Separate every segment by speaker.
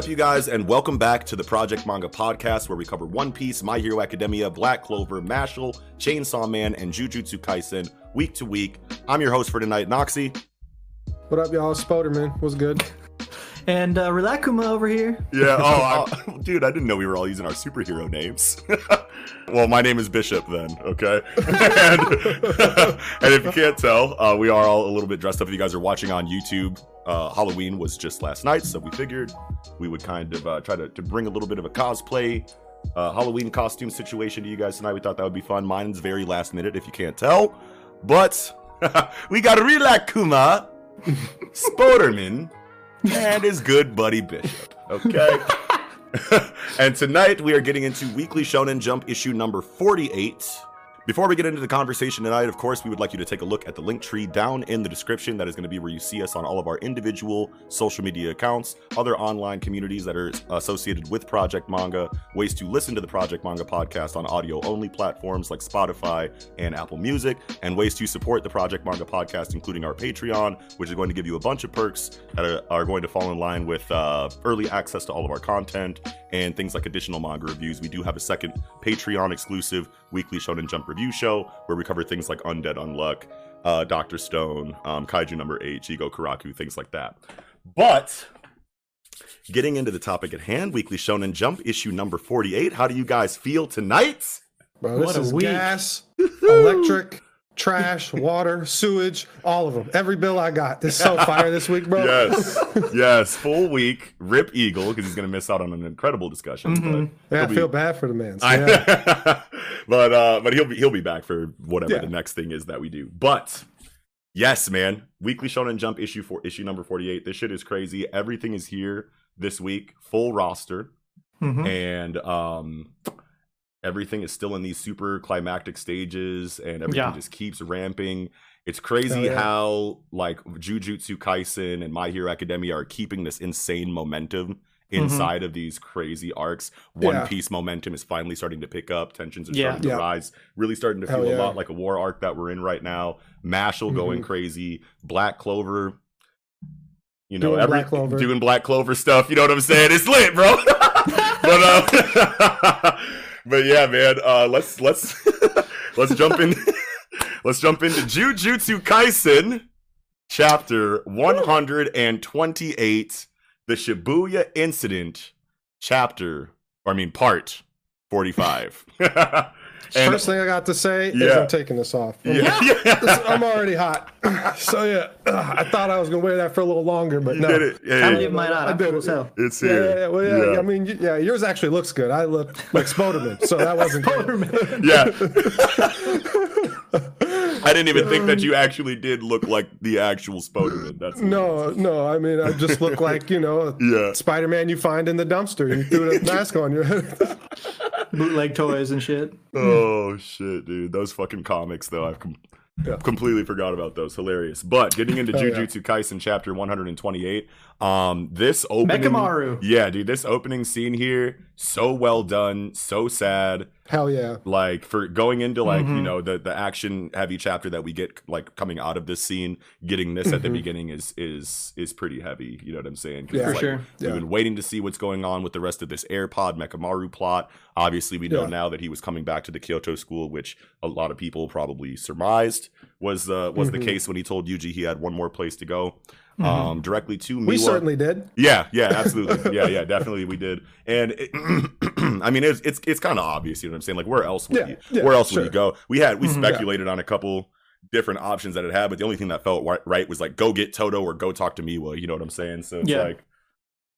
Speaker 1: Up, you guys, and welcome back to the Project Manga Podcast, where we cover One Piece, My Hero Academia, Black Clover, Mashle, Chainsaw Man, and Jujutsu Kaisen week to week. I'm your host for tonight, Noxie.
Speaker 2: What up, y'all? Spoderman. What's good?
Speaker 3: And uh, Rilakuma over here.
Speaker 1: Yeah. Oh, I, dude, I didn't know we were all using our superhero names. well, my name is Bishop, then. Okay. and, and if you can't tell, uh, we are all a little bit dressed up. If you guys are watching on YouTube, uh, Halloween was just last night, so we figured we would kind of uh, try to, to bring a little bit of a cosplay. Uh, Halloween costume situation to you guys tonight. We thought that would be fun. Mine's very last minute, if you can't tell. But we got Rilakuma, Spoderman, and his good buddy Bishop. Okay. and tonight we are getting into Weekly Shonen Jump issue number 48. Before we get into the conversation tonight, of course, we would like you to take a look at the link tree down in the description. That is going to be where you see us on all of our individual social media accounts, other online communities that are associated with Project Manga, ways to listen to the Project Manga podcast on audio only platforms like Spotify and Apple Music, and ways to support the Project Manga podcast, including our Patreon, which is going to give you a bunch of perks that are, going to fall in line with uh, early access to all of our content and things like additional manga reviews. We do have a second Patreon exclusive weekly Shonen Jump review show where we cover things like Undead Unluck, uh, Doctor Stone, um, Kaiju Number Eight, Jigokuraku, things like that. But getting into the topic at hand, Weekly Shonen Jump issue number forty-eight. How do you guys feel tonight?
Speaker 2: Bro,
Speaker 3: What
Speaker 2: this
Speaker 3: a
Speaker 2: is
Speaker 3: week.
Speaker 2: gas, electric, trash, water, sewage, all of them. Every bill I got. This is so fire this week, bro.
Speaker 1: Yes, yes, full week. Rip Eagle because he's going to miss out on an incredible discussion.
Speaker 3: Mhm.
Speaker 1: But
Speaker 2: Yeah, I
Speaker 1: he'll
Speaker 2: feel
Speaker 1: be-
Speaker 2: bad for the man. So, yeah.
Speaker 1: but uh, but he'll be he'll be back for whatever
Speaker 2: Yeah.
Speaker 1: the next thing is that we do. But yes, man, Weekly Shonen Jump issue for issue number forty eight. This shit is crazy. Everything is here this week, full roster,
Speaker 3: Mhm.
Speaker 1: and um, everything is still in these super climactic stages, and everything
Speaker 3: Yeah.
Speaker 1: just keeps ramping. It's crazy
Speaker 2: Hell yeah.
Speaker 1: how like Jujutsu Kaisen and My Hero Academia are keeping this insane momentum inside of these crazy arcs. One
Speaker 2: Yeah.
Speaker 1: Piece momentum is finally starting to pick up. Tensions are starting to rise. Really starting to
Speaker 2: Hell
Speaker 1: feel a
Speaker 2: yeah.
Speaker 1: lot like a war arc that we're in right now. Mashle going
Speaker 2: Mhm.
Speaker 1: crazy. Black Clover. You know,
Speaker 2: Doing
Speaker 1: every
Speaker 2: Black Clover.
Speaker 1: doing Black Clover stuff. You know what I'm saying? It's lit, bro. but uh, but yeah, man. Uh, let's let's let's jump in. let's jump into Jujutsu Kaisen, chapter 128, the Shibuya Incident, chapter, or I mean part 45. and
Speaker 2: First thing I got to say is I'm taking this off. I'm,
Speaker 1: yeah, yeah.
Speaker 2: I'm already hot. So yeah, ugh, I thought I was gonna wear that for a little longer, but
Speaker 1: You
Speaker 2: no.
Speaker 1: did it.
Speaker 3: I
Speaker 1: Hey,
Speaker 3: believe mine not.
Speaker 2: I did
Speaker 3: cool
Speaker 2: it.
Speaker 3: as
Speaker 1: it's here.
Speaker 2: yeah, yeah, well, yeah,
Speaker 1: Yeah.
Speaker 2: I mean, yeah, yours actually looks good. I look like Spoderman, so that wasn't good.
Speaker 1: Yeah. I didn't even think that you actually did look like the actual Spoderman. That's
Speaker 2: No, no, I mean, I just look like, you know,
Speaker 1: Yeah.
Speaker 2: Spider-Man you find in the dumpster. You threw the mask on your head.
Speaker 3: Bootleg toys and shit.
Speaker 1: Oh shit, dude! Those fucking comics, though, I've com-
Speaker 2: Yeah.
Speaker 1: completely forgot about those. Hilarious. But getting into
Speaker 2: Oh, yeah.
Speaker 1: Kaisen chapter 128, um, this opening,
Speaker 3: Mechamaru.
Speaker 1: yeah, dude, this opening scene here, so well done, so sad.
Speaker 2: Hell yeah.
Speaker 1: Like for going into like you
Speaker 3: Mhm.
Speaker 1: know the the action heavy chapter that we get like coming out of this scene, getting this at the
Speaker 2: Mhm.
Speaker 1: beginning is is is pretty heavy. You know what I'm saying?
Speaker 2: Yeah.
Speaker 3: For
Speaker 1: like,
Speaker 3: sure.
Speaker 1: We've
Speaker 2: Yeah.
Speaker 1: been waiting to see what's going on with the rest of this AirPod Mechamaru plot. Obviously, we know
Speaker 2: Yeah.
Speaker 1: now that he was coming back to the Kyoto school, which a lot of people probably surmised was uh, was the
Speaker 2: Mhm.
Speaker 1: case when he told Yuji he had one more place to go.
Speaker 3: Mhm.
Speaker 1: Um, directly to Miwa.
Speaker 2: We certainly did.
Speaker 1: Yeah, yeah, absolutely. yeah, yeah, definitely we did. And it, I mean, it's it's, it's kind of obvious, you know what I'm saying? Like, where else would
Speaker 2: Yeah,
Speaker 1: you,
Speaker 2: yeah,
Speaker 1: where else would you go? We had we
Speaker 3: Mhm.
Speaker 1: speculated on a couple different options that it had, but the only thing that felt right was like go get Todo or go talk to Miwa. You know what I'm saying? So it's
Speaker 3: Yeah.
Speaker 1: like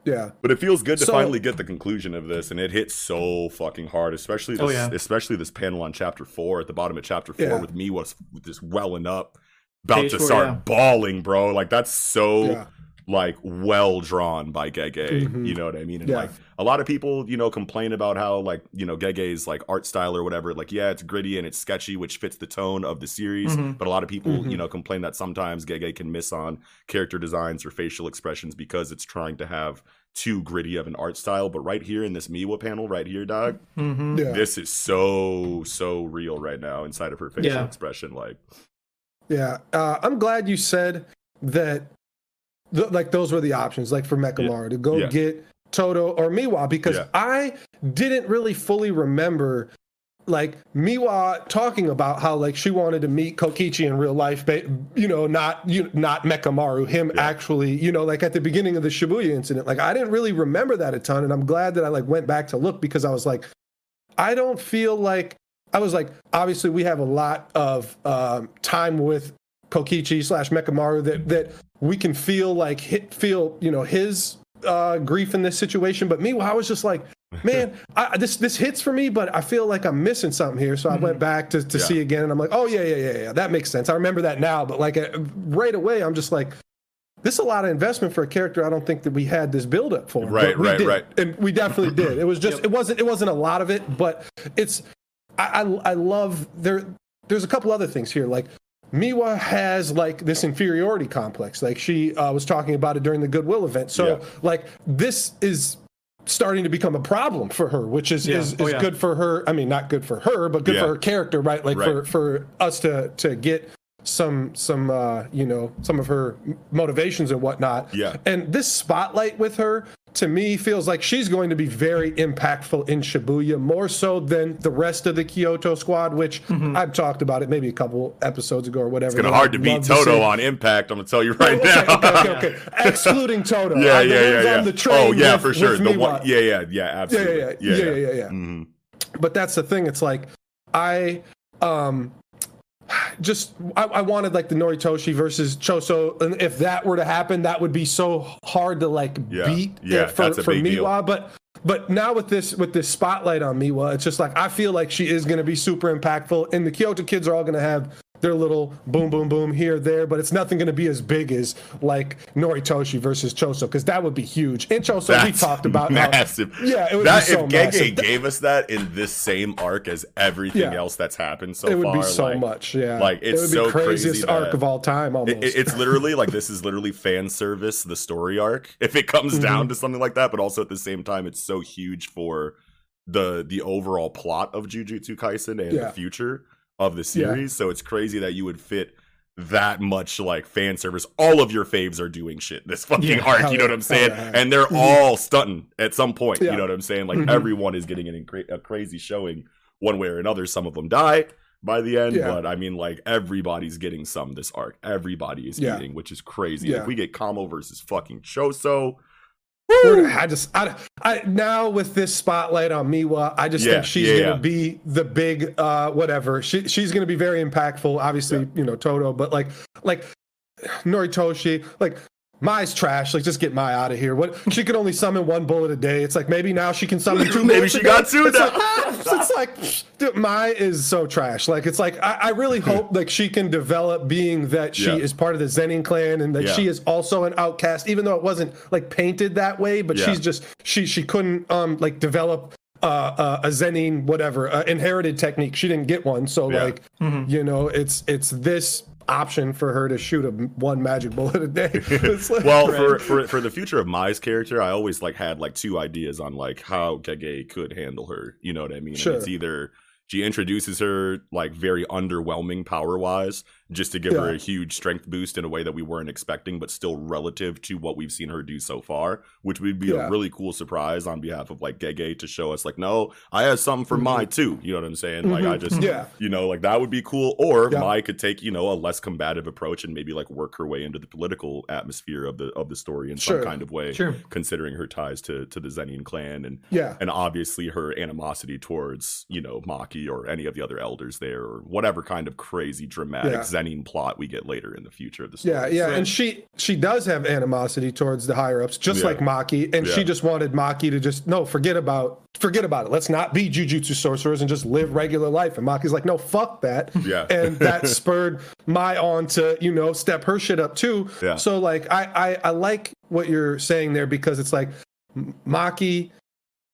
Speaker 2: Yeah.
Speaker 1: But it feels good to
Speaker 2: So-
Speaker 1: finally get the conclusion of this, and it hits so fucking hard, especially this,
Speaker 3: Oh, yeah.
Speaker 1: especially this panel on chapter four at the bottom of chapter four
Speaker 2: Yeah.
Speaker 1: with me was just welling up, about
Speaker 3: Page
Speaker 1: to
Speaker 3: four,
Speaker 1: start
Speaker 3: yeah.
Speaker 1: bawling, bro. Like that's so
Speaker 2: Yeah.
Speaker 1: like well drawn by Gege.
Speaker 2: Mhm.
Speaker 1: You know what I mean? And
Speaker 2: Yeah.
Speaker 1: like a lot of people, you know, complain about how like you know Gege's like art style or whatever. Like yeah, it's gritty and it's sketchy, which fits the tone of the series.
Speaker 3: Mhm.
Speaker 1: But a lot of people,
Speaker 2: Mhm.
Speaker 1: you know, complain that sometimes Gege can miss on character designs or facial expressions because it's trying to have too gritty of an art style. But right here in this Miwa panel, right here, dog,
Speaker 3: Mm-hmm.
Speaker 2: Yeah.
Speaker 1: this is so so real right now inside of her facial
Speaker 3: Yeah.
Speaker 1: expression. Like
Speaker 2: Yeah, uh, I'm glad you said that. Th- like those were the options, like for Mechamaru to go
Speaker 1: Yeah.
Speaker 2: get Todo or Miwa, because
Speaker 1: Yeah.
Speaker 2: I didn't really fully remember like Miwa talking about how like she wanted to meet Kokichi in real life, but you know, not you not Mechamaru, him
Speaker 1: Yeah.
Speaker 2: actually, you know, like at the beginning of the Shibuya incident. Like I didn't really remember that a ton, and I'm glad that I like went back to look because I was like, I don't feel like I was like, obviously we have a lot of um, time with Kokichi slash Mechamaru that that we can feel like hit, feel you know his uh, grief in this situation. But me, I was just like, man, I, this this hits for me, but I feel like I'm missing something here. So I went back to, to
Speaker 1: Yeah.
Speaker 2: see again, and I'm like, oh yeah, yeah, yeah, yeah, that makes sense. I remember that now, but like uh, right away, I'm just like. This is a lot of investment for a character. I don't think that we had this build up for.
Speaker 1: Right, right,
Speaker 2: did.
Speaker 1: right.
Speaker 2: And we definitely did. It was just.
Speaker 3: Yep.
Speaker 2: It wasn't. It wasn't a lot of it, but it's. I, I I love there. There's a couple other things here. Like Miwa has like this inferiority complex. Like she uh, was talking about it during the Goodwill event. So
Speaker 1: Yeah.
Speaker 2: like this is starting to become a problem for her, which is
Speaker 3: Yeah.
Speaker 2: is,
Speaker 3: Oh, yeah.
Speaker 2: good for her. I mean, not good for her, but good for her character, right? Like
Speaker 1: Right.
Speaker 2: for for us to to get some some uh you know some of her motivations and whatnot
Speaker 1: Yeah.
Speaker 2: and this spotlight with her to me feels like she's going to be very impactful in Shibuya more so than the rest of the Kyoto squad, which I've talked about it maybe a couple episodes ago or whatever.
Speaker 1: it's gonna hard to beat Todo
Speaker 2: see.
Speaker 1: on Impact. I'm gonna tell you right
Speaker 2: Okay,
Speaker 1: now.
Speaker 2: okay, okay, okay. Excluding Todo.
Speaker 1: yeah,
Speaker 2: I
Speaker 1: yeah, yeah, yeah.
Speaker 2: on the train
Speaker 1: oh yeah,
Speaker 2: with-
Speaker 1: for sure. The
Speaker 2: Miwa.
Speaker 1: one, yeah, yeah, yeah,
Speaker 2: yeah,
Speaker 1: absolutely.
Speaker 2: yeah, yeah, yeah, yeah, yeah.
Speaker 1: Mhm.
Speaker 2: But that's the thing. It's like I um just I, I wanted like the Noritoshi versus Choso, and if that were to happen, that would be so hard to like
Speaker 1: Yeah,
Speaker 2: beat
Speaker 1: yeah,
Speaker 2: uh, for,
Speaker 1: that's a
Speaker 2: for
Speaker 1: big deal.
Speaker 2: Miwa. But but now with this with this spotlight on Miwa, it's just like I feel like she is going to be super impactful, and the Kyoto kids are all going to have their little boom boom boom here there, but it's nothing going to be as big as like Noritoshi versus Choso because that would be huge. And Choso, we talked about how-
Speaker 1: massive.
Speaker 2: yeah, it would
Speaker 1: that,
Speaker 2: be so
Speaker 1: if Gege
Speaker 2: massive.
Speaker 1: gave us that in this same arc as everything
Speaker 2: Yeah.
Speaker 1: else that's happened so far,
Speaker 2: it would
Speaker 1: far,
Speaker 2: be so
Speaker 1: like,
Speaker 2: much, yeah.
Speaker 1: like, it's
Speaker 2: it
Speaker 1: so
Speaker 2: craziest
Speaker 1: crazy
Speaker 2: arc of all time, almost.
Speaker 1: It- it's literally like this is literally fan service, the story arc. If it comes
Speaker 2: Mm-hmm.
Speaker 1: down to something like that, but also at the same time, it's so huge for the the overall plot of Jujutsu Kaisen and
Speaker 2: Yeah.
Speaker 1: the future of the
Speaker 2: Yeah.
Speaker 1: series. So it's crazy that you would fit that much like fan service. All of your faves are doing shit this fucking
Speaker 3: Yeah,
Speaker 1: arc. You know what I'm saying?
Speaker 2: yeah.
Speaker 1: And they're all stunting at some point.
Speaker 2: Yeah.
Speaker 1: You know what I'm saying? Like
Speaker 3: Mhm.
Speaker 1: everyone is getting a crazy showing one way or another. Some of them die by the end,
Speaker 2: Yeah.
Speaker 1: but I mean, like everybody's getting some this arc. Everybody is
Speaker 2: Yeah.
Speaker 1: eating, which is crazy.
Speaker 2: Yeah.
Speaker 1: If we get Kamo versus fucking Choso,
Speaker 2: I just, I, I now with this spotlight on Miwa, I just
Speaker 1: Yeah,
Speaker 2: think she's
Speaker 1: yeah,
Speaker 2: gonna
Speaker 1: yeah.
Speaker 2: be the big, uh, whatever. She, she's gonna be very impactful. Obviously, you know Todo, but like, like Noritoshi, like. Mai's trash. Like, just get Mai out of here. What she could only summon one bullet a day. It's like maybe now she can summon two.
Speaker 1: Maybe she got two
Speaker 2: It's
Speaker 1: now.
Speaker 2: like, ah, it's like dude, Mai is so trash. Like, it's like I, I really hope like she can develop being that she
Speaker 1: Yeah.
Speaker 2: is part of the Zenin clan and that
Speaker 1: Yeah.
Speaker 2: she is also an outcast, even though it wasn't like painted that way. But
Speaker 1: Yeah.
Speaker 2: she's just she she couldn't um like develop uh, uh, a Zenin whatever uh, inherited technique. She didn't get one, so
Speaker 1: Yeah.
Speaker 2: like you know it's it's this option for her to shoot a one magic bullet a day. Like-
Speaker 1: well, for, for for the future of Mai's character, I always like had like two ideas on like how Gege could handle her. You know what I mean? And
Speaker 2: Sure.
Speaker 1: it's either she introduces her like very underwhelming power wise, just to give her a huge strength boost in a way that we weren't expecting, but still relative to what we've seen her do so far, which would be
Speaker 2: Yeah.
Speaker 1: a really cool surprise on behalf of like Gege to show us like, no, I have something for Mai too. You know what I'm saying? Like I just
Speaker 2: Mm-hmm. Yeah.
Speaker 1: you know, like that would be cool. Or
Speaker 2: Yeah.
Speaker 1: Mai could take, you know, a less combative approach and maybe like work her way into the political atmosphere of the of the story in
Speaker 2: Sure.
Speaker 1: some kind of way,
Speaker 3: Sure.
Speaker 1: considering her ties to to the Zenin clan and
Speaker 2: yeah.
Speaker 1: and obviously her animosity towards, you know, Maki or any of the other elders there or whatever kind of crazy dramatic
Speaker 2: Yeah.
Speaker 1: Zenin plot we get later in the future of the story.
Speaker 2: Yeah, yeah, and she she does have animosity towards the higher ups, just
Speaker 1: Yeah.
Speaker 2: like Maki, and she just wanted Maki to just no, forget about forget about it. Let's not be jujutsu sorcerers and just live regular life. And Maki's like, no, fuck that.
Speaker 1: Yeah.
Speaker 2: and that spurred Mai on to you know step her shit up too.
Speaker 1: Yeah.
Speaker 2: So like, I I, I like what you're saying there because it's like M- Maki.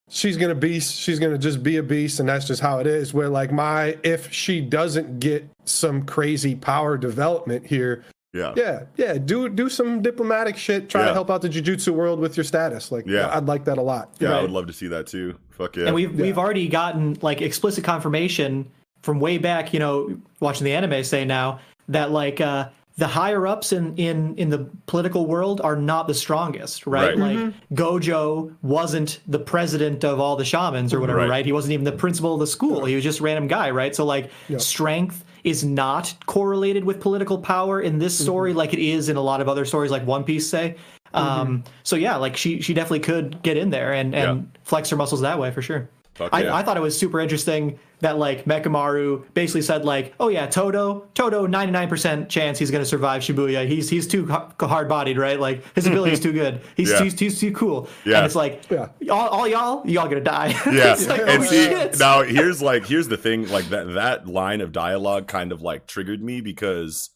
Speaker 2: She's gonna be. She's gonna just be a beast, and that's just how it is. Where like Mai, if she doesn't get some crazy power development here,
Speaker 1: yeah.
Speaker 2: yeah, yeah. Do do some diplomatic shit. Try
Speaker 1: Yeah.
Speaker 2: to help out the jujutsu world with your status. Like,
Speaker 1: Yeah.
Speaker 2: I'd like that a lot.
Speaker 1: Yeah, I would love to see that too. Fuck yeah.
Speaker 3: And we've we've already gotten like explicit confirmation from way back, you know, watching the anime say now that like uh the higher ups in in in the political world are not the strongest, right?
Speaker 1: Right.
Speaker 3: Like mm-hmm. Gojo wasn't the president of all the shamans or whatever,
Speaker 1: Right.
Speaker 3: right? He wasn't even the principal of the school. He was just a random guy, right? So like strength is not correlated with political power in this story mm-hmm. like it is in a lot of other stories like One Piece say. Mm-hmm. Um so yeah, like she she definitely could get in there and and
Speaker 1: Yeah.
Speaker 3: flex her muscles that way for sure.
Speaker 1: Fuck
Speaker 3: I,
Speaker 1: yeah.
Speaker 3: I thought it was super interesting that like Mechamaru basically said like, oh yeah, Todo, Todo, ninety nine percent chance he's gonna survive Shibuya. He's he's too hard bodied, right? Like his ability is too good. He's,
Speaker 1: Yeah.
Speaker 3: he's, he's too cool.
Speaker 1: Yeah.
Speaker 3: And it's like,
Speaker 2: Yeah.
Speaker 3: all, all y'all, y'all gonna die.
Speaker 1: yeah
Speaker 3: It's like,
Speaker 1: and
Speaker 3: oh,
Speaker 1: see
Speaker 3: shit.
Speaker 1: now here's like here's the thing like that that line of dialogue kind of like triggered me because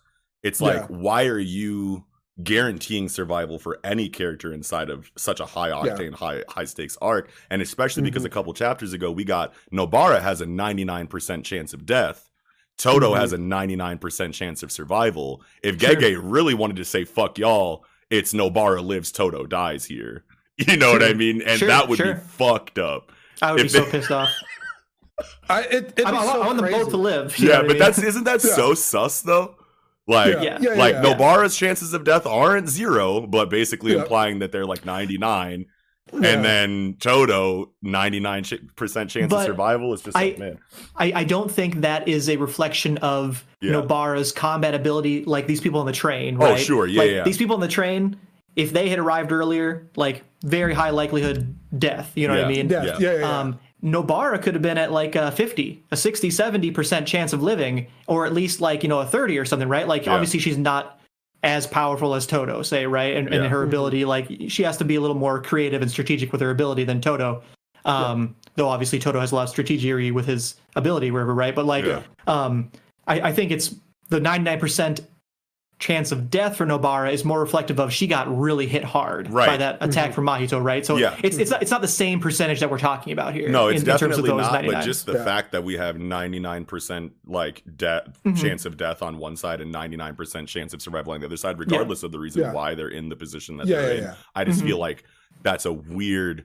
Speaker 1: it's like
Speaker 2: Yeah.
Speaker 1: why are you guaranteeing survival for any character inside of such a high octane high high stakes arc and especially because a
Speaker 2: Mm-hmm.
Speaker 1: couple chapters ago we got nobara has a 99% chance of death todo
Speaker 2: Mm-hmm.
Speaker 1: has a 99% chance of survival if gege really wanted to say fuck y'all it's nobara lives todo dies here you know what i mean and
Speaker 3: Sure,
Speaker 1: that would
Speaker 3: sure.
Speaker 1: be fucked up
Speaker 3: I would be
Speaker 1: if
Speaker 3: so
Speaker 1: they-
Speaker 3: pissed off.
Speaker 2: I, it, it'd
Speaker 3: I,
Speaker 2: be so
Speaker 3: I want them both to live.
Speaker 1: yeah,
Speaker 3: what I
Speaker 1: but
Speaker 3: mean?
Speaker 1: that's isn't that
Speaker 2: Yeah.
Speaker 1: so sus though? Like,
Speaker 2: Yeah,
Speaker 3: Yeah.
Speaker 2: yeah,
Speaker 1: like
Speaker 2: yeah.
Speaker 1: Nobara's chances of death aren't zero, but basically
Speaker 2: Yeah.
Speaker 1: implying that they're like ninety nine,
Speaker 2: Yeah.
Speaker 1: and then Todo ninety nine percent chance of survival. is just
Speaker 3: I-
Speaker 1: like man,
Speaker 3: I, I don't think that is a reflection of
Speaker 1: Yeah.
Speaker 3: Nobara's combat ability, like these people on the train.
Speaker 1: Oh, sure, yeah,
Speaker 3: Like,
Speaker 1: yeah.
Speaker 3: These people on the train, if they had arrived earlier, like very high likelihood death. You know what I
Speaker 1: Yeah.
Speaker 3: mean?
Speaker 2: yeah,
Speaker 1: Yeah.
Speaker 2: yeah, yeah, yeah.
Speaker 3: Um, Nobara could have been at like a 50, a 60, 70% chance of living, or at least like, you know, a 30 or something, right? Like,
Speaker 1: Yeah.
Speaker 3: obviously, she's not as powerful as Todo, say, right? And,
Speaker 1: Yeah.
Speaker 3: and her ability, like, she has to be a little more creative and strategic with her ability than Todo. Um, Though obviously Todo has a lot of strategery with his ability, wherever, right? But like,
Speaker 1: Yeah.
Speaker 3: um, I, I think it's the 99% chance of death for Nobara is more reflective of she got really hit hard by that attack from Mahito, right? So
Speaker 1: Yeah.
Speaker 3: it's it's not, it's not the same percentage that we're talking about here.
Speaker 1: no, it's
Speaker 3: in, in terms of
Speaker 1: definitely
Speaker 3: those
Speaker 1: not.
Speaker 3: 99.
Speaker 1: But just the
Speaker 2: Yeah.
Speaker 1: fact that we have ninety nine percent like death
Speaker 3: Mm-hmm.
Speaker 1: chance of death on one side and ninety nine percent chance of survival on the other side, regardless of the reason
Speaker 2: Yeah.
Speaker 1: why they're in the position that
Speaker 2: Yeah,
Speaker 1: they're
Speaker 2: yeah,
Speaker 1: in.
Speaker 2: yeah.
Speaker 1: I just
Speaker 3: Mhm.
Speaker 1: feel like that's a weird,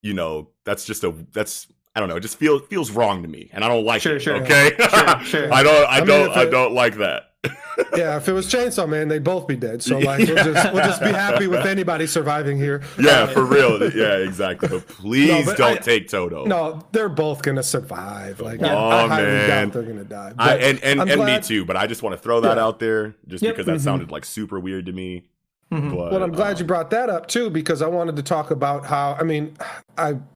Speaker 1: you know, that's just a that's I don't know, it just feels feels wrong to me, and I don't like
Speaker 3: Sure,
Speaker 1: it.
Speaker 3: sure.
Speaker 1: Okay,
Speaker 3: Sure, sure.
Speaker 1: I don't, I,
Speaker 2: I mean,
Speaker 1: don't,
Speaker 2: if
Speaker 1: I don't like that.
Speaker 2: Yeah, if it was Chainsaw Man, they'd both be dead. So like, we'll just we'll just be happy with anybody surviving here.
Speaker 1: yeah, for real. Yeah, exactly. But please
Speaker 2: but
Speaker 1: don't
Speaker 2: I-
Speaker 1: take Todo.
Speaker 2: No, they're both gonna survive. Like,
Speaker 1: Oh,
Speaker 2: I, I
Speaker 1: man.
Speaker 2: they're gonna die.
Speaker 1: I, and and, and me too. But I just want to throw that
Speaker 2: Yeah.
Speaker 1: out there, just
Speaker 3: Yep.
Speaker 1: because that
Speaker 2: Mhm.
Speaker 1: sounded like super weird to me.
Speaker 3: Mhm.
Speaker 1: But,
Speaker 2: Well, I'm glad you
Speaker 1: um,
Speaker 2: brought that up too, because I wanted to talk about how. I mean, I'm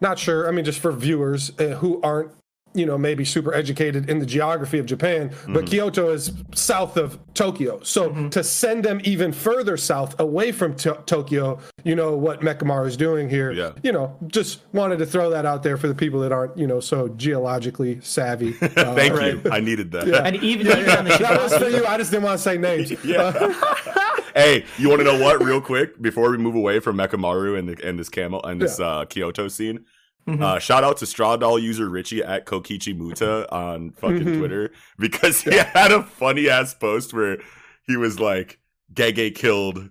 Speaker 2: not sure. I mean, just for viewers uh, who aren't, you know, maybe super educated in the geography of Japan, but
Speaker 1: Mm-hmm.
Speaker 2: Kyoto is south of Tokyo. So to send them even further south, away from to- Tokyo, you know what Mechamaru is doing here.
Speaker 1: Yeah.
Speaker 2: You know, just wanted to throw that out there for the people that aren't, you know, so geologically savvy. Uh,
Speaker 1: Thank
Speaker 3: Right.
Speaker 1: you. I needed that.
Speaker 2: Yeah.
Speaker 3: and even, even on the
Speaker 2: that was for you. I just didn't want to say names.
Speaker 1: Yeah. hey, you want to know what? Real quick, before we move away from Mechamaru and the, and this camel and this uh, Kyoto scene,
Speaker 3: Mm-hmm.
Speaker 1: uh, shout out to Straw Doll user Richie at Kokichi Muta on fucking
Speaker 2: Mhm.
Speaker 1: Twitter because he had a funny ass post where he was like, "Gege killed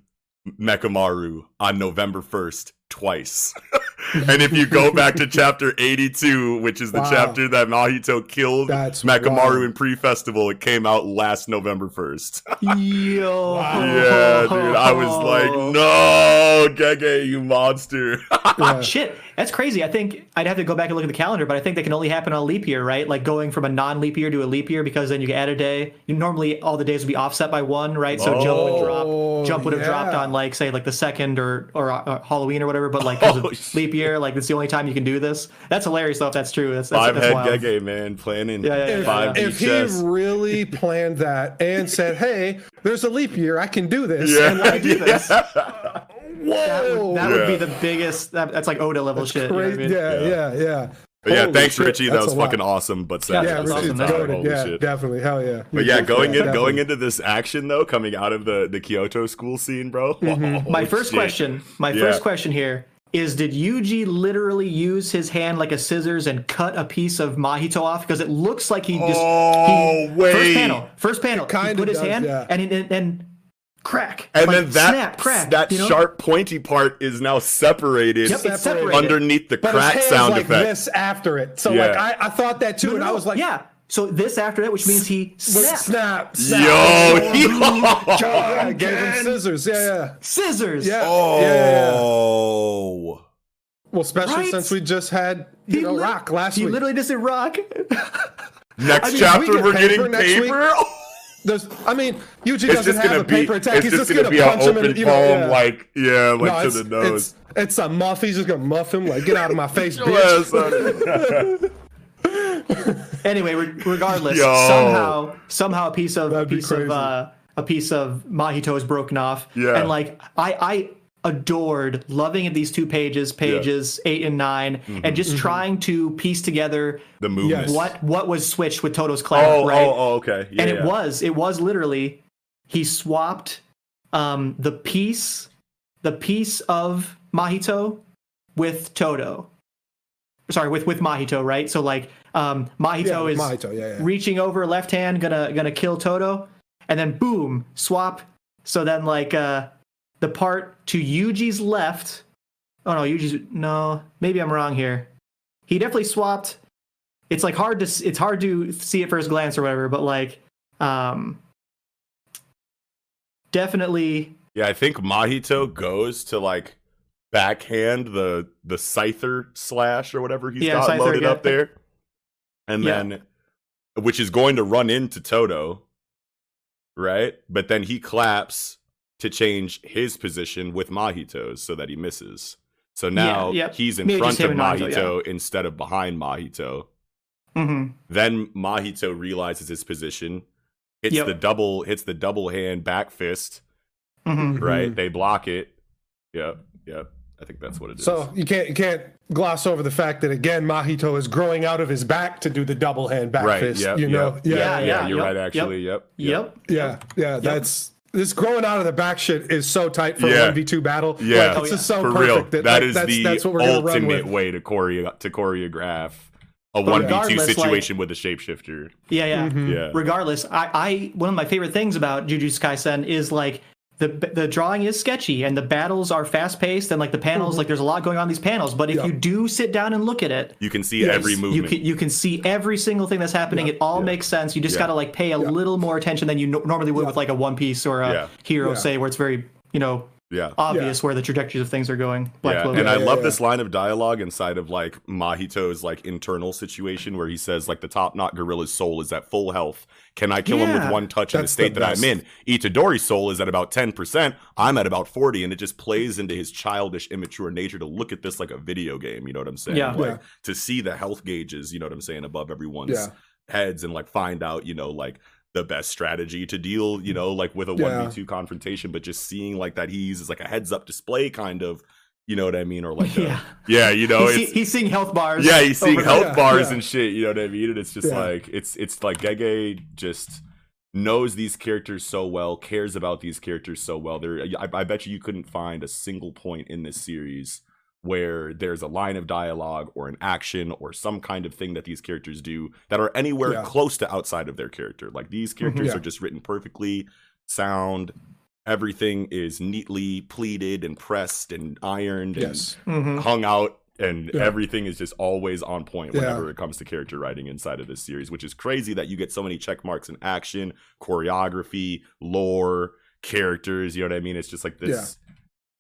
Speaker 1: Mechamaru on November first twice." and if you go back to chapter 82, which is the
Speaker 2: Wow.
Speaker 1: chapter that Mahito killed
Speaker 2: That's
Speaker 1: Mechamaru
Speaker 2: wild.
Speaker 1: in pre-festival, it came out last November 1st.
Speaker 3: Yo.
Speaker 1: Yeah, dude. I was like, no, Gege, you monster.
Speaker 2: Yeah.
Speaker 3: Shit, that's crazy. I think I'd have to go back and look at the calendar, but I think that can only happen on a leap year, right? Like going from a non-leap year to a leap year because then you add a day. Normally, all the days would be offset by one, right? So jump would
Speaker 2: Oh,
Speaker 3: drop. Jump would have dropped on like say like the second or or uh, Halloween or whatever. But like 'cause of
Speaker 1: Oh,
Speaker 3: leap year. Like it's the only time you can do this. That's hilarious though. If that's true, that's, that's,
Speaker 1: Five
Speaker 3: that's
Speaker 1: head
Speaker 3: wild.
Speaker 1: Gege, man, planning
Speaker 3: Yeah, yeah, yeah,
Speaker 1: five
Speaker 3: yeah.
Speaker 2: If he really planned that and said, "Hey, there's a leap year, I can do this,"
Speaker 1: Yeah,
Speaker 2: and like,
Speaker 3: do this.
Speaker 2: whoa,
Speaker 3: That, would, that would be the biggest. That, that's like Oda level shit. you know I mean?
Speaker 2: yeah, yeah, yeah,
Speaker 1: But yeah,
Speaker 2: Holy
Speaker 1: thanks,
Speaker 2: shit,
Speaker 1: Richie. That
Speaker 2: that's
Speaker 1: was
Speaker 2: a lot.
Speaker 1: fucking awesome. But sad
Speaker 3: Yeah,
Speaker 2: Yeah,
Speaker 1: at the
Speaker 3: that's
Speaker 1: same
Speaker 2: Richie's
Speaker 3: awesome.
Speaker 1: time.
Speaker 2: goated.
Speaker 1: Holy
Speaker 2: Yeah,
Speaker 1: shit.
Speaker 2: definitely. Hell yeah.
Speaker 1: But yeah, going in,
Speaker 2: definitely.
Speaker 1: going into this action though, coming out of the the Kyoto school scene, bro.
Speaker 2: Mm-hmm.
Speaker 3: My first
Speaker 1: shit.
Speaker 3: question. My
Speaker 1: Yeah.
Speaker 3: first question here is: Did Yuji literally use his hand like a scissors and cut a piece of Mahito off? Because it looks like he just.
Speaker 1: Oh,
Speaker 3: he,
Speaker 1: wait.
Speaker 3: First panel. First panel. He
Speaker 2: kinda
Speaker 3: put his
Speaker 2: does,
Speaker 3: hand
Speaker 2: yeah.
Speaker 3: and and, and crack.
Speaker 1: And
Speaker 3: like,
Speaker 1: then that
Speaker 3: snap, crack.
Speaker 1: that
Speaker 3: you know?
Speaker 1: sharp pointy part is now separated
Speaker 3: Yep, it's separated.
Speaker 1: underneath the
Speaker 2: But his
Speaker 1: crack
Speaker 2: hand's
Speaker 1: sound
Speaker 2: like
Speaker 1: effect.
Speaker 2: this after it. So
Speaker 1: Yeah.
Speaker 2: like I, I thought that too,
Speaker 3: No,
Speaker 2: and I was like,
Speaker 3: yeah. So this after that, which means he
Speaker 2: snap,
Speaker 3: snapped.
Speaker 2: snap, snap.
Speaker 1: Yo, yo.
Speaker 2: Yeah, gave him scissors. Yeah, yeah,
Speaker 3: Scissors.
Speaker 2: yeah. yeah, oh. yeah.
Speaker 1: Oh.
Speaker 2: Well, especially
Speaker 3: Right?
Speaker 2: since we just had you
Speaker 3: He
Speaker 2: know
Speaker 3: lit-
Speaker 2: rock last
Speaker 3: He
Speaker 2: week.
Speaker 3: literally just did rock.
Speaker 1: Next
Speaker 2: I mean,
Speaker 1: chapter,
Speaker 2: we get
Speaker 1: we're
Speaker 2: paper
Speaker 1: getting
Speaker 2: next week.
Speaker 1: paper.
Speaker 2: There's, I mean, Yuji
Speaker 1: It's
Speaker 2: doesn't
Speaker 1: just
Speaker 2: have
Speaker 1: gonna
Speaker 2: a
Speaker 1: be.
Speaker 2: paper attack.
Speaker 1: It's
Speaker 2: He's
Speaker 1: just
Speaker 2: just
Speaker 1: gonna
Speaker 2: gonna,
Speaker 1: be an
Speaker 2: punch him
Speaker 1: open
Speaker 2: in, you know, yeah.
Speaker 1: like yeah, like
Speaker 2: No,
Speaker 1: to the nose.
Speaker 2: It's, it's a muff. He's just gonna muff him, like get out of my face,
Speaker 1: Your
Speaker 2: bitch.
Speaker 1: Ass on it.
Speaker 3: anyway, re- regardless,
Speaker 1: Yo.
Speaker 3: somehow somehow a piece of a
Speaker 2: That'd
Speaker 3: piece of uh, a piece of Mahito is broken off.
Speaker 1: Yeah.
Speaker 3: And like I I adored loving these two pages, pages eight and 9
Speaker 1: Mm-hmm.
Speaker 3: and just trying to piece together
Speaker 1: the movement.
Speaker 3: What what was switched with Todo's clan,
Speaker 1: Oh,
Speaker 3: right?
Speaker 1: oh, oh, okay. Yeah,
Speaker 3: and
Speaker 1: yeah.
Speaker 3: it was it was literally he swapped um the piece the piece of Mahito with Todo. Sorry, with with Mahito, right? So like um Mahito
Speaker 2: Yeah,
Speaker 3: is
Speaker 2: Mahito, yeah, yeah.
Speaker 3: reaching over left hand gonna gonna kill Todo and then boom, swap. So then like uh the part to Yuji's left Oh no, Yuji's no, maybe I'm wrong here. He definitely swapped it's like hard to it's hard to see at first glance or whatever, but like um definitely
Speaker 1: Yeah, I think Mahito goes to like backhand the the scyther slash or whatever he's
Speaker 3: Yeah,
Speaker 1: got
Speaker 3: scyther,
Speaker 1: loaded
Speaker 3: yeah.
Speaker 1: up there, and
Speaker 3: Yeah.
Speaker 1: then which is going to run into Todo, right? But then he claps to change his position with Mahito's so that he misses. So now
Speaker 3: yep.
Speaker 1: he's in
Speaker 3: Maybe
Speaker 1: front of
Speaker 3: him and Mahito,
Speaker 1: Mahito instead of behind Mahito.
Speaker 3: mhm.
Speaker 1: Then Mahito realizes his position, hits
Speaker 3: Yep.
Speaker 1: the double hits the double hand back fist,
Speaker 3: Mhm.
Speaker 1: right? They block it. Yep, yep. I think that's what it is.
Speaker 2: So you can't you can't gloss over the fact that again Mahito is growing out of his back to do the double hand back
Speaker 1: right,
Speaker 2: fist.
Speaker 1: yep,
Speaker 2: you know,
Speaker 1: yep,
Speaker 2: yeah,
Speaker 3: Yeah,
Speaker 1: yeah,
Speaker 3: yeah,
Speaker 1: you're
Speaker 3: yep,
Speaker 1: right.
Speaker 3: yep,
Speaker 1: Actually, yep,
Speaker 3: Yep.
Speaker 2: yeah, yeah. That's this growing out of the back shit is so tight for
Speaker 1: Yeah.
Speaker 2: a one v two battle.
Speaker 1: Yeah.
Speaker 2: like,
Speaker 1: Oh,
Speaker 2: it's
Speaker 3: yeah.
Speaker 2: just so
Speaker 1: for
Speaker 2: perfect
Speaker 1: real.
Speaker 2: that,
Speaker 1: that
Speaker 2: like,
Speaker 1: is
Speaker 2: that's,
Speaker 1: the
Speaker 2: that's what we're gonna run
Speaker 1: ultimate
Speaker 2: with.
Speaker 1: way to choreo to choreograph a one v two
Speaker 3: regardless, like-
Speaker 1: situation with a shapeshifter.
Speaker 3: Yeah, yeah.
Speaker 2: Mm-hmm.
Speaker 1: Yeah,
Speaker 3: Regardless, I, I one of my favorite things about Jujutsu Kaisen is like the the drawing is sketchy and the battles are fast paced and like the panels like there's a lot going on in these panels. But if
Speaker 2: Mm-hmm. Yeah.
Speaker 3: you do sit down and look at it,
Speaker 1: you can see
Speaker 2: Yes.
Speaker 1: every
Speaker 3: you
Speaker 1: movement.
Speaker 3: can you can see every single thing that's happening.
Speaker 2: Yeah,
Speaker 3: It all
Speaker 1: yeah.
Speaker 3: makes sense. You just
Speaker 1: Yeah.
Speaker 3: gotta like pay a little more attention than you no- normally would
Speaker 2: Yeah.
Speaker 3: with like a One Piece or a
Speaker 1: Yeah.
Speaker 3: Hero,
Speaker 2: Yeah.
Speaker 3: say, where it's very you know
Speaker 1: yeah.
Speaker 3: obvious where the trajectories of things are going. Black
Speaker 1: yeah,
Speaker 3: Clover.
Speaker 1: and I love
Speaker 2: yeah.
Speaker 1: this line of dialogue inside of like Mahito's like internal situation where he says like the top knot gorilla's soul is at full health. Can I kill him with one touch in the state
Speaker 2: the
Speaker 1: that
Speaker 2: best.
Speaker 1: I'm in? Itadori's soul is at about 10%. I'm at about 40 and it just plays into his childish immature nature to look at this like a video game, you know what I'm saying?
Speaker 3: Yeah.
Speaker 1: Like
Speaker 2: Yeah.
Speaker 1: to see the health gauges, you know what I'm saying, above everyone's
Speaker 2: Yeah.
Speaker 1: heads and like find out, you know, like the best strategy to deal, you know, like with a
Speaker 2: Yeah.
Speaker 1: 1v2 confrontation, but just seeing like that he uses like a heads up display kind of, you know what I mean? Or like, a-
Speaker 3: Yeah.
Speaker 1: yeah, you know,
Speaker 3: he's,
Speaker 1: it's,
Speaker 3: he's seeing health bars.
Speaker 1: yeah, he's seeing health
Speaker 2: Yeah,
Speaker 1: bars
Speaker 2: yeah.
Speaker 1: and shit, you know what I mean? And it's just
Speaker 2: Yeah.
Speaker 1: like, it's, it's like Gege just knows these characters so well, cares about these characters so well. There, I, I bet you you couldn't find a single point in this series where there's a line of dialogue or an action or some kind of thing that these characters do that are anywhere
Speaker 2: Yeah.
Speaker 1: close to outside of their character. Like these characters
Speaker 2: Yeah.
Speaker 1: are just written perfectly, sound. Everything is neatly pleated and pressed and ironed
Speaker 2: Yes.
Speaker 1: And hung out, and
Speaker 2: Yeah.
Speaker 1: everything is just always on point
Speaker 2: Yeah.
Speaker 1: whenever it comes to character writing inside of this series, which is crazy that you get so many check marks in action, choreography, lore, characters. You know what I mean? It's just like this.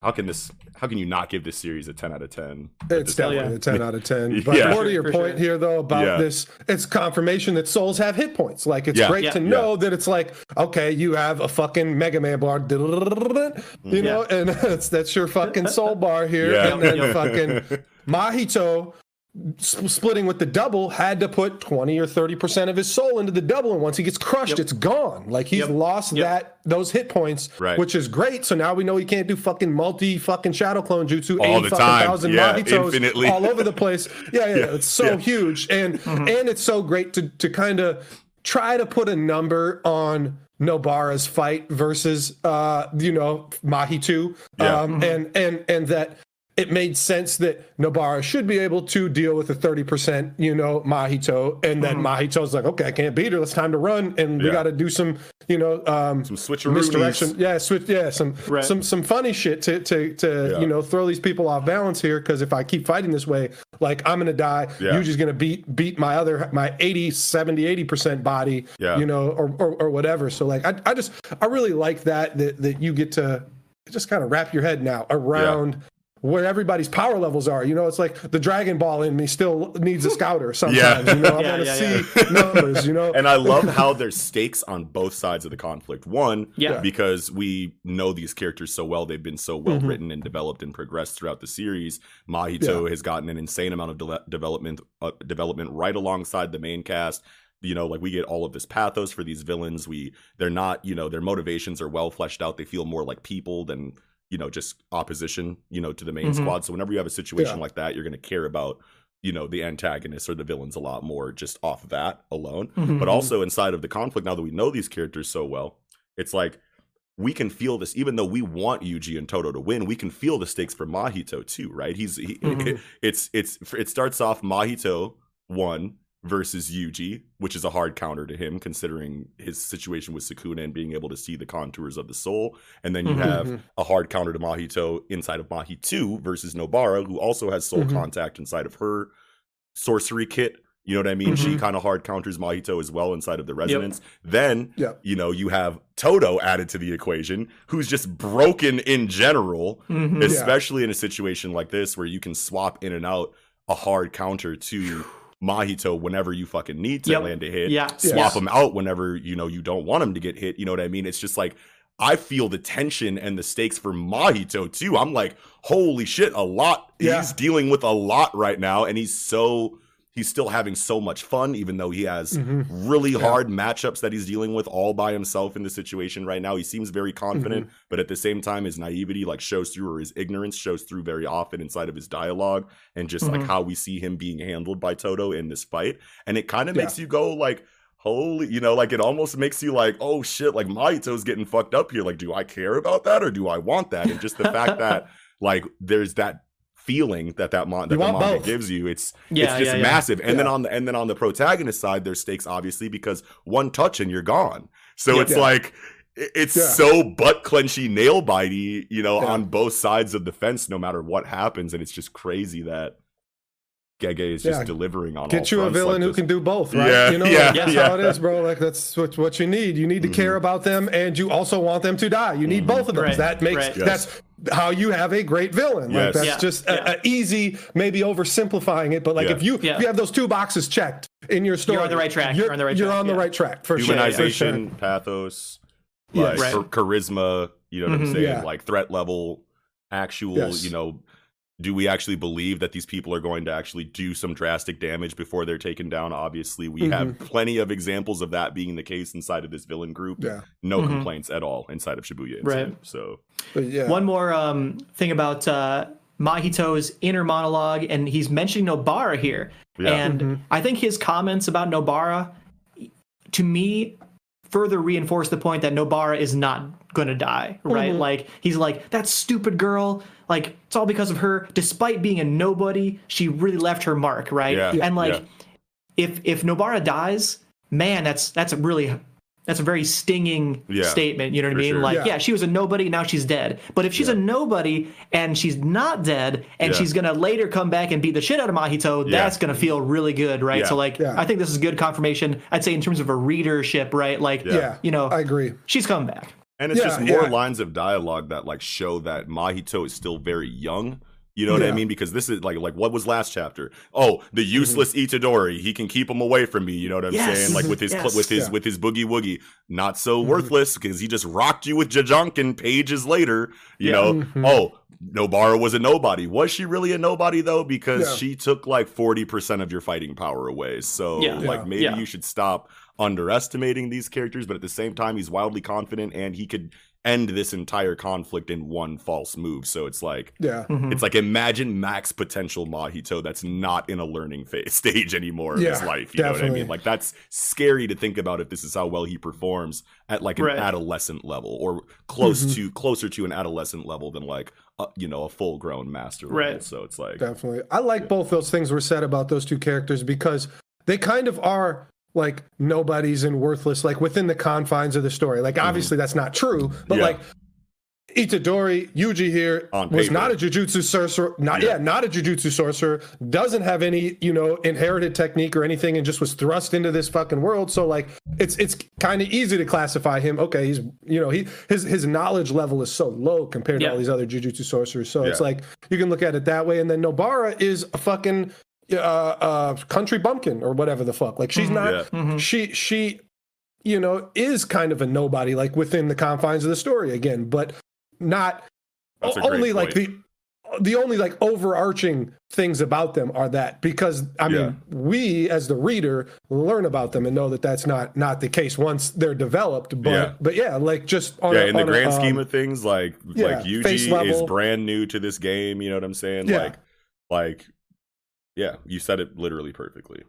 Speaker 1: How can this? How can you not give this series a ten out of ten?
Speaker 2: It's definitely
Speaker 3: yeah.
Speaker 2: a 10 out of 10. But
Speaker 1: Yeah.
Speaker 2: more to your
Speaker 3: For
Speaker 2: point
Speaker 3: sure.
Speaker 2: here, though, about
Speaker 1: Yeah.
Speaker 2: this, it's confirmation that souls have hit points. Like, it's
Speaker 1: Yeah.
Speaker 2: great
Speaker 3: Yeah.
Speaker 2: to know that it's like, okay, you have a fucking Mega Man bar, you know, and that's, that's your fucking soul bar here.
Speaker 1: Yeah.
Speaker 2: And then fucking Mahito sp- splitting with the double had to put 20 or 30% of his soul into the double and once he gets crushed
Speaker 3: Yep.
Speaker 2: it's gone like he's
Speaker 3: Yep.
Speaker 2: lost
Speaker 3: Yep.
Speaker 2: that those hit points
Speaker 1: Right.
Speaker 2: which is great so now we know he can't do fucking multi fucking shadow clone jutsu
Speaker 1: All the time.
Speaker 2: thousand
Speaker 1: Yeah, infinitely.
Speaker 2: all over the place yeah yeah,
Speaker 1: Yeah,
Speaker 2: it's so
Speaker 1: yeah.
Speaker 2: huge and
Speaker 3: Mm-hmm.
Speaker 2: and it's so great to to kind of try to put a number on Nobara's fight versus uh you know Mahito
Speaker 1: Yeah.
Speaker 2: um and and and that it made sense that Nobara should be able to deal with a 30%, you know, Mahito. And then Mahito's like, okay, I can't beat her. It's time to run. And we
Speaker 1: Yeah.
Speaker 2: got to do some, you know, um,
Speaker 1: Some switcheroonies.
Speaker 2: misdirection. Yeah, switch. Yeah, some
Speaker 3: Right.
Speaker 2: some some funny shit to to to
Speaker 1: Yeah.
Speaker 2: you know throw these people off balance here. Because if I keep fighting this way, like I'm gonna die.
Speaker 1: Yeah.
Speaker 2: Yuji's gonna beat beat my other my 80, 70, 80 percent body.
Speaker 1: Yeah.
Speaker 2: You know, or, or or whatever. So like, I I just I really like that that that you get to just kind of wrap your head now around. Where everybody's power levels are, you know, it's like the Dragon Ball in me still needs a scouter sometimes. Yeah. You know, I
Speaker 3: Yeah,
Speaker 2: want to
Speaker 3: yeah,
Speaker 2: see numbers. You know,
Speaker 1: And I love how there's stakes on both sides of the conflict. One,
Speaker 3: Yeah.
Speaker 1: because we know these characters so well, they've been so well
Speaker 2: Mhm.
Speaker 1: written and developed and progressed throughout the series. Mahito has gotten an insane amount of de- development uh, development right alongside the main cast. You know, like we get all of this pathos for these villains. We they're not, you know, their motivations are well fleshed out. They feel more like people than you know just opposition. You know, to the main
Speaker 3: Mhm.
Speaker 1: squad. So whenever you have a situation
Speaker 2: Yeah.
Speaker 1: like that, you're going to care about you know the antagonists or the villains a lot more just off of that alone
Speaker 3: Mhm.
Speaker 1: but also inside of the conflict now that we know these characters so well it's like we can feel this even though we want Yuji and Todo to win we can feel the stakes for Mahito too right he's he,
Speaker 3: Mhm.
Speaker 1: it's it's it starts off Mahito one versus Yuji which is a hard counter to him considering his situation with Sukuna and being able to see the contours of the soul and then you
Speaker 3: Mhm.
Speaker 1: have a hard counter to Mahito inside of Mahi 2 versus Nobara who also has soul
Speaker 2: Mhm.
Speaker 1: contact inside of her sorcery kit you know what I mean? She
Speaker 3: Mhm.
Speaker 1: kind of hard counters Mahito as well inside of the resonance. Then,
Speaker 2: Yep.
Speaker 1: you know, you have Todo added to the equation, who's just broken in general,
Speaker 3: Mhm.
Speaker 1: especially in a situation like this where you can swap in and out a hard counter to Mahito whenever you fucking need to
Speaker 3: Yep.
Speaker 1: land a hit.
Speaker 3: Yeah.
Speaker 1: Swap
Speaker 3: Yeah.
Speaker 1: him out whenever, you know, you don't want him to get hit. You know what I mean? It's just like, I feel the tension and the stakes for Mahito too. I'm like, holy shit, a lot.
Speaker 2: Yeah.
Speaker 1: He's dealing with a lot right now, and he's so he's still having so much fun, even though he has
Speaker 2: Mhm.
Speaker 1: really hard matchups that he's dealing with all by himself in the situation right now. He seems very confident, but at the same time, his naivety like shows through, or his ignorance shows through very often inside of his dialogue, and just like
Speaker 3: Mhm.
Speaker 1: how we see him being handled by Todo in this fight. And it kind of
Speaker 2: Yeah.
Speaker 1: makes you go like. Holy, you know, like it almost makes you like, oh shit, like Mahito's getting fucked up here. Like, do I care about that or do I want that? And just the fact that like there's that feeling that that, mon- that
Speaker 2: You
Speaker 1: the manga
Speaker 2: both.
Speaker 1: gives you, it's
Speaker 3: Yeah,
Speaker 1: it's just
Speaker 3: yeah, yeah.
Speaker 1: massive. And then on the and then on the protagonist side, there's stakes obviously because one touch and you're gone. So
Speaker 3: Yeah.
Speaker 1: it's
Speaker 2: Yeah.
Speaker 1: like it's
Speaker 2: Yeah.
Speaker 1: so butt clenchy, nail bitey, you know,
Speaker 2: Yeah.
Speaker 1: on both sides of the fence, no matter what happens. And it's just crazy that Gege is just
Speaker 2: Yeah.
Speaker 1: delivering on all
Speaker 2: Get you a
Speaker 1: fronts like
Speaker 2: villain who
Speaker 1: this.
Speaker 2: can do both, right?
Speaker 1: Yeah,
Speaker 2: you know,
Speaker 1: yeah,
Speaker 2: like, that's
Speaker 1: yeah.
Speaker 2: how it is, bro. Like that's what, what you need. You need to care about them, and you also want them to die. You need both of them.
Speaker 3: Right,
Speaker 2: That makes
Speaker 3: right.
Speaker 1: Mm-hmm. Yes.
Speaker 2: That's how you have a great villain.
Speaker 1: Yes.
Speaker 2: Like that's
Speaker 3: Yeah,
Speaker 2: just
Speaker 3: yeah.
Speaker 2: A, a easy, maybe oversimplifying it, but like
Speaker 1: Yeah.
Speaker 2: if you
Speaker 3: Yeah.
Speaker 2: if you have those two boxes checked in your story,
Speaker 3: on the right track.
Speaker 2: You're,
Speaker 3: You're on the right
Speaker 2: you're
Speaker 3: track,
Speaker 2: on the
Speaker 3: yeah.
Speaker 2: right track for sure.
Speaker 1: humanization,
Speaker 2: sure.
Speaker 1: pathos,
Speaker 2: Yes.
Speaker 1: like
Speaker 3: Right.
Speaker 1: charisma, you know what
Speaker 3: Mhm.
Speaker 1: I'm saying?
Speaker 2: Yeah.
Speaker 1: Like threat level, actual,
Speaker 2: Yes.
Speaker 1: you know, do we actually believe that these people are going to actually do some drastic damage before they're taken down? Obviously, we have plenty of examples of that being the case inside of this villain group.
Speaker 2: Yeah.
Speaker 1: No
Speaker 3: Mhm.
Speaker 1: complaints at all inside of Shibuya.
Speaker 3: Right.
Speaker 1: So,
Speaker 2: But yeah.
Speaker 3: One more um, thing about uh, Mahito's inner monologue, and he's mentioning Nobara here.
Speaker 1: Yeah.
Speaker 3: And
Speaker 2: Mhm.
Speaker 3: I think his comments about Nobara, to me, further reinforce the point that Nobara is not going to die, right?
Speaker 2: Mhm.
Speaker 3: Like, he's like, that stupid girl, like, it's all because of her. Despite being a nobody, she really left her mark, right?
Speaker 1: Yeah.
Speaker 3: And like,
Speaker 1: Yeah.
Speaker 3: if if Nobara dies, man, that's that's a really that's a very stinging
Speaker 1: Yeah,
Speaker 3: statement. You know what
Speaker 1: for
Speaker 3: I mean?
Speaker 1: sure.
Speaker 3: Like,
Speaker 2: Yeah.
Speaker 3: yeah. she was a nobody, now she's dead. But if she's
Speaker 1: Yeah.
Speaker 3: a nobody and she's not dead, and
Speaker 1: Yeah.
Speaker 3: she's gonna later come back and beat the shit out of Mahito,
Speaker 1: Yeah.
Speaker 3: that's gonna feel really good, right?
Speaker 1: Yeah.
Speaker 3: So like,
Speaker 2: Yeah.
Speaker 3: I think this is good confirmation. I'd say in terms of a readership, right? Like,
Speaker 1: Yeah.
Speaker 2: yeah,
Speaker 3: you know,
Speaker 2: I agree.
Speaker 3: she's coming back.
Speaker 1: And it's
Speaker 2: Yeah,
Speaker 1: just more
Speaker 2: yeah.
Speaker 1: lines of dialogue that like show that Mahito is still very young. You know what I mean? Because this is like like what was last chapter? Oh, the
Speaker 2: Mm-hmm.
Speaker 1: useless Itadori. He can keep him away from me. You know what I'm
Speaker 3: Yes.
Speaker 1: saying? Like with his cl-
Speaker 3: Yes.
Speaker 1: with his
Speaker 2: Yeah.
Speaker 1: with his boogie woogie, not so
Speaker 2: Mm-hmm.
Speaker 1: worthless because he just rocked you with Jajanken pages later. You
Speaker 3: Yeah.
Speaker 1: know?
Speaker 2: Mhm.
Speaker 1: Oh, Nobara was a nobody. Was she really a nobody though? Because
Speaker 2: Yeah.
Speaker 1: she took like 40% of your fighting power away. So
Speaker 3: Yeah.
Speaker 1: like
Speaker 2: Yeah.
Speaker 1: maybe
Speaker 3: Yeah.
Speaker 1: you should stop underestimating these characters, but at the same time he's wildly confident and he could end this entire conflict in one false move. So it's like
Speaker 2: Yeah.
Speaker 3: Mhm.
Speaker 1: it's like imagine max potential Mahito that's not in a learning phase stage anymore of his life. You know what I mean? Like that's scary to think about if this is how well he performs at like an
Speaker 3: Right.
Speaker 1: adolescent level or close
Speaker 2: Mhm.
Speaker 1: to closer to an adolescent level than like a, you know a full grown master. level.
Speaker 3: Right.
Speaker 1: So it's like
Speaker 2: Definitely. I like both those things were said about those two characters because they kind of are like nobodies and worthless, like within the confines of the story. Like, obviously, that's not true, but
Speaker 1: Mm-hmm. Yeah.
Speaker 2: like Itadori, Yuji here
Speaker 1: On
Speaker 2: was
Speaker 1: paper.
Speaker 2: not a jujutsu sorcerer, not
Speaker 1: Yeah.
Speaker 2: yeah, not a jujutsu sorcerer, doesn't have any, you know, inherited technique or anything and just was thrust into this fucking world. So like it's it's kind of easy to classify him. Okay, he's you know, he his his knowledge level is so low compared
Speaker 3: Yeah.
Speaker 2: to all these other jujutsu sorcerers. So it's like you can look at it that way. And then Nobara is a fucking uh, uh country bumpkin or whatever the fuck. Like she's not
Speaker 1: Yeah.
Speaker 3: Mhm.
Speaker 2: she she you know is kind of a nobody like within the confines of the story again but not
Speaker 1: That's a
Speaker 2: o-
Speaker 1: great
Speaker 2: only like the the only like overarching things about them are that because i mean
Speaker 1: Yeah.
Speaker 2: we as the reader learn about them and know that that's not not the case once they're developed but
Speaker 1: Yeah.
Speaker 2: but yeah like just on
Speaker 1: yeah,
Speaker 2: a,
Speaker 1: in the
Speaker 2: on a,
Speaker 1: grand
Speaker 2: um,
Speaker 1: scheme of things, like
Speaker 2: yeah,
Speaker 1: like
Speaker 2: face
Speaker 1: Yuji is brand new to this game. You know what I'm saying?
Speaker 2: Yeah.
Speaker 1: Like like yeah, you said it literally perfectly.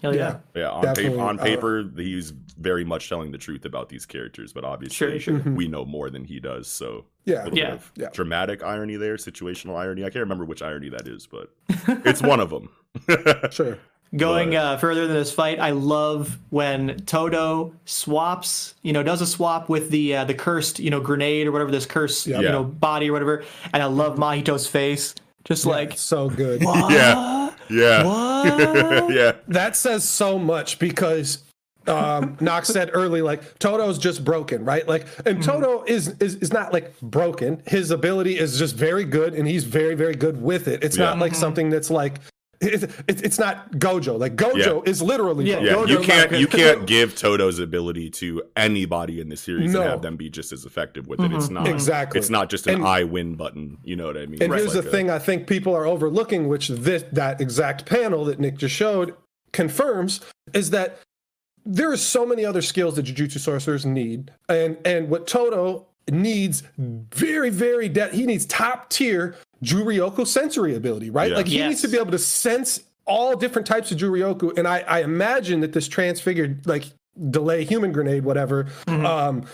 Speaker 3: Hell yeah.
Speaker 1: Yeah, on
Speaker 2: Definitely,
Speaker 1: paper, on
Speaker 2: uh,
Speaker 1: he's very much telling the truth about these characters, but obviously,
Speaker 3: Sure, sure.
Speaker 2: Mhm.
Speaker 1: we know more than he does. So,
Speaker 2: yeah
Speaker 1: a little
Speaker 3: Yeah.
Speaker 1: bit of
Speaker 2: Yeah.
Speaker 1: dramatic irony there, situational irony. I can't remember which irony that is, but it's one of them.
Speaker 2: sure
Speaker 3: Going
Speaker 1: But-
Speaker 3: uh, further than this fight, I love when Todo swaps, you know, does a swap with the uh, the cursed, you know, grenade or whatever this cursed,
Speaker 2: Yeah.
Speaker 3: you know, body or whatever. And I love Mahito's face, just like
Speaker 2: so good
Speaker 3: what?
Speaker 1: yeah, yeah,
Speaker 3: What?
Speaker 1: yeah,
Speaker 2: that says so much because um Knox said early like Todo's just broken, right? Like and Todo is, is is not like broken. His ability is just very good and he's very very good with it. It's not
Speaker 1: Yeah.
Speaker 2: like something that's like it's, it's it's not Gojo. Like Gojo is literally
Speaker 3: Yeah,
Speaker 2: broken.
Speaker 1: yeah. You can't you can't give Todo's ability to anybody in the series
Speaker 2: No.
Speaker 1: and have them be just as effective with it. It's mm-hmm. not
Speaker 2: Exactly.
Speaker 1: It's not just an
Speaker 2: And-
Speaker 1: I win button. You know what I mean?
Speaker 2: And
Speaker 1: It's
Speaker 2: here's
Speaker 1: like
Speaker 2: the
Speaker 1: a-
Speaker 2: thing I think people are overlooking, which this that exact panel that Nick just showed confirms, is that there are so many other skills that Jujutsu sorcerers need, and and what Todo needs very very de- he needs top tier Juryoku sensory ability, right?
Speaker 1: Yeah.
Speaker 2: Like he
Speaker 3: Yes.
Speaker 2: needs to be able to sense all different types of Juryoku, and I I imagine that this transfigured like delay human grenade whatever um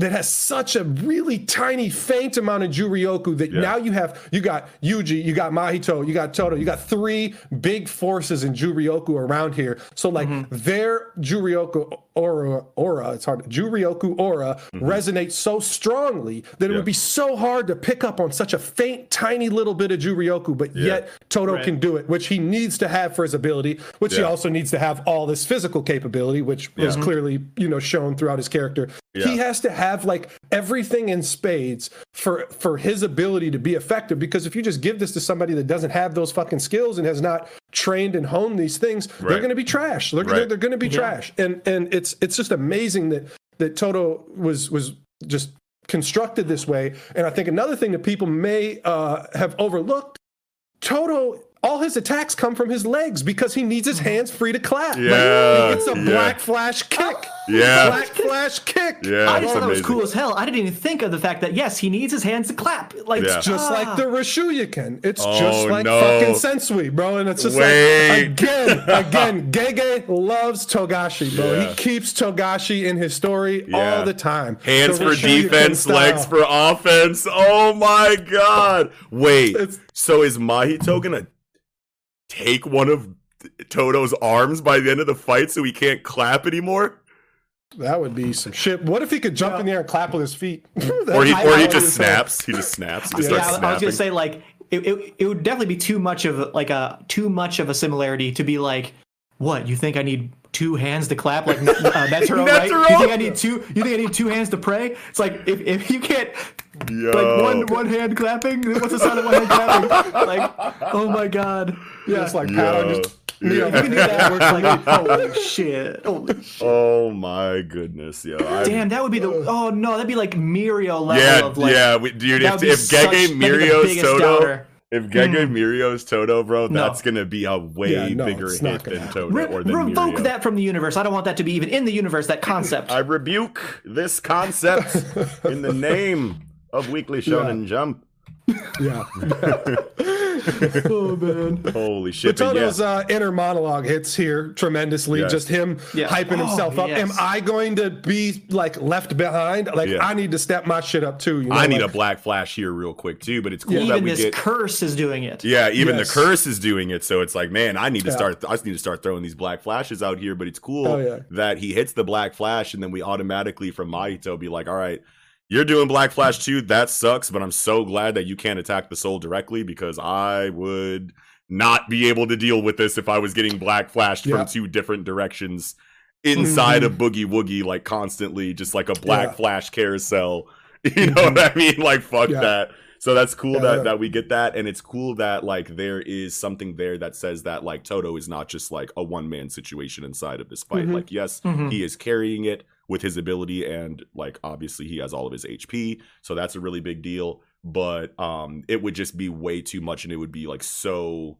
Speaker 2: that has such a really tiny, faint amount of Juryoku that
Speaker 1: Yeah.
Speaker 2: now you have you got Yuji, you got Mahito, you got Todo, you got three big forces in Juryoku around here. So like their Juryoku aura, aura, it's hard. Juryoku aura mm-hmm. resonates so strongly that it would be so hard to pick up on such a faint, tiny little bit of Juryoku, but yet Todo
Speaker 3: Right.
Speaker 2: can do it, which he needs to have for his ability, which he also needs to have all this physical capability, which was
Speaker 1: Yeah.
Speaker 2: clearly you know shown throughout his character. He has to have like everything in spades for for his ability to be effective. Because if you just give this to somebody that doesn't have those fucking skills and has not trained and honed these things, they're going to be trash. They're, they're, they're going to be trash. And and it's it's just amazing that that Todo was was just constructed this way. And I think another thing that people may uh, have overlooked, Todo. All his attacks come from his legs because he needs his hands free to clap. Like,
Speaker 1: Yeah,
Speaker 2: it's a
Speaker 1: yeah.
Speaker 2: black flash kick.
Speaker 1: Yeah.
Speaker 2: black flash kick.
Speaker 1: Yeah,
Speaker 3: I just thought that was
Speaker 1: amazing.
Speaker 3: cool as hell. I didn't even think of the fact that yes, he needs his hands to clap. Like
Speaker 1: Yeah.
Speaker 2: just ah. like the Rishuyaken. It's
Speaker 1: Oh,
Speaker 2: just like
Speaker 1: no.
Speaker 2: fucking Sensui, bro. And it's just
Speaker 1: Wait.
Speaker 2: like again, again, Gege loves Togashi, bro.
Speaker 1: Yeah.
Speaker 2: He keeps Togashi in his story
Speaker 1: Yeah.
Speaker 2: all the time.
Speaker 1: Hands
Speaker 2: The
Speaker 1: for
Speaker 2: Rishuyaken
Speaker 1: defense,
Speaker 2: style.
Speaker 1: legs for offense. Oh my god! Wait,
Speaker 2: It's-
Speaker 1: so is Mahito gonna take one of Todo's arms by the end of the fight so he can't clap anymore?
Speaker 2: That would be some shit. What if he could jump in the air and clap with his feet?
Speaker 1: Or he, or he just
Speaker 3: gonna
Speaker 1: snaps. He just snaps. He just
Speaker 2: Yeah,
Speaker 3: yeah,
Speaker 1: starts
Speaker 3: I, I was
Speaker 1: snapping.
Speaker 3: gonna say like it, it, it would definitely be too much of like a too much of a similarity to be like, what you think I need two hands to clap like uh, Netero, right?
Speaker 1: Netero!
Speaker 3: You think I need two? You think I need two hands to pray? It's like if, if you can't
Speaker 1: Yo.
Speaker 3: like one one hand clapping, what's the sound of one hand clapping? Like oh my god, yeah,
Speaker 2: Just like pat on
Speaker 1: Yo.
Speaker 2: just You know,
Speaker 3: You can do that. We're like, holy shit. Holy shit.
Speaker 1: Oh my goodness, yo! I-
Speaker 3: Damn, that would be the. Oh no, that'd be like Mirio level
Speaker 1: yeah,
Speaker 3: of like.
Speaker 1: yeah, we, dude. If,
Speaker 3: would be
Speaker 1: if
Speaker 3: such-
Speaker 1: Gege
Speaker 3: that'd be the
Speaker 1: Mirio's Todo,
Speaker 3: doubter.
Speaker 1: if Gege hmm. Mirio's Todo, bro,
Speaker 3: No.
Speaker 1: that's gonna be a way
Speaker 2: Yeah, no,
Speaker 1: bigger hit than
Speaker 2: happen.
Speaker 1: Todo
Speaker 3: Re-
Speaker 1: or than
Speaker 3: revoke
Speaker 1: Mirio.
Speaker 3: that from the universe. I don't want that to be even in the universe. That concept.
Speaker 1: I rebuke this concept in the name of Weekly Shonen Jump.
Speaker 2: yeah.
Speaker 3: oh man.
Speaker 1: Holy shit! but yeah.
Speaker 2: Uh, inner monologue hits here tremendously.
Speaker 1: Yes.
Speaker 2: Just him
Speaker 3: Yeah.
Speaker 2: hyping
Speaker 3: Oh,
Speaker 2: himself up.
Speaker 3: yes.
Speaker 2: Am I going to be like left behind? Like
Speaker 1: Yeah.
Speaker 2: I need to step my shit up too. You know,
Speaker 1: I need
Speaker 2: like,
Speaker 1: a black flash here real quick too, but it's cool that
Speaker 3: Even
Speaker 1: we
Speaker 3: this
Speaker 1: get.
Speaker 3: curse is doing it.
Speaker 1: Yeah, even
Speaker 2: Yes.
Speaker 1: the curse is doing it. So it's like, man, I need to
Speaker 2: Yeah.
Speaker 1: start. I just need to start throwing these black flashes out here. But it's cool
Speaker 2: Oh, yeah.
Speaker 1: that he hits the black flash, and then we automatically from Mahito be like, all right, you're doing black flash too. That sucks. But I'm so glad that you can't attack the soul directly because I would not be able to deal with this if I was getting black flashed
Speaker 2: Yeah.
Speaker 1: from two different directions inside of Boogie Woogie, like constantly, just like a black
Speaker 2: Yeah.
Speaker 1: flash carousel. You know what I mean? Like fuck
Speaker 2: Yeah.
Speaker 1: that. So that's cool that that we get that, and it's cool that like there is something there that says that like Todo is not just like a one man situation inside of this fight.
Speaker 2: Mhm.
Speaker 1: Like yes,
Speaker 3: Mhm.
Speaker 1: he is carrying it with his ability, and like obviously he has all of his HP, so that's a really big deal. But um, it would just be way too much, and it would be like so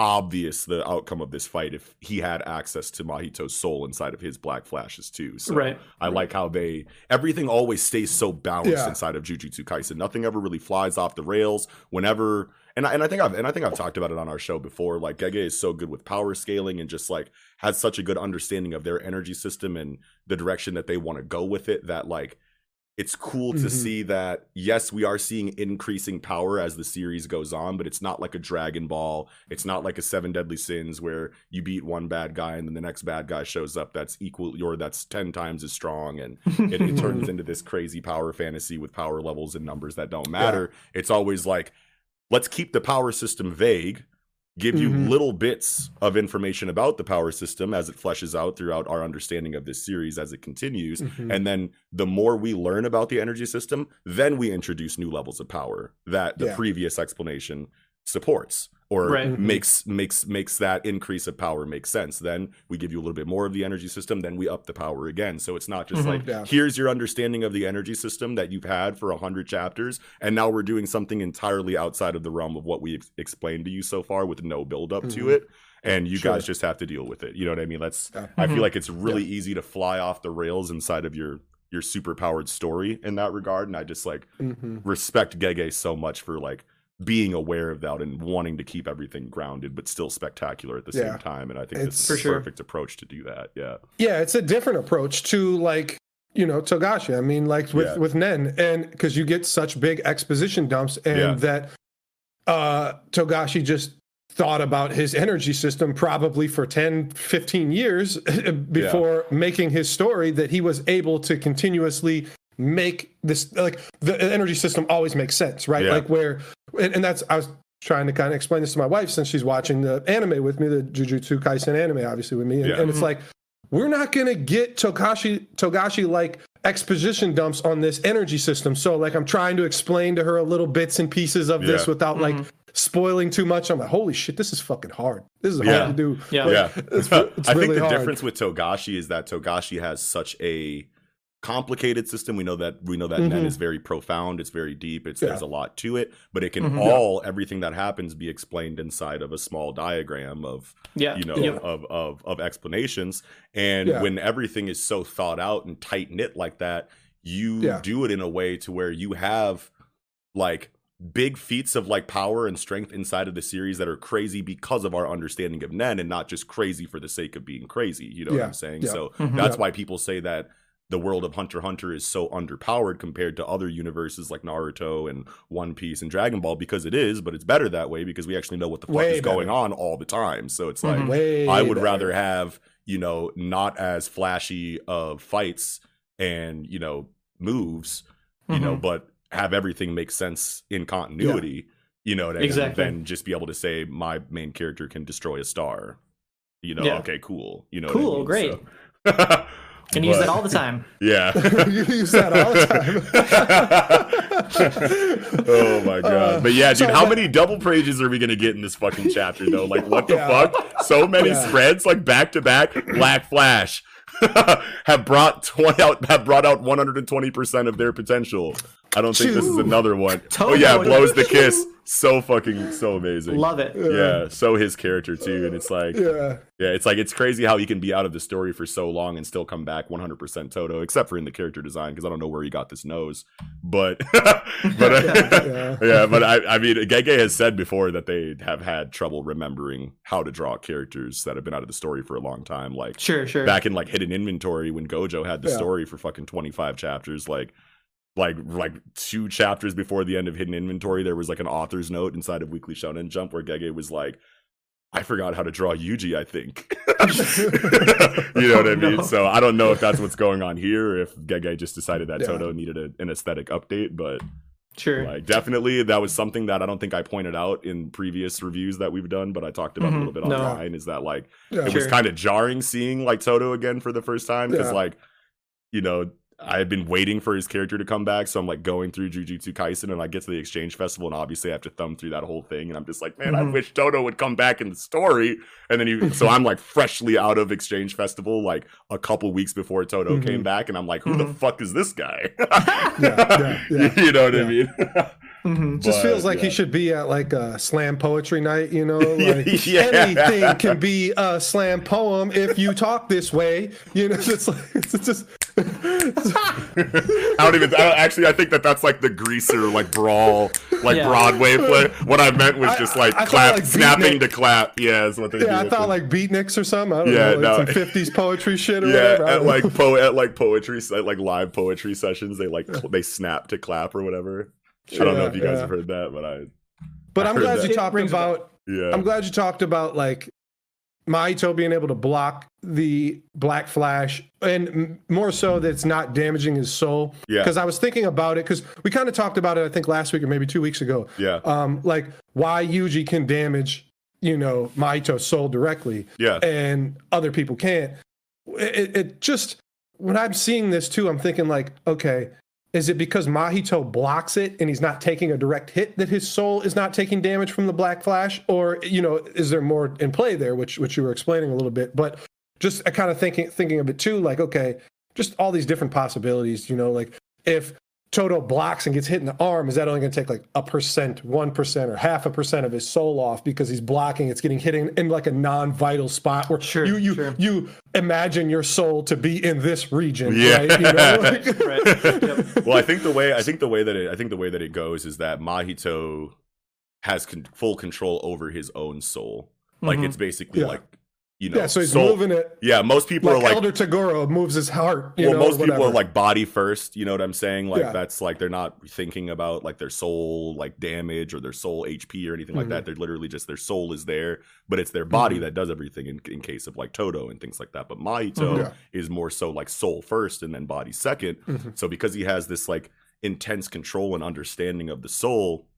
Speaker 1: obvious the outcome of this fight if he had access to Mahito's soul inside of his black flashes too. So
Speaker 3: Right.
Speaker 1: I like how they everything always stays so balanced
Speaker 2: Yeah.
Speaker 1: inside of Jujutsu Kaisen. Nothing ever really flies off the rails. Whenever and I, and I think I've and I think I've talked about it on our show before. Like Gege is so good with power scaling and just like has such a good understanding of their energy system and the direction that they want to go with it. That like it's cool to
Speaker 2: Mhm.
Speaker 1: see that yes, we are seeing increasing power as the series goes on, but it's not like a Dragon Ball. It's not like a Seven Deadly Sins where you beat one bad guy and then the next bad guy shows up that's equal or that's ten times as strong and it, it turns into this crazy power fantasy with power levels and numbers that don't matter. It's always like, let's keep the power system vague, give you
Speaker 2: Mhm.
Speaker 1: little bits of information about the power system as it fleshes out throughout our understanding of this series as it continues.
Speaker 2: Mhm.
Speaker 1: And then the more we learn about the energy system, then we introduce new levels of power that the
Speaker 2: Yeah.
Speaker 1: previous explanation supports or
Speaker 3: Right.
Speaker 2: Mhm.
Speaker 1: makes makes makes that increase of power make sense. Then we give you a little bit more of the energy system, then we up the power again. So it's not just
Speaker 3: Mhm.
Speaker 1: like
Speaker 2: Yeah.
Speaker 1: here's your understanding of the energy system that you've had for a hundred chapters, and now we're doing something entirely outside of the realm of what we ex- explained to you so far with no build up to
Speaker 2: Mhm.
Speaker 1: it. And you
Speaker 2: Sure.
Speaker 1: guys just have to deal with it. You know what I mean? That's
Speaker 2: Yeah.
Speaker 1: I
Speaker 3: Mhm.
Speaker 1: feel like it's really easy to fly off the rails inside of your your super powered story in that regard. And I just like
Speaker 2: Mhm.
Speaker 1: respect Gege so much for like being aware of that and wanting to keep everything grounded but still spectacular at the
Speaker 2: Yeah.
Speaker 1: same time. And I think
Speaker 2: It's-
Speaker 1: this is
Speaker 3: For
Speaker 1: a
Speaker 3: sure.
Speaker 1: perfect approach to do that. Yeah.
Speaker 2: Yeah, it's a different approach to like you know Togashi. I mean, like with
Speaker 1: Yeah.
Speaker 2: with Nen, and because you get such big exposition dumps, and
Speaker 1: Yeah.
Speaker 2: that uh Togashi just thought about his energy system probably for 10 15 years before making his story that he was able to continuously make this like the energy system always makes sense right
Speaker 1: Yeah.
Speaker 2: like where and, and that's i was trying to kind of explain this to my wife since she's watching the anime with me the jujutsu kaisen anime obviously with me and,
Speaker 1: Yeah.
Speaker 2: and it's mm-hmm. like we're not gonna get togashi togashi like exposition dumps on this energy system so like i'm trying to explain to her a little bits and pieces of this
Speaker 1: Yeah.
Speaker 2: without like mm-hmm. spoiling too much i'm like holy shit this is fucking hard this is hard
Speaker 1: Yeah.
Speaker 2: to do
Speaker 3: Yeah.
Speaker 2: Like,
Speaker 1: yeah.
Speaker 2: it's, it's
Speaker 1: I
Speaker 2: really
Speaker 1: think the
Speaker 2: hard.
Speaker 1: difference with Togashi is that Togashi has such a complicated system. We know that we know that Nen
Speaker 2: Mhm.
Speaker 1: is very profound. It's very deep. It's
Speaker 2: Yeah.
Speaker 1: there's a lot to it, but it can
Speaker 3: Mhm.
Speaker 1: all everything that happens be explained inside of a small diagram of
Speaker 3: Yeah.
Speaker 1: you know
Speaker 3: Yep.
Speaker 1: of, of of explanations. And
Speaker 2: Yeah.
Speaker 1: when everything is so thought out and tight knit like that, you
Speaker 2: Yeah.
Speaker 1: do it in a way to where you have like big feats of like power and strength inside of the series that are crazy because of our understanding of Nen and not just crazy for the sake of being crazy. You know what I'm saying?
Speaker 2: yeah.
Speaker 1: So
Speaker 3: Mhm.
Speaker 1: that's
Speaker 2: Yeah.
Speaker 1: why people say that the world of Hunter Hunter is so underpowered compared to other universes like Naruto and One Piece and Dragon Ball because it is, but it's better that way because we actually know what the fuck
Speaker 2: Way
Speaker 1: is going on all the time. So it's like
Speaker 3: Mhm.
Speaker 2: Way
Speaker 1: I would
Speaker 2: better.
Speaker 1: rather have, you know, not as flashy of fights and, you know, moves, you know,
Speaker 3: Mhm.
Speaker 1: but have everything make sense in continuity, you know what I mean?
Speaker 3: Exactly.
Speaker 1: Than just be able to say my main character can destroy a star. You know,
Speaker 3: Yeah.
Speaker 1: okay, cool. You know,
Speaker 3: Cool,
Speaker 1: what I mean?
Speaker 3: great.
Speaker 1: So-
Speaker 3: And use that all the time.
Speaker 1: Yeah.
Speaker 2: you use that all the time.
Speaker 1: oh my god.
Speaker 2: Uh,
Speaker 1: but yeah, dude,
Speaker 2: so
Speaker 1: how
Speaker 2: that-
Speaker 1: many double pages are we gonna get in this fucking chapter though? Like what the
Speaker 2: Yeah.
Speaker 1: fuck? So many
Speaker 2: Yeah.
Speaker 1: spreads like back to back. Black Flash have brought twenty out have brought out one hundred and twenty percent of their potential. I don't think this is another one. Oh
Speaker 3: Todo
Speaker 1: yeah, blows the kiss. So fucking so amazing.
Speaker 3: Love it.
Speaker 1: Yeah, so his character too, and it's like
Speaker 2: yeah.
Speaker 1: yeah, it's like it's crazy how he can be out of the story for so long and still come back 100% Todo, except for in the character design because I don't know where he got this nose, but but
Speaker 2: Yeah.
Speaker 1: yeah, but I I mean Gege has said before that they have had trouble remembering how to draw characters that have been out of the story for a long time, like
Speaker 3: Sure, sure.
Speaker 1: back in like Hidden Inventory when Gojo had the
Speaker 2: Yeah.
Speaker 1: story for fucking 25 chapters, like. Like like two chapters before the end of Hidden Inventory, there was like an author's note inside of Weekly Shonen Jump where Gege was like, I forgot how to draw Yuji, I think. you know what I
Speaker 3: Oh,
Speaker 1: mean?
Speaker 3: no.
Speaker 1: So I don't know if that's what's going on here, if Gege just decided that
Speaker 2: Yeah.
Speaker 1: Todo needed a, an aesthetic update, but
Speaker 3: sure.
Speaker 1: like definitely that was something that I don't think I pointed out in previous reviews that we've done, but I talked about a
Speaker 3: Mhm.
Speaker 1: little bit
Speaker 3: No.
Speaker 1: online is that like
Speaker 2: Yeah.
Speaker 1: it was kind of jarring seeing like Todo again for the first time because
Speaker 2: Yeah.
Speaker 1: like you know I had been waiting for his character to come back, so I'm like going through Jujutsu Kaisen, and I get to the exchange festival, and obviously I have to thumb through that whole thing, and I'm just like, man, I
Speaker 3: Mhm.
Speaker 1: wish Todo would come back in the story, and then he, so I'm like freshly out of exchange festival, like a couple weeks before Todo
Speaker 2: Mhm.
Speaker 1: came back, and I'm like, who the
Speaker 3: Mhm.
Speaker 1: fuck is this guy?
Speaker 2: yeah, yeah.
Speaker 1: you know what I mean?
Speaker 3: Mhm.
Speaker 2: Just
Speaker 1: But,
Speaker 2: feels like
Speaker 1: yeah.
Speaker 2: he should be at like a slam poetry night, you know? Like
Speaker 1: Yeah.
Speaker 2: anything can be a slam poem if you talk this way. You know, it's like it's just
Speaker 1: I don't even. I don't, actually, I think that that's like the greaser, like brawl, like
Speaker 3: Yeah.
Speaker 1: Broadway play. What I meant was just like
Speaker 2: I thought,
Speaker 1: clap,
Speaker 2: like,
Speaker 1: snapping
Speaker 2: beatnik.
Speaker 1: to clap. Yeah, is what they do.
Speaker 2: yeah. I thought
Speaker 1: it.
Speaker 2: like beatniks or something. I don't
Speaker 1: Yeah,
Speaker 2: know, like
Speaker 1: no.
Speaker 2: some fifties poetry shit or
Speaker 1: yeah,
Speaker 2: whatever.
Speaker 1: At like
Speaker 2: know.
Speaker 1: po at like poetry, at like live poetry sessions, they like cl- they snap to clap or whatever. I don't know if you guys
Speaker 2: Yeah,
Speaker 1: have heard that, but I
Speaker 2: But
Speaker 1: I
Speaker 2: I'm glad
Speaker 1: that.
Speaker 2: you talked
Speaker 3: rings
Speaker 2: about.
Speaker 1: yeah.
Speaker 2: I'm glad you talked about like Mahito being able to block the Black Flash, and more so that it's not damaging his soul.
Speaker 1: Yeah.
Speaker 2: Because I was thinking about it because we kind of talked about it. I think last week or maybe two weeks ago.
Speaker 1: yeah,
Speaker 2: Um, like why Yuji can damage, you know, Mahito's soul directly,
Speaker 1: yeah,
Speaker 2: and other people can't. It, it just when I'm seeing this too, I'm thinking like, okay, is it because Mahito blocks it and he's not taking a direct hit that his soul is not taking damage from the Black Flash, or you know, is there more in play there, which which you were explaining a little bit, but just uh, kind of thinking thinking of it too, like okay, just all these different possibilities, you know, like if Todo blocks and gets hit in the arm, is that only going to take like a percent, one percent, or half a percent of his soul off because he's blocking? It's getting hit in, in like a non-vital spot where
Speaker 3: Sure,
Speaker 2: you you
Speaker 3: sure.
Speaker 2: you imagine your soul to be in this region,
Speaker 1: Yeah.
Speaker 2: right? You know, like-
Speaker 3: Right. Yep.
Speaker 1: well, I think the way I think the way that it I think the way that it goes is that Mahito has con- full control over his own soul. Like
Speaker 3: Mhm.
Speaker 1: it's basically
Speaker 2: Yeah.
Speaker 1: like you know,
Speaker 2: yeah, so he's
Speaker 1: soul-
Speaker 2: moving it
Speaker 1: Yeah, most people
Speaker 2: like,
Speaker 1: are like
Speaker 2: Elder Toguro moves his heart.
Speaker 1: Well,
Speaker 2: know,
Speaker 1: most people are like body first. You know what I'm saying? Like
Speaker 2: Yeah.
Speaker 1: that's like they're not thinking about like their soul like damage or their soul HP or anything like
Speaker 2: Mhm.
Speaker 1: that. They're literally just their soul is there, but it's their body
Speaker 2: Mhm.
Speaker 1: that does everything. In, in case of like Todo and things like that. But Mahito
Speaker 2: Mhm. Yeah.
Speaker 1: is more so like soul first and then body 2nd
Speaker 2: Mhm.
Speaker 1: So because he has this like intense control and understanding of the soul,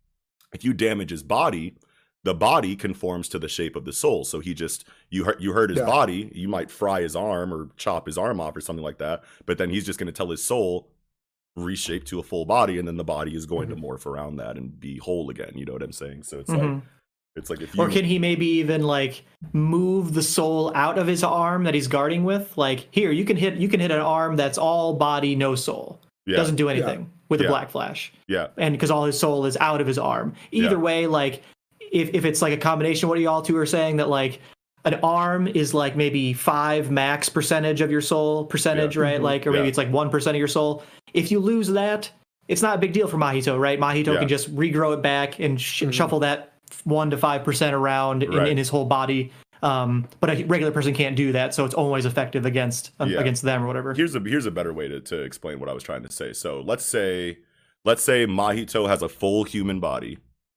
Speaker 1: if you damage his body. The body conforms to the shape of the soul, so he just you hurt you hurt his
Speaker 2: Yeah.
Speaker 1: body. You might fry his arm or chop his arm off or something like that, but then he's just going to tell his soul reshape to a full body and then the body is going
Speaker 2: Mm-hmm.
Speaker 1: to morph around that and be whole again you know what i'm saying so it's like
Speaker 3: Mhm.
Speaker 1: it's like if you
Speaker 3: Or can he maybe even like move the soul out of his arm that he's guarding with? Like, here, you can hit you can hit an arm that's all body, no soul.
Speaker 1: yeah
Speaker 3: Doesn't do anything with
Speaker 1: Yeah.
Speaker 3: a black flash.
Speaker 1: yeah
Speaker 3: And because all his soul is out of his arm. Either
Speaker 1: Yeah.
Speaker 3: way, like if, if it's like a combination, what are y'all two are saying that like an arm is like maybe five max percentage of your soul percentage,
Speaker 1: Yeah.
Speaker 3: right?
Speaker 2: Mhm.
Speaker 3: Like, or maybe
Speaker 1: Yeah.
Speaker 3: it's like one percent of your soul. If you lose that, it's not a big deal for Mahito, right? Mahito
Speaker 1: Yeah.
Speaker 3: can just regrow it back and sh- shuffle that one to five percent around in,
Speaker 1: Right.
Speaker 3: in his whole body. Um, but a regular person can't do that, so it's always effective against um,
Speaker 1: Yeah.
Speaker 3: against them or whatever.
Speaker 1: here's a here's a better way to, to explain what i was trying to say so let's say let's say mahito has a full human body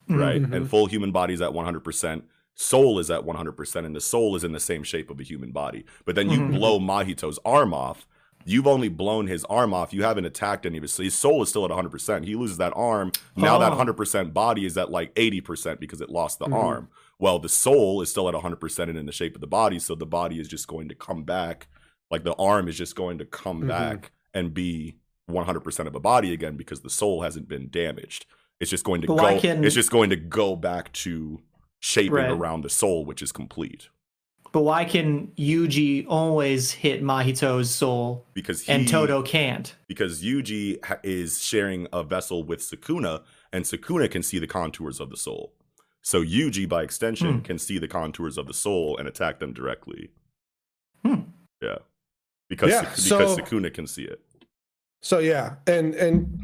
Speaker 1: right
Speaker 2: Mhm.
Speaker 1: and full human body is at 100% soul is at 100% and the soul is in the same shape of a human body but then you
Speaker 3: Mhm.
Speaker 1: blow mahito's arm off you've only blown his arm off you haven't attacked any of his so his soul is still at 100% he loses that arm now that
Speaker 3: Oh.
Speaker 1: 100% body is at like 80% because it lost the
Speaker 2: Mhm.
Speaker 1: arm well the soul is still at 100% and in the shape of the body so the body is just going to come back Like the arm is just going to come
Speaker 2: Mhm.
Speaker 1: back and be 100% of a body again because the soul hasn't been damaged. It's just going to
Speaker 3: But
Speaker 1: go.
Speaker 3: can-
Speaker 1: It's just going to go back to shaping
Speaker 3: Right.
Speaker 1: around the soul, which is complete.
Speaker 3: But why can Yuji always hit Mahito's soul
Speaker 1: Because he,
Speaker 3: and Todo can't?
Speaker 1: because Yuji is sharing a vessel with Sukuna, and Sukuna can see the contours of the soul. So Yuji, by extension,
Speaker 3: Hmm.
Speaker 1: can see the contours of the soul and attack them directly.
Speaker 3: Hmm.
Speaker 1: Yeah, because
Speaker 2: Yeah,
Speaker 1: because
Speaker 2: so-
Speaker 1: Sukuna can see it.
Speaker 2: So yeah, and and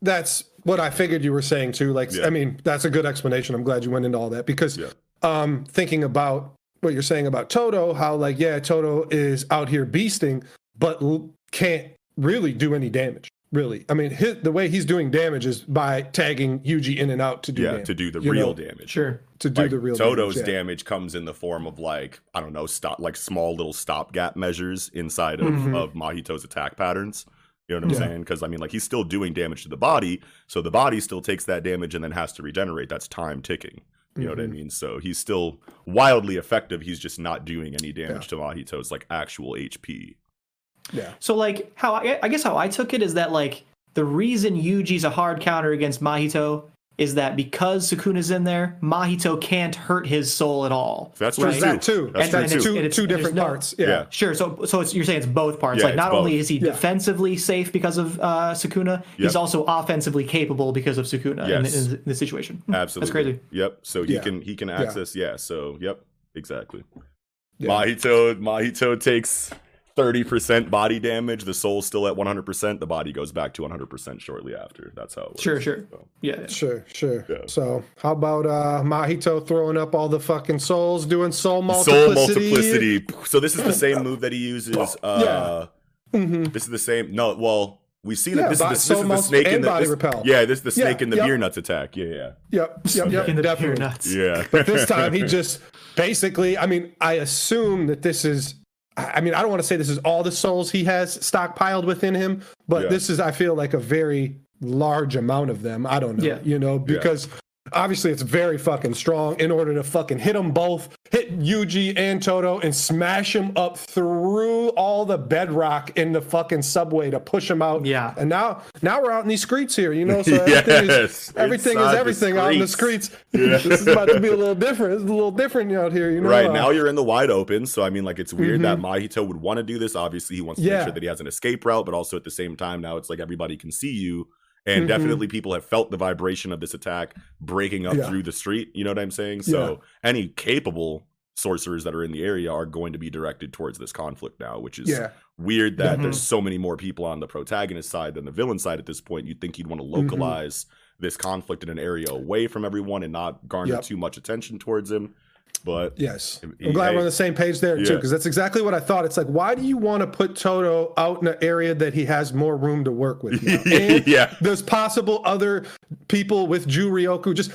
Speaker 2: that's what I figured you were saying too. Like,
Speaker 1: Yeah.
Speaker 2: I mean, that's a good explanation. I'm glad you went into all that because
Speaker 1: Yeah.
Speaker 2: um, thinking about what you're saying about Todo, how like yeah, Todo is out here beasting, but l- can't really do any damage. Really, I mean, his, the way he's doing damage is by tagging Yuji in and out to do
Speaker 1: Yeah,
Speaker 2: damage,
Speaker 1: to do the real
Speaker 2: know,
Speaker 1: damage.
Speaker 3: Sure.
Speaker 2: to do
Speaker 1: Like,
Speaker 2: the real
Speaker 1: Todo's
Speaker 2: damage. yeah.
Speaker 1: damage comes in the form of like I don't know, stop like small little stopgap measures inside of,
Speaker 2: Mhm.
Speaker 1: of Mahito's attack patterns. You know what I'm
Speaker 2: Yeah.
Speaker 1: saying? Because I mean, like he's still doing damage to the body, so the body still takes that damage and then has to regenerate. That's time ticking. You know what I
Speaker 2: Mhm.
Speaker 1: mean? So he's still wildly effective. He's just not doing any damage to Mahito's like actual HP.
Speaker 2: Yeah,
Speaker 3: So like how I, I guess how I took it is that like the reason Yuji's a hard counter against Mahito is that because Sukuna's in there, Mahito can't hurt his soul at all.
Speaker 1: That's true
Speaker 3: right?
Speaker 1: too.
Speaker 2: that too.
Speaker 1: That's
Speaker 3: And-
Speaker 1: true
Speaker 3: and
Speaker 1: too.
Speaker 3: it's-
Speaker 2: two
Speaker 3: and it's-
Speaker 2: two
Speaker 3: and
Speaker 2: different
Speaker 3: no-
Speaker 2: parts. Yeah.
Speaker 1: Yeah.
Speaker 3: Sure. So so it's, you're saying it's both parts.
Speaker 1: Yeah,
Speaker 3: like not
Speaker 1: it's
Speaker 3: only is he
Speaker 2: Yeah.
Speaker 3: defensively safe because of uh, Sukuna, he's also offensively capable because of Sukuna in,
Speaker 1: Yes.
Speaker 3: in, this situation.
Speaker 1: Absolutely.
Speaker 3: That's crazy.
Speaker 1: Yep. So he
Speaker 2: Yeah.
Speaker 1: can he can access yeah. So yep. Exactly.
Speaker 2: Yeah.
Speaker 1: Mahito Mahito takes thirty percent body damage. The soul's still at one hundred percent. The body goes back to one hundred percent shortly after. That's how. It works.
Speaker 3: Sure, sure.
Speaker 1: So,
Speaker 3: Yeah. yeah.
Speaker 2: Sure, sure.
Speaker 1: Yeah.
Speaker 2: So, how about uh Mahito throwing up all the fucking souls, doing soul multiplicity?
Speaker 1: Soul
Speaker 2: multiplicity?
Speaker 1: multiplicity. So this is the same move that he uses. Uh,
Speaker 2: hmm
Speaker 1: This is the same. No, well, we've seen
Speaker 2: Yeah,
Speaker 1: it. This, is the, this is the snake in
Speaker 2: and
Speaker 1: the
Speaker 2: body
Speaker 1: this-
Speaker 2: repel.
Speaker 1: Yeah, this is the
Speaker 2: Yeah,
Speaker 1: snake in the
Speaker 2: yep.
Speaker 1: beer nuts attack. Yeah, yeah,
Speaker 2: Yep, yep, yep.
Speaker 3: In the pure
Speaker 2: definitely.
Speaker 3: nuts.
Speaker 1: yeah.
Speaker 2: But this time he just basically, I mean, I assume that this is I I mean, I don't want to say this is all the souls he has stockpiled within him, but
Speaker 1: Yeah.
Speaker 2: this is I feel like a very large amount of them. I don't know,
Speaker 3: Yeah.
Speaker 2: you know, because obviously it's very fucking strong in order to fucking hit them both, hit Yuji and Todo and smash them up through all the bedrock in the fucking subway to push them out.
Speaker 3: Yeah.
Speaker 2: And now now we're out in these streets here, you know, so everything
Speaker 1: Yes,
Speaker 2: is everything is
Speaker 1: the
Speaker 2: everything out in the
Speaker 1: streets.
Speaker 2: streets. this is about to be a little different. It's a little different out here, you know.
Speaker 1: Right
Speaker 2: uh,
Speaker 1: now, you're in the wide open, so I mean, like, it's weird that Mahito would want to do this. Obviously, he wants to make
Speaker 2: Mm-hmm.
Speaker 1: Sure that he has an escape route, but also at the same time, now it's like everybody can see you, and
Speaker 2: Mhm.
Speaker 1: definitely people have felt the vibration of this attack breaking up
Speaker 2: Yeah.
Speaker 1: through the street. You know what I'm saying? So any capable sorcerers that are in the area are going to be directed towards this conflict now, which is
Speaker 2: Yeah.
Speaker 1: weird that
Speaker 3: Mhm.
Speaker 1: there's so many more people on the protagonist side than the villain side at this point. You'd think you'd want to
Speaker 2: Mm-hmm.
Speaker 1: localize this conflict in an area away from everyone and not garner
Speaker 2: Yep.
Speaker 1: too much attention towards him. But
Speaker 2: Yes.
Speaker 1: He-
Speaker 2: I'm glad we're on the same page there too, because that's exactly what I thought. It's like, why do you want to put Todo out in an area that he has more room to work with? And
Speaker 1: Yeah.
Speaker 2: There's possible other people with Juryoku. Just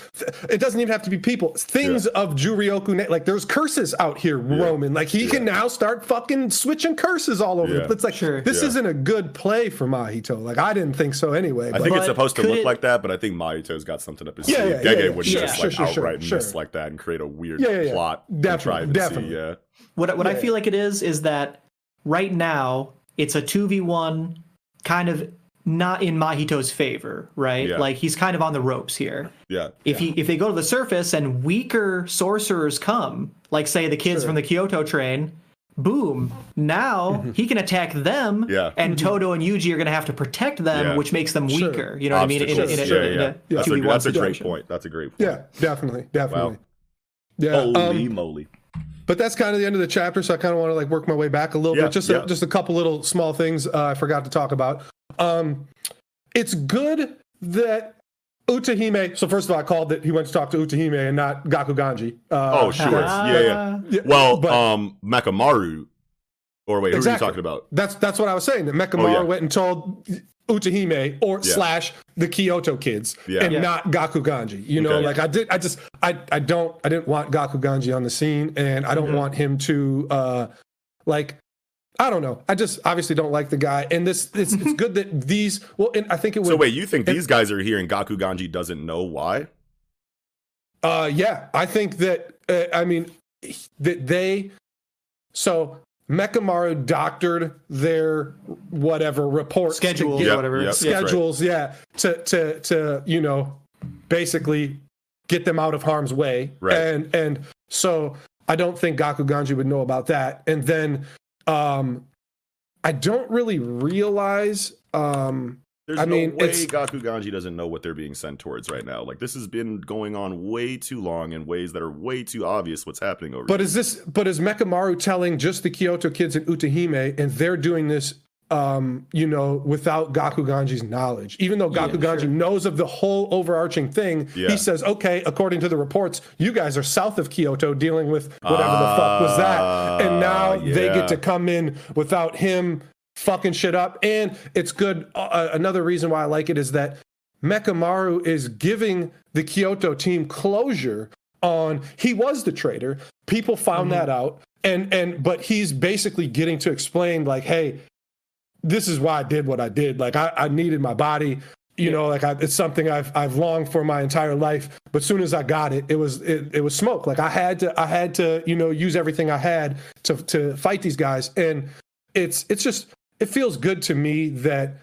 Speaker 2: it doesn't even have to be people. Things of Juryoku. na- Like there's curses out here roaming. Like he can now start fucking switching curses all over.
Speaker 1: Yeah.
Speaker 2: It's like
Speaker 3: Sure.
Speaker 2: this
Speaker 1: Yeah.
Speaker 2: isn't a good play for Mahito. Like I didn't think so anyway.
Speaker 1: I
Speaker 2: but-
Speaker 1: it's supposed to look
Speaker 3: it-
Speaker 1: like that, but I think Mahito's got something up his sleeve.
Speaker 2: yeah, yeah,
Speaker 1: Gege
Speaker 2: yeah.
Speaker 1: wouldn't
Speaker 3: Yeah.
Speaker 1: just like
Speaker 2: sure, sure,
Speaker 1: outright
Speaker 2: sure.
Speaker 1: miss like that and create a weird
Speaker 2: Yeah, yeah, yeah.
Speaker 1: plot.
Speaker 2: Definitely,
Speaker 1: contrivance.
Speaker 2: definitely.
Speaker 1: Yeah.
Speaker 3: What what I feel like it is is that right now it's a two v one, kind of not in Mahito's favor, right?
Speaker 1: Yeah.
Speaker 3: Like he's kind of on the ropes here.
Speaker 1: Yeah.
Speaker 3: If he if they go to the surface and weaker sorcerers come, like say the kids
Speaker 2: Sure.
Speaker 3: from the Kyoto train, boom! Now he can attack them,
Speaker 1: Yeah.
Speaker 3: and Todo and Yuji are going to have to protect them,
Speaker 1: Yeah.
Speaker 3: which makes them
Speaker 2: Sure.
Speaker 3: weaker. You know what I mean? In, a- in, a-
Speaker 1: Obstacles.
Speaker 3: in, a-
Speaker 1: yeah,
Speaker 3: in
Speaker 1: yeah.
Speaker 3: a
Speaker 1: That's, a, that's a great point. That's a great point.
Speaker 2: yeah, definitely, definitely.
Speaker 1: Wow.
Speaker 2: Yeah.
Speaker 1: Holy
Speaker 2: um,
Speaker 1: moly.
Speaker 2: but that's kind of the end of the chapter so i kind of want to like work my way back a little
Speaker 1: Yeah,
Speaker 2: bit just
Speaker 1: yeah.
Speaker 2: a, just a couple little small things uh, i forgot to talk about um it's good that utahime so first of all i called that he went to talk to utahime and not gakuganji uh,
Speaker 1: Oh, sure.
Speaker 3: Ah.
Speaker 1: Yeah, yeah. Well,
Speaker 2: but
Speaker 1: um, Mechamaru. Or wait, who are you talking about?
Speaker 2: that's that's what i was saying that mechamaru
Speaker 1: Oh, yeah.
Speaker 2: went and told utahime or
Speaker 1: Yeah.
Speaker 2: slash the kyoto kids
Speaker 1: Yeah.
Speaker 2: and
Speaker 3: Yeah.
Speaker 2: not gakuganji you know
Speaker 1: Okay.
Speaker 2: like i did i just i i don't i didn't want gakuganji on the scene and i don't
Speaker 1: Mm-hmm.
Speaker 2: Want him to uh like I don't know. I just obviously don't like the guy, and this it's, it's good that these. Well, and I think it would.
Speaker 1: So wait, you think these guys are here and Gakuganji doesn't know why?
Speaker 2: Uh, yeah, I think that. Uh, I mean, that they. So Mechamaru doctored their whatever
Speaker 3: Schedules
Speaker 2: get-
Speaker 3: or whatever.
Speaker 1: Yep.
Speaker 2: Schedules, yeah, to to to you know, basically get them out of harm's way.
Speaker 1: Right.
Speaker 2: And and so I don't think Gakuganji would know about that. And then um I don't really realize um
Speaker 1: There's
Speaker 2: I
Speaker 1: no
Speaker 2: mean,
Speaker 1: way
Speaker 2: it's-
Speaker 1: Gakuganji doesn't know what they're being sent towards right now. Like this has been going on way too long in ways that are way too obvious what's happening over here.
Speaker 2: But
Speaker 1: here.
Speaker 2: is this? But is Mechamaru telling just the Kyoto kids in Utahime, and they're doing this, um, you know, without Gakuganji's knowledge? Even though Gaku
Speaker 3: Yeah,
Speaker 2: Ganji
Speaker 3: sure.
Speaker 2: knows of the whole overarching thing,
Speaker 1: Yeah.
Speaker 2: he says, "Okay, according to the reports, you guys are south of Kyoto dealing with whatever the fuck was that," and now they
Speaker 1: Ah,
Speaker 2: get to come in without him fucking shit up. And it's good. Uh, another reason why I like it is that Mechamaru is giving the Kyoto team closure on he was the traitor. People found that out. And and but he's basically getting to explain like, hey, this is why I did what I did. Like I, I needed my body. You know, like I, it's something I've I've longed for my entire life. But soon as I got it, it was it, it was smoke. Like I had to I had to you know use everything I had to to fight these guys. And it's it's just it feels good to me that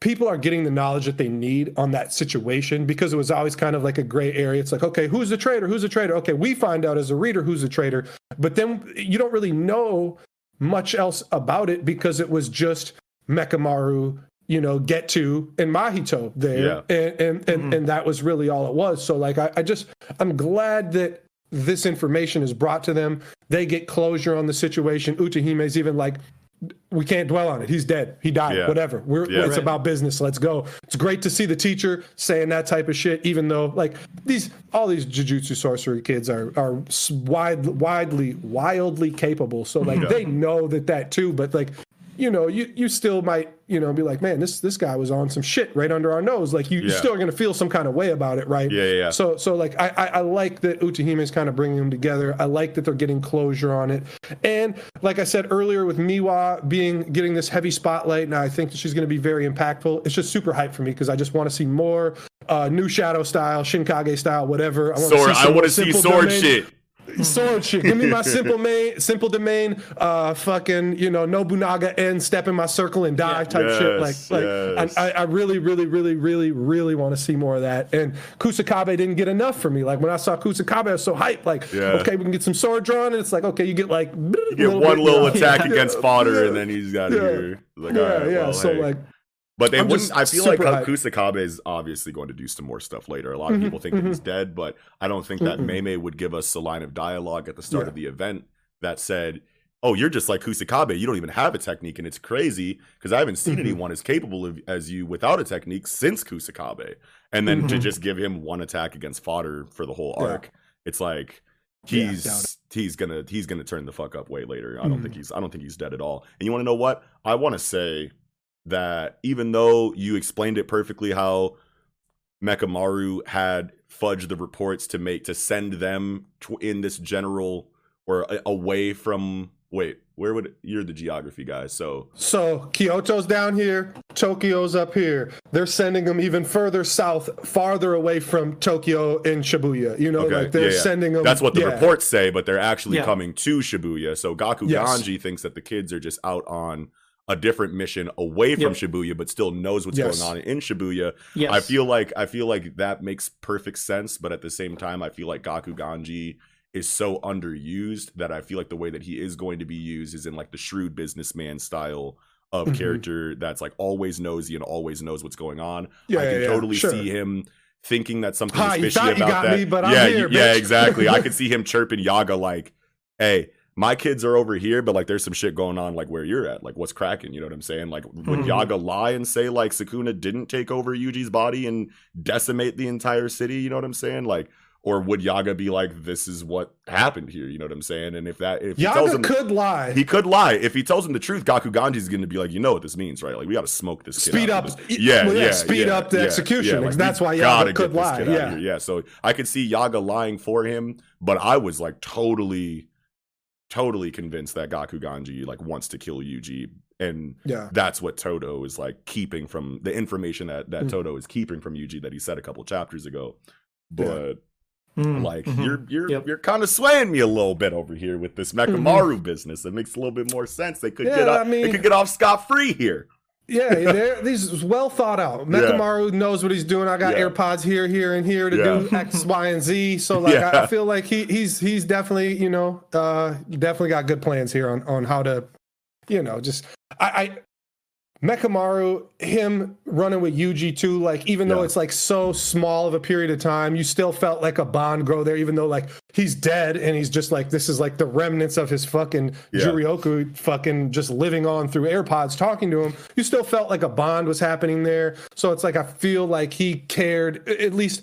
Speaker 2: people are getting the knowledge that they need on that situation because it was always kind of like a gray area. It's like, okay, who's the traitor? Who's the traitor? Okay, we find out as a reader who's the traitor, but then you don't really know much else about it because it was just Mechamaru, you know, get to and Mahito there, and and and, mm-hmm. and that was really all it was. So like, I, I just I'm glad that this information is brought to them. They get closure on the situation. Utahime's even like, we can't dwell on it. He's dead. He died.
Speaker 1: Yeah.
Speaker 2: Whatever. We're,
Speaker 1: Yeah.
Speaker 2: it's
Speaker 3: Right.
Speaker 2: about business. Let's go. It's great to see the teacher saying that type of shit, even though like these all these jujutsu sorcery kids are are wide, widely, wildly capable. So like they know that that too. But like you know, you you still might you know be like, man, this this guy was on some shit right under our nose. Like you, you
Speaker 1: Yeah.
Speaker 2: still are gonna feel some kind of way about it, right?
Speaker 1: Yeah, yeah.
Speaker 2: So so like I I, I like that Utahime is kind of bringing them together. I like that they're getting closure on it. And like I said earlier, with Miwa being getting this heavy spotlight, and I think that she's going to be very impactful. It's just super hype for me because I just want to see more uh, new Shadow style, Shinkage style, whatever. I see
Speaker 1: I want to see
Speaker 2: simple
Speaker 1: sword
Speaker 2: domain-
Speaker 1: shit.
Speaker 2: Sword shit. Give me my simple main, simple domain, uh, fucking, you know, Nobunaga and step in my circle and die type shit. Like, like
Speaker 1: yes.
Speaker 2: I, I, really, really, really, really, really want to see more of that. And Kusakabe didn't get enough for me. Like when I saw Kusakabe, I was so hyped. Like,
Speaker 1: Yeah.
Speaker 2: okay, we can get some sword drawn, and it's like, okay, you get like
Speaker 1: You get one little attack against fodder,
Speaker 2: Yeah.
Speaker 1: and then he's got
Speaker 2: Yeah.
Speaker 1: here. Like,
Speaker 2: Yeah,
Speaker 1: right,
Speaker 2: yeah.
Speaker 1: well,
Speaker 2: so
Speaker 1: hey.
Speaker 2: like,
Speaker 1: But they
Speaker 2: I'm
Speaker 1: wouldn't. I feel like
Speaker 2: hyped.
Speaker 1: Kusakabe is obviously going to do some more stuff later. A lot
Speaker 2: Mm-hmm,
Speaker 1: of people think that he's dead, but I don't think that Meme would give us a line of dialogue at the start
Speaker 2: Yeah.
Speaker 1: of the event that said, "Oh, you're just like Kusakabe. You don't even have a technique, and it's crazy because I haven't seen
Speaker 2: Mm-hmm.
Speaker 1: anyone as capable of, as you without a technique since Kusakabe." And then to
Speaker 2: Mhm.
Speaker 1: just give him one attack against fodder for the whole
Speaker 2: Yeah.
Speaker 1: arc, it's like. He's
Speaker 2: doubt
Speaker 1: he's gonna he's gonna turn the fuck up way later. I don't think he's I don't think he's dead at all. And you want to know what? I want to say that even though you explained it perfectly how Mechamaru had fudged the reports to make to send them tw- in this general or a- away from wait where would you're the geography guy so
Speaker 2: So Kyoto's down here, Tokyo's up here. They're sending them even further south, farther away from Tokyo and Shibuya. You know,
Speaker 1: okay
Speaker 2: like they're
Speaker 1: yeah, yeah.
Speaker 2: sending them.
Speaker 1: that's what the
Speaker 2: yeah.
Speaker 1: reports say but they're actually
Speaker 3: Yeah.
Speaker 1: coming to Shibuya so Gaku
Speaker 2: Yes.
Speaker 1: Ganji thinks that the kids are just out on a different mission away from
Speaker 3: Yep.
Speaker 1: Shibuya but still knows what's
Speaker 2: Yes.
Speaker 1: going on in Shibuya
Speaker 3: Yes.
Speaker 1: I feel like I feel like that makes perfect sense, but at the same time, I feel like Gakuganji is so underused that I feel like the way that he is going to be used is in like the shrewd businessman style of
Speaker 2: Mhm.
Speaker 1: character that's like always nosy and always knows what's going on.
Speaker 2: Yeah,
Speaker 1: I can
Speaker 2: yeah, yeah,
Speaker 1: totally
Speaker 2: sure.
Speaker 1: see him thinking that something
Speaker 2: Ha,
Speaker 1: is fishy about that.
Speaker 2: me,
Speaker 1: yeah,
Speaker 2: here,
Speaker 1: yeah,
Speaker 2: bitch.
Speaker 1: exactly. I could see him chirping Yaga like, "Hey, my kids are over here, but like there's some shit going on like where you're at. Like what's cracking? You know what I'm saying? Like would
Speaker 3: Mhm.
Speaker 1: Yaga lie and say like Sukuna didn't take over Yuji's body and decimate the entire city? You know what I'm saying? Like or would Yaga be like, "This is what happened here"? You know what I'm saying? And if that, if he tells
Speaker 2: Yaga
Speaker 1: him,
Speaker 2: could lie.
Speaker 1: he could lie. If he tells him the truth, Gakuganji's going to be like, "You know what this means, right? Like we got to smoke this kid.
Speaker 2: Speed up-
Speaker 1: Yeah,
Speaker 2: well, yeah,
Speaker 1: yeah,
Speaker 2: speed
Speaker 1: yeah,
Speaker 2: up the
Speaker 1: yeah,
Speaker 2: execution, because that's why Yaga could lie,
Speaker 1: kid out of
Speaker 2: yeah.
Speaker 1: yeah. So I could see Yaga lying for him, but I was like totally, totally convinced that Gakuganji like wants to kill Yuji, and
Speaker 2: yeah.
Speaker 1: that's what Todo is like keeping from the information that that
Speaker 2: Mm.
Speaker 1: Todo is keeping from Yuji that he said a couple chapters ago.
Speaker 2: Yeah.
Speaker 1: But like you're you're
Speaker 3: Mm, Yep.
Speaker 1: you're kind of swaying me a little bit over here with this Mechamaru business. It makes a little bit more sense. They could
Speaker 2: Yeah,
Speaker 1: get off,
Speaker 2: I mean-
Speaker 1: they could get off scot free here.
Speaker 2: Yeah, they're, these is well thought out. Mechamaru knows what he's doing. I got
Speaker 1: Yeah.
Speaker 2: AirPods here, here, and here to
Speaker 1: Yeah.
Speaker 2: do X, Y, and Z. So like, I,
Speaker 1: Yeah.
Speaker 2: I feel like he he's he's definitely you know uh definitely got good plans here on on how to, you know, just I. Mechamaru, him running with Yuji too, like even though it's like so small of a period of time, you still felt like a bond grow there, even though like he's dead and he's just like this is like the remnants of his fucking
Speaker 1: Yeah.
Speaker 2: Juryoku fucking just living on through AirPods talking to him. You still felt like a bond was happening there. So it's like I feel like he cared at least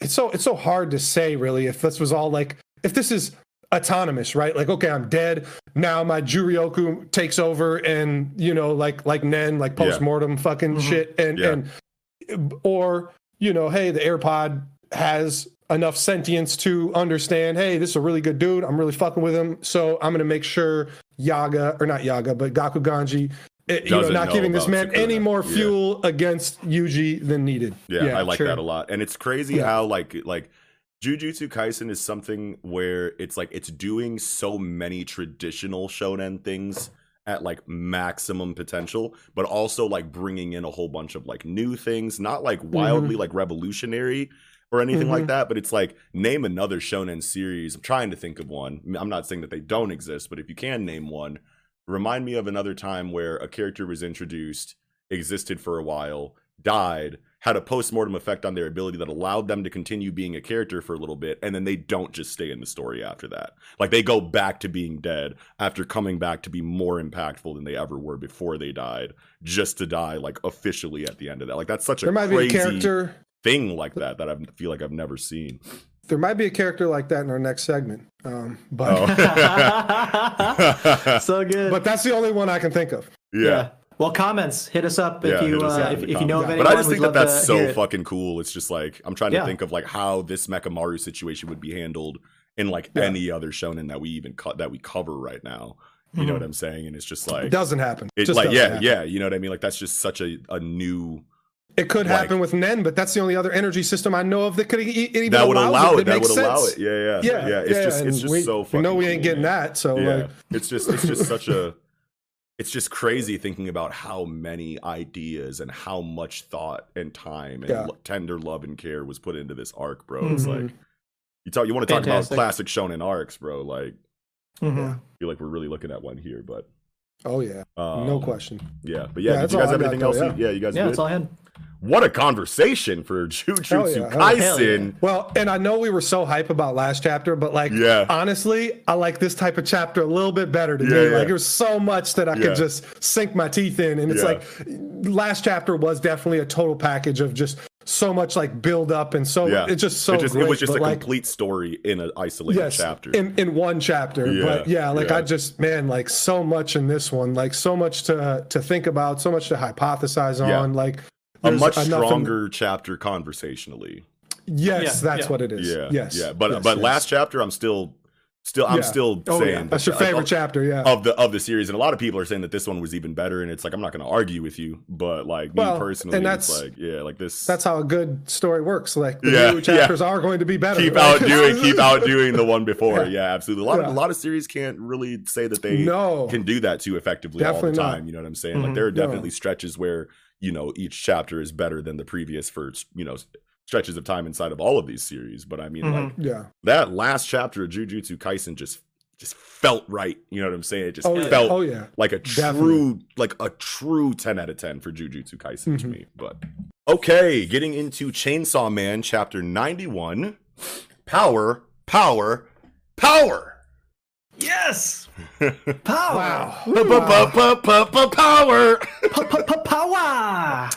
Speaker 2: it's so it's so hard to say really if this was all like if this is autonomous right like okay i'm dead now my juryoku takes over and you know like like nen like
Speaker 1: Yeah.
Speaker 2: post-mortem fucking shit and
Speaker 1: Yeah.
Speaker 2: and or you know hey the airpod has enough sentience to understand hey this is a really good dude i'm really fucking with him so i'm gonna make sure yaga or not yaga but gakuganji eh, you know
Speaker 1: Doesn't know
Speaker 2: giving this
Speaker 1: about
Speaker 2: man any
Speaker 1: Sakura.
Speaker 2: more
Speaker 1: Yeah.
Speaker 2: fuel against yuji than needed
Speaker 1: Yeah, I like
Speaker 2: sure.
Speaker 1: that a lot. And it's crazy
Speaker 2: Yeah.
Speaker 1: how like like Jujutsu Kaisen is something where it's like it's doing so many traditional shonen things at like maximum potential, but also like bringing in a whole bunch of like new things, not like wildly like revolutionary or anything like
Speaker 2: Mhm.
Speaker 1: that, but it's like name another shonen series. I'm trying to think of one. I'm not saying that they don't exist, but if you can name one, remind me of another time where a character was introduced, existed for a while, died, had a post-mortem effect on their ability that allowed them to continue being a character for a little bit, and then they don't just stay in the story after that. Like they go back to being dead after coming back to be more impactful than they ever were before they died, just to die like officially at the end of that. Like that's such a
Speaker 2: there might be a
Speaker 1: crazy
Speaker 2: character
Speaker 1: thing like that that I feel like I've never seen.
Speaker 2: there might be a character like that in our next segment um but
Speaker 1: Oh.
Speaker 3: so good.
Speaker 2: but that's the only one i can think of
Speaker 1: yeah.
Speaker 3: Well, comments. Hit us up if
Speaker 1: Yeah,
Speaker 3: you uh,
Speaker 1: up
Speaker 3: if, if you know of
Speaker 1: comments.
Speaker 3: anyone.
Speaker 1: But I just think that that's so
Speaker 3: hear it.
Speaker 1: fucking cool. It's just like I'm trying to
Speaker 3: Yeah.
Speaker 1: think of like how this Mechamaru situation would be handled in like
Speaker 2: Yeah.
Speaker 1: any other shonen that we even co- that we cover right now. You know
Speaker 3: Mhm.
Speaker 1: what I'm saying? And it's just like
Speaker 2: it
Speaker 1: like
Speaker 2: doesn't happen
Speaker 1: it,
Speaker 2: Just
Speaker 1: like yeah,
Speaker 2: happen.
Speaker 1: yeah. You know what I mean? Like that's just such a a new
Speaker 2: it could
Speaker 1: like-
Speaker 2: happen with nen but that's the only other energy system i know of that could even
Speaker 1: that would
Speaker 2: allows
Speaker 1: allow it.
Speaker 2: that,
Speaker 1: That would
Speaker 2: makes
Speaker 1: allow it. Yeah, yeah,
Speaker 2: yeah
Speaker 1: yeah. It's just
Speaker 2: and
Speaker 1: it's just
Speaker 2: we,
Speaker 1: so
Speaker 2: we
Speaker 1: fucking.
Speaker 2: know we ain't
Speaker 1: cool,
Speaker 2: getting
Speaker 1: man.
Speaker 2: that so
Speaker 1: yeah
Speaker 2: like
Speaker 1: it's just it's just such a it's just crazy thinking about how many ideas and how much thought and time and
Speaker 2: Yeah.
Speaker 1: lo- tender love and care was put into this arc bro it's
Speaker 2: Mhm.
Speaker 1: like you talk you want to talk
Speaker 3: Fantastic.
Speaker 1: about classic shonen arcs bro like
Speaker 3: Mhm.
Speaker 1: I feel like we're really looking at one here but
Speaker 2: oh yeah
Speaker 1: um,
Speaker 2: no question
Speaker 1: yeah but yeah,
Speaker 2: Yeah,
Speaker 1: did you guys have
Speaker 2: I got,
Speaker 1: anything
Speaker 2: though,
Speaker 1: else
Speaker 2: yeah.
Speaker 1: yeah you guys
Speaker 3: Yeah,
Speaker 1: good?
Speaker 3: that's all I had.
Speaker 1: What a conversation for Jujutsu
Speaker 2: Hell yeah, hell yeah. Well and i know we were so hype about last chapter but like
Speaker 1: Yeah.
Speaker 2: honestly i like this type of chapter a little bit better today
Speaker 1: Yeah, yeah.
Speaker 2: like there's so much that i
Speaker 1: Yeah.
Speaker 2: could just sink my teeth in and it's
Speaker 1: Yeah.
Speaker 2: like last chapter was definitely a total package of just so much like build up and so
Speaker 1: yeah
Speaker 2: it's just so
Speaker 1: it, just, it was just a
Speaker 2: like,
Speaker 1: complete story in an isolated
Speaker 2: yes,
Speaker 1: chapter
Speaker 2: in in one chapter.
Speaker 1: Yeah,
Speaker 2: but yeah, like
Speaker 1: yeah.
Speaker 2: I just man, like so much in this one, like so much to to think about, so much to hypothesize
Speaker 1: Yeah.
Speaker 2: on. Like
Speaker 1: a much
Speaker 2: enough in-
Speaker 1: stronger chapter conversationally
Speaker 2: yes,
Speaker 3: Yeah,
Speaker 2: that's
Speaker 3: yeah.
Speaker 2: what it is.
Speaker 1: Yeah,
Speaker 2: yes,
Speaker 1: yeah. But
Speaker 2: yes,
Speaker 1: but
Speaker 2: yes.
Speaker 1: last chapter, I'm still, still, I'm
Speaker 2: Yeah.
Speaker 1: still
Speaker 3: Oh,
Speaker 1: saying
Speaker 3: yeah.
Speaker 1: that
Speaker 2: that's your favorite
Speaker 1: of,
Speaker 2: chapter. Yeah.
Speaker 1: of the of the series, and a lot of people are saying that this one was even better. And it's like I'm not going to argue with you, but like
Speaker 2: Well,
Speaker 1: me personally,
Speaker 2: and
Speaker 1: it's
Speaker 2: that's-
Speaker 1: like yeah, like this.
Speaker 2: that's how a good story works. Like the
Speaker 1: Yeah,
Speaker 2: new chapters are going to be better.
Speaker 1: keep
Speaker 2: Like,
Speaker 1: outdoing, keep outdoing the one before.
Speaker 2: Yeah.
Speaker 1: Yeah, absolutely. A lot of a lot of series can't really say that they
Speaker 2: No.
Speaker 1: can do that too effectively all
Speaker 2: Definitely
Speaker 1: the
Speaker 2: not.
Speaker 1: time. You know what I'm saying? Like
Speaker 3: Mhm.
Speaker 1: there are
Speaker 2: No.
Speaker 1: definitely stretches where you know each chapter is better than the previous for you know stretches of time inside of all of these series. But I mean,
Speaker 3: Mhm.
Speaker 1: like
Speaker 2: Yeah.
Speaker 1: that last chapter of Jujutsu Kaisen just just felt right. You know what I'm saying? It just
Speaker 2: Oh yeah.
Speaker 1: felt
Speaker 2: Oh yeah.
Speaker 1: like a true
Speaker 2: Definitely.
Speaker 1: like a true 10 out of 10 for Jujutsu Kaisen to
Speaker 2: Mhm.
Speaker 1: me. But okay, getting into Chainsaw Man chapter 91. Power, power, power.
Speaker 3: Yes. Power.
Speaker 2: Wow.
Speaker 1: Power.
Speaker 3: Power.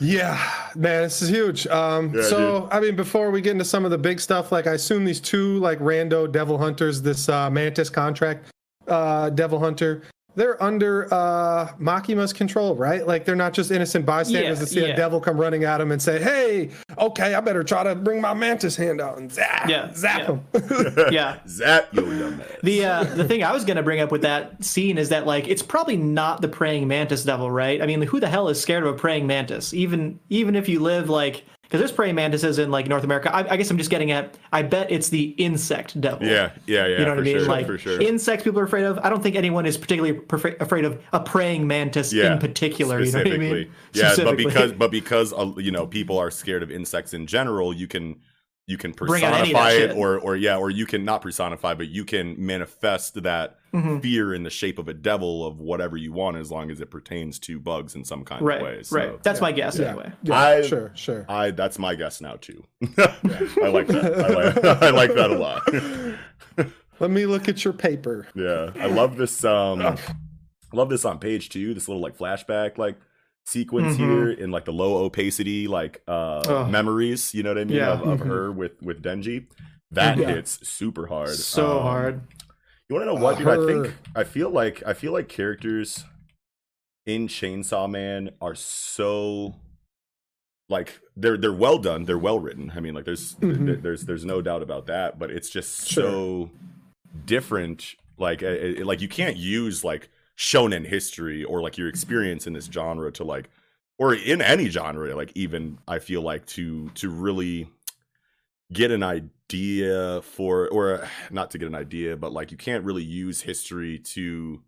Speaker 2: Yeah, man, this is huge. Um,
Speaker 1: Yeah,
Speaker 2: so I mean, before we get into some of the big stuff, like I assume these two like rando devil hunters, this uh, Mantis contract uh, devil hunter, they're under uh, Makima's control, right? Like they're not just innocent bystanders
Speaker 3: Yeah,
Speaker 2: that see
Speaker 3: yeah.
Speaker 2: a devil come running at them and say, "Hey, okay, I better try to bring my mantis hand out and zap,
Speaker 3: Yeah,
Speaker 2: zap
Speaker 3: yeah.
Speaker 2: him.
Speaker 3: yeah.
Speaker 1: Zap yo dumbass.
Speaker 3: The uh, the thing I was gonna bring up with that scene is that like it's probably not the praying mantis devil, right? I mean, who the hell is scared of a praying mantis? Even even if you live like because there's praying mantises in like North America. I, I guess I'm just getting at. I bet it's the insect devil.
Speaker 1: Yeah, yeah, yeah.
Speaker 3: You know what
Speaker 1: for
Speaker 3: I mean?
Speaker 1: Sure,
Speaker 3: like
Speaker 1: for sure.
Speaker 3: insects, people are afraid of. I don't think anyone is particularly afraid of a praying mantis
Speaker 1: yeah,
Speaker 3: in particular. You know what I mean?
Speaker 1: Yeah, but because but because uh, you know people are scared of insects in general, you can you can
Speaker 3: Bring out any of that
Speaker 1: personify it or or yeah, or you can not personify, but you can manifest that
Speaker 3: Mm-hmm.
Speaker 1: fear in the shape of a devil of whatever you want, as long as it pertains to bugs in some kind
Speaker 3: right,
Speaker 1: of way. So,
Speaker 3: right. That's my guess
Speaker 2: yeah,
Speaker 3: anyway.
Speaker 2: yeah,
Speaker 1: I-
Speaker 2: sure, sure.
Speaker 1: I that's my guess now too. I like that. I like, I like that a lot.
Speaker 2: Let me look at your paper.
Speaker 1: Yeah, I love this. Um, I love this on page two. This little like flashback like sequence
Speaker 3: Mhm.
Speaker 1: here in like the low opacity like uh
Speaker 3: Ugh.
Speaker 1: memories. You know what I mean
Speaker 3: Yeah.
Speaker 1: of, of
Speaker 2: Mhm.
Speaker 1: her with with Denji. That
Speaker 2: Yeah.
Speaker 1: hits super hard.
Speaker 3: So
Speaker 1: Um,
Speaker 3: hard.
Speaker 1: You want to know what, dude? I think I feel like I feel like characters in Chainsaw Man are so like they're they're well done. They're well written. I mean, like there's
Speaker 2: Mhm.
Speaker 1: there- there's there's no doubt about that. But it's just
Speaker 2: Sure.
Speaker 1: so different. Like uh, uh, like you can't use like shonen history or like your experience in this genre to like or in any genre like even i feel like to to really get an idea for or not to get an idea but like you can't really use history to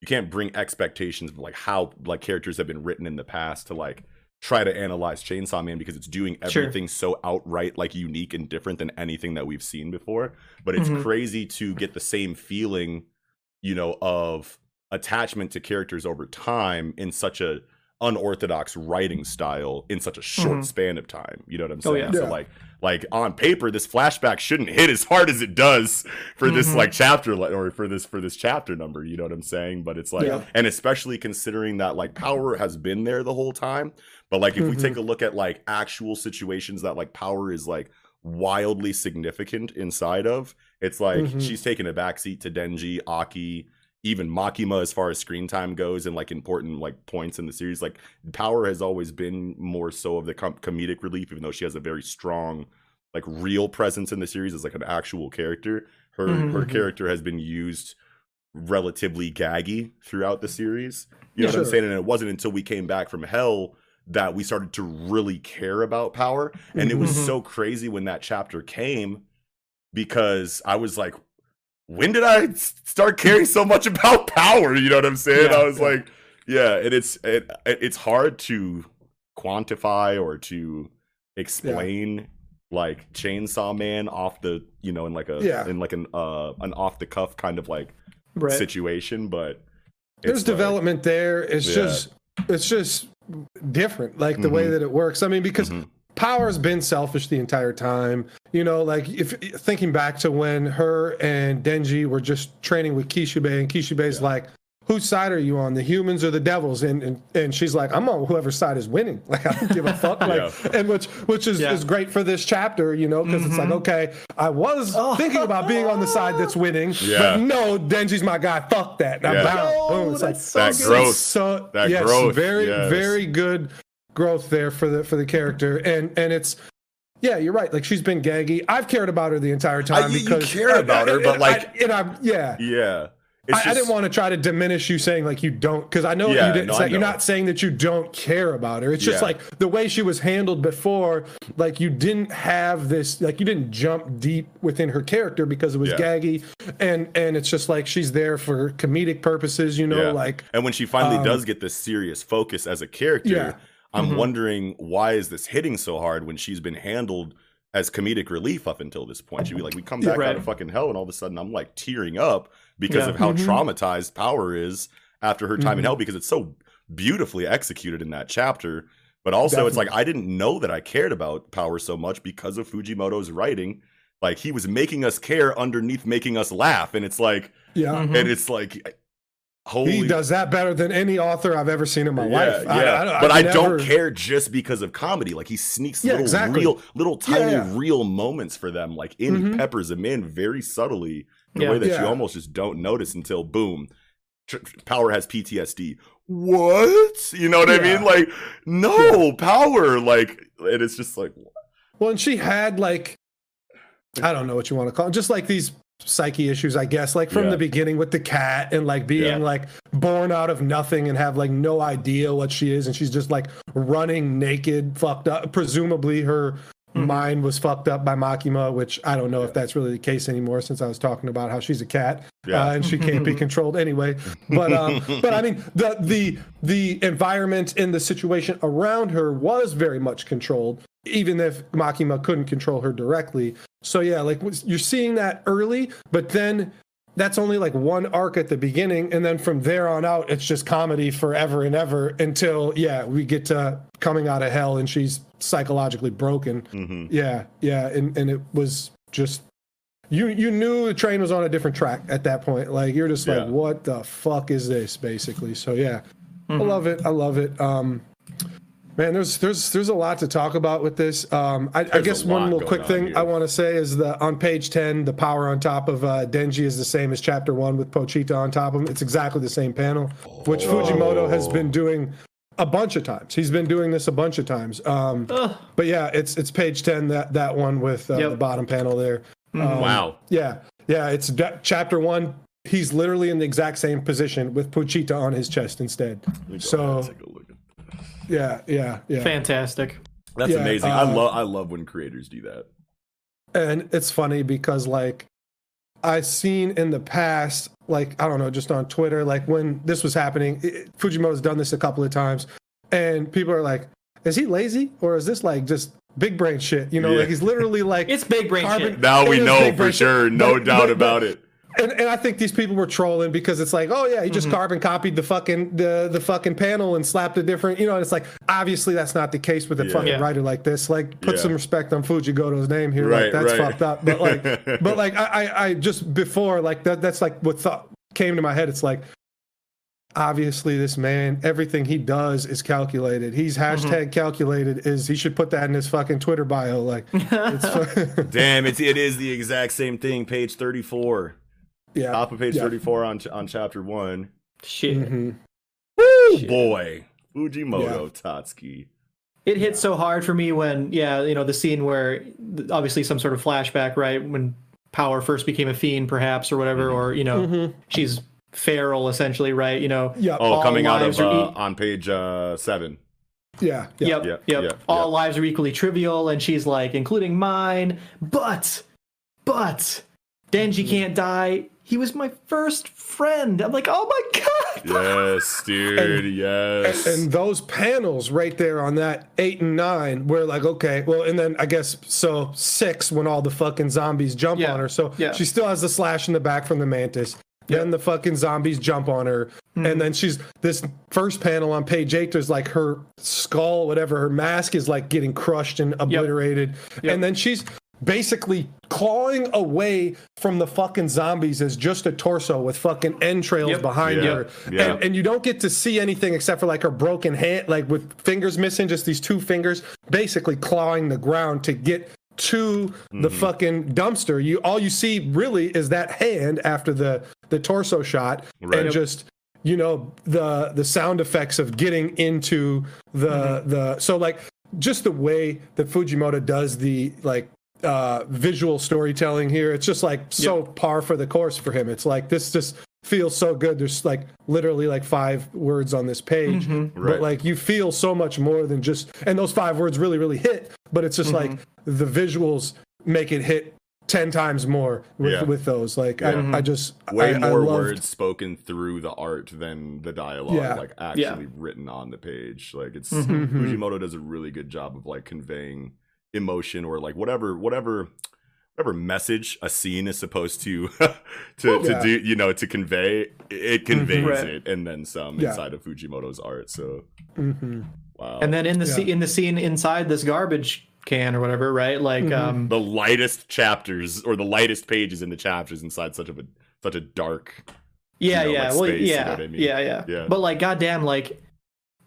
Speaker 1: you can't bring expectations of like how like characters have been written in the past to like try to analyze chainsaw man because it's doing
Speaker 3: Sure.
Speaker 1: everything so outright like unique and different than anything that we've seen before but it's
Speaker 3: Mhm.
Speaker 1: crazy to get the same feeling you know of attachment to characters over time in such a unorthodox writing style in such a short
Speaker 3: Mhm.
Speaker 1: span of time you know what i'm
Speaker 3: Oh,
Speaker 1: saying
Speaker 3: yeah.
Speaker 1: so
Speaker 2: Yeah.
Speaker 1: like like on paper this flashback shouldn't hit as hard as it does for this
Speaker 3: Mhm.
Speaker 1: like chapter or for this for this chapter number you know what i'm saying but it's like
Speaker 2: Yeah.
Speaker 1: and especially considering that like power has been there the whole time but like if we
Speaker 2: Mhm.
Speaker 1: take a look at like actual situations that like power is like wildly significant inside of it's like
Speaker 2: Mhm.
Speaker 1: she's taking a backseat to denji aki even makima as far as screen time goes and like important like points in the series like power has always been more so of the com- comedic relief even though she has a very strong like real presence in the series as like an actual character. Her her
Speaker 2: Mhm.
Speaker 1: character has been used relatively gaggy throughout the series. You know what i'm saying? And it wasn't until we came back from hell that we started to really care about power. And it was
Speaker 3: Mhm.
Speaker 1: so crazy when that chapter came because i was like when did I start caring so much about power you know what i'm saying
Speaker 3: Yeah,
Speaker 1: i was
Speaker 2: yeah.
Speaker 1: like yeah and it's it, it's hard to quantify or to explain like chainsaw man off the you know in like a
Speaker 2: Yeah.
Speaker 1: in like an uh an off the cuff kind of like
Speaker 3: Right.
Speaker 1: situation but
Speaker 2: There's
Speaker 1: like-
Speaker 2: development there. It's
Speaker 1: Yeah.
Speaker 2: just it's just different, like the way
Speaker 1: Mhm.
Speaker 2: that it works. I mean, because
Speaker 1: Mhm.
Speaker 2: Power's been selfish the entire time. You know, like if thinking back to when her and Denji were just training with Kishibe, and Kishibe's like, "Whose side are you on, the humans or the devils?" And and, and she's like, "I'm on whoever's side is winning. Like I don't give a fuck." Like,
Speaker 1: Yeah.
Speaker 2: and which which is,
Speaker 3: Yeah.
Speaker 2: is great for this chapter, you know, because it's like, mm-hmm. okay, I was
Speaker 3: Oh.
Speaker 2: thinking about being on the side that's winning,
Speaker 1: Yeah.
Speaker 2: but no, Denji's my guy. Fuck that. And I'm
Speaker 1: Yeah.
Speaker 2: bound.
Speaker 3: No,
Speaker 2: Boom. It's like
Speaker 3: that's so
Speaker 1: That growth.
Speaker 2: so
Speaker 1: That
Speaker 2: yes,
Speaker 1: growth,
Speaker 2: very
Speaker 1: yes.
Speaker 2: very good growth there for the for the character, and and it's yeah, you're right. Like she's been gaggy. I've cared about her the entire time
Speaker 1: you- you
Speaker 2: because
Speaker 1: care about her,
Speaker 2: and-
Speaker 1: but, like-
Speaker 2: I, and I'm yeah.
Speaker 1: yeah it's
Speaker 2: I, I didn't want to try to diminish you saying like you don't because I know
Speaker 1: Yeah,
Speaker 2: you didn't.
Speaker 1: no, I
Speaker 2: like you're not saying that you don't care about her. It's just
Speaker 1: Yeah.
Speaker 2: like the way she was handled before. Like you didn't have this. Like you didn't jump deep within her character because it was
Speaker 1: Yeah.
Speaker 2: gaggy, and and it's just like she's there for comedic purposes. You know, like
Speaker 1: and when she finally
Speaker 2: um,
Speaker 1: does get this serious focus as a character
Speaker 2: Yeah.
Speaker 1: I'm
Speaker 3: Mhm.
Speaker 1: wondering why is this hitting so hard when she's been handled as comedic relief up until this point she'd be like we come back out of fucking hell and all of a sudden i'm like tearing up because
Speaker 3: Yeah.
Speaker 1: of how
Speaker 2: Mhm.
Speaker 1: traumatized power is after her time in
Speaker 2: Mhm.
Speaker 1: hell because it's so beautifully executed in that chapter but also it's like i didn't know that i cared about power so much because of fujimoto's writing like he was making us care underneath making us laugh and it's like
Speaker 2: yeah.
Speaker 3: Mhm.
Speaker 1: and it's like holy
Speaker 2: He does that better than any author I've ever seen in my
Speaker 1: yeah,
Speaker 2: life. I-
Speaker 1: yeah.
Speaker 2: I,
Speaker 1: but
Speaker 2: I've
Speaker 1: I
Speaker 2: never-
Speaker 1: don't care just because of comedy. Like he sneaks
Speaker 2: Yeah,
Speaker 1: little
Speaker 2: exactly.
Speaker 1: real, little tiny
Speaker 2: yeah.
Speaker 1: real moments for them, like in
Speaker 2: Mhm.
Speaker 1: peppers them in very subtly, the
Speaker 3: Yeah.
Speaker 1: way that you almost just don't notice until boom, tr- tr- power has PTSD. What? You know what I mean? Like no power. Like and it's just like
Speaker 2: Well, and she had like, I don't know what you want to call it, just like these psyche issues, I guess, like from
Speaker 1: Yeah.
Speaker 2: the beginning with the cat and like being
Speaker 1: Yeah.
Speaker 2: like born out of nothing and have like no idea what she is. And she's just like running naked, fucked up. Presumably her mind was fucked up by Makima, which I don't know if that's really the case anymore since I was talking about how she's a cat
Speaker 1: Yeah.
Speaker 2: uh, and she can't be controlled anyway. But um, but I mean the the the environment in the situation around her was very much controlled, even if Makima couldn't control her directly. So yeah, like you're seeing that early, but then that's only like one arc at the beginning, and then from there on out, it's just comedy forever and ever until yeah, we get to coming out of hell and she's psychologically broken.
Speaker 1: mhm.
Speaker 2: Yeah, yeah, and and it was just you you knew the train was on a different track at that point. Like you're just
Speaker 1: Yeah.
Speaker 2: like, what the fuck is this, basically? So yeah,
Speaker 1: Mm-hmm.
Speaker 2: I love it. I love it. Um, man, there's there's there's a lot to talk about with this. Um, I, I guess one little quick
Speaker 1: on
Speaker 2: thing
Speaker 1: here.
Speaker 2: I want to say is the on page ten, the power on top of uh, Denji is the same as chapter one with Pochita on top of him. It's exactly the same panel, which Fujimoto has been doing a bunch of times. He's been doing this a bunch of times. Um, but yeah, it's it's page ten that that one with uh,
Speaker 3: Yep.
Speaker 2: the bottom panel there. Um,
Speaker 1: wow.
Speaker 2: Yeah, yeah, it's d- chapter one. He's literally in the exact same position with Pochita on his chest instead.
Speaker 1: Let me go
Speaker 2: So yeah, yeah, yeah.
Speaker 3: Fantastic.
Speaker 1: That's
Speaker 2: Yeah,
Speaker 1: amazing. I
Speaker 2: uh,
Speaker 1: love I love when creators do that.
Speaker 2: and it's funny because like I've seen in the past, like I don't know, just on Twitter, like when this was happening, it, Fujimoto's done this a couple of times, and people are like, "Is he lazy or is this like just big brain shit?" You know,
Speaker 1: Yeah.
Speaker 2: like he's literally like
Speaker 3: It's big brain
Speaker 2: Carbon-
Speaker 3: shit.
Speaker 1: Now we know for
Speaker 2: shit,
Speaker 1: sure, no
Speaker 2: but-
Speaker 1: doubt
Speaker 2: but-
Speaker 1: about
Speaker 2: but-
Speaker 1: it.
Speaker 2: And, and I think these people were trolling because it's like, oh yeah, he just mm-hmm. carbon copied the fucking the the fucking panel and slapped a different, you know. And it's like obviously that's not the case with a
Speaker 1: Yeah.
Speaker 2: fucking
Speaker 3: Yeah.
Speaker 2: writer like this. Like put
Speaker 1: Yeah.
Speaker 2: some respect on Fujigoto's name here.
Speaker 1: Right,
Speaker 2: like that's
Speaker 1: right.
Speaker 2: fucked up. But like, but like I, I I just before like that that's like what thought came to my head. It's like obviously this man everything he does is calculated. He's mm-hmm. hashtag calculated. Is he should put that in his fucking Twitter bio? Like, it's,
Speaker 1: Damn, it's it is the exact same thing. Page thirty four,
Speaker 2: yeah,
Speaker 1: top of page
Speaker 2: yeah.
Speaker 1: thirty four on on chapter one.
Speaker 3: Shit.
Speaker 2: Mhm.
Speaker 1: Woo, boy, Fujimoto Tatsuki.
Speaker 3: It hit so hard for me when, yeah, you know, the scene where obviously some sort of flashback, right? When Power first became a fiend, perhaps, or whatever, or, you know, she's feral essentially, right? You know,
Speaker 2: Yeah.
Speaker 1: Oh, coming out of uh,
Speaker 3: e-
Speaker 1: on page uh, seven.
Speaker 2: yeah, yeah.
Speaker 3: Yep,
Speaker 1: Yep,
Speaker 3: yep.
Speaker 1: yep,
Speaker 3: All
Speaker 1: yep.
Speaker 3: lives are equally trivial, and she's like, including mine. But, but, Denji can't die. He was my first friend. I'm like, oh my god.
Speaker 1: Yes, dude. yes.
Speaker 2: and those panels right there on that eight and nine were like okay well and then i guess so six when all the fucking zombies jump
Speaker 3: Yeah,
Speaker 2: on her so
Speaker 3: yeah.
Speaker 2: she still has the slash in the back from the mantis then the fucking zombies jump on her
Speaker 3: Hmm.
Speaker 2: and then she's this first panel on page eight there's like her skull whatever her mask is like getting crushed and obliterated and then she's basically clawing away from the fucking zombies as just a torso with fucking entrails
Speaker 3: Yep.
Speaker 2: behind
Speaker 1: Yeah,
Speaker 2: her
Speaker 1: yeah.
Speaker 2: and, and you don't get to see anything except for like her broken hand, like with fingers missing, just these two fingers, basically clawing the ground to get to the
Speaker 1: Mm-hmm.
Speaker 2: fucking dumpster. You all you see really is that hand after the the torso shot,
Speaker 1: Right.
Speaker 2: and just you know the the sound effects of getting into the
Speaker 1: Mm-hmm.
Speaker 2: the so like just the way that Fujimoto does the like uh visual storytelling here. It's just like so par for the course for him. It's like this just feels so good. There's like literally like five words on this page mm-hmm.
Speaker 1: Right.
Speaker 2: but like you feel so much more than just and those five words really really hit but it's just like mm-hmm. the visuals make it hit 10 times more with,
Speaker 1: Yeah.
Speaker 2: with those. Like I, I mm-hmm. just
Speaker 1: way
Speaker 2: I,
Speaker 1: more
Speaker 2: I loved-
Speaker 1: words spoken through the art than the dialogue
Speaker 2: Yeah.
Speaker 1: like actually written on the page. Like it's fujimoto does a really good job of like conveying emotion or like whatever whatever whatever message a scene is supposed to to, to do you know to convey it conveys
Speaker 3: Right.
Speaker 1: it and then some
Speaker 2: Yeah.
Speaker 1: inside of fujimoto's art so
Speaker 2: Mhm.
Speaker 1: wow
Speaker 3: And then in the
Speaker 2: Yeah.
Speaker 3: scene in the scene inside this garbage can or whatever, right? Like,
Speaker 2: Mm-hmm.
Speaker 3: um,
Speaker 1: the lightest chapters or the lightest pages in the chapters inside such of a such a dark
Speaker 3: yeah,
Speaker 1: you know,
Speaker 3: yeah,
Speaker 1: like
Speaker 3: well,
Speaker 1: space, you
Speaker 3: yeah,
Speaker 1: know I mean?
Speaker 3: yeah, yeah,
Speaker 1: Yeah.
Speaker 3: But like, goddamn, like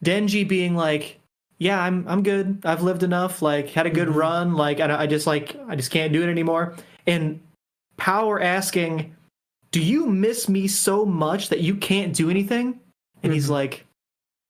Speaker 3: Denji being like, "Yeah, I'm, I'm good. I've lived enough. Like, had a good
Speaker 2: Mm-hmm.
Speaker 3: run. Like, I, I just like, I just can't do it anymore." And Power asking, "Do you miss me so much that you can't do anything?" And he's
Speaker 2: Mm-hmm.
Speaker 3: like,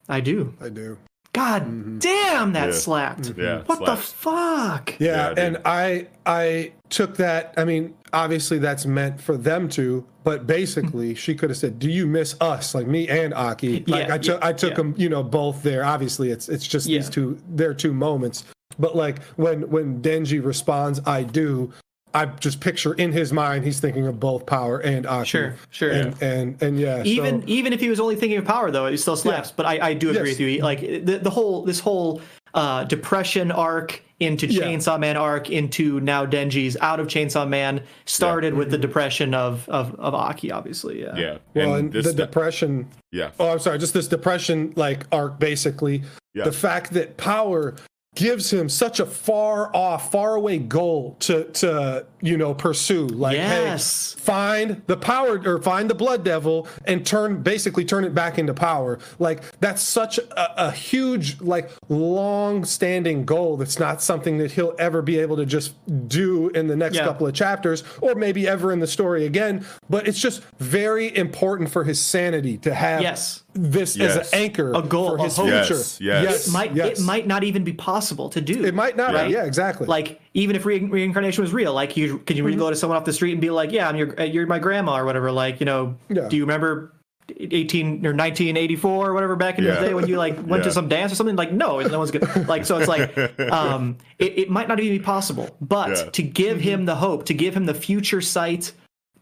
Speaker 3: "I do."
Speaker 2: i do
Speaker 3: God damn, that
Speaker 1: Yeah.
Speaker 3: slapped.
Speaker 1: Yeah,
Speaker 3: What the fuck?
Speaker 2: Yeah,
Speaker 1: Yeah,
Speaker 2: and. I I took that. I mean, obviously that's meant for them to, but basically she could have said, "Do you miss us?" Like me and Aki. Like
Speaker 3: Yeah,
Speaker 2: I took
Speaker 3: yeah,
Speaker 2: I took
Speaker 3: yeah.
Speaker 2: them, you know, both there. Obviously, it's it's just these two their two moments. But like when when Denji responds, "I do." I just picture in his mind he's thinking of both Power and Aki.
Speaker 3: Sure, sure.
Speaker 2: And and, and yeah,
Speaker 3: Even
Speaker 2: so,
Speaker 3: even if he was only thinking of power, though, it still slaps. But I, I do agree
Speaker 2: Yes.
Speaker 3: with you. Like the, the whole this whole uh, depression arc into
Speaker 2: Yeah.
Speaker 3: Chainsaw Man arc into now Denji's out of Chainsaw Man started with the depression of of of Aki, obviously. Yeah.
Speaker 1: Yeah.
Speaker 2: well, and,
Speaker 1: this
Speaker 2: the
Speaker 1: sta-
Speaker 2: depression
Speaker 1: yeah.
Speaker 2: oh i'm sorry just this depression like arc basically
Speaker 1: Yeah.
Speaker 2: the fact that power gives him such a far off far away goal to to you know pursue like
Speaker 3: Yes.
Speaker 2: hey find the power or find the blood devil and turn basically turn it back into power like that's such a, a huge like long standing goal that's not something that he'll ever be able to just do in the next
Speaker 3: Yeah.
Speaker 2: couple of chapters or maybe ever in the story again but it's just very important for his sanity to have
Speaker 3: Yes.
Speaker 2: this
Speaker 1: Yes.
Speaker 2: as an anchor
Speaker 3: A goal,
Speaker 2: for his
Speaker 3: a hope.
Speaker 2: future
Speaker 1: Yes, yes.
Speaker 3: It might
Speaker 2: yes.
Speaker 3: it might not even be possible to do.
Speaker 2: It might not
Speaker 3: Right?
Speaker 2: be yeah exactly
Speaker 3: like even if re- reincarnation was real like you can you
Speaker 2: Mm-hmm.
Speaker 3: go to someone off the street and be like yeah i'm your uh, you're my grandma or whatever like you know
Speaker 2: Yeah.
Speaker 3: do you remember 18 or 1984 or whatever back in
Speaker 1: Yeah.
Speaker 3: the day when you like went
Speaker 1: Yeah.
Speaker 3: to some dance or something like no no one's good like so it's like um it, it might not even be possible but
Speaker 1: Yeah.
Speaker 3: to give
Speaker 2: Mm-hmm.
Speaker 3: him the hope to give him the future sight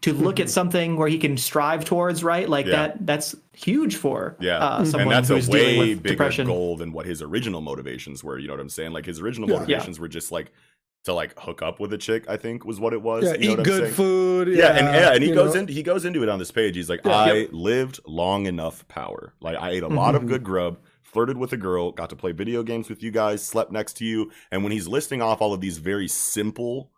Speaker 3: to look at something where he can strive towards right like
Speaker 1: Yeah.
Speaker 3: that that's huge for
Speaker 1: Yeah,
Speaker 3: uh, someone
Speaker 1: and that's
Speaker 3: who's
Speaker 1: a
Speaker 3: dealing
Speaker 1: way
Speaker 3: with
Speaker 1: bigger
Speaker 3: depression
Speaker 1: goal than what his original motivations were. You know what I'm saying? Like his original
Speaker 2: Yeah.
Speaker 1: motivations were just like to like hook up with a chick. I think was what it was.
Speaker 2: yeah
Speaker 1: you know
Speaker 2: eat good
Speaker 1: saying?
Speaker 2: food
Speaker 1: Yeah, and yeah, and he goes
Speaker 2: know.
Speaker 1: in. He goes into it on this page. He's like,
Speaker 2: Yeah.
Speaker 1: I
Speaker 2: Yep.
Speaker 1: lived long enough power. Like I ate a lot
Speaker 2: Mm-hmm.
Speaker 1: of good grub, flirted with a girl, got to play video games with you guys, slept next to you. And when he's listing off all of these very simple,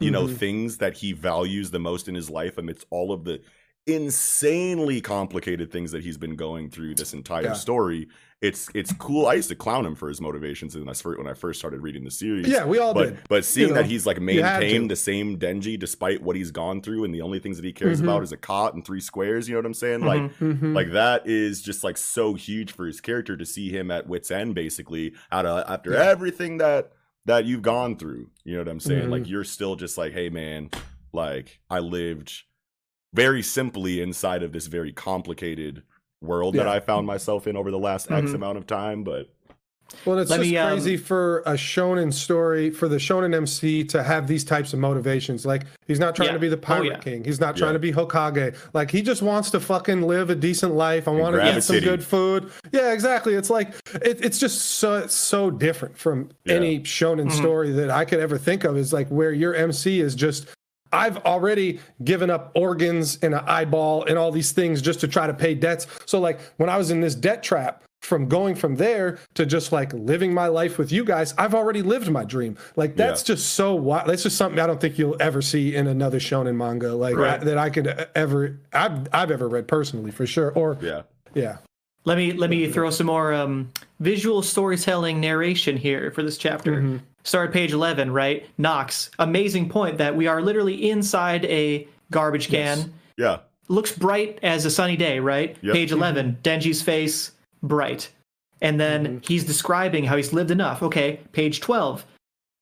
Speaker 1: you know,
Speaker 2: Mhm.
Speaker 1: things that he values the most in his life amidst all of the insanely complicated things that he's been going through this entire
Speaker 2: Yeah.
Speaker 1: story. It's it's cool. I used to clown him for his motivations when I first, when I first started reading the series.
Speaker 2: yeah we all
Speaker 1: But
Speaker 2: did
Speaker 1: but seeing
Speaker 2: know,
Speaker 1: that he's like
Speaker 2: you
Speaker 1: maintained the same Denji despite what he's gone through, and the only things that he cares
Speaker 2: Mhm.
Speaker 1: about is a cot and three squares. You know what I'm saying? Like
Speaker 2: Mhm.
Speaker 1: like that is just like so huge for his character to see him at wit's end, basically out of after
Speaker 2: Yeah.
Speaker 1: everything that that you've gone through. You know what I'm saying?
Speaker 2: Mhm.
Speaker 1: Like you're still just like, hey man, like I lived very simply inside of this very complicated world that I found myself in over the last X
Speaker 3: Mhm.
Speaker 1: amount of time. But
Speaker 2: Well, it's
Speaker 3: Let
Speaker 2: just
Speaker 3: me, um,
Speaker 2: crazy for a shonen story for the shonen MC to have these types of motivations. Like he's not trying
Speaker 3: Yeah.
Speaker 2: to be the
Speaker 3: Oh,
Speaker 2: pirate
Speaker 3: yeah.
Speaker 2: king. He's not trying
Speaker 1: Yeah.
Speaker 2: to be Hokage. Like he just wants to fucking live a decent life. I want to
Speaker 1: get
Speaker 2: some good food. Yeah, exactly. It's like it, it's just so so different from
Speaker 1: Yeah.
Speaker 2: any shonen story that I could ever think of. Is like where your MC is just. I've already given up organs and an eyeball and all these things just to try to pay debts. So like when I was in this debt trap, from going from there to just like living my life with you guys, I've already lived my dream. Like that's
Speaker 1: Yeah.
Speaker 2: just so wild. That's just something I don't think you'll ever see in another shonen manga like
Speaker 3: Right.
Speaker 2: I- that I could ever I've I've ever read personally for sure. Or
Speaker 1: yeah.
Speaker 2: yeah,
Speaker 3: Let me let me throw some more um, visual storytelling narration here for this chapter. Start page eleven, right? Knox. Amazing point that we are literally inside a garbage can.
Speaker 1: Yeah.
Speaker 3: Looks bright as a sunny day, right?
Speaker 1: Yep.
Speaker 3: Page mm-hmm. eleven, Denji's face bright, and then mm-hmm. he's describing how he's lived enough. Okay, page twelve,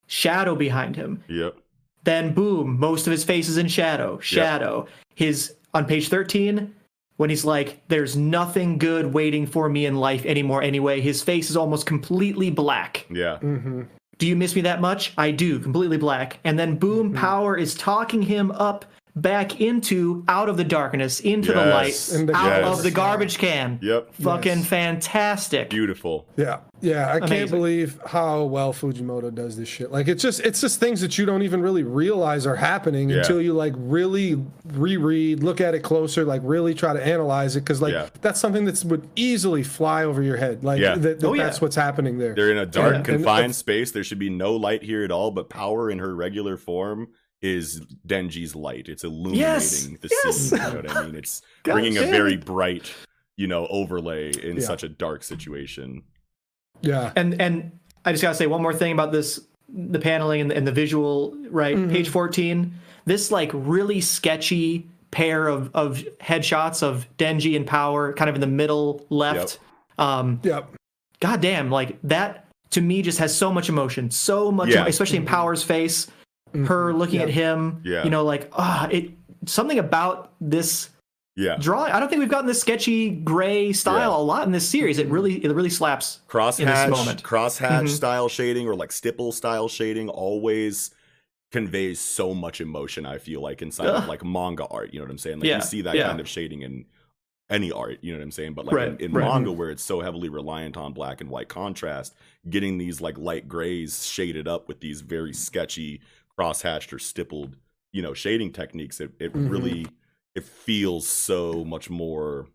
Speaker 3: shadow behind him.
Speaker 1: Yep.
Speaker 3: Then boom, most of his face is in shadow. Shadow. His on page 13 when he's like there's nothing good waiting for me in life anymore anyway. His face is almost completely black.
Speaker 1: Yeah. Mm-hmm.
Speaker 3: Do you miss me that much? I do, completely black. And then boom, hmm. power is talking him up back into out of the darkness, into the light,
Speaker 2: In the
Speaker 3: out
Speaker 1: Yes.
Speaker 3: of the garbage can.
Speaker 1: Yep.
Speaker 3: Fucking
Speaker 2: Yes.
Speaker 3: fantastic.
Speaker 1: Beautiful.
Speaker 2: yeah, yeah. I can't believe how well Fujimoto does this shit. Like it's just it's just things that you don't even really realize are happening
Speaker 1: Yeah.
Speaker 2: until you like really reread, look at it closer, like really try to analyze it because like
Speaker 1: Yeah.
Speaker 2: that's something that would easily fly over your head. Like
Speaker 1: Yeah.
Speaker 2: that, that
Speaker 3: Oh, yeah.
Speaker 2: that's what's happening there.
Speaker 1: They're in a dark,
Speaker 2: Yeah. And
Speaker 1: confined
Speaker 2: it's-
Speaker 1: space. There should be no light here at all, but power in her regular form is Denji's light. It's illuminating
Speaker 3: Yes.
Speaker 1: the
Speaker 3: Yes.
Speaker 1: scene. You know what I mean? It's
Speaker 3: God
Speaker 1: bringing a very bright, you know, overlay in
Speaker 2: Yeah.
Speaker 1: such a dark situation.
Speaker 2: yeah.
Speaker 3: and and I just gotta say one more thing about this the paneling and the, and the visual right
Speaker 2: Mm-hmm.
Speaker 3: page 14 this like really sketchy pair of of headshots of Denji and Power kind of in the middle left um
Speaker 2: Yep.
Speaker 3: goddamn, like that to me just has so much emotion, so much,
Speaker 1: Yeah.
Speaker 3: especially in Power's face, her looking at him,
Speaker 1: Yeah.
Speaker 3: you know, like ah, it something about this
Speaker 1: Yeah.
Speaker 3: drawing. I don't think we've gotten this sketchy gray style
Speaker 1: Yeah.
Speaker 3: a lot in this series. It really, it really slaps. in this
Speaker 1: crosshatch
Speaker 3: moment.
Speaker 1: crosshatch
Speaker 3: Mhm.
Speaker 1: style shading or like stipple style shading always conveys so much emotion i feel like inside of like manga art you know what i'm saying like
Speaker 3: Yeah,
Speaker 1: you see that
Speaker 3: yeah.
Speaker 1: kind of shading in any art you know what i'm saying but like
Speaker 3: Right,
Speaker 1: in, in
Speaker 3: right.
Speaker 1: manga where it's so heavily reliant on black and white contrast getting these like light grays shaded up with these very sketchy crosshatched or stippled you know shading techniques it, it
Speaker 2: Mhm.
Speaker 1: really it feels so much more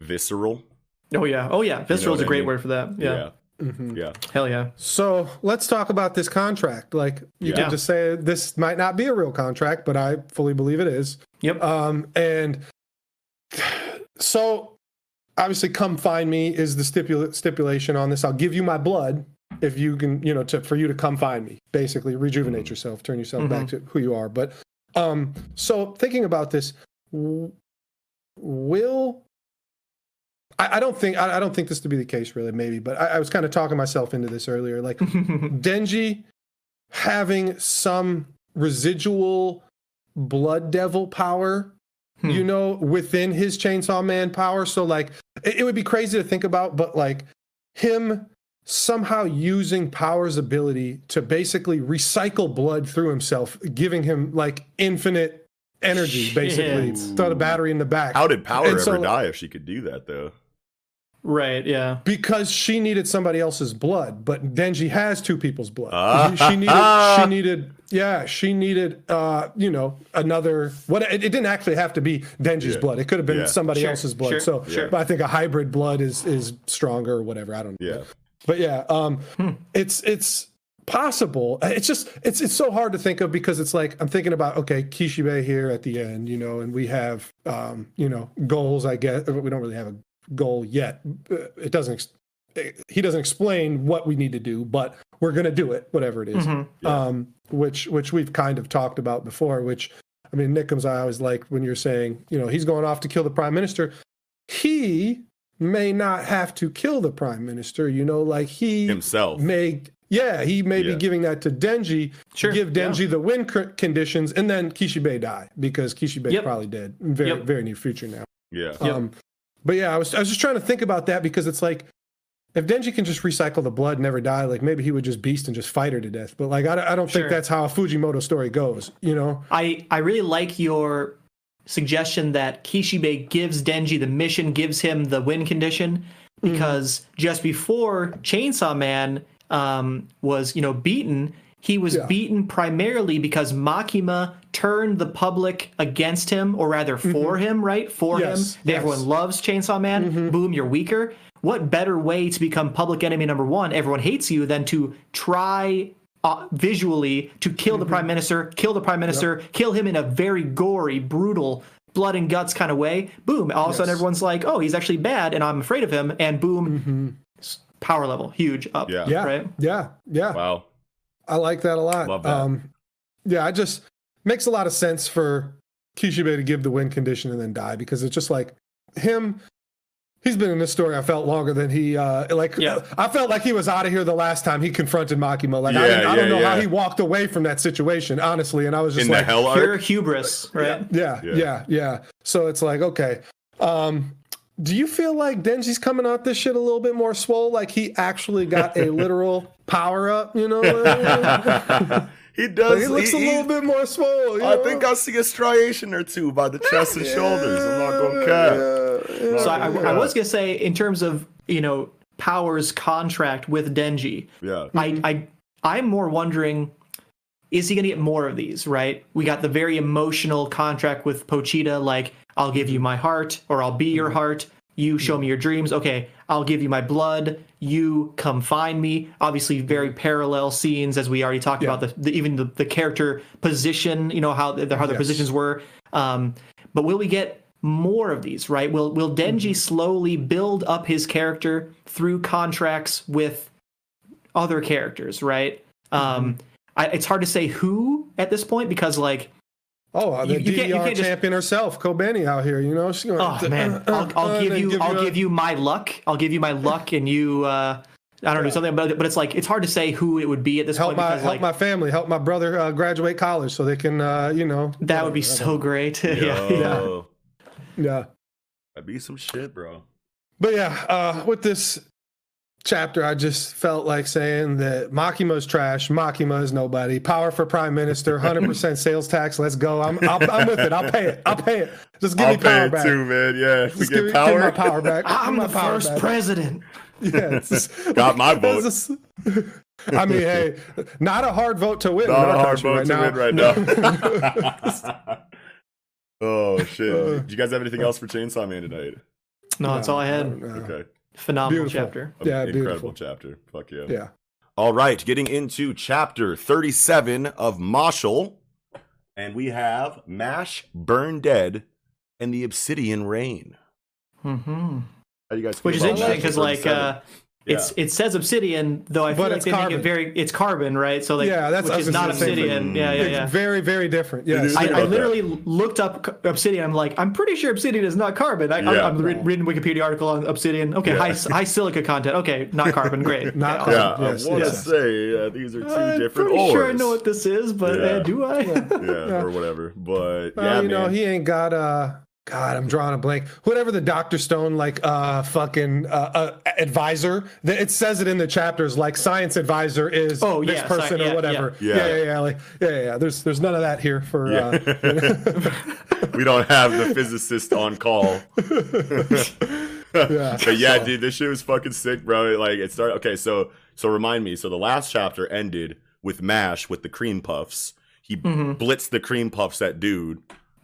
Speaker 1: visceral
Speaker 3: Oh yeah, oh yeah. Visceral is
Speaker 1: what
Speaker 3: a
Speaker 1: I
Speaker 3: great
Speaker 1: mean?
Speaker 3: word for that. Yeah,
Speaker 2: Mhm.
Speaker 1: yeah,
Speaker 3: hell yeah.
Speaker 2: So let's talk about this contract. Like you
Speaker 1: Yeah.
Speaker 2: can just say this might not be a real contract, but I fully believe it is.
Speaker 3: Yep.
Speaker 2: Um, and so obviously, come find me is the stipula- stipulation on this. I'll give you my blood if you can, you know, to, for you to come find me. Basically, rejuvenate
Speaker 1: Mhm.
Speaker 2: yourself, turn yourself back to who you are. But um, so thinking about this, will I, I don't think I, I don't think this to be the case, really. Maybe, but I, I was kind of talking myself into this earlier. Like Denji having some residual blood devil power,
Speaker 3: Hmm.
Speaker 2: you know, within his Chainsaw Man power. So, like, it, it would be crazy to think about, but like him somehow using Power's ability to basically recycle blood through himself, giving him like infinite energy, basically.
Speaker 3: Shit.
Speaker 2: Throw the battery in the back.
Speaker 1: how did power
Speaker 2: And
Speaker 1: ever
Speaker 2: so-
Speaker 1: die if she could do that though
Speaker 3: right. Yeah.
Speaker 2: because she needed somebody else's blood, but Denji has two people's blood.
Speaker 1: Ah.
Speaker 2: she needed, she needed, yeah, she needed, uh, you know, another. What it, it didn't actually have to be Denji's
Speaker 1: Yeah.
Speaker 2: blood. It could have been
Speaker 1: Yeah.
Speaker 2: somebody
Speaker 3: Sure,
Speaker 2: else's blood.
Speaker 3: sure,
Speaker 2: so,
Speaker 3: sure.
Speaker 2: but I think a hybrid blood is is stronger or whatever. I don't know.
Speaker 1: yeah
Speaker 2: But yeah, um,
Speaker 3: Hmm.
Speaker 2: it's it's possible. It's just it's it's so hard to think of because it's like I'm thinking about okay, Kishibe here at the end, you know, and we have um, you know goals. I guess we don't really have a goal yet. Uh, It doesn't. ex- He doesn't explain what we need to do, but we're gonna do it, whatever it is.
Speaker 3: Mhm.
Speaker 1: Yeah.
Speaker 2: Um, which which we've kind of talked about before. Which I mean, Nickums, I always like when you're saying, you know, he's going off to kill the prime minister. He may not have to kill the prime minister. You know, like he
Speaker 1: himself
Speaker 2: may yeah he may
Speaker 1: Yeah.
Speaker 2: be giving that to denji
Speaker 3: Sure,
Speaker 2: give denji the win c- conditions and then kishibe die because kishibe
Speaker 3: Yep.
Speaker 2: probably dead very
Speaker 3: Yep.
Speaker 2: very near future now
Speaker 1: yeah
Speaker 3: Yep.
Speaker 2: um but yeah i was i was just trying to think about that because it's like if denji can just recycle the blood and never die like maybe he would just beast and just fight her to death but like i, don't- I don't
Speaker 3: Sure.
Speaker 2: think that's how a fujimoto story goes you know
Speaker 3: I I really like your suggestion that Kishibe gives Denji the mission, gives him the win condition, because just before Chainsaw Man um, was you know beaten, he was
Speaker 2: Yeah.
Speaker 3: beaten primarily because Makima turned the public against him, or rather for him, right? For
Speaker 2: Yes,
Speaker 3: him,
Speaker 2: yes. Mm-hmm.
Speaker 3: everyone loves Chainsaw Man. Boom, you're weaker. What better way to become public enemy number one? Everyone hates you than to try uh, visually to kill
Speaker 2: Mm-hmm.
Speaker 3: the prime minister, kill the prime minister, kill him in a very gory, brutal, blood and guts kind of way. Boom! All of a sudden, everyone's like, "Oh, he's actually bad," and I'm afraid of him. And boom, s- power level huge up.
Speaker 1: Yeah.
Speaker 2: Mm-hmm. yeah
Speaker 3: Right.
Speaker 2: yeah yeah
Speaker 1: wow
Speaker 2: I like that a lot.
Speaker 1: Love that.
Speaker 2: Um, yeah, it just makes a lot of sense for Kishibe to give the win condition and then die because it's just like him. He's been in this story. I felt longer than he uh like.
Speaker 3: Yeah.
Speaker 2: I felt like he was out of here the last time he confronted Makima. Like I,
Speaker 1: Yeah,
Speaker 2: didn't- I don't
Speaker 1: yeah,
Speaker 2: know how he walked away from that situation, honestly. And I was just
Speaker 1: in
Speaker 2: like,
Speaker 1: the hell
Speaker 3: Pure
Speaker 1: arc
Speaker 3: hubris. Right.
Speaker 2: yeah,
Speaker 1: Yeah.
Speaker 2: yeah, yeah, So it's like, okay. Um, do you feel like Denji's coming out this shit a little bit more swole? Like he actually got a literal power up, you know?
Speaker 1: he does
Speaker 2: Like, he looks
Speaker 1: he-
Speaker 2: a
Speaker 1: he-
Speaker 2: little bit more swole. You
Speaker 1: I
Speaker 2: know?
Speaker 1: think I see a striation or two by the chest and shoulders. I'm not gonna cap.
Speaker 2: Yeah, yeah.
Speaker 3: So I, I was gonna say, in terms of you know Power's contract with Denji,
Speaker 1: Yeah.
Speaker 2: Mm-hmm.
Speaker 3: I, I I'm more wondering, is he gonna get more of these? Right? We got the very emotional contract with Pochita, like I'll give you my heart, or I'll be
Speaker 2: Mm-hmm.
Speaker 3: your heart. You show me your dreams. Okay, I'll give you my blood. You come find me. Obviously, very parallel scenes as we already talked
Speaker 2: Mm-hmm. Yeah.
Speaker 3: about. The, the even the, the character position, you know how the, how their
Speaker 2: Yes.
Speaker 3: positions were. Um, but will we get more of these? Right? Will Will Denji
Speaker 2: Mm-hmm.
Speaker 3: slowly build up his character through contracts with other characters, right? Um, I, it's hard to say who at this point because like
Speaker 2: Oh, uh, the
Speaker 3: You- you can't- can't just-
Speaker 2: champion herself, Kobeni out here. You know, she's going.
Speaker 3: Oh man, I'll, I'll give you, I'll give you my luck. I'll give you my luck, and you, uh, I don't know something, but but it's like it's hard to say who it would be at this
Speaker 2: help
Speaker 3: point
Speaker 2: my
Speaker 3: because
Speaker 2: help
Speaker 3: like
Speaker 2: my family, help my brother uh, graduate college so they can, uh, you know.
Speaker 3: that would be so great. yeah, yeah.
Speaker 1: Yo,
Speaker 2: Yeah,
Speaker 1: That'd be some shit, bro.
Speaker 2: but yeah, uh, with this chapter, I just felt like saying that Makima's trash. Makima is nobody. Power for prime minister. Hundred percent sales tax. Let's go. I'm I'll, I'm with it. I'll pay it. I'll pay it. Just give
Speaker 1: I'll
Speaker 2: me power
Speaker 1: pay it
Speaker 2: back.
Speaker 1: too, man. Yeah, if we
Speaker 2: Just give,
Speaker 1: get
Speaker 2: me- give
Speaker 1: power.
Speaker 2: me my power back.
Speaker 3: I'm
Speaker 2: Give
Speaker 3: the
Speaker 2: my power
Speaker 3: first
Speaker 2: back.
Speaker 3: president.
Speaker 2: Yeah, just-
Speaker 1: Got my vote.
Speaker 2: just- I mean, hey, not a hard vote to win.
Speaker 1: Not a hard
Speaker 2: country
Speaker 1: vote to
Speaker 2: now.
Speaker 1: win right now. oh shit!
Speaker 2: Uh.
Speaker 1: Did you guys have anything else for Chainsaw Man tonight?
Speaker 3: No, that's all I had.
Speaker 2: No, no.
Speaker 1: Okay,
Speaker 3: Phenomenal
Speaker 2: Beautiful.
Speaker 3: chapter.
Speaker 2: Yeah,
Speaker 1: incredible
Speaker 2: beautiful.
Speaker 1: chapter. Fuck yeah.
Speaker 2: Yeah.
Speaker 1: All right, getting into chapter 37 of Mashle. And we have Mash Burnedead and the Obsidian Rain.
Speaker 3: hmm
Speaker 1: How do you guys
Speaker 3: Which is interesting because like uh, it's it says obsidian, though I feel
Speaker 2: But
Speaker 3: like
Speaker 2: it's
Speaker 3: they make
Speaker 2: carbon.
Speaker 3: it very it's carbon, right? So like
Speaker 2: Yeah, that's- I
Speaker 3: which
Speaker 2: was
Speaker 3: is
Speaker 2: gonna
Speaker 3: not
Speaker 2: say the
Speaker 3: obsidian.
Speaker 1: thing.
Speaker 3: Yeah, yeah,
Speaker 2: It's very, very different. Yes.
Speaker 3: I, I
Speaker 1: about that.
Speaker 3: literally looked up c- obsidian. I'm like, I'm pretty sure obsidian is not carbon. I, I'm-
Speaker 1: Yeah.
Speaker 3: I'm, re- reading Wikipedia article on obsidian. Okay, high high silica content. Okay, not carbon. Great.
Speaker 2: Not
Speaker 3: Okay,
Speaker 1: yeah,
Speaker 2: carbon.
Speaker 1: I
Speaker 2: yes,
Speaker 1: want to
Speaker 2: yes.
Speaker 1: say uh, these are 2
Speaker 3: I'm
Speaker 1: different
Speaker 3: pretty
Speaker 1: ores.
Speaker 3: sure I know what this is, but
Speaker 1: Yeah.
Speaker 3: uh, do I?
Speaker 1: yeah, or whatever. But
Speaker 2: Well,
Speaker 1: yeah,
Speaker 2: you know,
Speaker 1: man.
Speaker 2: he ain't got uh God, I'm drawing a blank. Whatever the Doctor Stone like uh fucking uh, uh advisor. The, it says it in the chapters like science advisor is
Speaker 3: Oh,
Speaker 2: this
Speaker 3: yeah,
Speaker 2: person
Speaker 3: sci- yeah,
Speaker 2: or whatever.
Speaker 1: yeah.
Speaker 2: Yeah, yeah, yeah. Like, yeah, yeah, yeah. There's there's none of that here for uh
Speaker 1: we don't have the physicist on call.
Speaker 2: yeah.
Speaker 1: but yeah, dude, this shit was fucking sick, bro. Like it started. Okay, so so remind me. So the last chapter ended with Mash with the cream puffs. He
Speaker 3: Mm-hmm.
Speaker 1: blitzed the cream puffs at dude,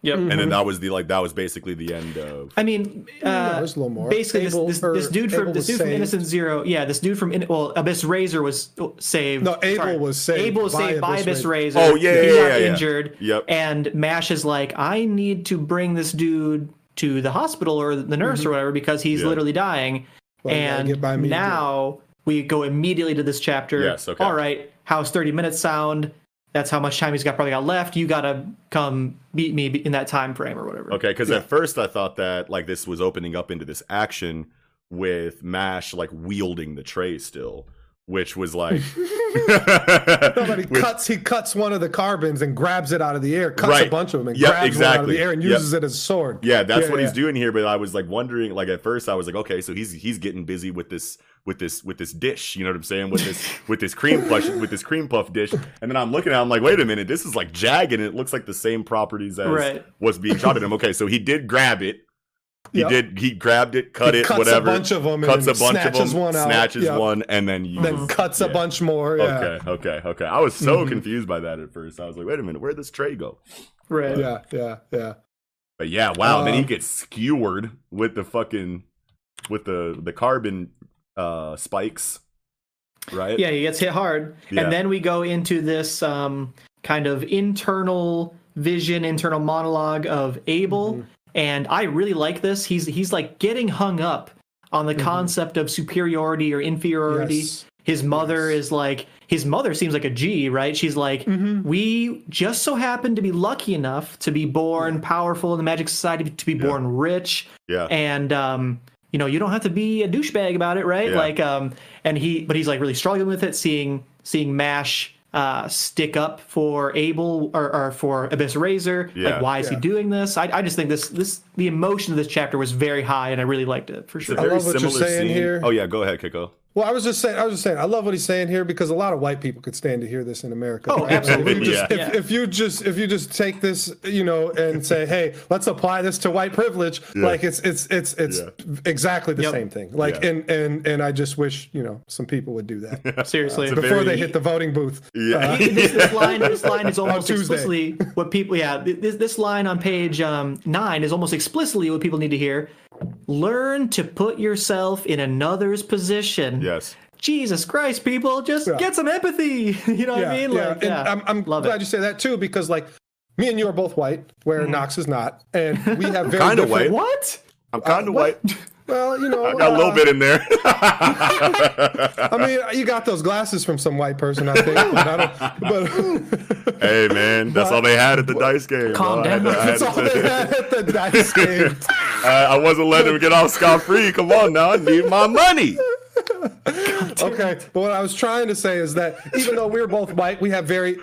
Speaker 3: Yep.
Speaker 1: and then that was the like that was basically the end of.
Speaker 3: I mean,
Speaker 2: No,
Speaker 3: uh,
Speaker 2: there's a little more.
Speaker 3: basically,
Speaker 2: Abel-
Speaker 3: this,
Speaker 2: or
Speaker 3: this, this dude from this
Speaker 2: was
Speaker 3: dude from. Innocent Zero, yeah, this dude from In- well, Abyss Razor was saved.
Speaker 2: No, Abel
Speaker 3: Sorry.
Speaker 2: was saved
Speaker 3: Abel was
Speaker 2: by
Speaker 3: saved by
Speaker 2: Abyss
Speaker 3: Abyss
Speaker 2: Razor.
Speaker 3: Razor.
Speaker 1: Oh, yeah,
Speaker 3: he
Speaker 1: yeah,
Speaker 3: got
Speaker 1: yeah, yeah.
Speaker 3: injured.
Speaker 1: Yep.
Speaker 3: And Mash is like, I need to bring this dude to the hospital or the nurse or whatever because he's
Speaker 1: Yeah.
Speaker 3: literally dying.
Speaker 2: Well,
Speaker 3: and
Speaker 2: get by me
Speaker 3: now we go immediately to this chapter.
Speaker 1: Yes, okay.
Speaker 3: All right, how's thirty minutes sound? That's how much time he's got probably got left. You gotta come beat me in that time frame or whatever.
Speaker 1: Okay, because at first I thought that like this was opening up into this action with Mash like wielding the tray still, which was like.
Speaker 2: But he
Speaker 1: which-
Speaker 2: cuts he cuts one of the carbons and grabs it out of the air, cuts
Speaker 1: Right.
Speaker 2: a bunch of them and
Speaker 1: Yep,
Speaker 2: grabs one out of the air and
Speaker 1: Yep.
Speaker 2: uses it as a sword.
Speaker 1: Yeah, that's
Speaker 2: Yeah,
Speaker 1: what he's doing here. But I was like wondering, like at first I was like, okay, so he's he's getting busy with this with this with this dish. You know what I'm saying? With this with this cream puff with this cream puff dish. And then I'm looking at, it, I'm like, wait a minute, this is like jagged, and it looks like the same properties as
Speaker 3: Right.
Speaker 1: what's being shot at him. Okay, so he did grab it. He
Speaker 2: Yep.
Speaker 1: did. He grabbed it, cut
Speaker 2: He
Speaker 1: it,
Speaker 2: cuts a
Speaker 1: whatever.
Speaker 2: bunch of 'em
Speaker 1: cuts
Speaker 2: and
Speaker 1: a bunch of them,
Speaker 2: one out.
Speaker 1: snatches
Speaker 2: Yep.
Speaker 1: one, and then uses,
Speaker 2: Then cuts a bunch more. Yeah.
Speaker 1: Okay, okay, okay. I was so
Speaker 2: Mhm.
Speaker 1: confused by that at first. I was like, wait a minute, where'd this tray go?
Speaker 3: Right.
Speaker 2: Yeah, yeah, yeah.
Speaker 1: But yeah, wow. and then he
Speaker 2: Um,
Speaker 1: gets skewered with the fucking with the the carbon uh spikes, right?
Speaker 3: Yeah, he gets hit hard.
Speaker 1: Yeah.
Speaker 3: And then we go into this um, kind of internal vision, internal monologue of Abel.
Speaker 2: Mm-hmm.
Speaker 3: And I really like this. He's he's like getting hung up on the
Speaker 2: Mhm.
Speaker 3: concept of superiority or inferiority.
Speaker 2: Yes.
Speaker 3: His mother is like his mother seems like a G, right? She's like,
Speaker 2: Mhm.
Speaker 3: we just so happen to be lucky enough to be born powerful in the Magic Society, to be born rich,
Speaker 1: Yeah.
Speaker 3: and um, you know you don't have to be a douchebag about it right
Speaker 1: Yeah.
Speaker 3: like um and he but he's like really struggling with it seeing seeing mash uh stick up for abel or, or for abyss razor
Speaker 1: Yeah.
Speaker 3: like why is he doing this I, I just think this this the emotion of this chapter was very high and i really liked it for
Speaker 1: It's
Speaker 3: sure
Speaker 1: a very
Speaker 2: love what you're saying
Speaker 1: scene.
Speaker 2: here.
Speaker 1: Oh yeah, go ahead, Kiko.
Speaker 2: Well, I was just saying. I was just saying. I love what he's saying here because a lot of white people could stand to hear this in America.
Speaker 3: Oh,
Speaker 2: right?
Speaker 3: absolutely.
Speaker 2: If you, just,
Speaker 1: Yeah.
Speaker 2: if, if you just if you just take this, you know, and say, hey, let's apply this to white privilege. Like it's it's it's it's
Speaker 1: Yeah.
Speaker 2: exactly the
Speaker 3: Yep.
Speaker 2: same thing. Like
Speaker 1: Yeah.
Speaker 2: and and and I just wish you know some people would do that
Speaker 3: seriously
Speaker 1: It's
Speaker 2: before
Speaker 1: very-
Speaker 2: they hit the voting booth.
Speaker 1: Yeah.
Speaker 3: this, this line this line is almost explicitly what people yeah this, this line on page um, nine is almost explicitly what people need to hear learn to put yourself in another's position
Speaker 1: yes.
Speaker 3: Jesus Christ, people, just
Speaker 2: Yeah.
Speaker 3: get some empathy. You know what I mean? Like, yeah.
Speaker 2: I'm, I'm
Speaker 3: Love
Speaker 2: glad
Speaker 3: it.
Speaker 2: you say that too because like me and you are both white, where mm-hmm. Knox is not, and we have very
Speaker 1: Kinda white.
Speaker 3: What?
Speaker 1: I'm kind of uh,
Speaker 2: what?
Speaker 1: white.
Speaker 2: Well, you know,
Speaker 1: I got a little
Speaker 2: uh,
Speaker 1: bit in there.
Speaker 2: I mean, you got those glasses from some white person, I think. But, I don't, but
Speaker 1: hey man, that's all they had at the dice game.
Speaker 3: Calm.
Speaker 1: I
Speaker 3: down.
Speaker 1: to-
Speaker 2: that's all they had at the dice game.
Speaker 1: I, I wasn't letting him get off scot free. Come on now, I need my money.
Speaker 2: Okay, but what I was trying to say is that even though we were both white, we have very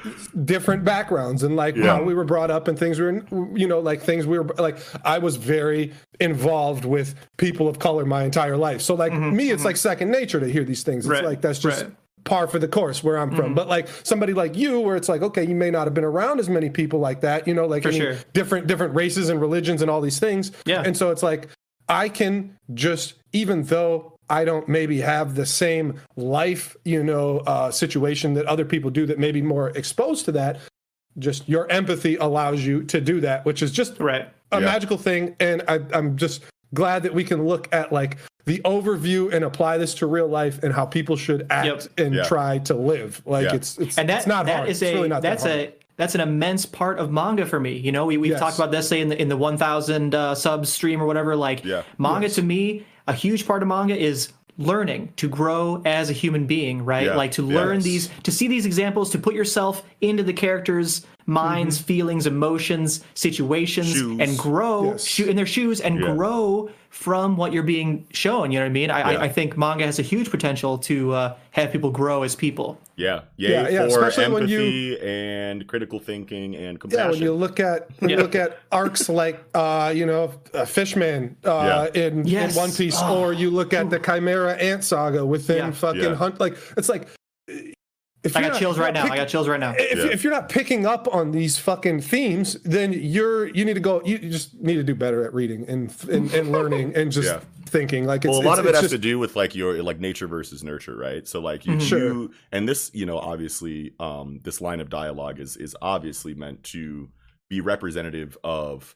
Speaker 2: different backgrounds and like
Speaker 1: Yeah.
Speaker 2: how we were brought up and things we were, you know, like things we were like. I was very involved with people of color my entire life, so like mm-hmm, me, it's mm-hmm. like second nature to hear these things. It's
Speaker 3: Right,
Speaker 2: like that's just.
Speaker 3: right.
Speaker 2: Par for the course where I'm from, mm-hmm. but like somebody like you, where it's like, okay, you may not have been around as many people like that, you know, like
Speaker 3: sure.
Speaker 2: different different races and religions and all these things.
Speaker 3: Yeah.
Speaker 2: And so it's like I can just even though I don't maybe have the same life, you know, uh, situation that other people do that may be more exposed to that. Just your empathy allows you to do that, which is just
Speaker 3: Right.
Speaker 2: a
Speaker 1: Yeah.
Speaker 2: magical thing. And I, I'm just glad that we can look at like the overview and apply this to real life and how people should act
Speaker 3: Yep.
Speaker 2: and
Speaker 1: Yeah.
Speaker 2: try to live. Like
Speaker 1: Yeah.
Speaker 2: it's it's
Speaker 3: and that
Speaker 2: it's not
Speaker 3: that
Speaker 2: hard.
Speaker 3: is
Speaker 2: it's
Speaker 3: a
Speaker 2: really not
Speaker 3: that's
Speaker 2: that hard.
Speaker 3: a that's an immense part of manga for me. You know, we we've
Speaker 2: Yes.
Speaker 3: talked about this say in the in the 1000 uh, sub stream or whatever. Like
Speaker 1: Yeah.
Speaker 3: manga to me, a huge part of manga is learning to grow as a human being, right?
Speaker 1: Yeah.
Speaker 3: Like to learn
Speaker 1: Yes.
Speaker 3: these, to see these examples, to put yourself into the characters' minds, feelings, emotions, situations,
Speaker 1: Shoes.
Speaker 3: and grow
Speaker 2: Yes.
Speaker 3: shoe in their shoes and
Speaker 1: Yeah.
Speaker 3: grow from what you're being shown. You know what I mean? I,
Speaker 1: Yeah.
Speaker 3: I, I think manga has a huge potential to uh, have people grow as people.
Speaker 1: Yeah, yay
Speaker 2: Yeah, yeah,
Speaker 1: for
Speaker 2: especially when you-
Speaker 1: empathy and critical thinking and compassion.
Speaker 2: Yeah, when you look at when you
Speaker 3: Yeah.
Speaker 2: look at arcs like uh, you know uh, Fishman uh, in,
Speaker 3: Yes.
Speaker 2: in One Piece,
Speaker 3: Oh.
Speaker 2: or you look at the Chimera Ant Saga within
Speaker 3: Yeah.
Speaker 2: fucking
Speaker 1: Yeah.
Speaker 2: Hunt. Like it's like if
Speaker 3: I
Speaker 2: you're
Speaker 3: got
Speaker 2: not-
Speaker 3: chills right
Speaker 2: not
Speaker 3: now. I got chills right now.
Speaker 2: If,
Speaker 1: Yeah.
Speaker 2: if you're not picking up on these fucking themes, then you're you need to go. You just need to do better at reading and and, and learning and just
Speaker 1: Yeah.
Speaker 2: thinking. Like it's,
Speaker 1: well, a lot
Speaker 2: it's,
Speaker 1: of it has
Speaker 2: just,
Speaker 1: to do with like your like nature versus nurture, right? So like you,
Speaker 2: Sure.
Speaker 1: you and this, you know, obviously, um, this line of dialogue is is obviously meant to be representative of,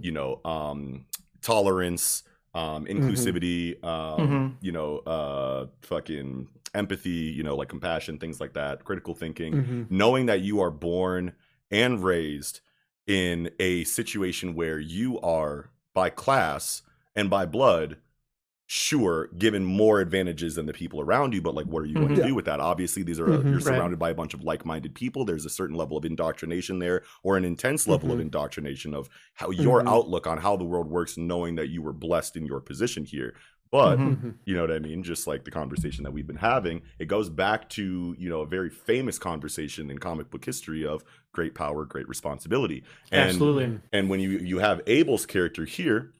Speaker 1: you know, um, tolerance, um, inclusivity, um, you know, uh, fucking empathy, you know, like compassion, things like that, critical thinking,
Speaker 2: Mhm.
Speaker 1: knowing that you are born and raised in a situation where you are by class and by blood sure given more advantages than the people around you but like what are you going
Speaker 3: Mhm.
Speaker 1: to
Speaker 2: Yeah.
Speaker 1: do with that obviously these are
Speaker 2: Mhm.
Speaker 1: you're
Speaker 2: Right.
Speaker 1: surrounded by a bunch of like-minded people there's a certain level of indoctrination there or an intense level of
Speaker 2: Mhm.
Speaker 1: indoctrination of how your
Speaker 2: Mhm.
Speaker 1: outlook on how the world works knowing that you were blessed in your position here but
Speaker 3: Mhm.
Speaker 2: Mhm.
Speaker 1: you know what I mean? Just like the conversation that we've been having, it goes back to, you know, a very famous conversation in comic book history of great power, great responsibility. And
Speaker 3: Absolutely.
Speaker 1: and when you you have Abel's character here,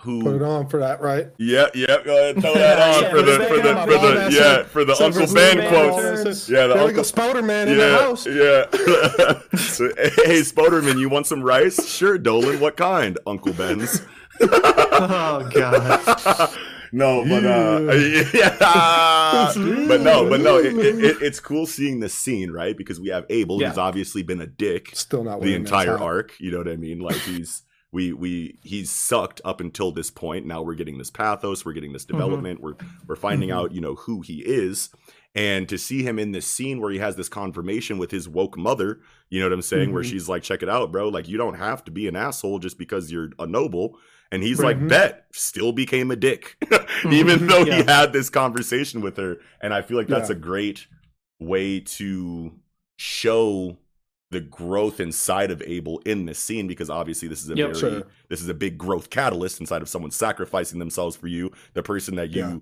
Speaker 1: who
Speaker 2: put it on for that, right?
Speaker 1: yeah, yeah, go ahead, throw that on
Speaker 3: Yeah,
Speaker 1: for the
Speaker 3: put
Speaker 1: for the for the yeah, for the
Speaker 2: Silver
Speaker 1: Uncle Ben
Speaker 3: Superman
Speaker 1: quotes. Yeah, the
Speaker 2: there
Speaker 1: Uncle
Speaker 2: go, Spoderman in the house.
Speaker 1: yeah. So, hey, Spoderman, you want some rice? Sure, Dolan. What kind? Uncle Ben's.
Speaker 3: Oh god.
Speaker 1: no, but uh, yeah, but no, but no, it, it, it- it's cool seeing this scene, right? Because we have Abel,
Speaker 3: Yeah.
Speaker 1: who's obviously been a dick
Speaker 2: Still not
Speaker 1: the entire arc. You know what I mean? Like he's we we he's sucked up until this point. Now we're getting this pathos, we're getting this development, we're we're finding
Speaker 2: Mhm.
Speaker 1: out you know who he is. And to see him in this scene where he has this confirmation with his woke mother, you know what I'm saying? Where
Speaker 2: Mhm.
Speaker 1: she's like, check it out, bro. Like, you don't have to be an asshole just because you're a noble. And he's
Speaker 2: Right.
Speaker 1: like, bet, still became a dick, even though he had this conversation with her. And I feel like that's
Speaker 2: Yeah.
Speaker 1: a great way to show the growth inside of Abel in this scene because obviously this is a
Speaker 3: Yep.
Speaker 1: very
Speaker 2: Sure.
Speaker 1: this is a big growth catalyst inside of someone sacrificing themselves for you, the person that you
Speaker 2: Yeah.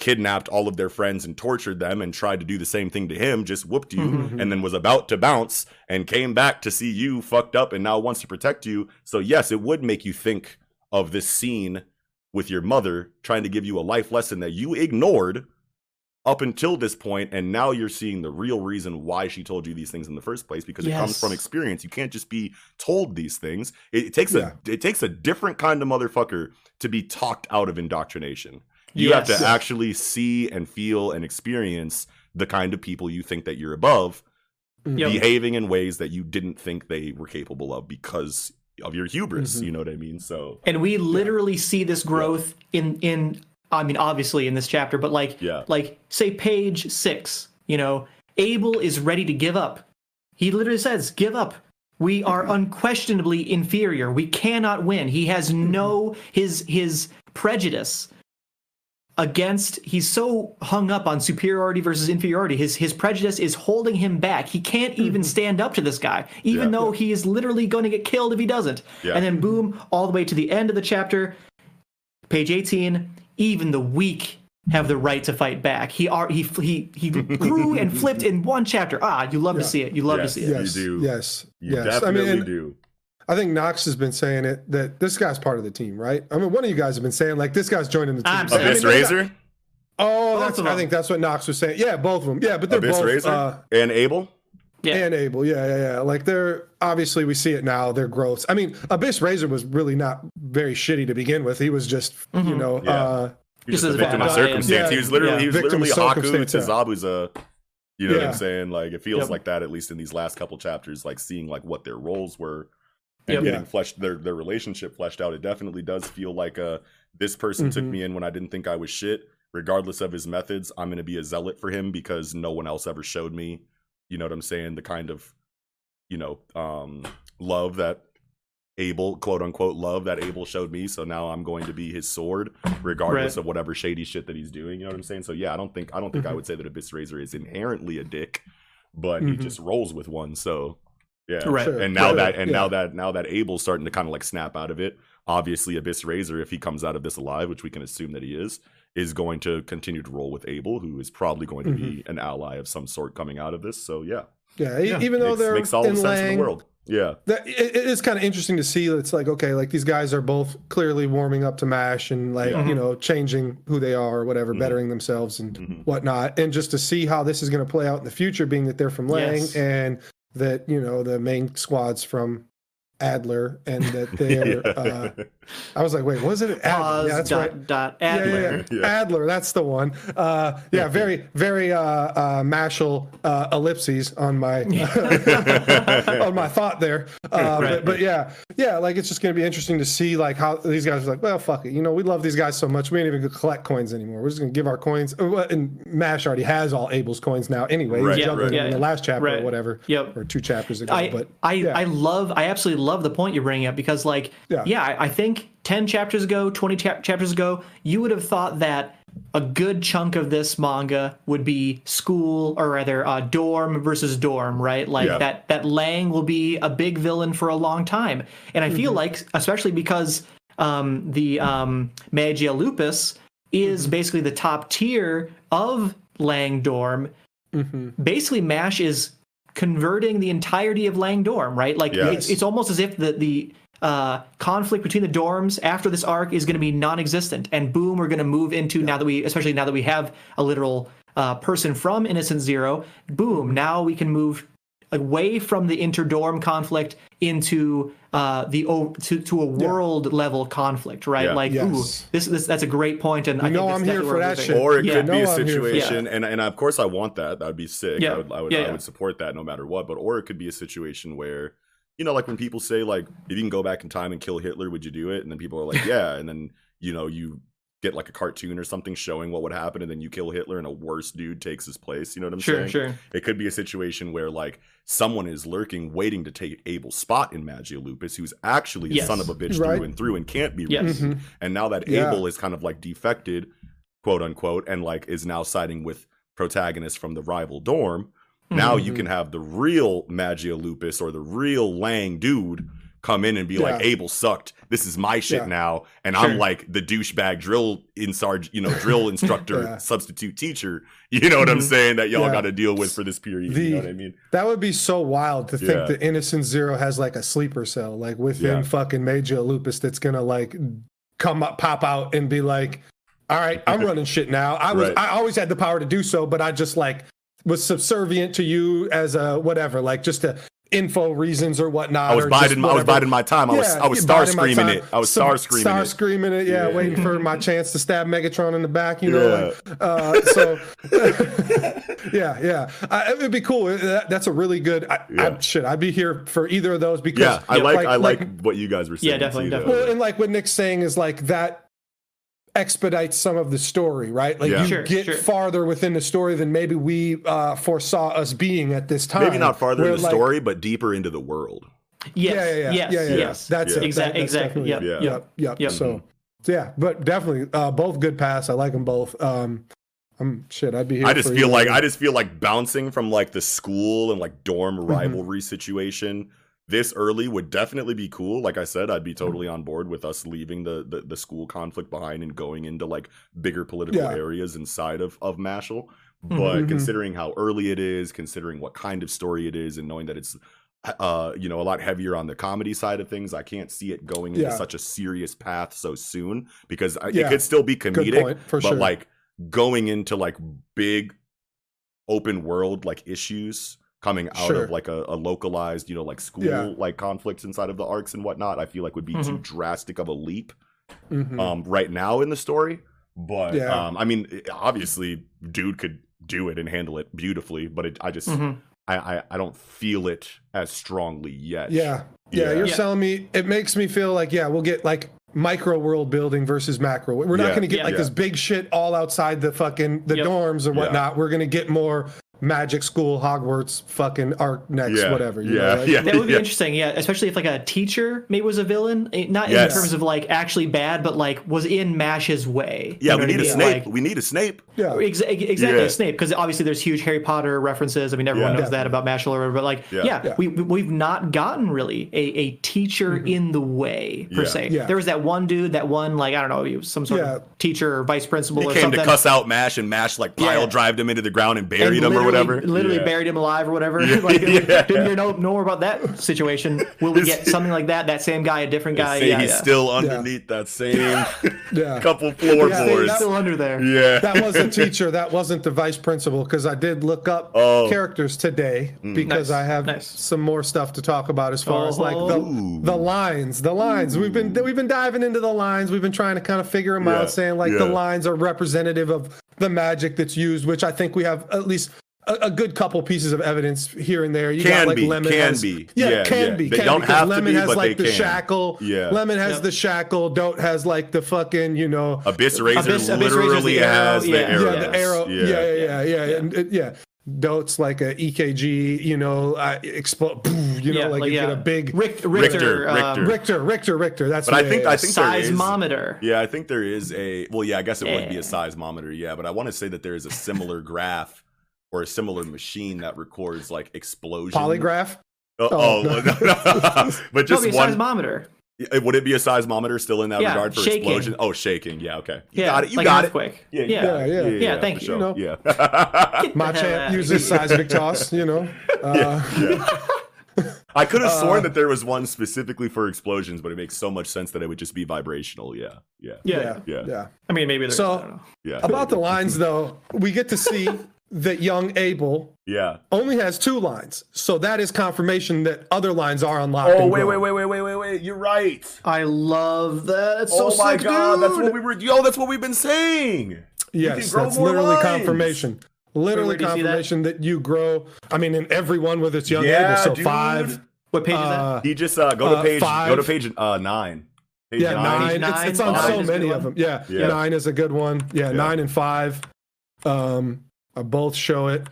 Speaker 1: kidnapped all of their friends and tortured them and tried to do the same thing to him, just whooped you
Speaker 2: Mhm.
Speaker 1: and then was about to bounce and came back to see you fucked up and now wants to protect you. So yes, it would make you think of this scene with your mother trying to give you a life lesson that you ignored up until this point and now you're seeing the real reason why she told you these things in the first place because it comes from experience. You can't just be told these things. It, it takes
Speaker 2: Yeah.
Speaker 1: a it takes a different kind of motherfucker to be talked out of indoctrination. You have to actually see and feel and experience the kind of people you think that you're above mm-hmm.
Speaker 3: Yep.
Speaker 1: behaving in ways that you didn't think they were capable of because of your hubris
Speaker 2: Mhm.
Speaker 1: you know what i mean? So
Speaker 3: and we literally see this growth in in i mean obviously in this chapter but like
Speaker 1: Yeah.
Speaker 3: like say page six you know abel is ready to give up. He literally says give up. We are unquestionably inferior. We cannot win. He has no his his prejudice against he's so hung up on superiority versus inferiority his his prejudice is holding him back he can't even stand up to this guy even
Speaker 1: Yeah.
Speaker 3: though he is literally going to get killed if he doesn't
Speaker 1: Yeah.
Speaker 3: and then boom all the way to the end of the chapter page 18 even the weak have the right to fight back he are he he he grew and flipped in one chapter ah you love to see it you love
Speaker 1: Yes.
Speaker 3: to see it
Speaker 2: Yes,
Speaker 1: You do.
Speaker 2: yes,
Speaker 1: You
Speaker 2: yes.
Speaker 1: definitely
Speaker 2: I mean, and
Speaker 1: do.
Speaker 2: I think Knox has been saying it that this guy's part of the team, right? I mean, one of you guys have been saying like this guy's joining the team.
Speaker 3: I'm
Speaker 2: I
Speaker 3: saying-
Speaker 2: mean,
Speaker 1: Abyss
Speaker 2: they're not-
Speaker 1: Razor,
Speaker 2: Oh,
Speaker 3: Both
Speaker 2: that's. I think that's what Knox was saying. Yeah, both of them. Yeah, but they're
Speaker 1: Abyss
Speaker 2: both.
Speaker 1: Razor,
Speaker 2: Uh,
Speaker 1: and Abel.
Speaker 3: yeah
Speaker 2: and Abel, yeah, yeah, yeah. Like they're obviously we see it now. Their growths. I mean, Abyss Razor was really not very shitty to begin with. He was just, you know,
Speaker 1: Yeah.
Speaker 2: uh,
Speaker 1: He was
Speaker 3: Just
Speaker 1: just a victim of
Speaker 3: bad guy and-
Speaker 1: circumstance. he was literally
Speaker 3: Yeah.
Speaker 1: he was
Speaker 2: Victim of
Speaker 1: literally Haku to
Speaker 2: circumstance.
Speaker 1: Zabuza. You know what I'm saying? Like it feels
Speaker 3: Yep.
Speaker 1: like that at least in these last couple chapters, like seeing like what their roles were and
Speaker 3: Yep.
Speaker 1: getting fleshed their their relationship fleshed out. It definitely does feel like uh this person took
Speaker 2: Mhm.
Speaker 1: me in when I didn't think I was shit. Regardless of his methods, I'm gonna be a zealot for him because no one else ever showed me, you know what I'm saying, the kind of, you know, um love that Abel, quote unquote, love that Abel showed me. So now I'm going to be his sword, regardless
Speaker 3: Right.
Speaker 1: of whatever shady shit that he's doing. You know what I'm saying? So yeah, I don't think I don't think I
Speaker 2: Mhm.
Speaker 1: would say that Abyss Razor is inherently a dick, but he
Speaker 2: Mhm.
Speaker 1: just rolls with one. So yeah,
Speaker 3: Right.
Speaker 2: Sure.
Speaker 1: And now
Speaker 2: Sure.
Speaker 1: that and
Speaker 2: Yeah.
Speaker 1: now that now that Abel's starting to kind of like snap out of it, obviously Abyss Razor, if he comes out of this alive, which we can assume that he is, is going to continue to roll with Abel, who is probably going to be an ally of some sort coming out of this. So yeah,
Speaker 2: yeah.
Speaker 3: Yeah.
Speaker 2: Even though
Speaker 1: makes,
Speaker 2: they're
Speaker 1: makes all
Speaker 2: in
Speaker 1: the sense in the world. Yeah,
Speaker 2: that it, it is kind of interesting to see. that It's like okay, like these guys are both clearly warming up to Mash and like
Speaker 1: Yeah.
Speaker 2: you know changing who they are or whatever,
Speaker 1: Mhm.
Speaker 2: bettering themselves and
Speaker 1: Mhm.
Speaker 2: whatnot, and just to see how this is going to play out in the future, being that they're from Lang
Speaker 3: Yes.
Speaker 2: and that you know the main squad's from Adler and that they're. uh, I was like, wait, was it Adler?
Speaker 3: pause
Speaker 2: Yeah, that's
Speaker 3: dot
Speaker 2: right.
Speaker 3: dot Adler.
Speaker 2: yeah, yeah.
Speaker 1: Yeah.
Speaker 2: Adler, that's the one. Uh, yeah, very, very uh, uh, Mashle uh, ellipses on my on my thought there. Uh,
Speaker 3: Right.
Speaker 2: but, but yeah, yeah, like it's just going to be interesting to see like how these guys are like, well, fuck it, you know, we love these guys so much, we ain't even gonna collect coins anymore. We're just going to give our coins. uh, And Mash already has all Abel's coins now, anyway.
Speaker 1: Right,
Speaker 2: He's jumping
Speaker 1: right.
Speaker 2: in
Speaker 3: Yeah,
Speaker 2: the
Speaker 3: yeah.
Speaker 2: last chapter
Speaker 3: Right.
Speaker 2: or whatever,
Speaker 3: Yep.
Speaker 2: or two chapters ago.
Speaker 3: I,
Speaker 2: but
Speaker 3: I,
Speaker 2: yeah.
Speaker 3: I love I absolutely love the point you're bringing up because like
Speaker 2: Yeah.
Speaker 3: yeah, I, I think 10 chapters ago 20 chap- chapters ago you would have thought that a good chunk of this manga would be school or rather uh, dorm versus dorm right like
Speaker 1: Yeah.
Speaker 3: that that Lang will be a big villain for a long time and I
Speaker 2: Mm-hmm.
Speaker 3: feel like especially because um, the um, Magia Lupus is
Speaker 2: Mm-hmm.
Speaker 3: basically the top tier of Lang dorm
Speaker 2: Mhm.
Speaker 3: basically mash is converting the entirety of lang dorm right like
Speaker 1: Yes.
Speaker 3: it's, it's almost as if the the uh, conflict between the dorms after this arc is going to be non-existent and boom we're going to move into now that we especially now that we have a literal uh, person from innocent zero boom now we can move away from the inter-dorm conflict into uh, the to, to a world level conflict right
Speaker 1: Yeah.
Speaker 3: like ooh this, this that's a great point and I
Speaker 2: know
Speaker 3: think that's
Speaker 2: I'm here
Speaker 3: definitely
Speaker 2: for that shit.
Speaker 1: or it
Speaker 3: Yeah.
Speaker 1: could be a
Speaker 2: No, I'm here for-
Speaker 1: situation, and and of course I want that. That would be sick.
Speaker 3: Yeah.
Speaker 1: I would, I would,
Speaker 3: Yeah,
Speaker 1: I
Speaker 3: yeah.
Speaker 1: would support that no matter what. But or it could be a situation where, you know, like when people say like, if you can go back in time and kill Hitler, would you do it? And then people are like, yeah. And then you know you get like a cartoon or something showing what would happen, and then you kill Hitler, and a worse dude takes his place. You know what I'm
Speaker 3: sure
Speaker 1: saying?
Speaker 3: sure sure.
Speaker 1: It could be a situation where like someone is lurking, waiting to take Abel's spot in Magia Lupus, who's actually a son of a bitch
Speaker 2: Right.
Speaker 1: through and through and can't be
Speaker 3: Yes.
Speaker 1: reached.
Speaker 2: Mhm.
Speaker 1: And now that
Speaker 2: Yeah.
Speaker 1: Abel is kind of like defected, quote unquote, and like is now siding with protagonists from the rival dorm, now you
Speaker 2: Mhm.
Speaker 1: can have the real Magia Lupus or the real Lang dude come in and be like, Abel sucked. This is my shit
Speaker 2: Yeah.
Speaker 1: now. And
Speaker 3: Sure.
Speaker 1: I'm like the douchebag drill in sarge, you know, drill instructor,
Speaker 2: Yeah.
Speaker 1: substitute teacher. You know what I'm
Speaker 3: Mhm.
Speaker 1: saying? That y'all
Speaker 2: Yeah.
Speaker 1: got to deal with for this period.
Speaker 2: The-
Speaker 1: you know what I mean?
Speaker 2: That would be so wild to think
Speaker 1: Yeah.
Speaker 2: that Innocent Zero has like a sleeper cell, like within
Speaker 1: Yeah.
Speaker 2: fucking Magia Lupus, that's gonna like come up, pop out, and be like, "All right, I'm running shit now. I was,
Speaker 1: Right.
Speaker 2: I always had the power to do so, but I just like was subservient to you as a whatever, like just to info reasons or whatnot.
Speaker 1: I was
Speaker 2: or just
Speaker 1: biding. I was biding my time. I was.
Speaker 2: Yeah,
Speaker 1: I was star screaming it. I was
Speaker 2: Some-
Speaker 1: star screaming
Speaker 2: star
Speaker 1: it.
Speaker 2: screaming it. Yeah,
Speaker 1: Yeah.
Speaker 2: waiting for my chance to stab Megatron in the back. You know, like, uh, so yeah, yeah, uh, it'd be cool. That, that's a really good. I,
Speaker 1: Yeah.
Speaker 2: I, shit, I'd be here for either of those because
Speaker 1: Yeah, I
Speaker 3: Yeah,
Speaker 1: like, I like, what you guys were saying.
Speaker 3: Yeah, definitely,
Speaker 1: too,
Speaker 3: definitely.
Speaker 2: Well, and like what Nick's saying is like that expedites some of the story, right? Like
Speaker 1: Yeah.
Speaker 2: you
Speaker 3: Sure,
Speaker 2: get
Speaker 3: sure.
Speaker 2: farther within the story than maybe we uh, foresaw us being at this time.
Speaker 1: Maybe not farther in the
Speaker 2: like-
Speaker 1: story, but deeper into the world.
Speaker 3: Yes.
Speaker 2: Yeah, yeah, yeah,
Speaker 3: yes.
Speaker 2: yeah, yeah, yeah.
Speaker 3: Yes.
Speaker 2: That's
Speaker 1: Yeah.
Speaker 2: it.
Speaker 3: Exact-
Speaker 2: That- that's
Speaker 3: exactly.
Speaker 2: definitely
Speaker 3: Yep.
Speaker 2: it.
Speaker 1: Yeah.
Speaker 2: Yep. Yep.
Speaker 3: Yep.
Speaker 2: So So yeah, but definitely uh, both good pass. I like them both. Um, I'm shit. I'd be here.
Speaker 1: I just
Speaker 2: for
Speaker 1: feel
Speaker 2: either
Speaker 1: like I just feel like bouncing from like the school and like dorm
Speaker 2: Mm-hmm.
Speaker 1: rivalry situation this early would definitely be cool. Like I said, I'd be
Speaker 2: Mm-hmm.
Speaker 1: totally on board with us leaving the the, the school conflict behind and going into like bigger political
Speaker 2: Yeah.
Speaker 1: areas inside of of Mashle. But
Speaker 2: Mhm.
Speaker 1: considering how early it is, considering what kind of story it is, and knowing that it's uh you know a lot heavier on the comedy side of things, I can't see it going into
Speaker 2: Yeah.
Speaker 1: such a serious path so soon because I,
Speaker 2: Yeah.
Speaker 1: it could still be comedic
Speaker 2: point, for
Speaker 1: but
Speaker 2: sure.
Speaker 1: like going into like big open world like issues coming out
Speaker 2: Sure.
Speaker 1: of like a, a localized you know like school
Speaker 2: Yeah. Mm-hmm.
Speaker 1: like conflicts inside of the arcs and whatnot i feel like would be too drastic of a leap
Speaker 2: Mhm.
Speaker 1: um right now in the story but
Speaker 2: Yeah.
Speaker 1: um i mean obviously dude could do it and handle it beautifully but it, i just
Speaker 3: Mhm.
Speaker 1: I, I i don't feel it as strongly yet
Speaker 2: Yeah. yeah,
Speaker 1: Yeah.
Speaker 2: You're
Speaker 3: Yeah.
Speaker 2: telling me it makes me feel like yeah, we'll get like micro world building versus macro. We're not
Speaker 1: Yeah.
Speaker 2: going to get
Speaker 3: Yeah.
Speaker 2: like
Speaker 1: Yeah.
Speaker 2: this big shit all outside the fucking the
Speaker 3: Yep.
Speaker 2: dorms or
Speaker 1: Yeah.
Speaker 2: whatnot. We're going to get more magic school Hogwarts fucking arc next
Speaker 1: yeah
Speaker 2: whatever. You
Speaker 1: yeah
Speaker 2: know, like-
Speaker 1: yeah
Speaker 3: That would be
Speaker 1: yeah.
Speaker 3: interesting, yeah. Especially if like a teacher maybe was a villain, eh, not
Speaker 1: Yes.
Speaker 3: in terms of like actually bad, but like was in Mash's way.
Speaker 1: yeah
Speaker 3: You know
Speaker 1: we
Speaker 3: what I
Speaker 1: need a
Speaker 3: mean?
Speaker 1: snape
Speaker 3: Like,
Speaker 1: we need a snape
Speaker 2: Yeah.
Speaker 3: Exa- exactly,
Speaker 1: Yeah.
Speaker 3: Snape, because obviously there's huge Harry Potter references. I mean, everyone
Speaker 1: Yeah.
Speaker 3: knows that about Mash or whatever, but like,
Speaker 1: Yeah.
Speaker 3: yeah,
Speaker 2: Yeah.
Speaker 3: we we- we've not gotten really a, a teacher in the way per
Speaker 1: Yeah.
Speaker 3: se.
Speaker 2: Mm-hmm. Yeah.
Speaker 3: There was that one dude, that one like I don't know, he was some sort
Speaker 2: Yeah.
Speaker 3: of teacher or vice principal
Speaker 1: he
Speaker 3: or
Speaker 1: came
Speaker 3: something.
Speaker 1: to cuss out mash and mash like pile
Speaker 3: Yeah.
Speaker 1: drived him into the ground and
Speaker 3: and
Speaker 1: buried him or
Speaker 3: literally-
Speaker 1: whatever
Speaker 3: Literally
Speaker 1: Yeah.
Speaker 3: buried him alive or whatever.
Speaker 1: Yeah.
Speaker 3: like,
Speaker 1: Yeah.
Speaker 3: Didn't hear no, know more about that situation. Will we get something like that? That same guy, a different guy? yeah,
Speaker 1: he's
Speaker 3: yeah.
Speaker 1: still underneath that same
Speaker 2: Yeah.
Speaker 1: couple
Speaker 2: Yeah,
Speaker 1: floorboards.
Speaker 2: that-
Speaker 3: still under there.
Speaker 1: Yeah.
Speaker 2: that was a teacher. That wasn't the vice principal because I did look up
Speaker 1: Oh.
Speaker 2: characters today mm. because
Speaker 3: Nice,
Speaker 2: I have
Speaker 3: nice.
Speaker 2: some more stuff to talk about as far as like the, oh. the lines. The lines we've been we've been diving into the lines. We've been trying to kind of figure them
Speaker 1: Yeah,
Speaker 2: out, saying like the lines are representative of the magic that's used, which I think we have at least. A, a good couple pieces of evidence here and there. You
Speaker 1: Can
Speaker 2: got like
Speaker 1: be,
Speaker 2: Lemon
Speaker 1: can
Speaker 2: has,
Speaker 1: be.
Speaker 2: yeah,
Speaker 1: Yeah,
Speaker 2: can
Speaker 1: yeah.
Speaker 2: be.
Speaker 1: They
Speaker 2: can
Speaker 1: don't
Speaker 2: because
Speaker 1: have to
Speaker 2: Lemon
Speaker 1: be,
Speaker 2: has
Speaker 1: but
Speaker 2: like
Speaker 1: they
Speaker 2: the
Speaker 1: can.
Speaker 2: shackle.
Speaker 1: Yeah.
Speaker 2: Lemon has
Speaker 3: Yep.
Speaker 2: the shackle. Dote has like the fucking you know
Speaker 1: Abyss Razor
Speaker 3: Abyss- Abyss
Speaker 1: literally
Speaker 3: the arrow,
Speaker 1: has the
Speaker 3: yeah.
Speaker 2: yeah, the arrow. Yeah, yeah, yeah, yeah,
Speaker 3: Yeah.
Speaker 2: And, uh, yeah. Dote's like a EKG, you know, uh, explode, you know,
Speaker 3: Yeah,
Speaker 2: like,
Speaker 3: like,
Speaker 2: you get a big
Speaker 3: Rick, Richter,
Speaker 1: Richter,
Speaker 3: um,
Speaker 1: Richter.
Speaker 2: Richter, Richter, Richter. That's
Speaker 1: But I think
Speaker 2: yeah,
Speaker 1: I think there is.
Speaker 3: seismometer.
Speaker 1: Yeah, I think there is a. Well, yeah, I guess it would be a seismometer. Yeah, but I want to say that there is a similar graph or a similar machine that records like explosion.
Speaker 2: polygraph.
Speaker 1: Oh,
Speaker 2: Oh,
Speaker 1: oh,
Speaker 2: no.
Speaker 1: but
Speaker 3: No,
Speaker 1: just
Speaker 3: it'd be a
Speaker 1: one.
Speaker 3: seismometer.
Speaker 1: Would it be a seismometer still in that
Speaker 3: Yeah,
Speaker 1: regard for
Speaker 3: shaking.
Speaker 1: explosion? Oh, shaking. Yeah, okay. You
Speaker 3: Yeah,
Speaker 1: got it. You
Speaker 3: like
Speaker 1: got
Speaker 3: an
Speaker 1: it.
Speaker 3: earthquake.
Speaker 1: Yeah,
Speaker 2: Yeah, yeah.
Speaker 3: Yeah, thank you.
Speaker 1: sure.
Speaker 2: You know.
Speaker 1: Yeah.
Speaker 2: My
Speaker 3: Get
Speaker 2: champ uses
Speaker 3: here.
Speaker 2: seismic toss, you know. Uh,
Speaker 1: I could have
Speaker 2: Uh,
Speaker 1: sworn that there was one specifically for explosions, but it makes so much sense that it would just be vibrational. Yeah, yeah,
Speaker 3: Yeah.
Speaker 2: yeah,
Speaker 1: Yeah.
Speaker 2: yeah.
Speaker 3: I mean, maybe there's.
Speaker 2: So-
Speaker 3: I don't know.
Speaker 1: yeah.
Speaker 2: About the lines, though, we get to see that young Abel
Speaker 1: yeah.
Speaker 2: only has two lines, so that is confirmation that other lines are unlocked.
Speaker 1: Oh wait, wait, wait, wait, wait, wait, wait! You're right.
Speaker 3: I love that. It's so
Speaker 1: oh my
Speaker 3: sick,
Speaker 1: god, that's what we were. Yo, that's what we've been saying.
Speaker 2: Yes, that's literally
Speaker 1: lines.
Speaker 2: confirmation. Literally
Speaker 3: where do you see that?
Speaker 2: confirmation that? you grow. I mean, in every one with its young
Speaker 1: Yeah,
Speaker 2: Abel. So
Speaker 1: dude.
Speaker 2: five.
Speaker 3: What page is
Speaker 2: Uh,
Speaker 3: that?
Speaker 1: He just uh, go to
Speaker 2: Uh,
Speaker 1: page.
Speaker 2: five.
Speaker 1: Go to page uh, nine. Page
Speaker 2: yeah, nine.
Speaker 3: Page
Speaker 2: It's, it's on
Speaker 3: Nine
Speaker 2: so many of them. Yeah.
Speaker 1: Yeah.
Speaker 2: nine is a good one. Yeah,
Speaker 1: Yeah.
Speaker 2: nine and five. Um, uh, both show it.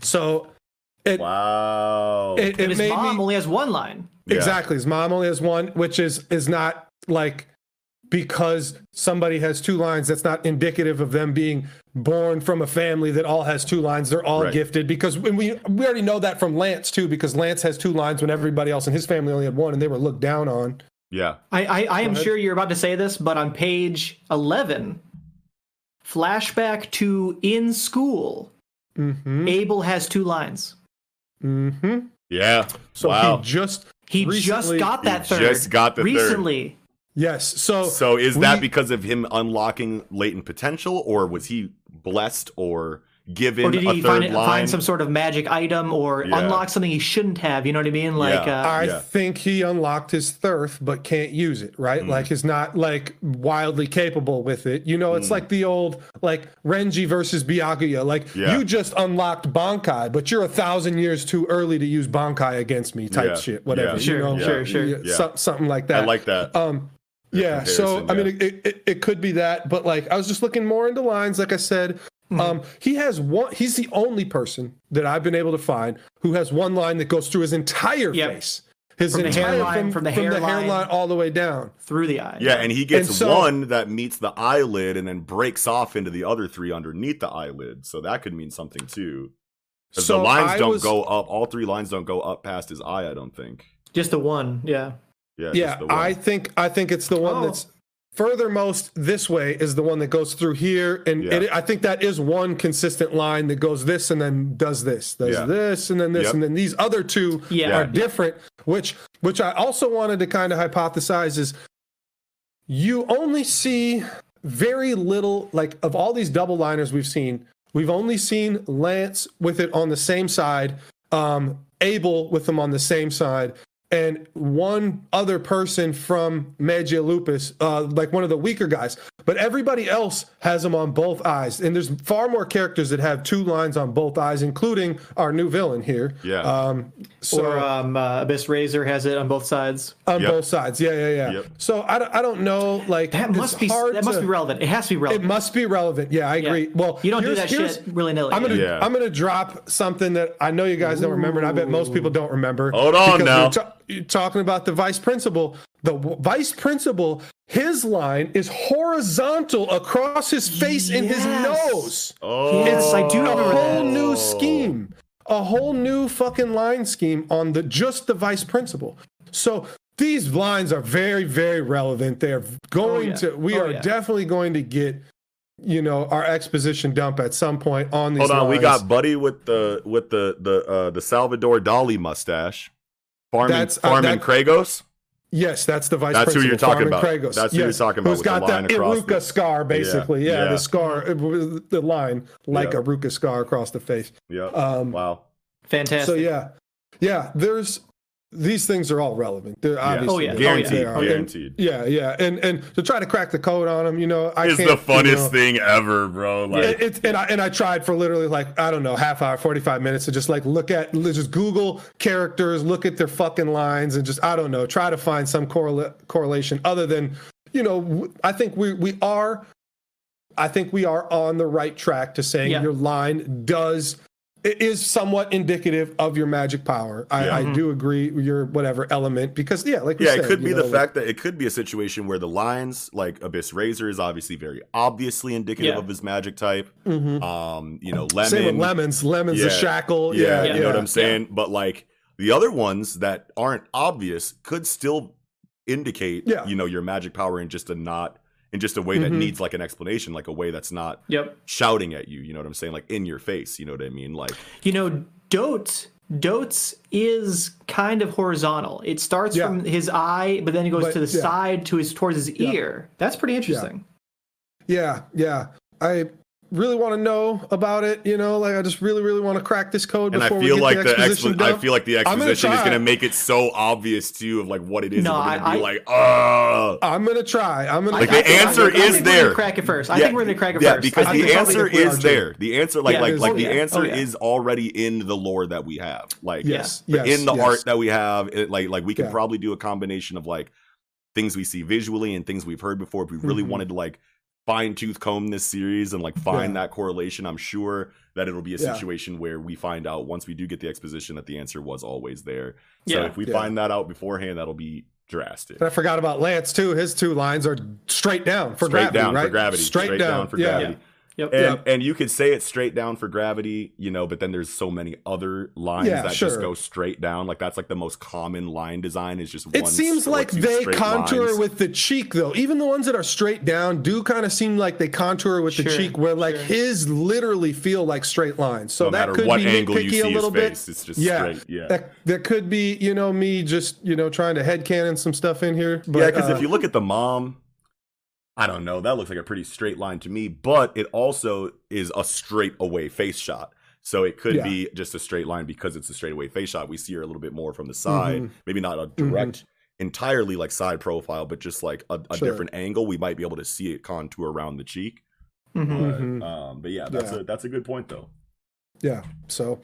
Speaker 2: So it
Speaker 1: Wow.
Speaker 2: it,
Speaker 3: And
Speaker 2: it
Speaker 3: his
Speaker 2: made
Speaker 3: mom
Speaker 2: me
Speaker 3: only has one line.
Speaker 1: Yeah.
Speaker 2: exactly. His mom only has one, which is is not like because somebody has two lines. That's not indicative of them being born from a family that all has two lines. They're all
Speaker 1: Right.
Speaker 2: gifted because when we we already know that from Lance too, because Lance has two lines when everybody else in his family only had one, and they were looked down on.
Speaker 1: Yeah.
Speaker 3: I, I, I am
Speaker 2: ahead.
Speaker 3: sure you're about to say this, but on page 11, flashback to in school,
Speaker 2: Mm-hmm.
Speaker 3: Abel has two lines.
Speaker 2: Mm-hmm.
Speaker 1: Yeah.
Speaker 2: So
Speaker 1: wow.
Speaker 2: he just
Speaker 3: He
Speaker 2: Recently-
Speaker 3: just got that
Speaker 1: He
Speaker 3: third.
Speaker 1: just got the third.
Speaker 3: recently.
Speaker 2: yes. So
Speaker 1: so is
Speaker 2: we-
Speaker 1: that because of him unlocking latent potential, or was he blessed or given
Speaker 3: Or did
Speaker 1: a
Speaker 3: he
Speaker 1: third
Speaker 3: find,
Speaker 1: line?
Speaker 3: find some sort of magic item or
Speaker 1: Yeah.
Speaker 3: unlock something he shouldn't have? You know what I mean? Like,
Speaker 1: Yeah.
Speaker 3: uh,
Speaker 2: I
Speaker 1: Yeah.
Speaker 2: think he unlocked his thirth, but can't use it, right?
Speaker 1: Mm.
Speaker 2: Like he's not like wildly capable with it. You know, it's
Speaker 1: Mm.
Speaker 2: like the old like Renji versus Byakuya. Like
Speaker 1: Yeah.
Speaker 2: you just unlocked Bankai, but you're a thousand years too early to use Bankai against me, type
Speaker 1: Yeah.
Speaker 2: shit, whatever.
Speaker 1: Yeah.
Speaker 2: you
Speaker 3: Sure,
Speaker 2: know?
Speaker 3: sure, sure.
Speaker 2: Yeah,
Speaker 1: Yeah.
Speaker 2: something like that.
Speaker 1: I like that.
Speaker 2: Um, yeah. So
Speaker 1: comparison,
Speaker 2: I mean, it, it, it could be that, but like I was just looking more into lines. Like I said,
Speaker 1: Mm-hmm.
Speaker 2: um, he has one. He's the only person that I've been able to find who has one line that goes through his entire
Speaker 3: Yep.
Speaker 2: face. his
Speaker 3: From
Speaker 2: entire
Speaker 3: hairline-
Speaker 2: from,
Speaker 3: from the
Speaker 2: from the
Speaker 3: hairline.
Speaker 2: hairline all the way down.
Speaker 3: through the eye.
Speaker 1: Yeah, and he gets
Speaker 2: And so-
Speaker 1: one that meets the eyelid and then breaks off into the other three underneath the eyelid. So that could mean something too.
Speaker 2: So
Speaker 1: the lines
Speaker 2: I
Speaker 1: don't
Speaker 2: was-
Speaker 1: go up. All three lines don't go up past his eye. I don't think.
Speaker 3: just the one. Yeah.
Speaker 1: Yeah.
Speaker 2: Yeah,
Speaker 1: just the one.
Speaker 2: I think I think it's the one
Speaker 3: Oh.
Speaker 2: that's furthermost this way is the one that goes through here, and
Speaker 1: Yeah.
Speaker 2: it, I think that is one consistent line that goes this and then does this, does
Speaker 1: Yeah.
Speaker 2: this and then this,
Speaker 1: Yep.
Speaker 2: and then these other two
Speaker 3: Yeah.
Speaker 2: are different. Which which I also wanted to kind of hypothesize is you only see very little like of all these double liners we've seen we've only seen lance with it on the same side um abel with them on the same side and one other person from Magia Lupus, uh, like one of the weaker guys. But everybody else has them on both eyes. And there's far more characters that have two lines on both eyes, including our new villain here.
Speaker 1: Yeah.
Speaker 2: Um, so
Speaker 3: or um, uh, Abyss Razor has it on both sides.
Speaker 2: on
Speaker 1: Yep.
Speaker 2: both sides. Yeah, yeah, yeah.
Speaker 1: Yep.
Speaker 2: So I don't, I don't know. Like
Speaker 3: That must be
Speaker 2: hard
Speaker 3: that must
Speaker 2: to-
Speaker 3: be relevant. It has to be relevant.
Speaker 2: It must be relevant. Yeah, I agree. Well,
Speaker 3: you don't do that shit willy nilly.
Speaker 2: I'm gonna
Speaker 1: Yeah.
Speaker 2: I'm gonna drop something that I know you guys don't remember, and I bet most people don't remember.
Speaker 1: Hold on
Speaker 2: because
Speaker 1: now.
Speaker 2: We're ta- you're talking about the vice principal. The vice principal, his line is horizontal across his face and his nose.
Speaker 1: Oh.
Speaker 3: Yes, I do
Speaker 2: A whole
Speaker 3: that.
Speaker 2: new scheme, a whole new fucking line scheme on the just the vice principal. So these lines are very, very relevant. They're going
Speaker 3: yeah.
Speaker 2: to. We
Speaker 3: Oh,
Speaker 2: are
Speaker 3: yeah.
Speaker 2: definitely going to get, you know, our exposition dump at some point on these.
Speaker 1: Hold on, we got Buddy with the with the the uh, the Salvador Dali mustache. Farman
Speaker 2: That's, uh,
Speaker 1: Farman
Speaker 2: that-
Speaker 1: Kragos.
Speaker 2: Yes, that's the vice
Speaker 1: That's who you're talking
Speaker 2: Farman
Speaker 1: about.
Speaker 2: Kragos.
Speaker 1: That's who you're talking about
Speaker 2: Who's
Speaker 1: with the
Speaker 2: got
Speaker 1: line
Speaker 2: that
Speaker 1: across
Speaker 2: Iruka
Speaker 1: the-
Speaker 2: scar, basically. Yeah,
Speaker 1: yeah.
Speaker 2: the scar, uh, the line like
Speaker 1: Yeah.
Speaker 2: a Ruka scar across the face.
Speaker 1: Yeah.
Speaker 2: Um,
Speaker 1: wow.
Speaker 3: Fantastic.
Speaker 2: So yeah, yeah. There's these things are all relevant. They're oh, obviously
Speaker 3: Oh, yeah.
Speaker 2: they
Speaker 1: Guaranteed.
Speaker 2: And- yeah, yeah, and and to try to crack the code on them, you know, I
Speaker 1: It's
Speaker 2: can't,
Speaker 1: the
Speaker 2: you
Speaker 1: funniest
Speaker 2: know,
Speaker 1: thing ever, bro. Like
Speaker 2: It, it's and I and I tried for literally like I don't know half hour, forty five minutes to just like look at just Google characters, look at their fucking lines, and just I don't know try to find some correla- correlation other than you know I think we we are I think we are on the right track to saying
Speaker 3: Yeah.
Speaker 2: your line does it is somewhat indicative of your magic power. I,
Speaker 1: Yeah.
Speaker 2: I do agree with your whatever element because yeah, like we
Speaker 1: yeah,
Speaker 2: said,
Speaker 1: it could be
Speaker 2: know,
Speaker 1: the fact that it could be a situation where the lines, like Abyss Razor, is obviously very obviously indicative
Speaker 3: Yeah.
Speaker 1: of his magic type.
Speaker 2: Mhm.
Speaker 1: Um, you know, lemon.
Speaker 2: Same with lemons. Lemons the
Speaker 1: Yeah.
Speaker 2: shackle.
Speaker 1: Yeah,
Speaker 2: Yeah,
Speaker 1: you know what. I'm saying. But like the other ones that aren't obvious could still indicate,
Speaker 2: Yeah.
Speaker 1: you know, your magic power in just a not in just a way that
Speaker 2: Mhm.
Speaker 1: needs like an explanation, like a way that's not
Speaker 3: Yep.
Speaker 1: shouting at you. You know what I'm saying? Like in your face. You know what I mean? Like
Speaker 3: You know, Dotes Dotes is kind of horizontal. It starts
Speaker 2: Yeah.
Speaker 3: from his eye, but then it goes
Speaker 2: But,
Speaker 3: to the
Speaker 2: yeah.
Speaker 3: side to his towards his
Speaker 2: Yeah.
Speaker 3: ear. That's pretty interesting.
Speaker 2: Yeah, yeah. I really want to know about it. You know, like I just really, really want to crack this code
Speaker 1: and I
Speaker 2: before
Speaker 1: feel
Speaker 2: we
Speaker 1: like the
Speaker 2: the exposition
Speaker 1: expl- I feel like the
Speaker 2: gonna
Speaker 1: exposition is gonna make it so obvious too of like what it is.
Speaker 3: No,
Speaker 1: and we're
Speaker 3: I-
Speaker 1: be
Speaker 3: I-
Speaker 1: like, oh
Speaker 2: I'm gonna try. I'm gonna.
Speaker 1: Like,
Speaker 3: I
Speaker 1: the
Speaker 3: think- I
Speaker 1: answer
Speaker 3: think- I
Speaker 1: is
Speaker 3: think we're
Speaker 1: there.
Speaker 3: Crack it first. I
Speaker 1: Yeah,
Speaker 3: think we're gonna crack it
Speaker 1: yeah,
Speaker 3: first.
Speaker 1: because
Speaker 3: I
Speaker 1: the answer is there. The answer, like,
Speaker 3: Yeah,
Speaker 1: like, like
Speaker 2: is.
Speaker 1: the
Speaker 3: Oh, yeah.
Speaker 1: answer
Speaker 3: Oh, yeah.
Speaker 1: is already in the lore that we have. Like,
Speaker 2: yes, yes,
Speaker 1: in the
Speaker 2: yes.
Speaker 1: art that we have, it, like, like we
Speaker 2: can
Speaker 1: probably do a combination of like things we see visually and things we've heard before. If we really
Speaker 2: Mhm.
Speaker 1: wanted to like fine tooth comb this series and like find
Speaker 2: Yeah.
Speaker 1: that correlation, I'm sure that it'll be a
Speaker 2: Yeah.
Speaker 1: situation where we find out once we do get the exposition that the answer was always there. So
Speaker 3: Yeah.
Speaker 1: if we
Speaker 2: Yeah.
Speaker 1: find that out beforehand, that'll be drastic.
Speaker 2: And I forgot about Lance too. His two lines are straight down for
Speaker 1: straight
Speaker 2: gravity,
Speaker 1: down
Speaker 2: right?
Speaker 1: for gravity.
Speaker 2: Straight, down.
Speaker 1: for
Speaker 2: yeah.
Speaker 1: gravity.
Speaker 3: Yep.
Speaker 1: And
Speaker 2: Yep.
Speaker 1: and you could say it's straight down for gravity, you know, but then there's so many other lines
Speaker 2: Yeah,
Speaker 1: that
Speaker 2: sure.
Speaker 1: just go straight down. Like that's like the most common line design is just
Speaker 2: It
Speaker 1: one
Speaker 2: seems like they contour
Speaker 1: lines.
Speaker 2: with the cheek, though. Even the ones that are straight down do kind of seem like they contour with the cheek, where like
Speaker 3: sure.
Speaker 2: his literally feel like straight lines. So
Speaker 1: no
Speaker 2: that
Speaker 1: matter
Speaker 2: could
Speaker 1: what
Speaker 2: be
Speaker 1: angle you see
Speaker 2: a
Speaker 1: his
Speaker 2: little bit.
Speaker 1: face, it's just
Speaker 2: Yeah,
Speaker 1: straight. Yeah.
Speaker 2: That, that could be, you know, me just you know trying to headcanon some stuff in here. But,
Speaker 1: yeah, because
Speaker 2: uh,
Speaker 1: if you look at the mom, I don't know, that looks like a pretty straight line to me, but it also is a straight away face shot. So it could
Speaker 2: Yeah.
Speaker 1: be just a straight line because it's a straight away face shot. We see her a little bit more from the side,
Speaker 2: Mhm.
Speaker 1: maybe not a direct, entirely like side profile, but just like a, a
Speaker 2: Sure.
Speaker 1: different angle. We might be able to see it contour around the cheek.
Speaker 3: Mhm.
Speaker 1: But,
Speaker 2: Mhm.
Speaker 1: um, but yeah, that's
Speaker 2: Yeah.
Speaker 1: a that's a good point though.
Speaker 2: yeah, so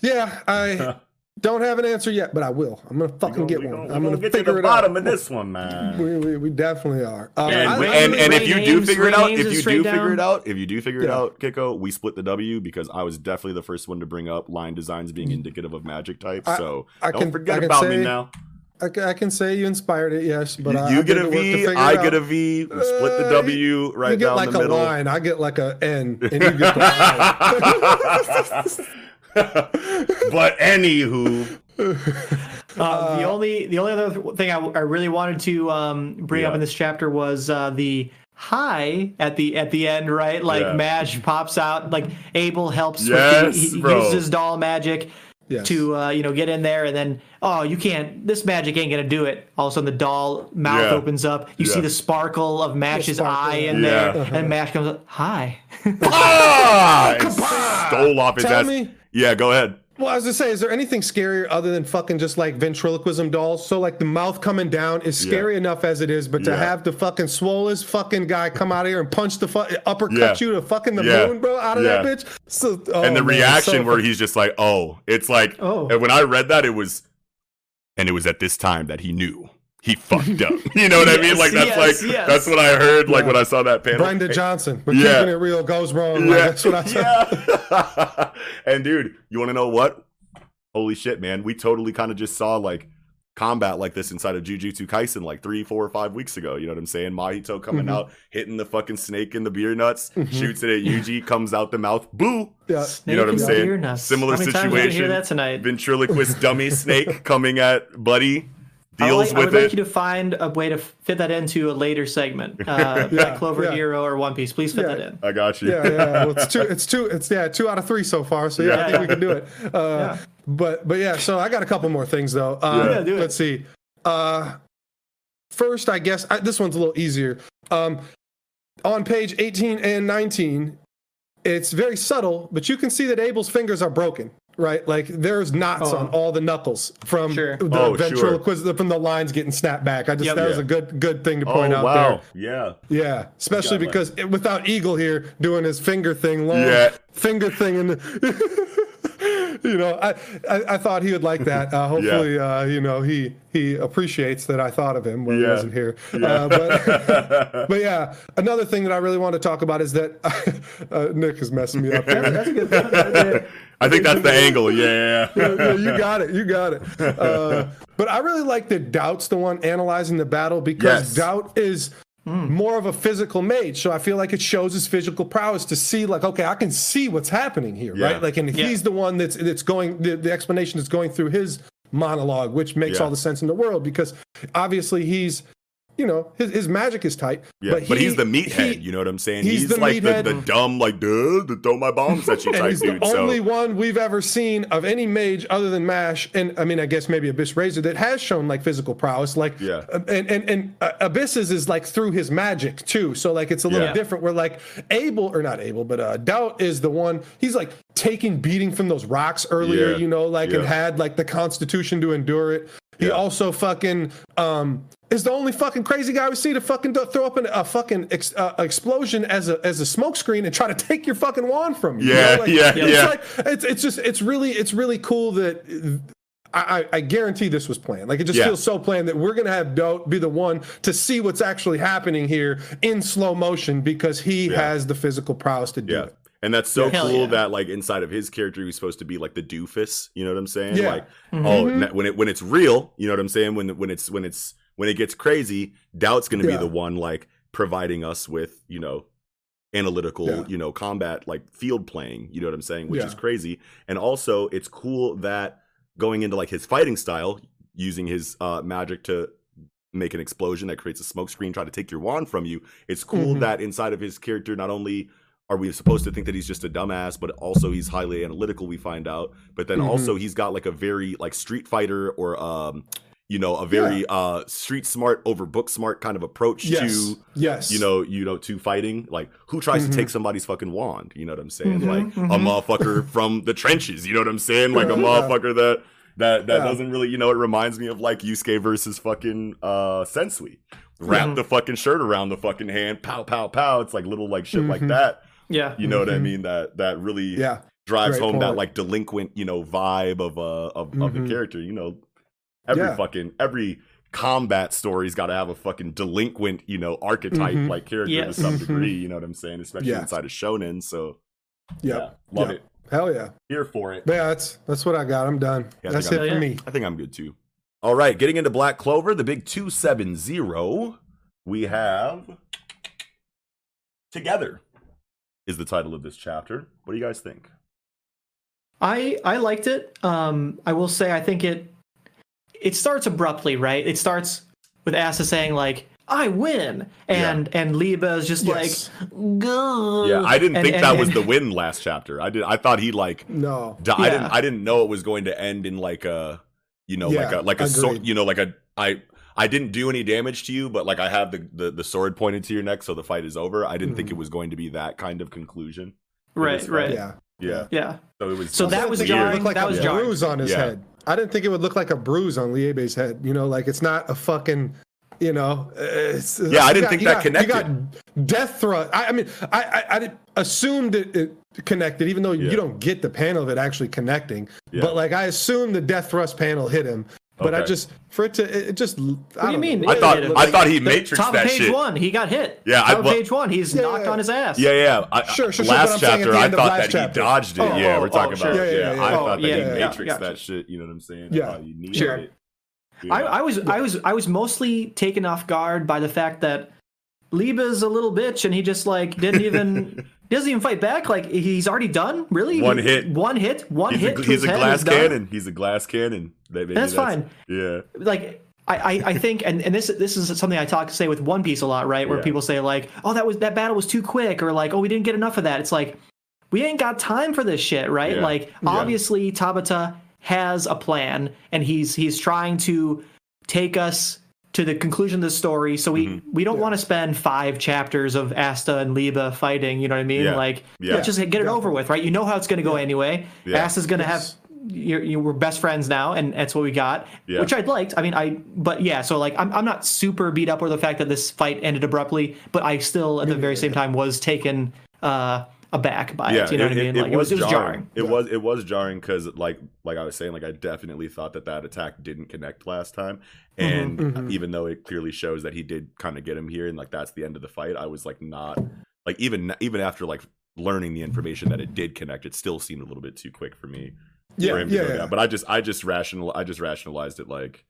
Speaker 2: yeah, I Don't have an answer yet, but I will. I'm gonna fucking get one.
Speaker 1: gonna-
Speaker 2: I'm
Speaker 1: we
Speaker 2: gonna
Speaker 1: get to
Speaker 2: figure
Speaker 1: the
Speaker 2: it
Speaker 1: bottom
Speaker 2: out.
Speaker 1: of this one, man.
Speaker 2: We, we, we definitely are. Um,
Speaker 1: And,
Speaker 2: I-
Speaker 1: we- and, and if you do
Speaker 3: James-
Speaker 1: figure it out, if you do
Speaker 3: straight
Speaker 1: figure it out, if you do figure it out, Kiko, we split the W because I was definitely the first one to bring up line designs being indicative of magic types.
Speaker 2: I-
Speaker 1: so
Speaker 2: I
Speaker 1: don't
Speaker 2: can-
Speaker 1: forget
Speaker 2: I can
Speaker 1: about
Speaker 2: say-
Speaker 1: me now.
Speaker 2: I, I can say you inspired it, yes, but
Speaker 1: You,
Speaker 2: I,
Speaker 1: you
Speaker 2: I
Speaker 1: get
Speaker 2: did
Speaker 1: a
Speaker 2: the work to
Speaker 1: V,
Speaker 2: figure
Speaker 1: I
Speaker 2: it
Speaker 1: get a
Speaker 2: out.
Speaker 1: V. We split the
Speaker 2: Uh,
Speaker 1: W right
Speaker 2: you get
Speaker 1: down
Speaker 2: like
Speaker 1: the
Speaker 2: a
Speaker 1: middle.
Speaker 2: line. I get like a N, and you get the I.
Speaker 1: but anywho,
Speaker 3: Uh, the only the only other thing I, I really wanted to um, bring up in this chapter was uh, the high at the at the end, right? Like
Speaker 1: Yeah.
Speaker 3: Mash pops out, like Abel helps
Speaker 1: Yes,
Speaker 3: with the, he
Speaker 1: bro.
Speaker 3: uses his doll magic
Speaker 2: Yes.
Speaker 3: to uh, you know get in there, and then oh you can't, this magic ain't gonna do it. All of a sudden the doll mouth
Speaker 1: Yeah.
Speaker 3: opens up, you see the sparkle of Mash's
Speaker 2: sparkle,
Speaker 3: eye in
Speaker 1: yeah.
Speaker 3: there, and Mash comes up, hi.
Speaker 1: ah, stole off his
Speaker 2: Tell
Speaker 1: ass.
Speaker 2: me.
Speaker 1: Yeah, go ahead.
Speaker 2: Well, I was gonna say, is there anything scarier other than fucking just like ventriloquism dolls? So like the mouth coming down is scary
Speaker 1: Yeah.
Speaker 2: enough as it is, but to
Speaker 1: Yeah.
Speaker 2: have the fucking swollest fucking guy come out of here and punch the fu- uppercut
Speaker 1: Yeah.
Speaker 2: you to fucking the moon, bro, out of that bitch. So, oh,
Speaker 1: and the
Speaker 2: man,
Speaker 1: reaction
Speaker 2: so
Speaker 1: where he's just like, "Oh, it's like."
Speaker 3: Oh.
Speaker 1: And when I read that, it was, and it was at this time that he knew he fucked up. You know what I mean? Like that's
Speaker 3: yes,
Speaker 1: like
Speaker 3: yes.
Speaker 1: that's what I heard. Like
Speaker 2: Yeah.
Speaker 1: when I saw that panel.
Speaker 2: Brenda Johnson, but
Speaker 1: Yeah.
Speaker 2: keeping it real goes wrong. Like,
Speaker 1: Yeah,
Speaker 2: that's what I said.
Speaker 1: yeah. and dude, you want to know what? Holy shit, man! We totally kind of just saw like combat like this inside of Jujutsu Kaisen like three, four, or five weeks ago. You know what I'm saying? Mahito coming
Speaker 2: Mhm.
Speaker 1: out, hitting the fucking snake in the beer nuts, shoots it at Yuji, comes out the mouth, boo!
Speaker 2: Yeah.
Speaker 1: You know what I'm saying?
Speaker 3: beer nuts.
Speaker 1: Similar
Speaker 3: How many times did I hear that tonight?
Speaker 1: Ventriloquist dummy snake coming at Buddy,
Speaker 3: I would
Speaker 1: deals
Speaker 3: like, I would
Speaker 1: with
Speaker 3: like you to find a way to fit that into a later segment, uh,
Speaker 2: Yeah,
Speaker 3: like Clover
Speaker 2: yeah.
Speaker 3: Hero or One Piece. Please fit
Speaker 2: Yeah.
Speaker 3: that in.
Speaker 1: I got you.
Speaker 2: yeah, yeah. Well, it's two. It's two. It's yeah, two out of three so far. So yeah, I think we can do it. Uh, But but yeah. So I got a couple more things though. Uh,
Speaker 1: Yeah.
Speaker 3: do it.
Speaker 2: Let's see. Uh, first, I guess I, this one's a little easier. Um, on page 18 and 19, it's very subtle, but you can see that Abel's fingers are broken. Right, like there's knots
Speaker 3: Oh.
Speaker 2: on all the knuckles from
Speaker 3: Sure.
Speaker 2: the
Speaker 1: Oh, sure.
Speaker 2: from the lines getting snapped back. I just
Speaker 3: Yep.
Speaker 2: that was a good good thing to
Speaker 1: Oh
Speaker 2: point out there.
Speaker 1: Yeah.
Speaker 2: Yeah, especially because it, without Eagle here doing his finger thing, long
Speaker 1: Yeah.
Speaker 2: finger thing, and you know, I, I I thought he would like that. Uh, hopefully, uh, you know, he he appreciates that I thought of him when he wasn't here. Uh, but but yeah, another thing that I really want to talk about is that uh, Nick is messing me up. Here.
Speaker 3: That's a good.
Speaker 1: I think that's the angle. Yeah.
Speaker 2: yeah, yeah, you got it. You got it. Uh, but I really like that Doubt's the one analyzing the battle because
Speaker 1: Yes.
Speaker 2: Doubt is more of a physical mage. So I feel like it shows his physical prowess to see, like, okay, I can see what's happening here,
Speaker 1: Yeah.
Speaker 2: right? Like, and
Speaker 3: Yeah.
Speaker 2: he's the one that's that's going. The, the explanation is going through his monologue, which makes
Speaker 1: Yeah.
Speaker 2: all the sense in the world because obviously he's. You know, his, his magic is tight.
Speaker 1: Yeah, but,
Speaker 2: he-
Speaker 1: he's the meathead.
Speaker 2: he-
Speaker 1: you know what I'm saying?
Speaker 2: he's
Speaker 1: He's,
Speaker 2: the
Speaker 1: like the, the dumb, like, duh, the throw my bombs at you type
Speaker 2: he's
Speaker 1: dude.
Speaker 2: the
Speaker 1: so
Speaker 2: only one we've ever seen of any mage other than Mash, and I mean, I guess maybe Abyss Razor that has shown like physical prowess. Like,
Speaker 1: Yeah.
Speaker 2: uh, and and and uh, Abyss's is like through his magic too. So like it's a little
Speaker 1: Yeah.
Speaker 2: different. Where like Abel or not Abel, but uh, Doubt is the one. He's like taking beating from those rocks earlier.
Speaker 1: Yeah.
Speaker 2: You know, like and had like the constitution to endure it. He
Speaker 1: Yeah.
Speaker 2: also fucking um is the only fucking crazy guy we see to fucking do- throw up an, a fucking ex, uh, explosion as a as a smoke screen and try to take your fucking wand from you. you
Speaker 1: Yeah,
Speaker 2: know? Like,
Speaker 1: yeah,
Speaker 2: it's
Speaker 1: yeah.
Speaker 2: like it's it's just it's really it's really cool that I, I I guarantee this was planned. Like it just
Speaker 1: Yeah.
Speaker 2: feels so planned that we're gonna have Dote be the one to see what's actually happening here in slow motion because he
Speaker 1: Yeah.
Speaker 2: has the physical prowess to do
Speaker 1: Yeah.
Speaker 2: it.
Speaker 1: And that's so
Speaker 3: Hell
Speaker 1: cool
Speaker 3: yeah.
Speaker 1: that like inside of his character he's supposed to be like the doofus, you know what I'm saying?
Speaker 2: Yeah.
Speaker 1: Like oh when it when it's real, you know what I'm saying? When when it's when it's when it gets crazy, Doubt's going to
Speaker 2: Yeah.
Speaker 1: be the one like providing us with, you know, analytical,
Speaker 2: Yeah.
Speaker 1: you know, combat like field playing, you know what I'm saying, which
Speaker 2: Yeah.
Speaker 1: is crazy. And also it's cool that going into like his fighting style using his uh magic to make an explosion that creates a smoke screen try to take your wand from you. It's cool
Speaker 2: Mhm.
Speaker 1: that inside of his character not only are we supposed to think that he's just a dumbass but also he's highly analytical we find out but then
Speaker 2: Mhm.
Speaker 1: also he's got like a very like street fighter or um you know a very uh street smart over book smart kind of approach
Speaker 2: Yes.
Speaker 1: to
Speaker 2: yes.
Speaker 1: you know you know to fighting like who tries
Speaker 2: Mhm.
Speaker 1: to take somebody's fucking wand you know what i'm saying
Speaker 3: Mhm,
Speaker 1: like
Speaker 3: mhm.
Speaker 1: a motherfucker from the trenches you know what i'm saying like a
Speaker 2: Yeah.
Speaker 1: motherfucker that that that
Speaker 2: Yeah.
Speaker 1: doesn't really you know it reminds me of like Yusuke versus fucking uh Sensui wrap
Speaker 3: Mhm.
Speaker 1: the fucking shirt around the fucking hand pow pow pow it's like little like shit like
Speaker 2: Mhm.
Speaker 1: that
Speaker 3: Yeah.
Speaker 1: you know what I mean? That that really
Speaker 2: Yeah.
Speaker 1: drives
Speaker 2: Great
Speaker 1: home that like delinquent, you know, vibe of uh of, of the character. You know, every
Speaker 2: Yeah.
Speaker 1: fucking every combat story's got to have a fucking delinquent, you know, archetype
Speaker 2: Mhm.
Speaker 1: like character
Speaker 3: Yes.
Speaker 1: to some
Speaker 2: Mhm.
Speaker 1: degree. You know what I'm saying? Especially
Speaker 2: Yeah.
Speaker 1: inside of shonen. So
Speaker 2: Yeah.
Speaker 1: yeah, love
Speaker 2: Yeah.
Speaker 1: it.
Speaker 2: Hell yeah.
Speaker 1: Here for it.
Speaker 2: Yeah, that's that's what I got. I'm done.
Speaker 1: Yeah,
Speaker 2: that's it
Speaker 3: I'm-
Speaker 2: for
Speaker 3: Yeah.
Speaker 2: me.
Speaker 1: I think I'm good too. All right, getting into Black Clover, the big 270, we have Together is the title of this chapter. What do you guys think?
Speaker 3: I I liked it. Um, I will say I think it it starts abruptly, right? It starts with Asta saying like I win, and and Liebe is just
Speaker 2: Yes.
Speaker 3: like, Gah.
Speaker 1: Yeah, I didn't
Speaker 3: And-
Speaker 1: think
Speaker 3: and-
Speaker 1: that was
Speaker 3: and-
Speaker 1: the win last chapter. I did. I thought he like.
Speaker 2: No.
Speaker 1: di- I didn't. I didn't know it was going to end in like a, you know, like a like a sword. You know, like a I. I didn't do any damage to you, but like I have the, the, the sword pointed to your neck, so the fight is over. I didn't think
Speaker 2: Mhm.
Speaker 1: it was going to be that kind of conclusion.
Speaker 3: right, right,
Speaker 2: Yeah.
Speaker 1: Yeah.
Speaker 3: yeah.
Speaker 1: So it was.
Speaker 3: So
Speaker 2: I
Speaker 3: that was
Speaker 2: think
Speaker 3: jarring.
Speaker 2: Like
Speaker 3: That
Speaker 2: a
Speaker 3: was jarring.
Speaker 2: bruise on his
Speaker 1: Yeah.
Speaker 2: head. I didn't think it would look like a bruise on Liebe's head. You know, like it's not a fucking. You know, it's,
Speaker 1: Yeah, I didn't
Speaker 2: got-
Speaker 1: think that
Speaker 2: got-
Speaker 1: connected.
Speaker 2: You got death thrust. I, I mean, I, I, I assumed it, it connected, even though
Speaker 1: Yeah.
Speaker 2: you don't get the panel of it actually connecting.
Speaker 1: Yeah.
Speaker 2: But like, I assumed the death thrust panel hit him. But I just for it to it, it just.
Speaker 3: What do you mean?
Speaker 1: I thought
Speaker 3: It-
Speaker 1: I thought he
Speaker 3: the
Speaker 1: matrixed
Speaker 3: top
Speaker 1: that
Speaker 3: of page
Speaker 1: shit.
Speaker 3: one, he got hit.
Speaker 1: Yeah, I-
Speaker 3: top of
Speaker 1: well-
Speaker 3: page one, he's
Speaker 2: Yeah,
Speaker 3: knocked
Speaker 2: yeah.
Speaker 3: on his ass.
Speaker 1: Yeah, yeah. I,
Speaker 2: Sure, sure, sure,
Speaker 1: Last
Speaker 2: but I'm saying at
Speaker 1: chapter, I thought that
Speaker 2: chapter.
Speaker 1: he dodged it.
Speaker 3: Oh,
Speaker 1: yeah,
Speaker 3: oh,
Speaker 1: we're talking
Speaker 3: oh, sure.
Speaker 1: about.
Speaker 2: Yeah,
Speaker 1: Yeah,
Speaker 2: yeah, yeah,
Speaker 1: I
Speaker 2: yeah.
Speaker 1: thought that
Speaker 3: yeah,
Speaker 1: he
Speaker 3: yeah,
Speaker 1: matrixed
Speaker 3: gotcha.
Speaker 1: that shit. You know what I'm saying?
Speaker 2: Yeah.
Speaker 1: I thought
Speaker 3: Sure.
Speaker 1: it.
Speaker 3: I, I was I was I was mostly taken off guard by the fact that Liebe's a little bitch and he just like didn't even doesn't even fight back. Like he's already done. Really,
Speaker 1: One hit.
Speaker 3: one hit, one
Speaker 1: he's
Speaker 3: hit.
Speaker 1: a, he's a glass
Speaker 3: is done.
Speaker 1: cannon. He's a glass cannon. That- maybe
Speaker 3: That's fine.
Speaker 1: Yeah.
Speaker 3: Like I, I, I think and, and this this is something I talk to say with One Piece a lot, right? Where
Speaker 1: Yeah.
Speaker 3: people say like, oh that was that battle was too quick, or like, oh we didn't get enough of that. It's like we ain't got time for this shit, right?
Speaker 1: Yeah.
Speaker 3: Like obviously Tabata has a plan and he's he's trying to take us to the conclusion of the story. So we
Speaker 1: Mm-hmm.
Speaker 3: we don't want to spend five chapters of Asta and Liebe fighting. You know what I mean?
Speaker 1: Yeah.
Speaker 3: Like
Speaker 1: Yeah.
Speaker 3: let's just get it over with, right? You know how it's going to go anyway.
Speaker 1: Yeah.
Speaker 3: Asta's going to
Speaker 2: Yes.
Speaker 3: have. You're, you we're best friends now, and that's what we got,
Speaker 1: Yeah.
Speaker 3: which I'd liked. I mean, I but yeah. So like, I'm I'm not super beat up with the fact that this fight ended abruptly, but I still at the very same time was taken uh aback by
Speaker 1: Yeah,
Speaker 3: it. You know what I mean? Like it was, it was jarring.
Speaker 1: It was it was jarring because like like I was saying, like I definitely thought that that attack didn't connect last time, and
Speaker 2: Mhm.
Speaker 1: even though it clearly shows that he did kind of get him here, and like that's the end of the fight, I was like not like even even after like learning the information that it did connect, it still seemed a little bit too quick for me.
Speaker 2: Yeah,
Speaker 1: for him to
Speaker 2: yeah,
Speaker 1: go
Speaker 2: yeah.
Speaker 1: down. But I just I just rational I just rationalized it like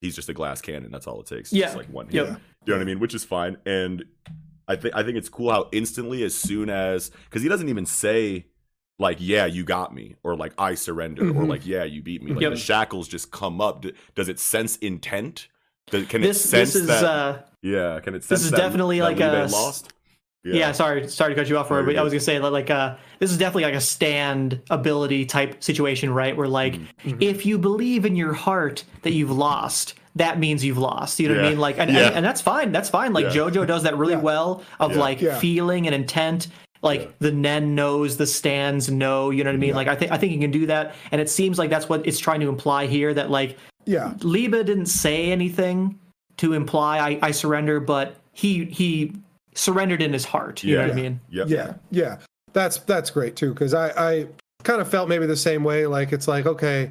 Speaker 1: he's just a glass cannon. That's all it takes.
Speaker 3: Yeah.
Speaker 1: Just like one hit.
Speaker 3: Yep.
Speaker 1: You know what I mean? Which is fine. And I think I think it's cool how instantly as soon as because he doesn't even say like yeah you got me or like I surrender or
Speaker 2: Mhm.
Speaker 1: like yeah you beat me. Like
Speaker 3: Yep.
Speaker 1: the shackles just come up. D- Does it sense intent? Does, can
Speaker 3: This
Speaker 1: it sense
Speaker 3: this is
Speaker 1: that?
Speaker 3: uh
Speaker 1: yeah. Can it sense
Speaker 3: is
Speaker 1: that-
Speaker 3: definitely
Speaker 1: that
Speaker 3: like a
Speaker 1: lost?
Speaker 3: yeah. sorry sorry to cut you off, but I was gonna say like uh this is definitely like a stand ability type situation, right? Where like
Speaker 1: Mm-hmm.
Speaker 3: if you believe in your heart that you've lost. That means you've lost. You know what I mean? Like, and,
Speaker 1: Yeah.
Speaker 3: and, and that's fine. That's fine. Like
Speaker 1: Yeah.
Speaker 3: JoJo does that really
Speaker 2: Yeah.
Speaker 3: well of
Speaker 1: Yeah.
Speaker 3: like
Speaker 2: Yeah.
Speaker 3: feeling and intent. Like
Speaker 1: Yeah.
Speaker 3: the Nen knows, the stands know. You know what I mean? Like I think I think you can do that, and it seems like that's what it's trying to imply here. That like
Speaker 2: Yeah.
Speaker 3: Liebe didn't say anything to imply I, I surrender, but he he surrendered in his heart. You know what I
Speaker 2: Yeah.
Speaker 3: mean?
Speaker 1: Yep.
Speaker 2: Yeah, yeah, that's that's great too because I I kind of felt maybe the same way. Like it's like okay,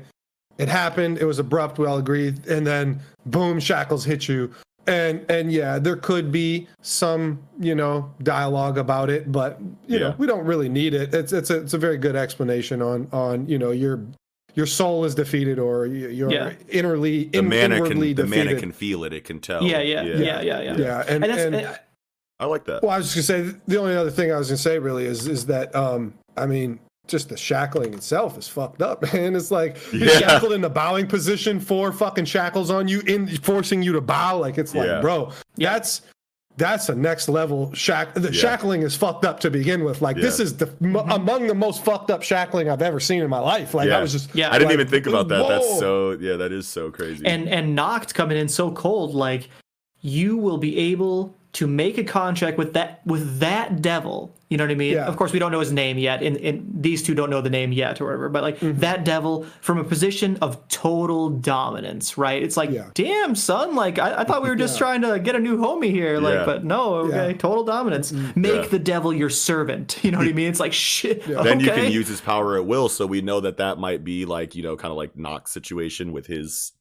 Speaker 2: it happened, it was abrupt, we all agreed, and then boom, shackles hit you, and and yeah, there could be some you know dialogue about it, but you
Speaker 1: Yeah.
Speaker 2: know we don't really need it. It's it's a it's a very good explanation on on you know your your soul is defeated or your
Speaker 3: Yeah.
Speaker 2: innerly
Speaker 1: The
Speaker 2: in,
Speaker 1: mana
Speaker 2: inwardly
Speaker 1: can the
Speaker 2: defeated.
Speaker 1: mana can feel it. It can tell.
Speaker 3: Yeah, yeah, yeah, yeah, yeah.
Speaker 2: yeah, and,
Speaker 3: And that's
Speaker 2: and
Speaker 3: uh,
Speaker 1: I like that.
Speaker 2: well, I was just gonna say the only other thing I was gonna say really is is that um I mean just the shackling itself is fucked up, man. It's like you're
Speaker 1: Yeah.
Speaker 2: shackled in the bowing position, four fucking shackles on you, in forcing you to bow. Like it's like,
Speaker 1: Yeah.
Speaker 2: bro,
Speaker 3: Yeah.
Speaker 2: that's that's a next level shack. The
Speaker 1: Yeah.
Speaker 2: shackling is fucked up to begin with. Like this is the m- among the most fucked up shackling I've ever seen in my life. Like
Speaker 1: Yeah.
Speaker 2: I was just
Speaker 3: Yeah.
Speaker 1: I didn't
Speaker 2: like,
Speaker 1: even think about that. That's so yeah, that is so crazy.
Speaker 3: and and knocked coming in so cold like you will be able to make a contract with that with that devil You know what I mean?
Speaker 2: Yeah.
Speaker 3: Of course, we don't know his name yet, and, and these two don't know the name yet, or whatever. But like
Speaker 2: Mm-hmm.
Speaker 3: that devil from a position of total dominance, right? It's like,
Speaker 2: Yeah.
Speaker 3: damn, son, like I, I thought we were just
Speaker 2: Yeah.
Speaker 3: trying to get a new homie here, like,
Speaker 1: Yeah.
Speaker 3: but no, okay,
Speaker 2: Yeah. Mm-hmm.
Speaker 3: total dominance. Make
Speaker 1: Yeah.
Speaker 3: the devil your servant. You know what I mean? It's like shit.
Speaker 1: Then you can use his power at will, so we know that that might be like you know, kind of like Nox situation with his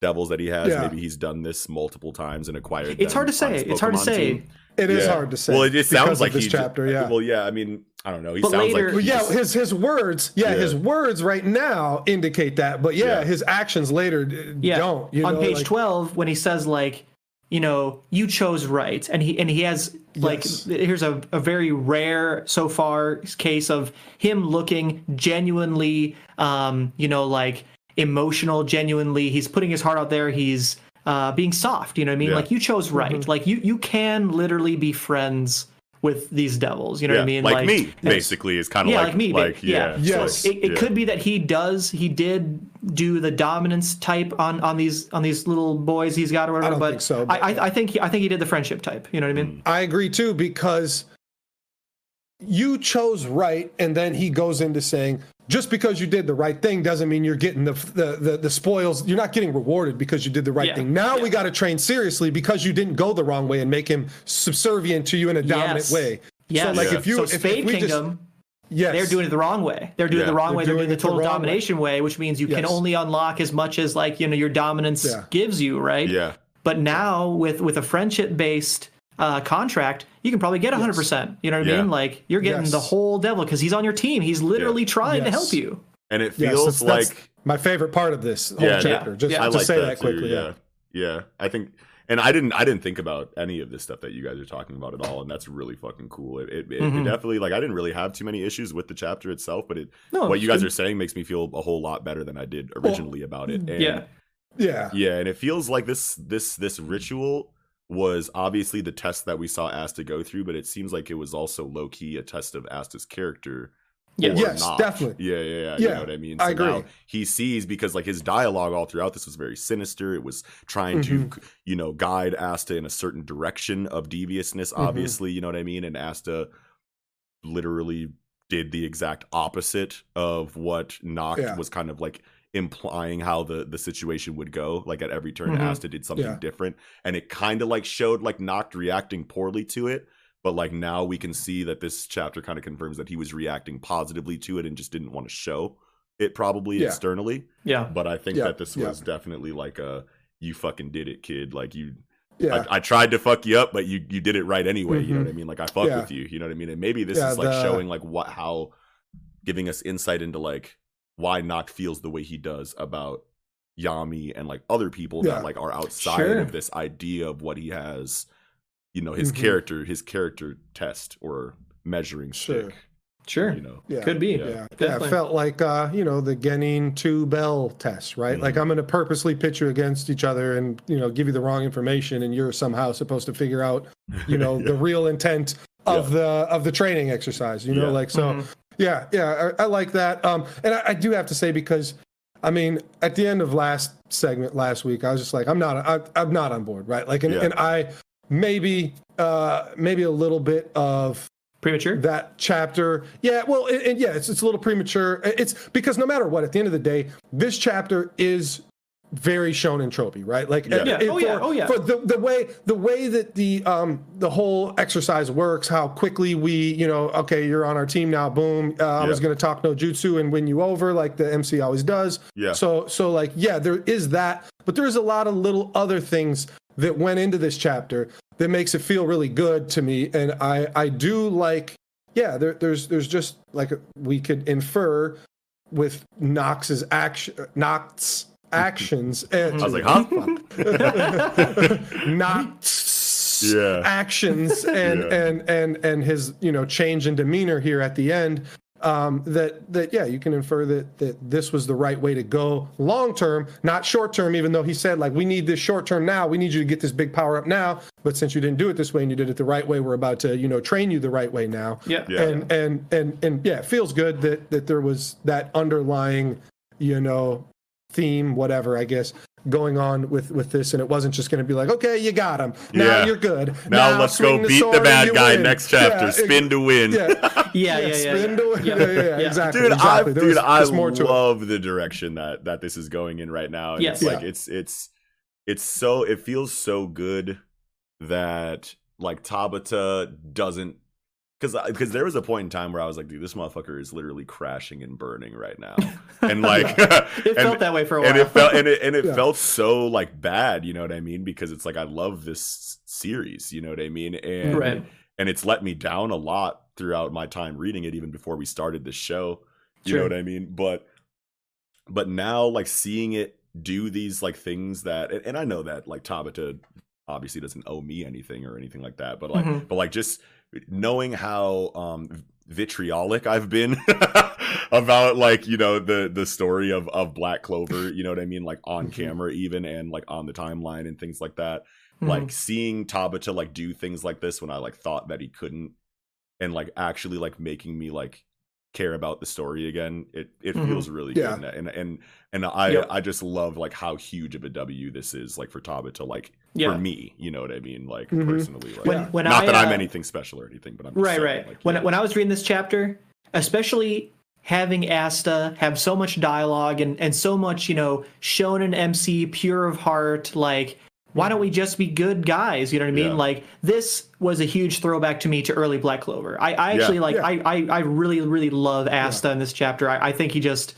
Speaker 1: devils that he has.
Speaker 2: Yeah.
Speaker 1: Maybe he's done this multiple times and acquired.
Speaker 3: It's hard to say. It's hard to say.
Speaker 1: team.
Speaker 2: It is
Speaker 1: Yeah.
Speaker 2: hard to say.
Speaker 1: Well, it just sounds like
Speaker 2: this
Speaker 1: he ju-
Speaker 2: chapter. Yeah.
Speaker 1: Well, yeah. I mean, I don't know. He
Speaker 3: But
Speaker 1: sounds
Speaker 3: later-
Speaker 1: like
Speaker 2: Well, yeah,
Speaker 1: he's-
Speaker 2: his his words, yeah,
Speaker 1: Yeah.
Speaker 2: his words right now indicate that, but yeah,
Speaker 1: Yeah.
Speaker 2: his actions later d-
Speaker 3: yeah.
Speaker 2: don't. You
Speaker 3: on
Speaker 2: know,
Speaker 3: page
Speaker 2: like-
Speaker 3: 12 when he says like you know you chose right and he and he has like
Speaker 2: Yes.
Speaker 3: here's a, a very rare so far case of him looking genuinely um you know like emotional genuinely he's putting his heart out there he's uh being soft you know what i mean
Speaker 1: Yeah.
Speaker 3: like you chose right
Speaker 2: Mm-hmm.
Speaker 3: like you you can literally be friends with these devils you know
Speaker 1: yeah,
Speaker 3: what i mean
Speaker 1: like, me, basically, is kind of
Speaker 3: yeah,
Speaker 1: like,
Speaker 3: like, me.
Speaker 1: Like,
Speaker 3: yeah.
Speaker 1: yeah,
Speaker 2: Yes.
Speaker 3: So it, it
Speaker 1: yeah.
Speaker 3: could be that he does. He did do the dominance type on on these on these little boys he's got or whatever.
Speaker 2: don't
Speaker 3: but
Speaker 2: think so,
Speaker 3: I,
Speaker 2: but-
Speaker 3: I I think he, I think he did the friendship type. You know what I mean?
Speaker 2: I agree too because you chose right, and then he goes into saying, just because you did the right thing doesn't mean you're getting the the the, the spoils. You're not getting rewarded because you did the right
Speaker 3: Yeah,
Speaker 2: thing. Now
Speaker 3: yeah.
Speaker 2: we got to train seriously because you didn't go the wrong way and make him subservient to you in a dominant
Speaker 3: Yes.
Speaker 2: way.
Speaker 3: Yes.
Speaker 2: So like
Speaker 1: Yeah.
Speaker 2: if you
Speaker 3: so
Speaker 2: if, if
Speaker 3: Spade
Speaker 2: we just-
Speaker 3: Kingdom,
Speaker 2: yes,
Speaker 3: they're doing it the wrong way. They're doing it
Speaker 1: Yeah.
Speaker 3: the wrong
Speaker 2: They're
Speaker 3: way. They're
Speaker 2: doing
Speaker 3: doing the
Speaker 2: it the
Speaker 3: total
Speaker 2: wrong way.
Speaker 3: domination way. which means you can
Speaker 2: Yes.
Speaker 3: only unlock as much as like you know your dominance
Speaker 2: Yeah.
Speaker 3: gives you, right?
Speaker 1: Yeah.
Speaker 3: But now with with a friendship based uh, contract, you can probably get 100. percent You know what I
Speaker 1: Yeah.
Speaker 3: mean? Like you're getting
Speaker 2: Yes.
Speaker 3: the whole devil because he's on your team. He's literally trying to help you.
Speaker 1: And it feels
Speaker 2: that's- that's
Speaker 1: like
Speaker 2: my favorite part of this whole
Speaker 1: Yeah,
Speaker 2: chapter.
Speaker 3: yeah,
Speaker 2: Just
Speaker 3: yeah.
Speaker 1: I
Speaker 2: to
Speaker 1: like
Speaker 2: say
Speaker 1: that,
Speaker 2: that,
Speaker 1: too,
Speaker 2: quickly.
Speaker 1: yeah. yeah, I think, and I didn't, I didn't think about any of this stuff that you guys are talking about at all, and that's really fucking cool. It, it, it,
Speaker 3: Mhm.
Speaker 1: it definitely, like, I didn't really have too many issues with the chapter itself, but it,
Speaker 3: No,
Speaker 1: what you guys
Speaker 3: good.
Speaker 1: are saying makes me feel a whole lot better than I did originally about it. And
Speaker 3: Yeah.
Speaker 2: Yeah.
Speaker 1: yeah, and it feels like this, this, this ritual was obviously the test that we saw Asta go through, but it seems like it was also low key a test of Asta's character.
Speaker 3: Yeah.
Speaker 2: Yes,
Speaker 1: not.
Speaker 2: definitely.
Speaker 1: Yeah, yeah, yeah. You know what I mean?
Speaker 2: I agree.
Speaker 1: now he sees because like his dialogue all throughout this was very sinister. It was trying to,
Speaker 2: Mm-hmm.
Speaker 1: you know, guide Asta in a certain direction of deviousness,
Speaker 2: Mm-hmm.
Speaker 1: obviously, you know what I mean? And Asta literally did the exact opposite of what Nacht
Speaker 2: Yeah.
Speaker 1: was kind of like implying how the the situation would go. Like at every turn,
Speaker 3: Mhm.
Speaker 1: Asta did something
Speaker 2: Yeah.
Speaker 1: different. And it kind of like showed like Nacht reacting poorly to it. But like now we can see that this chapter kind of confirms that he was reacting positively to it and just didn't want to show it probably
Speaker 2: Yeah.
Speaker 1: externally.
Speaker 3: Yeah.
Speaker 1: But I think
Speaker 2: Yeah,
Speaker 1: that this
Speaker 2: yeah.
Speaker 1: was definitely like a you fucking did it, kid. Like you
Speaker 2: Yeah.
Speaker 1: I, I tried to fuck you up, but you you did it right anyway. You know
Speaker 2: Mhm.
Speaker 1: what I mean? Like I fuck
Speaker 2: Yeah.
Speaker 1: with you. You know what I mean? And maybe this
Speaker 2: Yeah,
Speaker 1: is like
Speaker 2: the-
Speaker 1: showing like what how giving us insight into like why Nacht feels the way he does about Yami and like other people
Speaker 2: Yeah.
Speaker 1: that like are outside
Speaker 3: Sure.
Speaker 1: of this idea of what he has. You know his
Speaker 2: Mhm.
Speaker 1: character, his character test or measuring
Speaker 2: Sure.
Speaker 1: stick.
Speaker 3: Sure.
Speaker 1: You know.
Speaker 2: Yeah.
Speaker 3: Could be.
Speaker 1: Yeah.
Speaker 2: Yeah, yeah,
Speaker 3: Definitely.
Speaker 2: it felt like uh, you know the Genin two Bell test, right?
Speaker 1: Mm-hmm.
Speaker 2: Like I'm going to purposely pitch you against each other and you know give you the wrong information, and you're somehow supposed to figure out you know the real intent of the of the training exercise. You know,
Speaker 1: Yeah.
Speaker 2: like so.
Speaker 3: Mhm.
Speaker 2: Yeah, yeah, I, I like that. Um, and I, I do have to say because, I mean, at the end of last segment last week, I was just like, I'm not, I, I'm not on board, right? Like, and,
Speaker 1: Yeah.
Speaker 2: and I maybe, uh, maybe a little bit of
Speaker 3: Premature.
Speaker 2: that chapter. Yeah, well, and, and yeah, it's it's a little premature. It's because no matter what, at the end of the day, this chapter is very shonen tropey, right? Like,
Speaker 1: Yeah.
Speaker 3: Yeah.
Speaker 2: it-
Speaker 3: Oh,
Speaker 2: for,
Speaker 3: yeah. Oh, yeah.
Speaker 2: for the, the way the way that the um the whole exercise works, how quickly we, you know, okay, you're on our team now. Boom, uh, I was going to talk no jutsu and win you over, like the MC always does.
Speaker 1: Yeah.
Speaker 2: So so like yeah, there is that, but there is a lot of little other things that went into this chapter that makes it feel really good to me, and I I do like yeah, there, there's there's just like we could infer with Knox's action Knox's actions and
Speaker 1: I was like, huh?
Speaker 2: Knox
Speaker 1: Yeah.
Speaker 2: actions and
Speaker 1: Yeah.
Speaker 2: and and and his you know change in demeanor here at the end um that that yeah you can infer that that this was the right way to go long term not short term even though he said like we need this short term now we need you to get this big power up now but since you didn't do it this way and you did it the right way we're about to you know train you the right way now
Speaker 3: Yeah.
Speaker 1: Yeah.
Speaker 2: and and and and yeah, it feels good that that there was that underlying, you know, theme, whatever, I guess, going on with with this, and it wasn't just going to be like, okay, you got him. Now
Speaker 1: Yeah.
Speaker 2: you're good.
Speaker 1: Now, let's go
Speaker 2: swing
Speaker 1: beat the bad guy
Speaker 2: win."
Speaker 1: next chapter.
Speaker 2: Yeah,
Speaker 1: Spin to win.
Speaker 2: Yeah,
Speaker 3: Yeah, yeah, yeah.
Speaker 2: spin
Speaker 3: yeah.
Speaker 2: to win.
Speaker 3: Yeah.
Speaker 2: Yeah, yeah,
Speaker 3: Yeah.
Speaker 2: exactly.
Speaker 1: dude,
Speaker 2: exactly.
Speaker 1: I,
Speaker 2: There
Speaker 1: dude,
Speaker 2: was-
Speaker 1: I
Speaker 2: more to
Speaker 1: love the direction that that this is going in right now. And
Speaker 3: Yes.
Speaker 1: it's like it's it's it's so it feels so good that like Tabata doesn't because because there was a point in time where I was like, dude, this motherfucker is literally crashing and burning right now, and like
Speaker 3: It
Speaker 1: and-
Speaker 3: felt that way for a while.
Speaker 1: and it felt and it and it
Speaker 2: Yeah.
Speaker 1: felt so like bad, you know what I mean? Because it's like I love this series, you know what I mean? And
Speaker 3: right.
Speaker 1: and it's let me down a lot throughout my time reading it even before we started this show you know what i mean but but now like seeing it do these like things that and, and i know that like tabata obviously doesn't owe me anything or anything like that but like
Speaker 3: Mhm.
Speaker 1: but like just knowing how um vitriolic i've been about like you know the the story of of black clover you know what i mean like on
Speaker 2: Mhm.
Speaker 1: camera even and like on the timeline and things like that
Speaker 3: Mhm.
Speaker 1: like seeing Tabata like do things like this when I like thought that he couldn't, and like actually like making me like care about the story again. It it
Speaker 3: Mhm.
Speaker 1: feels really
Speaker 2: Yeah.
Speaker 1: good, and and and I
Speaker 3: Yep.
Speaker 1: I just love like how huge of a W this is like for Taba to like
Speaker 3: Yeah.
Speaker 1: for me. You know what I mean? Like
Speaker 2: Mhm.
Speaker 1: personally, like
Speaker 3: when when
Speaker 1: not
Speaker 3: I,
Speaker 1: that I'm
Speaker 3: uh,
Speaker 1: anything special or anything, but I'm just
Speaker 3: right
Speaker 1: saying,
Speaker 3: right
Speaker 1: Like,
Speaker 3: when
Speaker 1: yeah.
Speaker 3: when i was reading this chapter especially having asta have so much dialogue and and so much you know shonen mc pure of heart like why don't we just be good guys you know what i mean
Speaker 1: Yeah.
Speaker 3: like this was a huge throwback to me to early black clover i, I
Speaker 1: Yeah.
Speaker 3: actually like
Speaker 2: Yeah.
Speaker 3: I, I i really really love asta in this chapter i, I think he just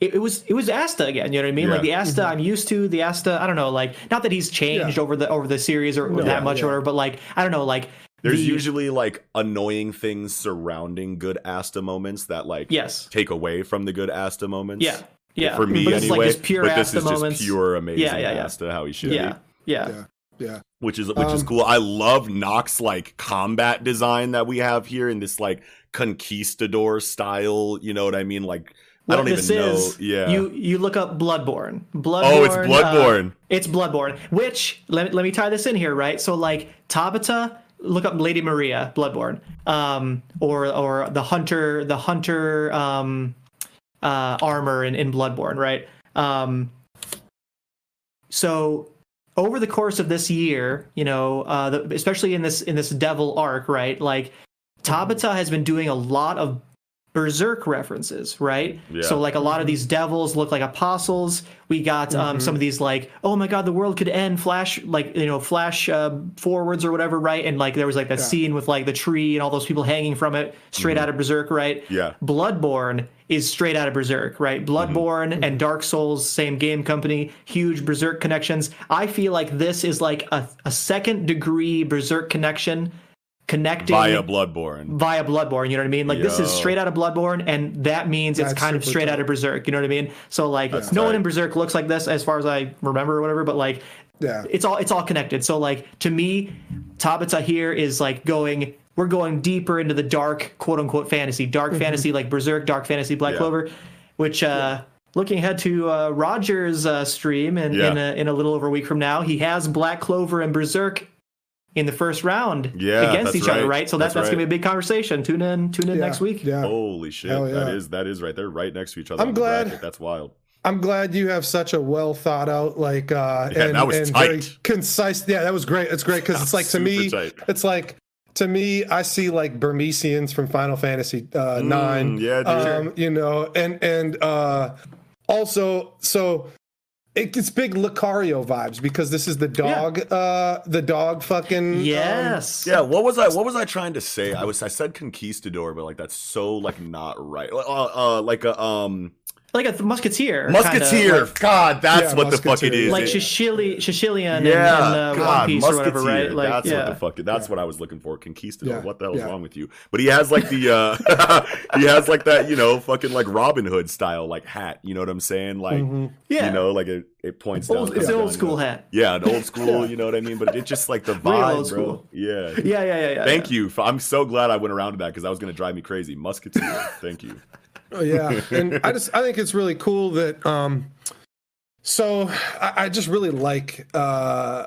Speaker 3: it, it was it was Asta again, you know what I mean? Like the
Speaker 1: Yeah.
Speaker 3: Asta mm-hmm. I'm used to, the Asta I don't know, like not that he's changed
Speaker 2: Yeah.
Speaker 3: over the over the series or,
Speaker 2: No,
Speaker 3: that much
Speaker 2: yeah.
Speaker 3: or whatever, but like I don't know, like
Speaker 1: There's
Speaker 3: the-
Speaker 1: usually like annoying things surrounding good Asta moments that like
Speaker 3: yes,
Speaker 1: take away from the good Asta moments.
Speaker 3: yeah, yeah.
Speaker 1: For me
Speaker 3: but
Speaker 1: anyway.
Speaker 3: like pure
Speaker 1: but this
Speaker 3: Asta
Speaker 1: is
Speaker 3: moments.
Speaker 1: just pure amazing
Speaker 3: Yeah, yeah, yeah.
Speaker 1: Asta how he should
Speaker 3: yeah,
Speaker 1: be.
Speaker 3: Yeah,
Speaker 2: Yeah. Yeah.
Speaker 1: which is which is
Speaker 2: Um,
Speaker 1: cool. I love Nox like combat design that we have here in this like conquistador style. You know what I mean? Like I don't
Speaker 3: this
Speaker 1: even know. Yeah.
Speaker 3: You you look up Bloodborne. Bloodborne.
Speaker 1: oh, it's
Speaker 3: uh,
Speaker 1: Bloodborne.
Speaker 3: it's Bloodborne. Which let, let me tie this in here, right? So like Tabata, look up Lady Maria, Bloodborne, um, or or the hunter, the hunter um, uh, armor in, in Bloodborne, right? Um, so over the course of this year, you know, uh, the, especially in this in this devil arc, right? Like Tabata has been doing a lot of berserk references right
Speaker 1: Yeah.
Speaker 3: so like a lot of these devils look like apostles we got um, some of these like oh my god the world could end flash like you know flash uh, forwards or whatever right and like there was like that
Speaker 2: Yeah.
Speaker 3: scene with like the tree and all those people hanging from it straight out of berserk right
Speaker 1: Yeah.
Speaker 3: Bloodborne is straight out of Berserk, right? Bloodborne and Dark Souls, same game company, huge Berserk connections. I feel like this is like a, a second degree Berserk connection connecting
Speaker 1: Via Bloodborne.
Speaker 3: via Bloodborne. You know what I mean? Like this is straight out of Bloodborne, and that means it's kind of
Speaker 2: super
Speaker 3: straight out of Berserk. You know what I mean? So like,
Speaker 1: That's
Speaker 3: no one in Berserk looks like this, as far as I remember or whatever. But like,
Speaker 2: Yeah.
Speaker 3: it's all it's all connected. So like to me, Tabata here is like going we're going deeper into the dark quote unquote fantasy, dark fantasy like Berserk, dark fantasy, Black
Speaker 1: Yeah.
Speaker 3: Clover, which uh looking ahead to uh Roger's uh stream in,
Speaker 1: Yeah.
Speaker 3: in a in a little over a week from now, he has Black Clover and Berserk in the first round
Speaker 1: Yeah,
Speaker 3: against
Speaker 1: that's
Speaker 3: each other,
Speaker 1: right.
Speaker 3: right? So that,
Speaker 1: That's
Speaker 3: that's gonna be a big conversation. Tune in, tune in
Speaker 2: Yeah.
Speaker 3: next week.
Speaker 2: Yeah.
Speaker 1: Holy shit.
Speaker 2: Hell
Speaker 1: That
Speaker 2: yeah.
Speaker 1: is that is right. They're right next to each other.
Speaker 2: I'm glad-
Speaker 1: That's wild.
Speaker 2: I'm glad you have such a well thought out, like, uh,
Speaker 1: Yeah,
Speaker 2: and,
Speaker 1: that was
Speaker 2: and very concise. Yeah, that was great. It's great because it's like to me,
Speaker 1: tight.
Speaker 2: it's like to me, I see like Burmecians from Final Fantasy uh, Nine.
Speaker 1: Mm, yeah, dude.
Speaker 2: um, you know, and and uh, also so it gets big Lucario vibes because this is the dog, uh, the dog fucking um,
Speaker 3: Yes.
Speaker 1: Yeah, what was I what was I trying to say? I was I said conquistador, but like that's so like not right. Uh, uh like a um
Speaker 3: Like a musketeer. kinda,
Speaker 1: musketeer.
Speaker 3: like-
Speaker 1: God, that's
Speaker 2: Yeah,
Speaker 1: what the fuck it is.
Speaker 3: like
Speaker 1: It-
Speaker 3: Shishili, Shishilian
Speaker 1: yeah,
Speaker 3: and, and uh,
Speaker 1: God,
Speaker 3: One Piece or whatever,
Speaker 1: musketeer.
Speaker 3: right? Like,
Speaker 1: that's
Speaker 3: yeah.
Speaker 1: what the fuck. It, That's what I was looking for. Conquistador.
Speaker 2: Yeah,
Speaker 1: What the hell's
Speaker 2: yeah.
Speaker 1: wrong with you? But he has like the uh he has like that you know fucking like Robin Hood style like hat. You know what I'm saying? Like
Speaker 2: Mhm.
Speaker 3: Yeah.
Speaker 1: you know like it it points
Speaker 3: Old-
Speaker 1: down.
Speaker 3: it's an old
Speaker 1: down,
Speaker 3: school
Speaker 1: you know.
Speaker 3: hat.
Speaker 1: Yeah, an old school. You know what I mean? But it's just like the
Speaker 3: Real
Speaker 1: vibe,
Speaker 3: old
Speaker 1: bro.
Speaker 3: school.
Speaker 1: Yeah.
Speaker 3: Yeah, yeah, yeah, yeah.
Speaker 1: Thank
Speaker 3: yeah.
Speaker 1: you. For, I'm so glad I went around to that because that was going to drive me crazy. Musketeer. Thank you.
Speaker 2: Oh, yeah, and I just I think it's really cool that um, so I, I just really like uh,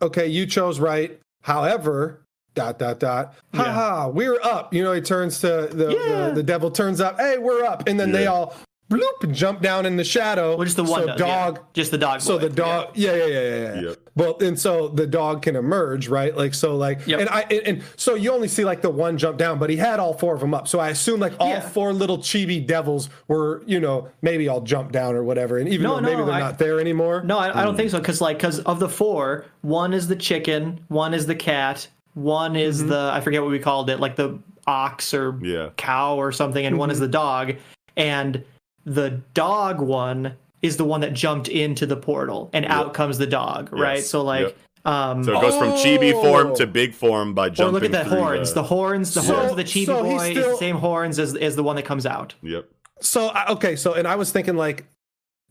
Speaker 2: okay, you chose right. However, dot dot dot, ha
Speaker 3: Yeah.
Speaker 2: ha, we're up. You know, he turns to the,
Speaker 3: Yeah.
Speaker 2: the the devil turns up. Hey, we're up, and then they all bloop, jump down in the shadow.
Speaker 3: Well, just the one
Speaker 2: so
Speaker 3: does, yeah.
Speaker 2: dog.
Speaker 3: Just the dog.
Speaker 2: So
Speaker 3: boy.
Speaker 2: the dog, yeah, yeah, yeah, yeah. yeah.
Speaker 1: Yep.
Speaker 2: Well, and so the dog can emerge, right? Like so, like,
Speaker 3: Yep.
Speaker 2: and I and, and so you only see like the one jump down, but he had all four of them up. So I assume like all
Speaker 3: Yeah.
Speaker 2: four little chibi devils were, you know, maybe all jumped down or whatever. And even
Speaker 3: No,
Speaker 2: though maybe they're
Speaker 3: I-
Speaker 2: not there anymore.
Speaker 3: No, I, I don't think
Speaker 2: Hmm.
Speaker 3: so. Because like, because of the four, one is the chicken, one is the cat, one is
Speaker 2: Mm-hmm.
Speaker 3: the I forget what we called it, like the ox or
Speaker 1: Yeah.
Speaker 3: cow or something, and one
Speaker 2: Mm-hmm.
Speaker 3: is the dog, and the dog one is the one that jumped into the portal, and out comes the dog, right? So like,
Speaker 1: Yep.
Speaker 3: um,
Speaker 1: So it goes from chibi form
Speaker 2: Oh.
Speaker 1: to big form by
Speaker 3: or
Speaker 1: jumping.
Speaker 3: look at the horns. The, horns, the
Speaker 2: So-
Speaker 3: horns of the chibi
Speaker 2: so he's
Speaker 3: boy is the same horns as as the one that comes out.
Speaker 1: Yep.
Speaker 2: So okay, so and I was thinking like,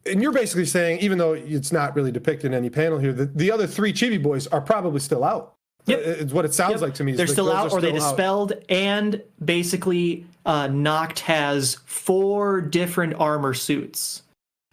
Speaker 2: and you're basically saying even though it's not really depicted in any panel here, the, the other three chibi boys are probably still out.
Speaker 3: Yep.
Speaker 2: It's what it sounds
Speaker 3: Yep.
Speaker 2: like to me.
Speaker 3: They're
Speaker 2: like
Speaker 3: still out,
Speaker 2: are
Speaker 3: or they
Speaker 2: still out.
Speaker 3: dispelled, and basically, uh, Nacht has four different armor suits,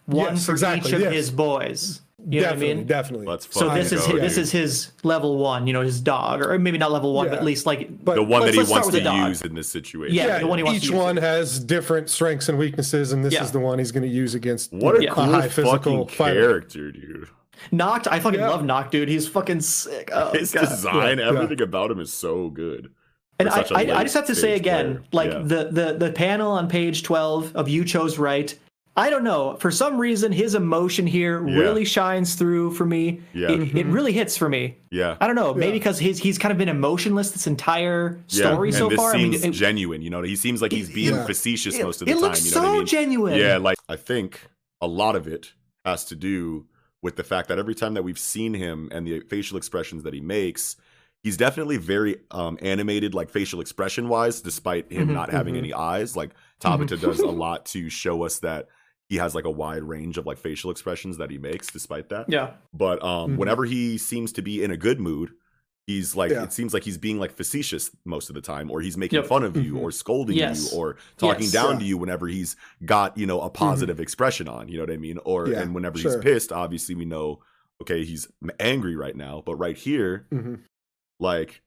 Speaker 3: one
Speaker 2: Yes,
Speaker 3: for
Speaker 2: exactly,
Speaker 3: each of
Speaker 2: yes.
Speaker 3: his boys. You know what I mean?
Speaker 2: definitely.
Speaker 1: Let's
Speaker 3: So this is
Speaker 1: go,
Speaker 3: his, this is his level one, you know, his dog, or maybe not level one, but at least like
Speaker 2: But
Speaker 1: the one that he wants to use in this situation.
Speaker 3: Yeah,
Speaker 2: yeah,
Speaker 3: the one he wants to
Speaker 2: each
Speaker 3: use
Speaker 2: one
Speaker 3: it.
Speaker 2: has different strengths and weaknesses, and this
Speaker 3: Yeah.
Speaker 2: is the one he's going to use against
Speaker 1: What a
Speaker 3: Yeah.
Speaker 1: cool
Speaker 2: high
Speaker 1: fucking
Speaker 2: physical fighter.
Speaker 1: character, dude.
Speaker 3: Nacht. I fucking
Speaker 2: Yeah.
Speaker 3: love Nacht, dude. He's fucking sick. Oh,
Speaker 1: His
Speaker 3: God.
Speaker 1: design,
Speaker 2: Yeah.
Speaker 1: everything about him is so good.
Speaker 3: And
Speaker 1: for
Speaker 3: I,
Speaker 1: such a
Speaker 3: I, I
Speaker 1: late
Speaker 3: just have to say again,
Speaker 1: player.
Speaker 3: like
Speaker 1: Yeah.
Speaker 3: the, the the panel on page twelve of you chose right. I don't know. For some reason, his emotion here
Speaker 1: Yeah.
Speaker 3: really shines through for me.
Speaker 1: Yeah.
Speaker 3: It, it mm-hmm. really hits for me.
Speaker 1: Yeah.
Speaker 3: I don't know. Maybe because he's he's kind of been emotionless this entire story
Speaker 1: yeah.
Speaker 3: so
Speaker 1: and this
Speaker 3: far. I
Speaker 1: seems
Speaker 3: mean, it,
Speaker 1: genuine. You know, he seems like he's being
Speaker 2: Yeah.
Speaker 1: facetious
Speaker 3: it-
Speaker 1: most of the
Speaker 3: it
Speaker 1: time.
Speaker 3: looks
Speaker 1: you know
Speaker 3: so
Speaker 1: what I mean?
Speaker 3: genuine.
Speaker 1: Yeah, like I think a lot of it has to do with the fact that every time that we've seen him and the facial expressions that he makes, he's definitely very um, animated, like facial expression wise, despite him
Speaker 3: Mhm,
Speaker 1: not having any eyes. Like Tabata does a lot to show us that he has like a wide range of like facial expressions that he makes, despite that.
Speaker 3: yeah.
Speaker 1: But um,
Speaker 2: Mhm.
Speaker 1: whenever he seems to be in a good mood, he's like
Speaker 2: Yeah.
Speaker 1: it seems like he's being like facetious most of the time, or he's making
Speaker 3: Yep.
Speaker 1: fun of you,
Speaker 2: Mhm.
Speaker 1: or scolding
Speaker 3: Yes.
Speaker 1: you, or talking
Speaker 3: Yes.
Speaker 1: down
Speaker 2: Yeah.
Speaker 1: to you whenever he's got you know a positive expression on. You know what I mean? Or
Speaker 2: Yeah,
Speaker 1: and whenever
Speaker 2: sure.
Speaker 1: he's pissed, obviously we know okay he's angry right now. But right here,
Speaker 2: Mhm.
Speaker 1: Like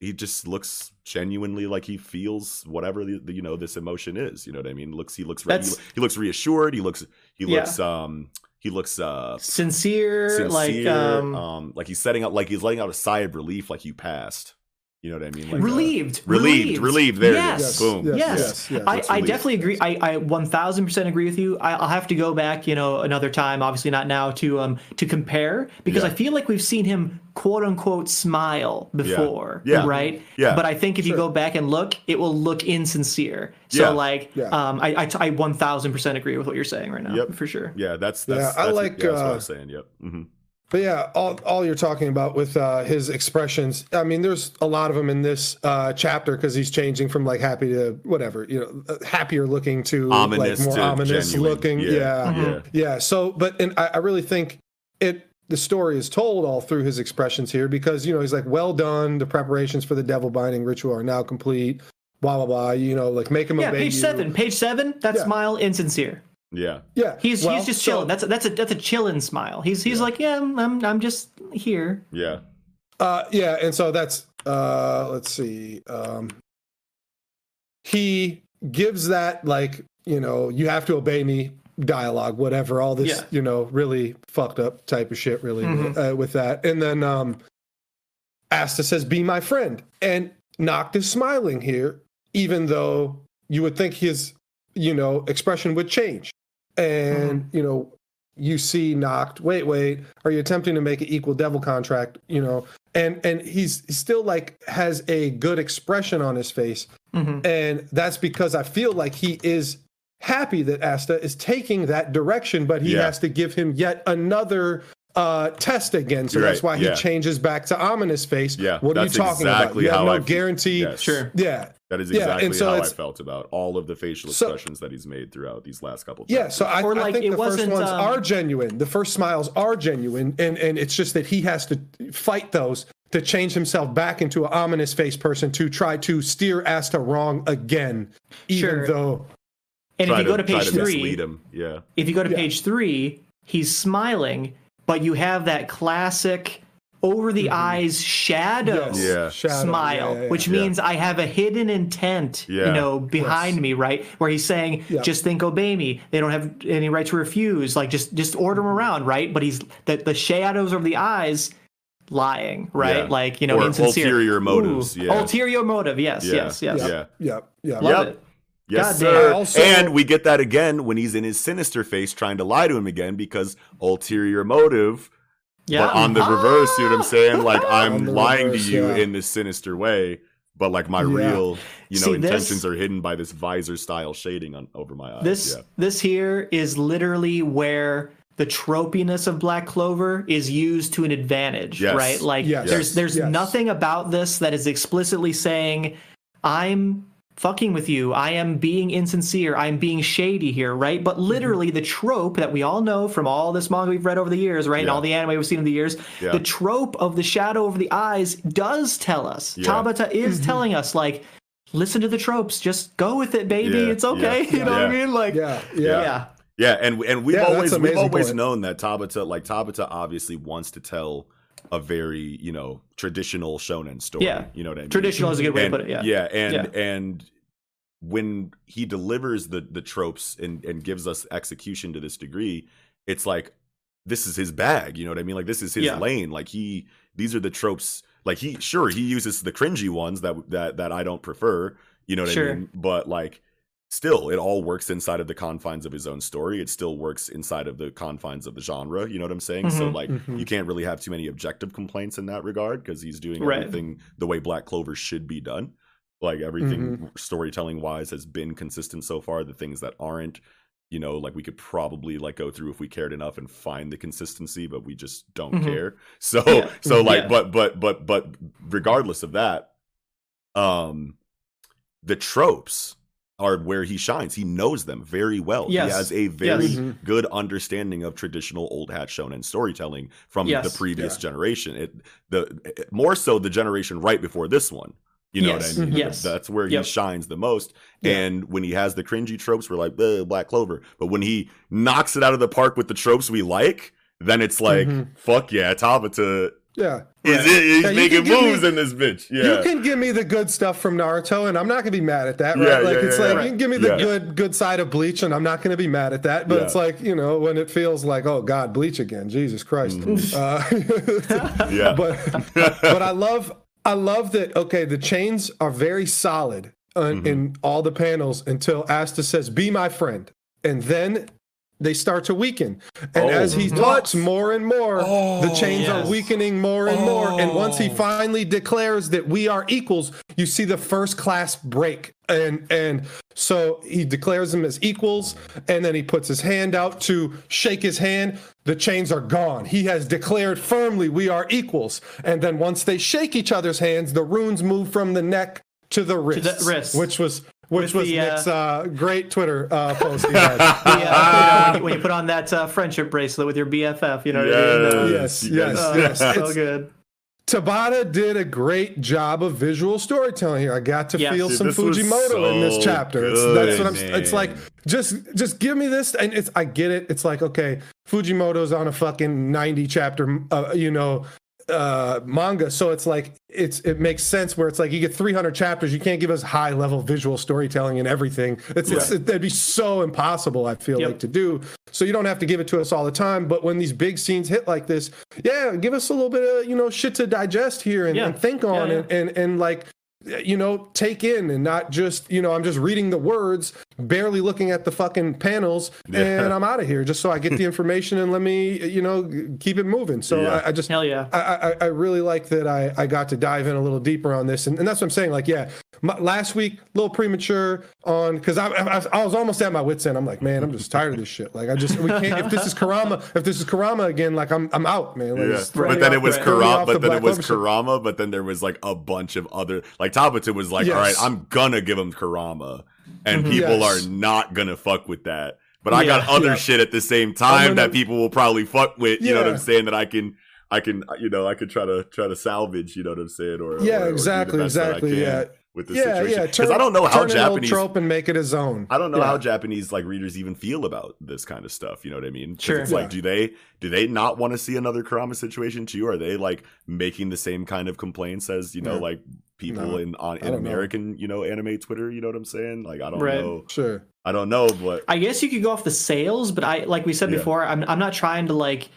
Speaker 1: he just looks genuinely like he feels whatever the, the you know this emotion is. You know what I mean? Looks he looks re- he, he looks reassured. He looks he
Speaker 3: Yeah.
Speaker 1: looks um he looks uh
Speaker 3: Sincere,
Speaker 1: sincere,
Speaker 3: like
Speaker 1: um,
Speaker 3: um,
Speaker 1: like he's setting out like he's letting out a sigh of relief like you passed. You know what I mean? Like, uh,
Speaker 3: relieved,
Speaker 1: relieved, relieved. There it
Speaker 3: yes.
Speaker 1: is. Boom.
Speaker 2: Yes,
Speaker 3: Yes,
Speaker 2: yes, yes.
Speaker 3: I, I definitely agree. I, I 1000% agree with you. I, I'll have to go back, you know, another time, obviously not now, to um to compare because
Speaker 1: Yeah.
Speaker 3: I feel like we've seen him quote unquote smile before,
Speaker 1: Yeah.
Speaker 3: right?
Speaker 1: Yeah.
Speaker 3: But I think if you go back and look, it will look insincere. So
Speaker 1: Yeah.
Speaker 3: like,
Speaker 2: Yeah.
Speaker 3: um, I, I I 1000% agree with what you're saying right now,
Speaker 1: Yep.
Speaker 3: for sure.
Speaker 1: Yeah, that's that's,
Speaker 2: Yeah,
Speaker 1: that's,
Speaker 2: I
Speaker 1: that's
Speaker 2: like,
Speaker 1: yeah, that's what I
Speaker 2: uh,
Speaker 1: was saying. Yep. hmm
Speaker 2: But yeah, all, all you're talking about with uh, his expressions, I mean, there's a lot of them in this uh, chapter because he's changing from like happy to whatever, you know, uh, happier looking to
Speaker 1: Ominous
Speaker 2: like more
Speaker 1: to
Speaker 2: ominous
Speaker 1: genuine.
Speaker 2: looking.
Speaker 1: Yeah,
Speaker 2: Yeah.
Speaker 1: yeah.
Speaker 2: Yeah. So, but and I, I really think it, the story is told all through his expressions here because, you know, he's like, well done. The preparations for the devil binding ritual are now complete. Blah, blah, blah. You know, like make him
Speaker 3: Yeah,
Speaker 2: obey
Speaker 3: page
Speaker 2: you.
Speaker 3: seven. Page seven, that
Speaker 2: Yeah.
Speaker 3: smile, insincere.
Speaker 1: Yeah.
Speaker 2: Yeah.
Speaker 3: He's
Speaker 2: well,
Speaker 3: he's just
Speaker 2: so-
Speaker 3: chilling. That's a, that's a that's a chilling smile. He's he's like, yeah, I'm I'm, I'm just here.
Speaker 1: Yeah.
Speaker 2: Uh, yeah, and so that's uh, let's see. Um, he gives that like you know you have to obey me dialogue, whatever. All this
Speaker 3: Yeah.
Speaker 2: you know really fucked up type of shit, really
Speaker 3: Mhm.
Speaker 2: uh, with that. And then um, Asta says, "Be my friend," and Nacht is smiling here, even though you would think his you know expression would change. And you know you see Nacht wait wait are you attempting to make an equal devil contract you know and and he's, he's still like has a good expression on his face
Speaker 3: Mhm.
Speaker 2: and that's because i feel like he is happy that asta is taking that direction but he
Speaker 1: Yeah.
Speaker 2: has to give him yet another uh test again so
Speaker 1: You're
Speaker 2: that's
Speaker 1: right,
Speaker 2: why he
Speaker 1: yeah.
Speaker 2: changes back to ominous face
Speaker 1: Yeah,
Speaker 2: what are you talking
Speaker 1: exactly
Speaker 2: about you have
Speaker 1: how
Speaker 2: no
Speaker 1: I
Speaker 2: guarantee
Speaker 1: Yes.
Speaker 3: Sure.
Speaker 2: yeah
Speaker 1: That is exactly
Speaker 2: and so
Speaker 1: how I felt about all of the facial
Speaker 2: So-
Speaker 1: expressions that he's made throughout these last couple.
Speaker 2: Yeah,
Speaker 1: chapters.
Speaker 2: so I,
Speaker 3: Or,
Speaker 2: I think
Speaker 3: it
Speaker 2: the first
Speaker 3: wasn't,
Speaker 2: ones
Speaker 3: um,
Speaker 2: are genuine. The first smiles are genuine, and and it's just that he has to fight those to change himself back into an ominous face person to try to steer Asta wrong again, even
Speaker 3: Sure.
Speaker 2: though
Speaker 3: And
Speaker 1: Try
Speaker 3: if you go to
Speaker 1: try
Speaker 3: page
Speaker 1: to
Speaker 3: three,
Speaker 1: mislead him. Yeah.
Speaker 3: if you go to page three, he's smiling, but you have that classic over the eyes shadow
Speaker 2: Yes.
Speaker 1: Yeah.
Speaker 2: Shadow.
Speaker 3: smile,
Speaker 2: Yeah, yeah, yeah.
Speaker 3: which
Speaker 1: Yeah.
Speaker 3: means I have a hidden intent,
Speaker 1: Yeah.
Speaker 3: you know, behind me, right? Where he's saying,
Speaker 2: Yeah.
Speaker 3: just think obey me. They don't have any right to refuse. Like just just order
Speaker 1: Mm-hmm.
Speaker 3: them around, right? But he's the the shadows over the eyes lying, right?
Speaker 1: Yeah.
Speaker 3: Like, you know,
Speaker 1: Or
Speaker 3: insincere.
Speaker 1: ulterior motives, yeah.
Speaker 3: Ulterior motive, yes,
Speaker 1: Yeah.
Speaker 3: yes, yes.
Speaker 1: Yeah.
Speaker 2: Yeah. Yeah.
Speaker 3: Love
Speaker 1: Yep.
Speaker 3: it.
Speaker 1: Yes,
Speaker 3: God
Speaker 1: sir.
Speaker 2: damn. Also-
Speaker 1: and we get that again when he's in his sinister face trying to lie to him again because ulterior motive.
Speaker 3: Yeah.
Speaker 1: But on the reverse, you know what I'm saying? Like I'm lying
Speaker 2: reverse,
Speaker 1: to you
Speaker 2: yeah.
Speaker 1: in this sinister way, but like my
Speaker 2: Yeah.
Speaker 1: real, you know,
Speaker 3: See, this-
Speaker 1: intentions are hidden by this visor style shading on over my eyes.
Speaker 3: this
Speaker 1: yeah.
Speaker 3: this here is literally where the tropiness of Black Clover is used to an advantage,
Speaker 1: Yes.
Speaker 3: right? Like
Speaker 2: Yes.
Speaker 3: there's there's
Speaker 2: Yes.
Speaker 3: nothing about this that is explicitly saying I'm fucking with you. I am being insincere. I'm being shady here, right? But literally the trope that we all know from all this manga we've read over the years, right? And all the anime we've seen over the years,
Speaker 1: Yeah.
Speaker 3: the trope of the shadow over the eyes does tell us.
Speaker 1: Yeah.
Speaker 3: Tabata is
Speaker 2: Mm-hmm.
Speaker 3: telling us like listen to the tropes. Just go with it, baby.
Speaker 1: Yeah.
Speaker 3: It's okay.
Speaker 1: Yeah.
Speaker 3: You know what I mean? Like
Speaker 2: Yeah.
Speaker 1: Yeah.
Speaker 2: Yeah.
Speaker 3: yeah.
Speaker 1: Yeah, and and we've
Speaker 2: Yeah,
Speaker 1: always we've always
Speaker 2: point.
Speaker 1: known that Tabata like Tabata obviously wants to tell a very you know traditional shonen story.
Speaker 3: Yeah.
Speaker 1: you know what I mean.
Speaker 3: Traditional is a good way
Speaker 1: and,
Speaker 3: to put it. Yeah.
Speaker 1: and
Speaker 3: Yeah.
Speaker 1: and when he delivers the the tropes and and gives us execution to this degree, it's like this is his bag. You know what I mean? Like this is his
Speaker 3: Yeah.
Speaker 1: lane. Like he these are the tropes. Like he sure he uses the cringy ones that that that I don't prefer. You know what
Speaker 3: Sure.
Speaker 1: I mean? But like still it all works inside of the confines of his own story it still works inside of the confines of the genre you know what i'm saying so
Speaker 3: Mhm.
Speaker 1: like
Speaker 2: Mhm.
Speaker 1: you can't really have too many objective complaints in that regard because he's doing
Speaker 3: Right.
Speaker 1: everything the way black clover should be done like everything
Speaker 2: Mm-hmm.
Speaker 1: storytelling wise has been consistent so far the things that aren't you know like we could probably like go through if we cared enough and find the consistency but we just don't
Speaker 3: Mhm.
Speaker 1: care so
Speaker 3: Yeah.
Speaker 1: so like
Speaker 3: Yeah.
Speaker 1: but but but but regardless of that um the tropes are where he shines he knows them very well
Speaker 3: Yes.
Speaker 1: he has a very
Speaker 3: Yes.
Speaker 2: Mhm.
Speaker 1: good understanding of traditional old hat shonen storytelling from
Speaker 3: Yes.
Speaker 1: the previous
Speaker 2: Yeah.
Speaker 1: generation it the it- more so the generation right before this one you know
Speaker 3: Yes.
Speaker 1: what I mean?
Speaker 3: Yes.
Speaker 1: That's where
Speaker 3: Yep.
Speaker 1: he shines the most.
Speaker 2: Yeah.
Speaker 1: And when he has the cringy tropes, we're like, "Ugh, Black Clover. But when he knocks it out of the park with the tropes we like, then it's like,
Speaker 2: Mhm.
Speaker 1: fuck yeah, Tabata
Speaker 2: Yeah.
Speaker 1: is
Speaker 2: Right.
Speaker 1: He's
Speaker 2: Yeah,
Speaker 1: making
Speaker 2: give me-
Speaker 1: moves in this bitch. Yeah.
Speaker 2: You can give me the good stuff from Naruto, and I'm not gonna be mad at that, right?
Speaker 1: Yeah,
Speaker 2: like
Speaker 1: yeah,
Speaker 2: it's
Speaker 1: yeah,
Speaker 2: like
Speaker 1: yeah.
Speaker 2: you can give me the good good side of Bleach, and I'm not gonna be mad at that. But it's like you know when it feels like oh God, Bleach again, Jesus Christ. Uh,
Speaker 1: yeah.
Speaker 2: but but I love I love that. Okay, the chains are very solid uh,
Speaker 1: Mm-hmm.
Speaker 2: in all the panels until Asta says, "Be my friend," and then they start to weaken. And
Speaker 1: Oh,
Speaker 2: as he
Speaker 1: what?
Speaker 2: talks more and more, the chains
Speaker 3: yes.
Speaker 2: are weakening more and more. And once he finally declares that we are equals, you see the first class break. And and so he declares them as equals, and then he puts his hand out to shake his hand. The chains are gone. He has declared firmly we are equals. And then once they shake each other's hands, the runes move from the neck to the wrist,
Speaker 3: wrist.
Speaker 2: which was which was
Speaker 3: the, uh,
Speaker 2: Nick's uh, great Twitter uh, post. He had.
Speaker 3: Yeah, you know, when, you, when you put on that uh, friendship bracelet with your BFF, you know what I mean? Uh,
Speaker 2: Yes, yes,
Speaker 1: guys-
Speaker 3: uh,
Speaker 2: yes.
Speaker 3: so
Speaker 2: It's-
Speaker 3: good.
Speaker 2: Tabata did a great job of visual storytelling here. I got to
Speaker 3: Yes.
Speaker 2: feel
Speaker 1: Dude,
Speaker 2: some
Speaker 1: this was
Speaker 2: Fujimoto in this
Speaker 1: so
Speaker 2: chapter. It's, that's what I'm.
Speaker 1: good,
Speaker 2: It's like just just give me this, and it's I get it. It's like okay, Fujimoto's on a fucking ninety chapter, uh, you know, uh, manga, so it's like it's it makes sense where it's like you get three hundred chapters, you can't give us high level visual storytelling and everything. It's, it's
Speaker 1: Right.
Speaker 2: that'd be so impossible. I feel
Speaker 3: Yep.
Speaker 2: like to do. So you don't have to give it to us all the time, but when these big scenes hit like this, yeah, give us a little bit of you know shit to digest here and,
Speaker 3: Yeah.
Speaker 2: and think on
Speaker 3: Yeah, yeah.
Speaker 2: And, and and like you know take in and not just you know i'm just reading the words barely looking at the fucking panels
Speaker 1: Yeah.
Speaker 2: and i'm out of here just so i get the information and let me you know keep it moving so
Speaker 1: Yeah.
Speaker 2: I, I just
Speaker 3: Hell yeah.
Speaker 2: I, I, I really like that I, I got to dive in a little deeper on this. And, and that's what I'm saying. Like, yeah, my, last week, a little premature on, because I, I, I was almost at my wits' end. I'm like, man, I'm just tired of this shit. Like, I just, we can't, if this is Kurama, if this is Kurama again, like, I'm I'm out, man. Like,
Speaker 1: Yeah. But then
Speaker 2: off
Speaker 1: it was
Speaker 2: the- throw me
Speaker 1: Kurama,
Speaker 2: off the
Speaker 1: but then it
Speaker 2: Black
Speaker 1: was
Speaker 2: Clover shit.
Speaker 1: Kurama, but then there was like a bunch of other like Tabata was like,
Speaker 2: Yes.
Speaker 1: all right, I'm gonna give him Kurama. And
Speaker 3: Mhm.
Speaker 1: people
Speaker 2: Yes.
Speaker 1: are not gonna fuck with that. But I got other
Speaker 2: Yeah.
Speaker 1: shit at the same time
Speaker 2: gonna-
Speaker 1: that people will probably fuck with. You know what I'm saying? That I can I can you know, I could try to try to salvage, you know what I'm saying? Or or- or
Speaker 2: Yeah, exactly,
Speaker 1: best that I
Speaker 2: exactly. Yeah.
Speaker 1: With this
Speaker 2: yeah,
Speaker 1: situation
Speaker 2: yeah.
Speaker 1: I don't know how
Speaker 2: turn an old
Speaker 1: Japanese
Speaker 2: trope and make it his own.
Speaker 1: I don't know
Speaker 2: Yeah.
Speaker 1: how Japanese like readers even feel about this kind of stuff. You know what I mean?
Speaker 3: Sure.
Speaker 1: It's like, do they do they not want to see another Kurama situation too? Are they like making the same kind of complaints as you know,
Speaker 2: No.
Speaker 1: like people
Speaker 2: No.
Speaker 1: in on
Speaker 2: I
Speaker 1: in
Speaker 2: don't know.
Speaker 1: American you know anime Twitter? You know what I'm saying? Like I don't
Speaker 3: Right.
Speaker 1: know.
Speaker 2: Sure.
Speaker 1: I don't know, but
Speaker 3: I guess you could go off the sales, but I like we said
Speaker 1: Yeah.
Speaker 3: before, I'm I'm not trying to like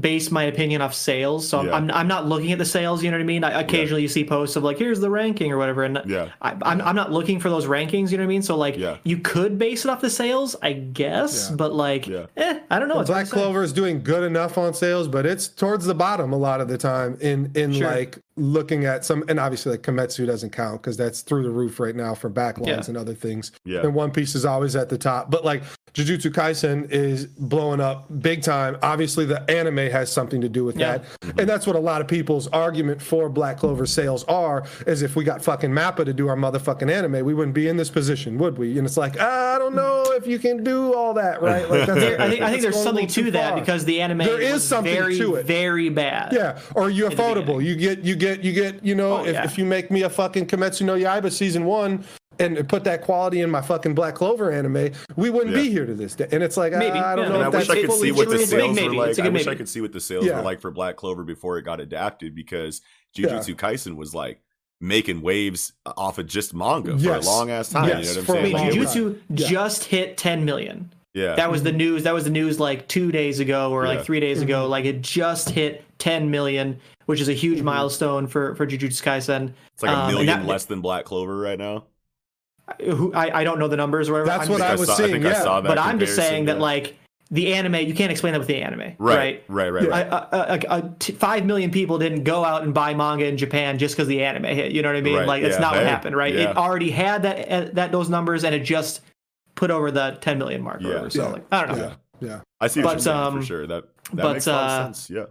Speaker 3: base my opinion off sales. So I'm,
Speaker 1: Yeah.
Speaker 3: I'm I'm not looking at the sales. You know what I mean? I, occasionally you see posts of like here's the ranking or whatever, and
Speaker 1: yeah,
Speaker 3: I, I'm I'm not looking for those rankings. You know what I mean? So like
Speaker 1: Yeah.
Speaker 3: you could base it off the sales, I guess,
Speaker 2: Yeah.
Speaker 3: but like
Speaker 1: Yeah.
Speaker 3: eh, I don't know. It's hard
Speaker 2: Black. Clover is doing good enough on sales, but it's towards the bottom a lot of the time in in
Speaker 3: Sure.
Speaker 2: like looking at some and obviously like Kimetsu doesn't count because that's through the roof right now for backlogs
Speaker 3: Yeah.
Speaker 2: and other things.
Speaker 1: Yeah.
Speaker 2: And One Piece is always at the top. But like Jujutsu Kaisen is blowing up big time. Obviously the anime has something to do with
Speaker 3: Yeah.
Speaker 2: that. And that's what a lot of people's argument for Black Clover sales are is if we got fucking Mappa to do our motherfucking anime, we wouldn't be in this position, would we? And it's like, ah, I don't know if you can do all that, right? Like that's,
Speaker 3: There- I think I think
Speaker 2: that's
Speaker 3: there's something
Speaker 2: little too
Speaker 3: to that because the anime
Speaker 2: There is something
Speaker 3: very
Speaker 2: to it.
Speaker 3: very bad.
Speaker 2: Yeah, or you
Speaker 3: the
Speaker 2: affordable. You get, you get, you get. You know,
Speaker 3: Oh,
Speaker 2: if,
Speaker 3: yeah.
Speaker 2: if you make me a fucking Kimetsu no Yaiba season one and put that quality in my fucking Black Clover anime, we wouldn't be here to this day. And it's like,
Speaker 3: Maybe,
Speaker 2: I don't
Speaker 3: yeah.
Speaker 2: know
Speaker 1: and I wish I could see what the
Speaker 3: it's a big
Speaker 1: sales
Speaker 3: maybe.
Speaker 1: were like.
Speaker 3: It's a
Speaker 1: I
Speaker 3: good
Speaker 1: wish I could see what the sales
Speaker 2: Yeah.
Speaker 1: were like for Black Clover before it got adapted because Jujutsu Kaisen was like making waves off of just manga for a long ass time.
Speaker 2: Yes,
Speaker 1: you know
Speaker 2: for
Speaker 1: what
Speaker 2: a
Speaker 1: I'm
Speaker 3: I mean,
Speaker 1: saying? Like, it was-
Speaker 3: Jujutsu
Speaker 2: Yeah.
Speaker 3: just hit 10 million.
Speaker 1: yeah,
Speaker 3: That was the news. That was the news like two days ago or
Speaker 1: Yeah.
Speaker 3: like three days ago. Mm-hmm. Like it just hit 10 million, which is a huge milestone for for Jujutsu Kaisen.
Speaker 1: it's like a
Speaker 3: Um,
Speaker 1: million
Speaker 3: that-
Speaker 1: less than Black Clover right now.
Speaker 3: Who I, I don't know the numbers or whatever.
Speaker 2: That's
Speaker 3: I'm
Speaker 2: what
Speaker 3: just-
Speaker 2: I was
Speaker 1: saw,
Speaker 2: seeing,
Speaker 1: I
Speaker 2: yeah.
Speaker 1: saw that.
Speaker 3: but I'm just
Speaker 1: comparison,
Speaker 3: saying that like the anime, you can't explain that with the anime,
Speaker 1: right, right, right,
Speaker 2: Yeah.
Speaker 1: right.
Speaker 3: A, a, a, a t- five million people didn't go out and buy manga in Japan just because the anime hit. You know what I mean?
Speaker 1: Right,
Speaker 3: Like that's
Speaker 1: yeah,
Speaker 3: not what happened, right?
Speaker 1: yeah.
Speaker 3: It already had that uh, that those numbers, and it just put over the 10 million mark. or
Speaker 1: Yeah.
Speaker 3: whatever. So
Speaker 2: Yeah.
Speaker 3: like, I don't know.
Speaker 2: Yeah, yeah.
Speaker 1: I see what
Speaker 3: But,
Speaker 1: you're saying
Speaker 3: um,
Speaker 1: for sure. That that
Speaker 3: but,
Speaker 1: makes a lot
Speaker 3: uh,
Speaker 1: of sense. Yeah,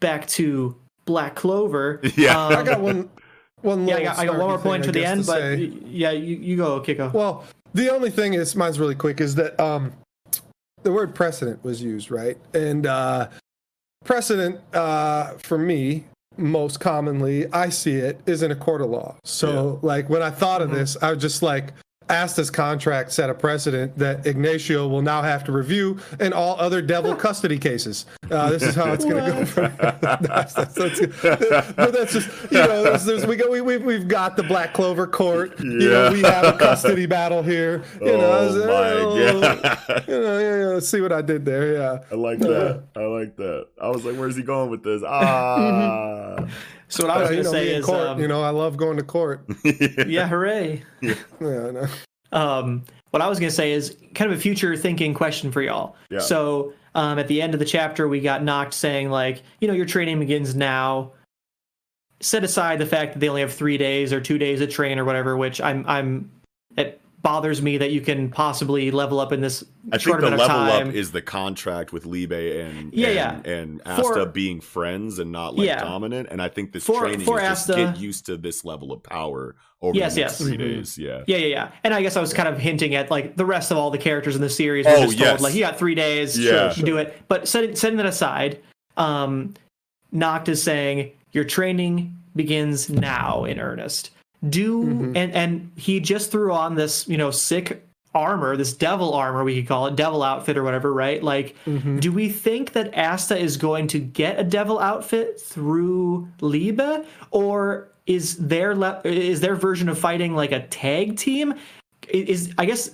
Speaker 3: Back to Black Clover.
Speaker 1: yeah.
Speaker 2: I
Speaker 3: Um,
Speaker 2: got one. One
Speaker 3: yeah, I got, I got one more point
Speaker 2: thing,
Speaker 3: to
Speaker 2: I
Speaker 3: the end,
Speaker 2: to
Speaker 3: but
Speaker 2: say.
Speaker 3: yeah, you, you go, Kiko.
Speaker 2: Well, the only thing is, mine's really quick, is that um, the word precedent was used, right? And uh, precedent uh, for me, most commonly, I see it is in a court of law. So, like, when I thought of this, I was just like, Asta's contract set a precedent that Ignacio will now have to review in all other devil custody cases. Uh, this is how it's going to go. That's, that's, that's, but that's just you know, there's, there's, we go, we, we've, we've got the Black Clover Court. You know,
Speaker 1: Yeah.
Speaker 2: we have a custody battle here. You know, I was,
Speaker 1: oh my
Speaker 2: oh,
Speaker 1: god.
Speaker 2: You know, yeah, yeah, see what I did there. Yeah.
Speaker 1: I like that. I like that. I was like, "Where's he going with this?" Ah,
Speaker 3: So what I was going
Speaker 2: you
Speaker 3: to
Speaker 2: know,
Speaker 3: say
Speaker 2: me in
Speaker 3: is,
Speaker 2: court.
Speaker 3: um,
Speaker 2: you know, I love going to court.
Speaker 3: yeah, hooray.
Speaker 2: Yeah, no.
Speaker 3: Um, what I was going to say is kind of a future thinking question for y'all.
Speaker 1: Yeah.
Speaker 3: So um, at the end of the chapter, we got Nacht saying like, you know, your training begins now. Set aside the fact that they only have three days or two days of train or whatever, which I'm I'm it bothers me that you can possibly level up in this
Speaker 1: I think
Speaker 3: short
Speaker 1: the
Speaker 3: amount of
Speaker 1: level
Speaker 3: time.
Speaker 1: up is the contract with Liebe and
Speaker 3: Yeah,
Speaker 1: and,
Speaker 3: yeah.
Speaker 1: and Asta
Speaker 3: For-
Speaker 1: being friends and not like
Speaker 3: Yeah.
Speaker 1: dominant. And I think this
Speaker 3: For-
Speaker 1: training
Speaker 3: for
Speaker 1: is just get used to this level of power over
Speaker 3: Yes,
Speaker 1: the next
Speaker 3: yes.
Speaker 1: 3
Speaker 2: Mhm.
Speaker 1: days. Yeah.
Speaker 3: Yeah, yeah, yeah. And I guess I was kind of hinting at like the rest of all the characters in the series were
Speaker 1: Oh,
Speaker 3: just
Speaker 1: yes.
Speaker 3: told like you got three days,
Speaker 1: Yeah.
Speaker 3: sure, do it. But setting setting that aside, um, Nacht is saying your training begins now in earnest. Do
Speaker 2: Mhm.
Speaker 3: and and he just threw on this you know sick armor, this devil armor we could call it, devil outfit or whatever, right? Like,
Speaker 2: Mhm.
Speaker 3: do we think that Asta is going to get a devil outfit through Liebe, or is their le- is their version of fighting like a tag team? I- Is I guess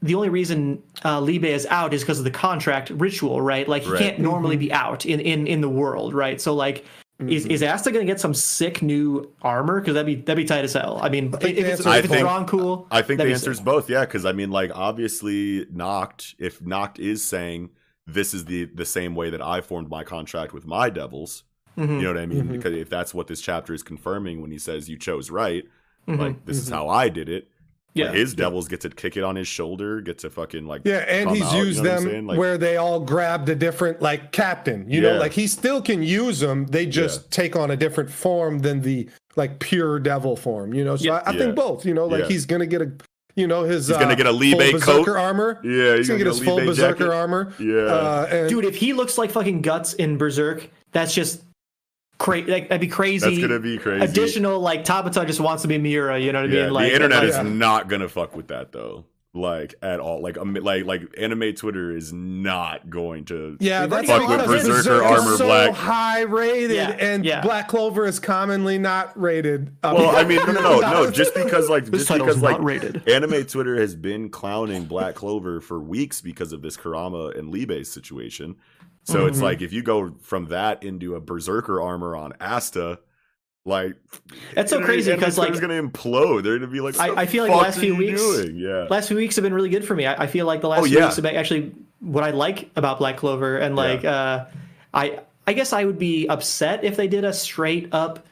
Speaker 3: the only reason uh, Liebe is out is because of the contract ritual, right? Like he
Speaker 1: Right.
Speaker 3: can't normally be out in in in the world, right? So like. Is, is Asta gonna get some sick new armor? Because that'd be that'd be tight as hell. I mean,
Speaker 2: think
Speaker 3: if
Speaker 2: the
Speaker 3: it's,
Speaker 2: answer
Speaker 1: is
Speaker 3: if it's
Speaker 1: both.
Speaker 3: drawn cool,
Speaker 1: I think the answer is both. Yeah, because I mean, like obviously, Nacht. If Nacht is saying this is the the same way that I formed my contract with my devils,
Speaker 3: Mhm.
Speaker 1: you know what I mean?
Speaker 2: Mhm.
Speaker 1: Because if that's what this chapter is confirming when he says you chose right, like this is
Speaker 2: Mhm.
Speaker 1: how I did it.
Speaker 3: Yeah.
Speaker 1: Like, his devils get to kick it on his shoulder, get to fucking like
Speaker 2: Yeah, and he's
Speaker 1: out, you
Speaker 2: used
Speaker 1: know
Speaker 2: them?
Speaker 1: Like-
Speaker 2: where they all grabbed a different like captain. You know, like he still can use them. They just
Speaker 1: Yeah.
Speaker 2: take on a different form than the like pure devil form. You know, so
Speaker 3: Yeah.
Speaker 2: I, I
Speaker 1: Yeah.
Speaker 2: think both. You know, like
Speaker 1: Yeah.
Speaker 2: he's gonna get a, you know, his
Speaker 1: He's gonna
Speaker 2: uh,
Speaker 1: get a
Speaker 2: full
Speaker 1: Liebe
Speaker 2: berserker
Speaker 1: coat.
Speaker 2: armor.
Speaker 1: Yeah,
Speaker 2: He's gonna get his full
Speaker 1: Liebe
Speaker 2: berserker
Speaker 1: jacket.
Speaker 2: armor.
Speaker 1: Yeah.
Speaker 2: uh, and,
Speaker 3: Dude, if he looks like fucking guts in Berserk, that's just cra- like, that'd be crazy.
Speaker 1: That's gonna be crazy.
Speaker 3: Additional like Tabata just wants to be Miura. You know what I
Speaker 1: Yeah,
Speaker 3: mean? Like
Speaker 1: the internet
Speaker 3: like,
Speaker 1: is
Speaker 2: yeah.
Speaker 1: not gonna fuck with that though. Like at all. Like um, like like anime Twitter is not going to.
Speaker 2: Yeah,
Speaker 3: We've
Speaker 2: that's
Speaker 3: already
Speaker 1: Fuck with
Speaker 2: because
Speaker 1: Berserker
Speaker 2: Berserk is
Speaker 1: Armor
Speaker 2: so
Speaker 1: Black.
Speaker 2: high rated,
Speaker 3: Yeah,
Speaker 2: and
Speaker 3: yeah.
Speaker 2: Black Clover is commonly not rated. Um,
Speaker 1: Well, I mean, no, no, no, no. Just because, like,
Speaker 3: This
Speaker 1: just because, like,
Speaker 3: rated.
Speaker 1: anime Twitter has been clowning Black Clover for weeks because of this Kurama and Liebe situation. So it's
Speaker 2: Mm-hmm.
Speaker 1: like if you go from that into a Berserker armor on Asta, like
Speaker 3: That's so crazy because, like-
Speaker 1: gonna implode. They're gonna be like,
Speaker 3: I- I feel like
Speaker 1: fuck
Speaker 3: last few weeks-
Speaker 1: doing?" yeah,
Speaker 3: last few weeks have been really good for me. I, I feel like the last
Speaker 1: Oh,
Speaker 3: few
Speaker 1: yeah.
Speaker 3: weeks have been actually what I like about Black Clover, and like uh, I I guess I would be upset if they did a straight up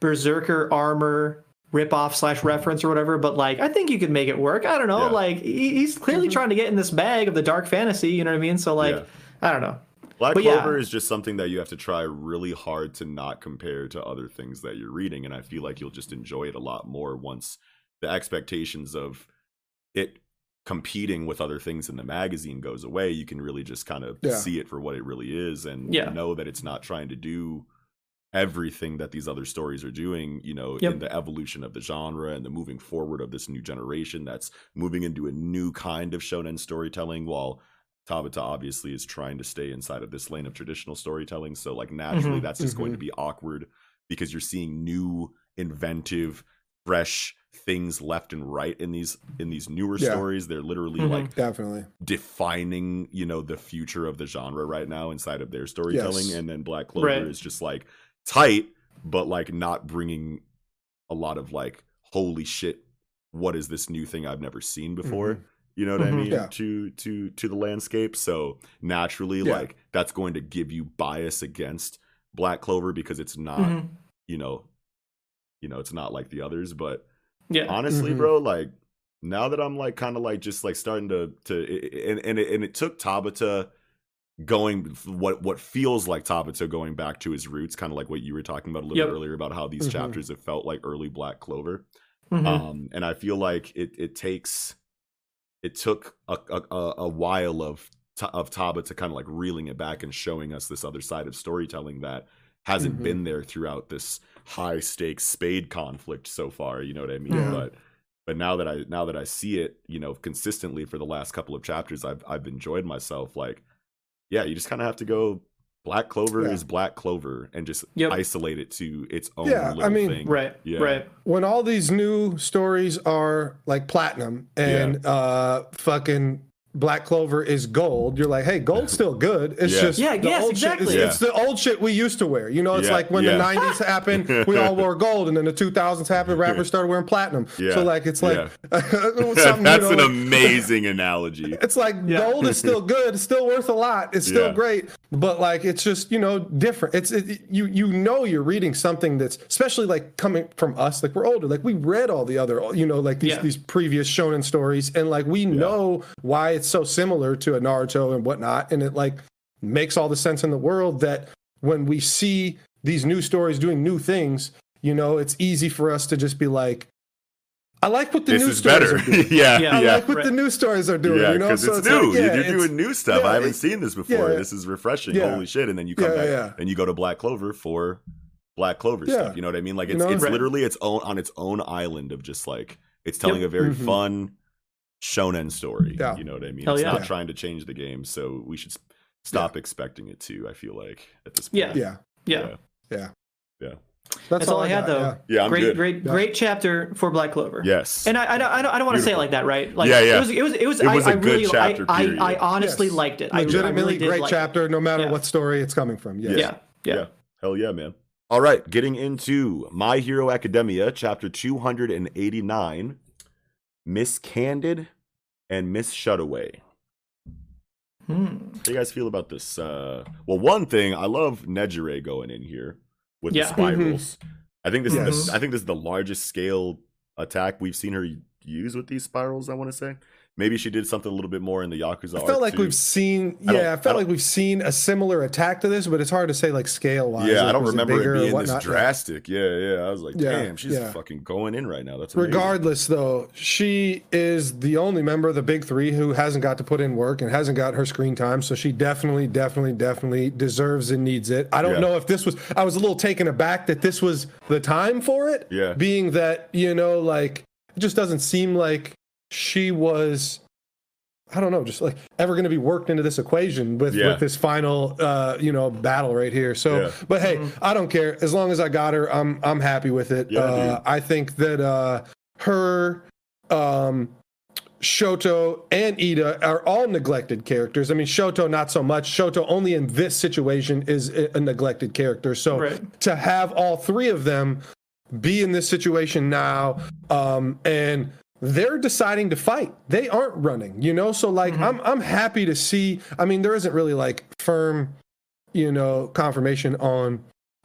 Speaker 3: Berserker armor rip off slash reference or whatever. But like I think you could make it work. I don't know.
Speaker 1: Yeah. Mm-hmm.
Speaker 3: Like he, he's clearly trying to get in this bag of the dark fantasy. You know what I mean? So like
Speaker 1: Yeah.
Speaker 3: I don't know.
Speaker 1: Black
Speaker 3: But yeah.
Speaker 1: Clover is just something that you have to try really hard to not compare to other things that you're reading, and I feel like you'll just enjoy it a lot more once the expectations of it competing with other things in the magazine goes away. You can really just kind of
Speaker 2: Yeah.
Speaker 1: see it for what it really is, and
Speaker 3: Yeah.
Speaker 1: know that it's not trying to do everything that these other stories are doing you know
Speaker 3: Yep.
Speaker 1: in the evolution of the genre and the moving forward of this new generation that's moving into a new kind of shonen storytelling while Tabata obviously is trying to stay inside of this lane of traditional storytelling. So like naturally
Speaker 3: Mhm.
Speaker 1: that's just going to be awkward because you're seeing new, inventive, fresh things left and right in these in these newer
Speaker 2: Yeah.
Speaker 1: stories. They're literally
Speaker 3: Mhm.
Speaker 1: like
Speaker 2: definitely.
Speaker 1: defining, you know, the future of the genre right now inside of their storytelling.
Speaker 2: Yes.
Speaker 1: And then Black Clover
Speaker 3: Right.
Speaker 1: is just like tight, but like not bringing a lot of like, holy shit, what is this new thing I've never seen before? You know what I
Speaker 3: Mhm.
Speaker 1: mean?
Speaker 2: Mm-hmm. Yeah.
Speaker 1: To to to the landscape. So naturally,
Speaker 2: Yeah.
Speaker 1: like that's going to give you bias against Black Clover because it's not,
Speaker 3: Mhm.
Speaker 1: you know, you know, it's not like the others. But
Speaker 3: Yeah.
Speaker 1: honestly
Speaker 2: Mhm.
Speaker 1: bro like now that i'm like kind of like just like starting to to and and it, and it took tabata going what what feels like tabata going back to his roots kind of like what you were talking about a little
Speaker 3: Yep.
Speaker 1: bit earlier about how these
Speaker 2: Mhm.
Speaker 1: chapters have felt like early black clover
Speaker 3: Mhm.
Speaker 1: um and i feel like it it takes it took a a, a- while of of Tabata kind of like reeling it back and showing us this other side of storytelling that hasn't
Speaker 2: Mhm.
Speaker 1: been there throughout this high stakes spade conflict so far you know what i mean
Speaker 2: Yeah.
Speaker 1: but but now that i now that i see it you know consistently for the last couple of chapters i've i've enjoyed myself like yeah you just kind of have to go black clover
Speaker 2: Yeah.
Speaker 1: is black clover and just
Speaker 3: Yep.
Speaker 1: isolate it to its own
Speaker 2: Yeah, I mean-
Speaker 1: thing
Speaker 3: right.
Speaker 1: yeah.
Speaker 3: Right.
Speaker 2: when all these new stories are like platinum and uh fucking Black Clover is gold, you're like, hey, gold's still good. It's
Speaker 1: Yeah.
Speaker 2: just
Speaker 3: Yeah,
Speaker 2: the
Speaker 3: yes,
Speaker 2: old shit.
Speaker 3: exactly.
Speaker 2: It's, it's the old shit we used to wear. You know, it's
Speaker 1: Yeah,
Speaker 2: like when
Speaker 1: yeah.
Speaker 2: the '90s happened, we all wore gold, and then the 2000s happened, rappers started wearing platinum.
Speaker 1: Yeah,
Speaker 2: So like, it's like
Speaker 1: yeah.
Speaker 2: something,
Speaker 1: that's
Speaker 2: you know,
Speaker 1: an
Speaker 2: like-
Speaker 1: amazing analogy
Speaker 2: It's like
Speaker 3: Yeah.
Speaker 2: gold is still good. It's still worth a lot. It's still
Speaker 1: Yeah.
Speaker 2: great, but like it's just you know different. It's it, you you know you're reading something that's especially like coming from us. Like we're older. Like we read all the other you know like these
Speaker 3: Yeah.
Speaker 2: these previous shonen stories, and like we know why it's so similar to a Naruto and whatnot, and it like makes all the sense in the world that when we see these new stories doing new things, you know, it's easy for us to just be like. I like what the
Speaker 1: this
Speaker 2: new
Speaker 1: is
Speaker 2: stories
Speaker 1: better
Speaker 2: are doing.
Speaker 1: yeah
Speaker 3: Yeah.
Speaker 2: I
Speaker 1: yeah
Speaker 2: like what
Speaker 3: Right.
Speaker 2: the new stories are doing.
Speaker 1: yeah
Speaker 2: you know,
Speaker 1: because
Speaker 2: so
Speaker 1: it's,
Speaker 2: like,
Speaker 1: new
Speaker 2: yeah,
Speaker 1: you're
Speaker 2: it's-
Speaker 1: doing new stuff
Speaker 2: yeah,
Speaker 1: i haven't seen this before
Speaker 2: yeah.
Speaker 1: this is refreshing
Speaker 2: Yeah.
Speaker 1: holy shit and then you come
Speaker 2: Yeah,
Speaker 1: back
Speaker 2: yeah.
Speaker 1: and you go to black clover for black clover
Speaker 2: Yeah.
Speaker 1: stuff you know what i mean like
Speaker 2: You
Speaker 1: it's,
Speaker 2: know?
Speaker 1: it's
Speaker 3: Right.
Speaker 1: literally its own on its own island of just like it's telling
Speaker 3: Yep.
Speaker 1: a very
Speaker 2: Mhm.
Speaker 1: fun shonen story
Speaker 2: Yeah.
Speaker 1: you know what i mean
Speaker 3: Hell
Speaker 1: it's
Speaker 3: yeah.
Speaker 1: not
Speaker 2: Yeah.
Speaker 1: trying to change the game so we should s- stop expecting it to i feel like at this point
Speaker 3: Yeah.
Speaker 2: Yeah,
Speaker 3: Yeah.
Speaker 2: yeah.
Speaker 1: Yeah.
Speaker 2: That's,
Speaker 3: That's all I had,
Speaker 2: got,
Speaker 3: though.
Speaker 2: yeah.
Speaker 1: yeah i'm
Speaker 3: great,
Speaker 1: good
Speaker 3: great,
Speaker 2: Yeah.
Speaker 3: great chapter for Black Clover.
Speaker 1: yes
Speaker 3: And I, I don't, I don't, I don't want to say it like that, right? Like,
Speaker 1: Yeah, yeah.
Speaker 3: It was, it was, it was.
Speaker 1: It was
Speaker 3: I
Speaker 1: a
Speaker 3: I
Speaker 1: good
Speaker 3: really,
Speaker 1: chapter,
Speaker 3: I, I. I honestly
Speaker 2: Yes.
Speaker 3: liked it. I, I
Speaker 2: Legitimately
Speaker 3: really did
Speaker 2: great
Speaker 3: like
Speaker 2: chapter, no matter
Speaker 3: Yeah.
Speaker 2: what story it's coming from. Yes.
Speaker 3: It. Yeah, yeah.
Speaker 1: Yeah. Hell yeah, man. All right, getting into My Hero Academia, chapter 289 Miss Candid and Miss Shutaway.
Speaker 3: Hmm.
Speaker 1: How do you guys feel about this? Uh, well, one thing, I love Nejire going in here with
Speaker 3: Yeah.
Speaker 1: the spirals. I think this is the, I think this is the largest scale attack we've seen her use with these spirals, I want to say. Maybe she did something a little bit more in the Yakuza.
Speaker 2: I felt like
Speaker 1: too.
Speaker 2: we've seen, yeah, I
Speaker 1: I
Speaker 2: felt
Speaker 1: don't-
Speaker 2: like we've seen a similar attack to this, but it's hard to say like scale wise.
Speaker 1: Yeah,
Speaker 2: like,
Speaker 1: I don't remember
Speaker 2: bigger
Speaker 1: it
Speaker 2: or
Speaker 1: being this drastic. Yeah, yeah. I was like,
Speaker 2: Yeah,
Speaker 1: damn, she's
Speaker 2: yeah.
Speaker 1: fucking going in right now. That's amazing.
Speaker 2: Regardless, though, she is the only member of the big three who hasn't got to put in work and hasn't got her screen time. So she definitely, definitely, definitely deserves and needs it. I don't
Speaker 1: Yeah.
Speaker 2: know if this was, I was a little taken aback that this was the time for it.
Speaker 1: Yeah.
Speaker 2: Being that, you know, like, it just doesn't seem like she was. I don't know, just like ever going to be worked into this equation with,
Speaker 1: Yeah.
Speaker 2: with this final, uh, you know, battle right here. So,
Speaker 1: Yeah.
Speaker 2: but hey, I don't care as long as I got her. I'm I'm happy with it.
Speaker 1: Yeah,
Speaker 2: uh,
Speaker 1: dude.
Speaker 2: I think that uh, her, um, Shoto and Iida are all neglected characters. I mean, Shoto not so much. Shoto only in this situation is a a neglected character. So
Speaker 3: Right.
Speaker 2: to have all three of them be in this situation now, um, and they're deciding to fight. They aren't running, you know. So like, I'm I'm happy to see. I mean, there isn't really like firm, you know, confirmation on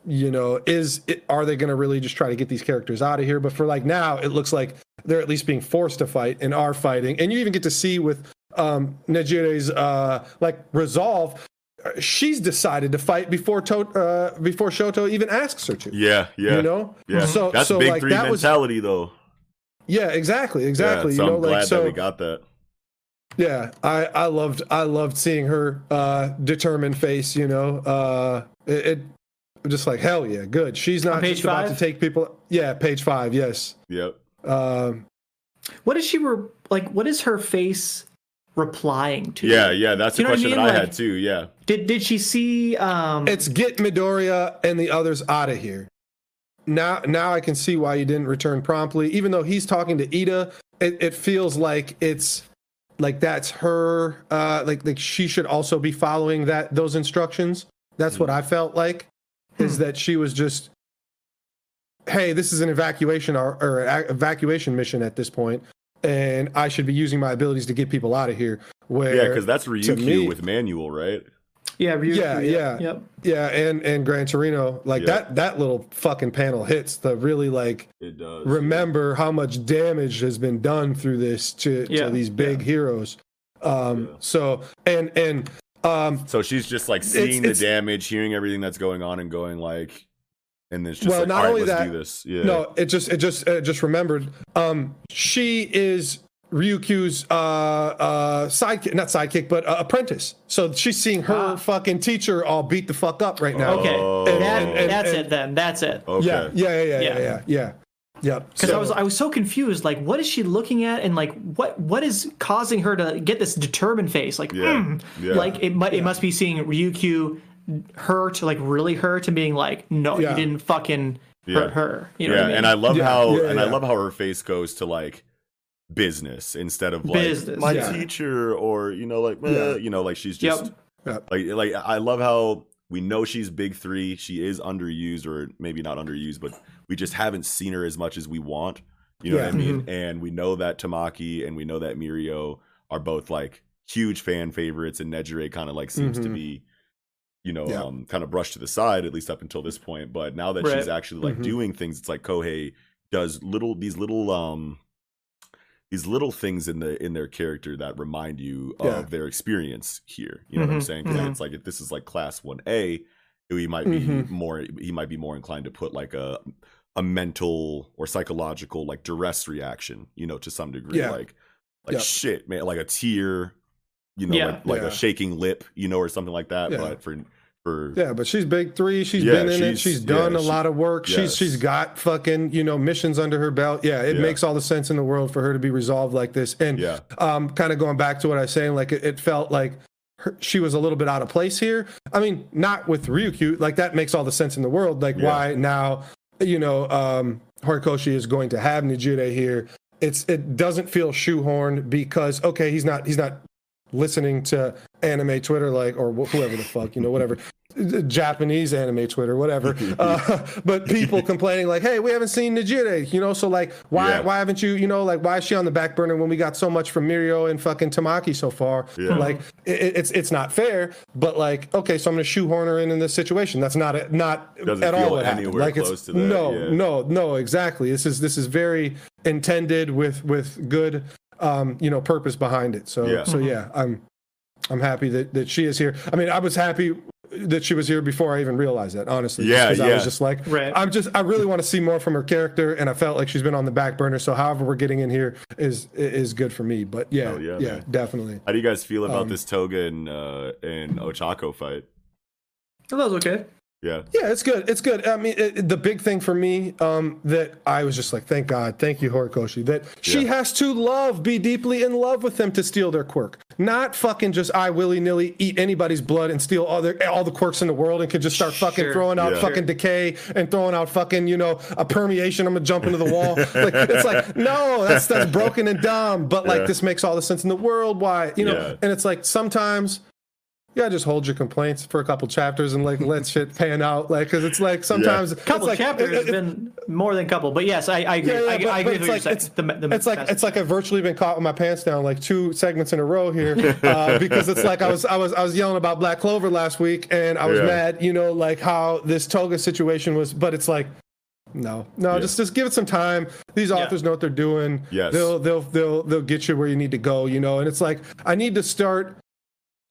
Speaker 2: you know, is it, are they going to really just try to get these characters out of here? But for like now, it looks like they're at least being forced to fight and are fighting. And you even get to see with um, Nejire's uh, like resolve. uh, She's decided to fight before to, uh, before Shoto even asks her to.
Speaker 1: Yeah, yeah.
Speaker 2: You know,
Speaker 1: Yeah.
Speaker 2: So
Speaker 1: That's
Speaker 2: so
Speaker 1: big
Speaker 2: like
Speaker 1: three
Speaker 2: that was
Speaker 1: mentality though.
Speaker 2: Yeah, exactly, exactly.
Speaker 1: Yeah, so
Speaker 2: you know,
Speaker 1: I'm
Speaker 2: like
Speaker 1: glad
Speaker 2: so.
Speaker 1: that we got that.
Speaker 2: Yeah, I I loved I loved seeing her uh determined face, you know. Uh it, it just like hell yeah, good. She's not
Speaker 3: page
Speaker 2: just about to take people Yeah, page 5, yes.
Speaker 1: Yep.
Speaker 2: Um
Speaker 3: What is she re- like? What is her face replying to?
Speaker 1: Yeah, yeah. That's
Speaker 3: You
Speaker 1: a
Speaker 3: know what I
Speaker 1: question
Speaker 3: mean?
Speaker 1: that I
Speaker 3: Like-
Speaker 1: had too. Yeah.
Speaker 3: Did did she see? Um,
Speaker 2: it's get Midoriya and the others out of here. Now now I can see why you didn't return promptly. Even though he's talking to Iida, it, it feels like it's like that's her uh like like she should also be following that those instructions. That's what I felt like is that she was just hey, this is an evacuation or, or evacuation mission at this point and I should be using my abilities to get people out of here. Where
Speaker 1: Yeah, because that's Ryukyu
Speaker 2: me-
Speaker 1: with Manual, right?
Speaker 3: Yeah, Ryukyu,
Speaker 2: yeah, yeah.
Speaker 3: Yep.
Speaker 2: Yeah, and and Gran Torino, like
Speaker 1: Yeah.
Speaker 2: that that little fucking panel hits the really like
Speaker 1: It does.
Speaker 2: remember how much damage has been done through this to,
Speaker 3: Yeah,
Speaker 2: to these big heroes. Um
Speaker 1: Yeah.
Speaker 2: so and and um
Speaker 1: So she's just like seeing
Speaker 2: it's-
Speaker 1: the damage, hearing everything that's going on, and going like, and then it's just
Speaker 2: Well,
Speaker 1: like,
Speaker 2: not
Speaker 1: all right,
Speaker 2: only
Speaker 1: let's
Speaker 2: that-
Speaker 1: do this. Yeah.
Speaker 2: no, it just it just it just remembered um she is Ryukyu's uh uh sidekick not sidekick but uh, apprentice. So she's seeing her
Speaker 3: Ah.
Speaker 2: fucking teacher all beat the fuck up right now.
Speaker 3: Okay,
Speaker 1: Oh.
Speaker 3: that,
Speaker 2: And- and-
Speaker 3: that's
Speaker 2: and-
Speaker 3: it then. That's it.
Speaker 1: Okay.
Speaker 2: Yeah, yeah, yeah, yeah, yeah,
Speaker 3: Yeah.
Speaker 2: yeah, yeah. yeah.
Speaker 3: Because
Speaker 2: So-
Speaker 3: I was I was so confused. Like, what is she looking at, and like, what what is causing her to get this determined face? Like,
Speaker 1: Yeah,
Speaker 3: hmm.
Speaker 1: yeah.
Speaker 3: like it might it must be seeing Ryukyu hurt, like really hurt, and being like, no,
Speaker 2: Yeah.
Speaker 3: you didn't fucking
Speaker 1: Yeah.
Speaker 3: hurt her. You know
Speaker 1: yeah,
Speaker 3: I mean?
Speaker 1: and I love
Speaker 2: Yeah,
Speaker 1: how
Speaker 2: yeah,
Speaker 1: and I love how her face goes to like business instead of like
Speaker 3: Business,
Speaker 1: my
Speaker 2: yeah.
Speaker 1: teacher or you know like eh,
Speaker 2: Yeah.
Speaker 1: you know like she's just
Speaker 2: Yeah.
Speaker 1: like like I love how we know she's big three. She is underused or maybe not underused, but we just haven't seen her as much as we want. You know what I
Speaker 2: Yeah.
Speaker 1: mean? And we know that Tamaki and we know that Mirio are both like huge fan favorites, and Nejire kind of like seems to
Speaker 2: Mhm.
Speaker 1: be, you know,
Speaker 2: Yeah.
Speaker 1: um, kind of brushed to the side at least up until this point. But now that she's actually like
Speaker 2: Mhm.
Speaker 1: doing things, it's like Kohei does little these little um these little things in the in their character that remind you of their experience here. You know what I'm
Speaker 3: Mhm,
Speaker 1: saying? Because
Speaker 3: mhm.
Speaker 1: it's like if this is like class one A, he might be
Speaker 2: Mhm.
Speaker 1: more he might be more inclined to put like a a mental or psychological like duress reaction, you know, to some degree.
Speaker 2: Yeah.
Speaker 1: Like like
Speaker 2: Yeah.
Speaker 1: shit, man, like a tear, you know,
Speaker 3: Yeah.
Speaker 1: like like
Speaker 2: Yeah.
Speaker 1: a shaking lip, you know, or something like that.
Speaker 2: Yeah.
Speaker 1: But for for
Speaker 2: Yeah, but she's big three. She's
Speaker 1: Yeah,
Speaker 2: been in it.
Speaker 1: she's-
Speaker 2: She's done
Speaker 1: yeah,
Speaker 2: a
Speaker 1: she-
Speaker 2: lot of work.
Speaker 1: yes.
Speaker 2: She's she's got fucking you know missions under her belt. Yeah, it
Speaker 1: Yeah.
Speaker 2: makes all the sense in the world for her to be resolved like this. And
Speaker 1: yeah,
Speaker 2: um, kind of going back to what I was saying, like it, it felt like her, she was a little bit out of place here. I mean, not with Ryukyu. Like that makes all the sense in the world. Like why now, you know, um, Horikoshi is going to have Nejire here. It's it doesn't feel shoehorned because okay, he's not he's not listening to anime Twitter like or wh- whoever the fuck you know whatever Japanese anime Twitter whatever. uh, but people complaining like, hey, we haven't seen Nejire, you know, so like why
Speaker 1: Yeah.
Speaker 2: why haven't you you know like why is she on the back burner when we got so much from Mirio and fucking Tamaki so far?
Speaker 1: Yeah.
Speaker 2: Like it, it's it's not fair. But like okay, so I'm gonna shoehorn her in in this situation. That's not a, not
Speaker 1: Doesn't
Speaker 2: at all
Speaker 1: feel
Speaker 2: what happened. Like
Speaker 1: close
Speaker 2: it's
Speaker 1: to that,
Speaker 2: no
Speaker 1: yeah.
Speaker 2: no no exactly. This is this is very intended with with good um, you know, purpose behind it. So
Speaker 1: Yeah.
Speaker 2: so yeah, I'm I'm happy that that she is here. I mean, I was happy that she was here before I even realized that. Honestly, Yeah,
Speaker 1: Yeah,
Speaker 2: 'cause I was just like,
Speaker 3: Right.
Speaker 2: I'm just I really want to see more from her character, and I felt like she's been on the back burner. So however we're getting in here is is good for me. But yeah,
Speaker 1: Oh, yeah,
Speaker 2: yeah, definitely.
Speaker 1: How do you guys feel about
Speaker 2: Um,
Speaker 1: this Toga and uh, and Ochako fight?
Speaker 3: That was okay.
Speaker 1: Yeah.
Speaker 2: Yeah, it's good. It's good. I mean, it, it- the big thing for me um, that I was just like, thank God, thank you, Horikoshi, that she
Speaker 1: Yeah.
Speaker 2: has to love, be deeply in love with them to steal their quirk, not fucking just I willy nilly eat anybody's blood and steal all their all the quirks in the world and could just start fucking
Speaker 3: Sure.
Speaker 2: throwing out
Speaker 1: Yeah.
Speaker 2: fucking decay and throwing out fucking you know a permeation. I'm gonna jump into the wall. like it's like no, that's that's broken and dumb. But like
Speaker 1: Yeah.
Speaker 2: this makes all the sense in the world. Why you know?
Speaker 1: Yeah.
Speaker 2: And it's like sometimes yeah, just hold your complaints for a couple chapters and like let shit pan out. Like, cause it's like sometimes it's
Speaker 3: couple
Speaker 2: like,
Speaker 3: chapters
Speaker 2: it- it-
Speaker 3: been more than couple, but yes, I, I agree.
Speaker 2: yeah, yeah,
Speaker 3: I,
Speaker 2: but-
Speaker 3: I
Speaker 2: but
Speaker 3: agree with
Speaker 2: it's
Speaker 3: what
Speaker 2: like
Speaker 3: you're
Speaker 2: it's,
Speaker 3: saying. The, the
Speaker 2: it's like
Speaker 3: message.
Speaker 2: it's like I've virtually been caught with my pants down like two segments in a row here uh, because it's like I was I was I was yelling about Black Clover last week and I was
Speaker 1: Yeah.
Speaker 2: mad, you know, like how this Toga situation was, but it's like. No, no,
Speaker 1: Yeah.
Speaker 2: just just give it some time. These authors know what they're doing.
Speaker 1: Yes.
Speaker 2: they'll they'll they'll they'll get you where you need to go. You know, and it's like I need to start.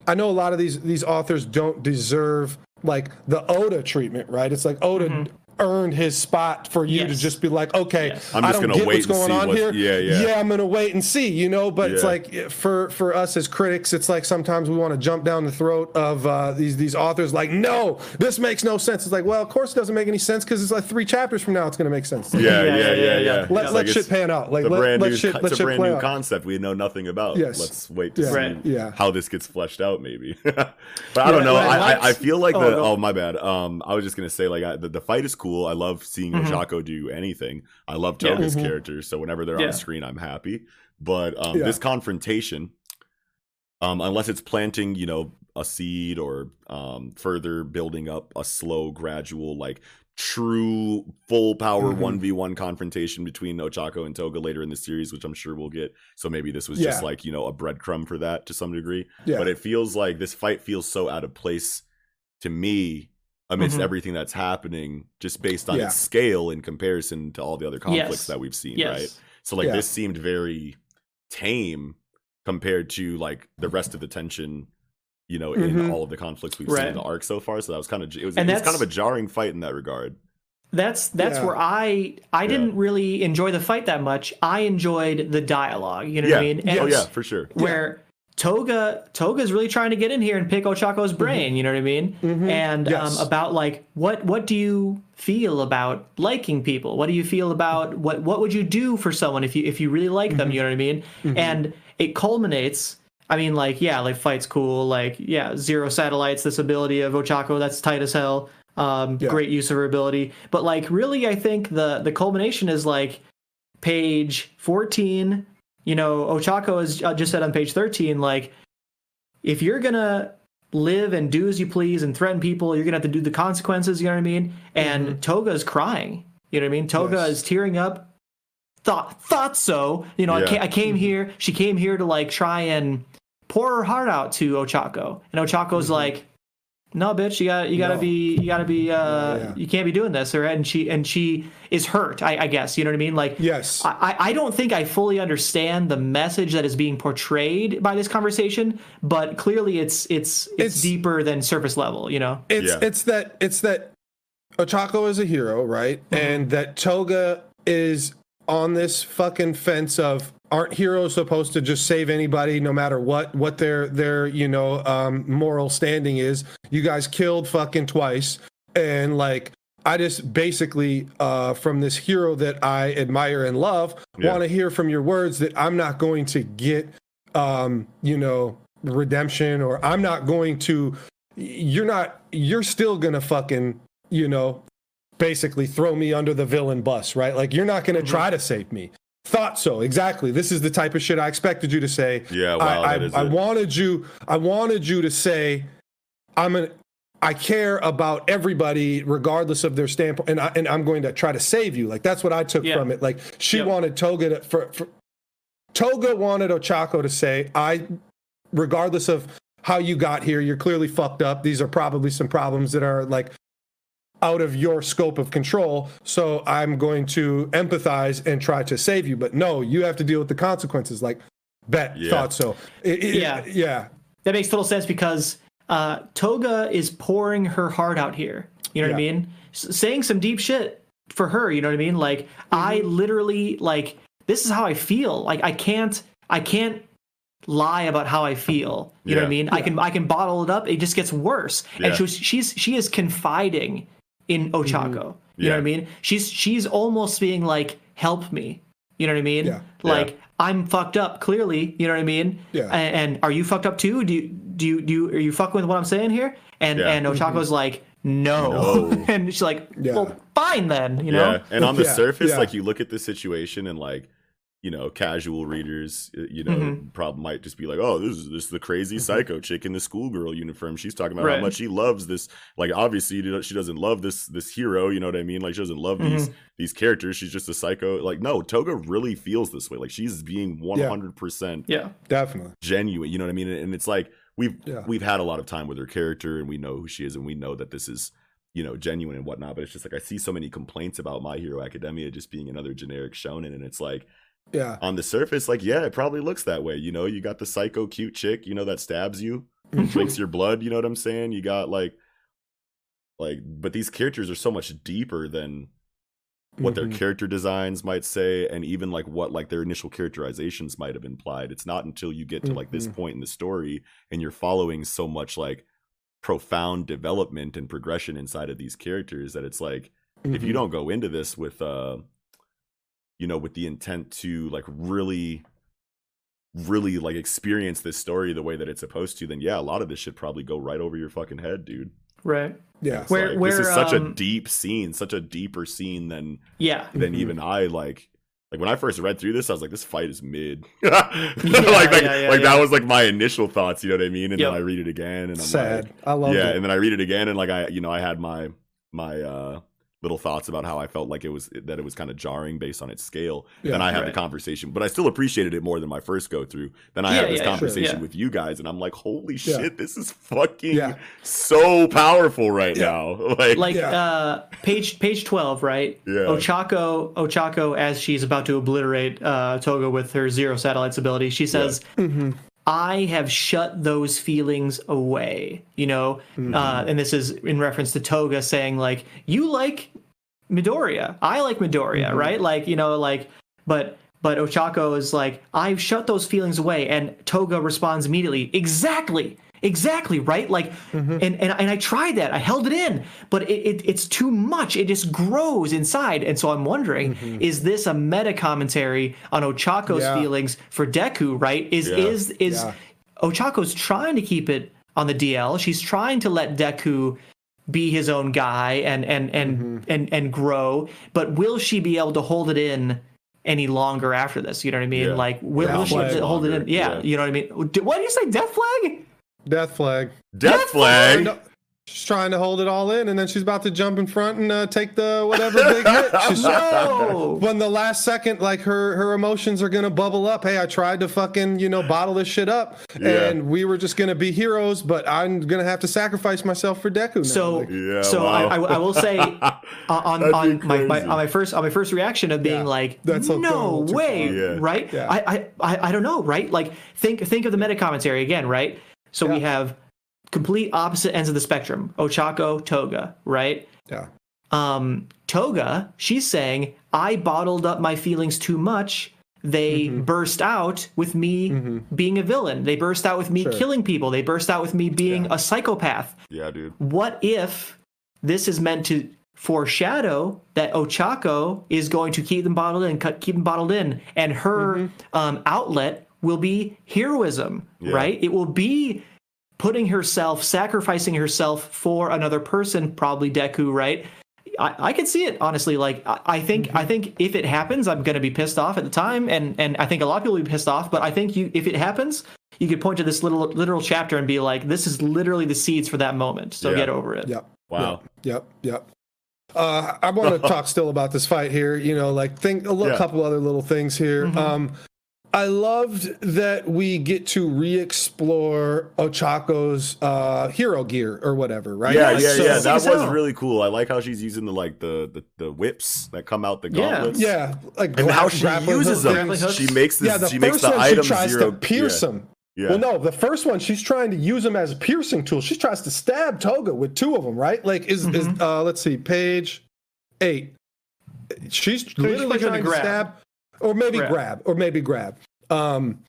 Speaker 2: I know a lot of these these authors don't deserve like the Oda treatment, right? It's like Oda mm-hmm. Earned his spot for you to
Speaker 3: Mm-hmm.
Speaker 2: Just be like, okay,
Speaker 3: Yes.
Speaker 1: I'm
Speaker 2: I don't
Speaker 1: gonna
Speaker 2: get
Speaker 1: wait
Speaker 2: what's going on
Speaker 1: what's-
Speaker 2: here.
Speaker 1: yeah, yeah.
Speaker 2: yeah, I'm gonna wait and see, you know. But it's like for for us as critics, it's like sometimes we want to jump down the throat of uh, these these authors. Like, no, this makes no sense. It's like, well, of course it doesn't make any sense because it's like three chapters from now it's gonna make sense.
Speaker 1: Yeah, yeah,
Speaker 3: Yeah,
Speaker 1: yeah,
Speaker 3: yeah,
Speaker 1: yeah.
Speaker 3: yeah.
Speaker 2: Let,
Speaker 1: like
Speaker 2: let shit pan out. Like let,
Speaker 1: brand
Speaker 2: let
Speaker 1: new,
Speaker 2: shit
Speaker 1: co-
Speaker 2: let
Speaker 1: it's a
Speaker 2: shit
Speaker 1: brand new
Speaker 2: out.
Speaker 1: concept we know nothing about.
Speaker 2: Yes.
Speaker 1: Let's wait to
Speaker 2: Yeah.
Speaker 1: see
Speaker 3: Right.
Speaker 2: Yeah.
Speaker 1: how this gets fleshed out, maybe. but I don't know.
Speaker 3: I
Speaker 1: I, I, I
Speaker 3: liked-
Speaker 1: feel like
Speaker 3: Oh,
Speaker 1: the. Oh, my bad. Um, I was just gonna say like the, the fight is cool. I love seeing Ochako do anything. I love
Speaker 3: Yeah.
Speaker 1: Toga's
Speaker 2: Mhm.
Speaker 1: character, so whenever they're
Speaker 3: Yeah.
Speaker 1: on screen, I'm happy. But um,
Speaker 2: Yeah.
Speaker 1: this confrontation, um, unless it's planting, you know, a seed or um, further building up a slow, gradual, like true full power
Speaker 2: Mhm.
Speaker 1: one v one confrontation between Ochako and Toga later in the series, which I'm sure we'll get. So maybe this was just like you know a breadcrumb for that to some degree.
Speaker 2: Yeah.
Speaker 1: But it feels like this fight feels so out of place to me amidst
Speaker 3: Mhm.
Speaker 1: everything that's happening, just based on
Speaker 2: Mm-hmm. Yeah.
Speaker 1: its scale in comparison to all the other conflicts
Speaker 3: Yes.
Speaker 1: that we've seen,
Speaker 3: yes.
Speaker 1: right? So like
Speaker 2: Yeah.
Speaker 1: this seemed very tame compared to like the rest of the tension, you know, in
Speaker 2: Mhm.
Speaker 1: all of the conflicts we've seen in the arc so far. So that was kind of it was,
Speaker 3: And
Speaker 1: it was kind of a jarring fight in that regard.
Speaker 3: That's that's
Speaker 2: Yeah.
Speaker 3: where I I
Speaker 1: Yeah.
Speaker 3: didn't really enjoy the fight that much. I enjoyed the dialogue. You know
Speaker 1: Yeah.
Speaker 3: what I mean? And
Speaker 1: Oh yeah, for sure.
Speaker 3: Where Toga Toga's really trying to get in here and pick Ochako's brain. You know what I mean? And
Speaker 2: Mm-hmm. Yes.
Speaker 3: um, about like what what do you feel about liking people? What do you feel about what what would you do for someone if you if you really like
Speaker 2: Mm-hmm.
Speaker 3: them? You know what I mean? And it culminates. I mean, like, yeah, like fight's cool. Like, yeah, zero satellites. This ability of Ochako, that's tight as hell. Um,
Speaker 2: Yeah.
Speaker 3: great use of her ability. But like, really, I think the the culmination is like page fourteen. You know, Ochako has uh, just said on page thirteen, like, if you're gonna live and do as you please and threaten people, you're gonna have to do the consequences. You know what I mean? And mm-hmm. Toga's crying. You know what I mean? Toga
Speaker 2: Yes.
Speaker 3: is tearing up. Thought thought so. You know, I,
Speaker 1: Yeah.
Speaker 3: ca- I came mm-hmm. here. She came here to like try and pour her heart out to Ochako, and Ochako's mm-hmm. like, "No, bitch, you got you got to
Speaker 2: No.
Speaker 3: be you got to be uh
Speaker 2: yeah.
Speaker 3: you can't be doing this." Or and she and she is hurt. I, I guess you know what I mean. Like,
Speaker 2: Yes.
Speaker 3: I, I- I don't think I fully understand the message that is being portrayed by this conversation, but clearly it's it's it's,
Speaker 2: It's-
Speaker 3: deeper than surface level. You know.
Speaker 2: It's
Speaker 1: Yeah.
Speaker 2: it's that it's that Ochako is a hero, right? And that Toga is on this fucking fence of aren't heroes supposed to just save anybody no matter what what their their you know um moral standing is? You guys killed fucking twice and like i just basically uh from this hero that i admire and love
Speaker 1: Yeah.
Speaker 2: want to hear from your words that i'm not going to get um you know redemption or i'm not going to you're not you're still gonna fucking you know basically throw me under the villain bus right? Like you're not gonna try to save me thought so exactly this is the type of shit i expected you to say
Speaker 1: Yeah, wow,
Speaker 2: i,
Speaker 1: that is
Speaker 2: I, I wanted you i wanted you to say i'm an i care about everybody regardless of their standpoint and, I, and i'm going to try to save you like that's what i took
Speaker 3: Yeah.
Speaker 2: from it like she
Speaker 3: Yep.
Speaker 2: wanted toga to for, for toga wanted ochako to say i regardless of how you got here, you're clearly fucked up. These are probably some problems that are like out of your scope of control. So I'm going to empathize and try to save you. But no, you have to deal with the consequences. Like Bet.
Speaker 1: Yeah.
Speaker 2: Thought so. It- it-
Speaker 3: Yeah.
Speaker 2: Yeah.
Speaker 3: that makes total sense because uh, Toga is pouring her heart out here. You know what I mean? S- saying some deep shit for her. You know what I mean? Like I
Speaker 2: Mm-hmm.
Speaker 3: literally like this is how I feel. Like I can't I can't lie about how I feel. You know what I
Speaker 1: Yeah.
Speaker 3: mean? I can I can bottle it up. It just gets worse.
Speaker 1: Yeah.
Speaker 3: And she's she's she is confiding in mm-hmm. Ochako. You know what I mean? She's she's almost being like, "Help me." You know what I mean?
Speaker 2: Yeah.
Speaker 3: Like
Speaker 1: Yeah.
Speaker 3: I'm fucked up. Clearly, you know what I mean?
Speaker 2: Yeah.
Speaker 3: And, and are you fucked up too? Do you do you do you, are you fucking with what I'm saying here? And
Speaker 1: Yeah.
Speaker 3: and mm-hmm. Ochako's like, no.
Speaker 1: No.
Speaker 3: and she's like,
Speaker 2: Yeah.
Speaker 3: well, fine then. You know?
Speaker 1: Yeah, and on the
Speaker 2: Yeah,
Speaker 1: surface,
Speaker 2: yeah.
Speaker 1: like you look at the situation and like, you know, casual readers, uh, you know,
Speaker 3: Mm-hmm.
Speaker 1: probably might just be like, "Oh, this is this is the crazy psycho chick in the schoolgirl uniform. She's talking about how much she loves this. Like, obviously, she doesn't love this this hero. You know what I mean? Like, she doesn't love
Speaker 3: Mm-hmm.
Speaker 1: these these characters. She's just a psycho. Like, no, Toga really feels this way. Like, she's being one hundred percent
Speaker 3: Yeah.
Speaker 2: Definitely.
Speaker 1: genuine. You know what I mean? And it's like we've
Speaker 2: Yeah.
Speaker 1: we've had a lot of time with her character, and we know who she is, and we know that this is you know genuine and whatnot. But it's just like I see so many complaints about My Hero Academia just being another generic shonen, and it's like
Speaker 2: Yeah.
Speaker 1: on the surface, like yeah, it probably looks that way. You know, you got the psycho cute chick, you know, that stabs you, drinks your blood. You know what I'm saying? You got like like, but these characters are so much deeper than what their
Speaker 2: Mhm.
Speaker 1: character designs might say and even like what like their initial characterizations might have implied it's not until you get to like this
Speaker 2: Mhm.
Speaker 1: point in the story and you're following so much like profound development and progression inside of these characters that it's like if you
Speaker 2: Mhm.
Speaker 1: don't go into this with uh you know with the intent to like really really like experience this story the way that it's supposed to then yeah a lot of this should probably go right over your fucking head dude
Speaker 3: Right.
Speaker 2: Yeah.
Speaker 3: Where-
Speaker 1: like, this is
Speaker 3: where,
Speaker 1: such a
Speaker 3: um,
Speaker 1: deep scene such a deeper scene than
Speaker 3: Yeah.
Speaker 1: than
Speaker 2: Mhm.
Speaker 1: even I like. Like when I first read through this, I was like, "This fight is mid." like, like,
Speaker 3: yeah,
Speaker 1: like
Speaker 3: yeah,
Speaker 1: that was like my initial thoughts. You know what I mean? And
Speaker 3: Yep.
Speaker 1: then I read it again, and I'm
Speaker 2: Sad.
Speaker 1: like,
Speaker 2: I love it.
Speaker 1: yeah.
Speaker 2: it.
Speaker 1: And then I read it again, and like I, you know, I had my my uh little thoughts about how I felt like it was that it was kind of jarring based on its scale.
Speaker 2: Yeah,
Speaker 1: then I had the conversation, but I still appreciated it more than my first go through. Then I
Speaker 3: Yeah,
Speaker 1: had this
Speaker 3: yeah, sure,
Speaker 1: conversation
Speaker 3: yeah.
Speaker 1: with you guys, and I'm like, "Holy
Speaker 2: Yeah.
Speaker 1: shit, this is fucking
Speaker 2: Yeah.
Speaker 1: so powerful right
Speaker 2: Yeah.
Speaker 1: now!" Like,
Speaker 3: Like
Speaker 2: Yeah.
Speaker 3: uh page page 12, right?
Speaker 1: Yeah.
Speaker 3: Ochako Ochako as she's about to obliterate uh Toga with her zero satellites ability, she says,
Speaker 2: Mhm.
Speaker 3: I have shut those feelings away, you know,
Speaker 2: Mm-hmm.
Speaker 3: uh, and this is in reference to Toga saying like, you like Midoriya, I like Midoriya,
Speaker 2: Mm-hmm.
Speaker 3: right? Like, you know, like, but but Ochako is like, I've shut those feelings away, and Toga responds immediately, exactly, exactly, right? Like,
Speaker 2: Mm-hmm.
Speaker 3: and, and and I tried that, I held it in, but it, it it's too much. It just grows inside, and so I'm wondering, is this a meta commentary on Ochako's
Speaker 2: Mm-hmm. Yeah.
Speaker 3: feelings for Deku? Right? Is
Speaker 1: Yeah.
Speaker 3: is is
Speaker 2: Yeah.
Speaker 3: Ochako's trying to keep it on the DL. She's trying to let Deku be his own guy and and and
Speaker 2: Mm-hmm.
Speaker 3: and and grow. But will she be able to hold it in any longer after this? You know what I mean?
Speaker 1: Yeah.
Speaker 3: Like will,
Speaker 2: Death
Speaker 3: will she hold it in? Yeah,
Speaker 1: yeah.
Speaker 3: you know what I mean. D- What did you say? Death flag?
Speaker 2: Death flag.
Speaker 1: Death flag.
Speaker 2: No, she's trying to hold it all in, and then she's about to jump in front and uh, take the whatever big hit. She's,
Speaker 3: No.
Speaker 2: when the last second, like her her emotions are gonna bubble up. Hey, I tried to fucking you know bottle this shit up,
Speaker 1: Yeah.
Speaker 2: and we were just gonna be heroes, but I'm gonna have to sacrifice myself for Deku. Now.
Speaker 3: So,
Speaker 2: Like,
Speaker 1: Yeah,
Speaker 3: so I,
Speaker 1: wow.
Speaker 3: I, I will say uh, on on my, my on my first on my first reaction of being
Speaker 2: Yeah,
Speaker 3: like,
Speaker 2: that's a-
Speaker 3: no
Speaker 2: going a little too
Speaker 3: way.
Speaker 1: Yeah.
Speaker 3: right?
Speaker 2: Yeah.
Speaker 3: I, I I I don't know, right? Like think think of the meta commentary again, right? So we have complete opposite ends of the spectrum: Ochako, Toga, right?
Speaker 2: yeah,
Speaker 3: um, Toga, she's saying, I bottled up my feelings too much. They
Speaker 2: Mm-hmm.
Speaker 3: burst out with me being a villain. They burst out with me
Speaker 2: Sure.
Speaker 3: killing people. They burst out with me being
Speaker 2: Yeah.
Speaker 3: a psychopath.
Speaker 1: yeah, dude.
Speaker 3: What if this is meant to foreshadow that Ochako is going to keep them bottled in, keep them bottled in, and her um, outlet will be heroism,
Speaker 1: Yeah.
Speaker 3: right? It will be putting herself, sacrificing herself for another person, probably Deku, right? I, I can see it honestly. Like I, I think I think if it happens, I'm gonna be pissed off at the time, and and I think a lot of people will be pissed off. But I think you, if it happens, you could point to this little literal chapter and be like, this is literally the seeds for that moment. So
Speaker 1: Yeah.
Speaker 3: get over it.
Speaker 2: yep.
Speaker 1: Wow.
Speaker 2: Yep, yep. Uh, I want to talk still about this fight here. You know, like think a little,
Speaker 1: Yeah.
Speaker 2: couple other little things here.
Speaker 3: Mm-hmm.
Speaker 2: Um, I loved that we get to re-explore Ochako's uh, hero gear or whatever, right?
Speaker 1: Yeah, yeah,
Speaker 2: So-
Speaker 1: yeah. That was
Speaker 3: hell.
Speaker 1: really cool. I like how she's using the like the the, the whips that come out the gauntlets.
Speaker 2: Yeah, like
Speaker 1: And how she uses them.
Speaker 2: things.
Speaker 1: She makes this.
Speaker 2: Yeah, the
Speaker 1: she makes
Speaker 2: first
Speaker 1: the
Speaker 2: one
Speaker 1: item
Speaker 2: she tries
Speaker 1: zero.
Speaker 2: to pierce
Speaker 1: yeah.
Speaker 2: him.
Speaker 1: Yeah.
Speaker 2: Well, no, the first one she's trying to use them as a piercing tool. She tries to stab Toga with two of them, right? Like, is is
Speaker 3: Mm-hmm.
Speaker 2: uh, let's see, page eight. She's literally
Speaker 3: trying to
Speaker 2: trying to
Speaker 3: grab.
Speaker 2: stab, or maybe
Speaker 3: Grab.
Speaker 2: grab, or maybe grab. Um,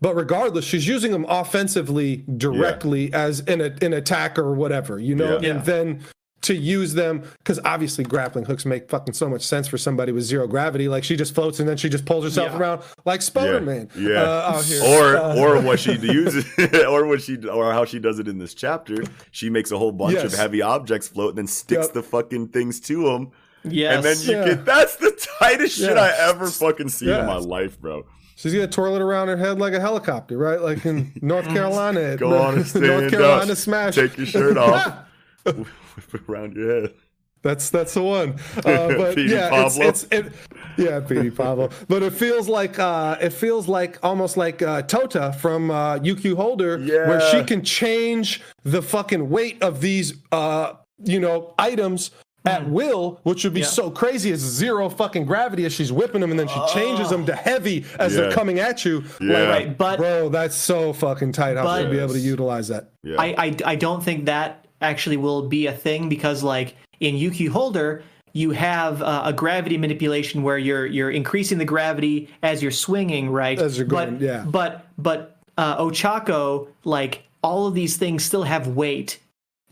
Speaker 2: but regardless, she's using them offensively directly as an an attacker or whatever, you know,
Speaker 1: Yeah.
Speaker 2: and
Speaker 3: Yeah.
Speaker 2: then to use them because obviously grappling hooks make fucking so much sense for somebody with zero gravity. Like she just floats and then she just pulls herself
Speaker 3: Yeah.
Speaker 2: around like Spider Man.
Speaker 1: Yeah.
Speaker 2: Uh, out here.
Speaker 1: Or
Speaker 2: Uh,
Speaker 1: or what she uses or what she or how she does it in this chapter. She makes a whole bunch
Speaker 2: Yes.
Speaker 1: of heavy objects float and then sticks
Speaker 2: Yep.
Speaker 1: the fucking things to them.
Speaker 3: Yes.
Speaker 1: And then you
Speaker 2: Yeah.
Speaker 1: get that's the tightest shit I ever fucking seen
Speaker 2: Yeah.
Speaker 1: in my life, bro.
Speaker 2: She's gonna twirl it around her head like a helicopter, right? Like in North Carolina.
Speaker 1: Go on and stand
Speaker 2: North Carolina
Speaker 1: up.
Speaker 2: smash.
Speaker 1: Take your shirt off. Whip it around your head.
Speaker 2: That's that's the one. Uh, but yeah, it's, it's it. Yeah, Petey Pablo. But it feels like uh, it feels like almost like uh, Tota from uh, UQ Holder, where she can change the fucking weight of these, uh, you know, items. At will, which would be
Speaker 3: Yeah.
Speaker 2: so crazy, is zero fucking gravity as she's whipping them, and then she changes them to heavy as they're coming at you.
Speaker 1: Yeah.
Speaker 2: Like,
Speaker 3: Right, but
Speaker 2: bro, that's so fucking tight. How
Speaker 3: But-
Speaker 2: to be able to utilize that?
Speaker 1: Yeah.
Speaker 3: I, I I don't think that actually will be a thing because like in UQ Holder you have uh, a gravity manipulation where you're you're increasing the gravity as you're swinging, right?
Speaker 2: As you're going,
Speaker 3: but,
Speaker 2: yeah.
Speaker 3: But but uh, Ochako like all of these things still have weight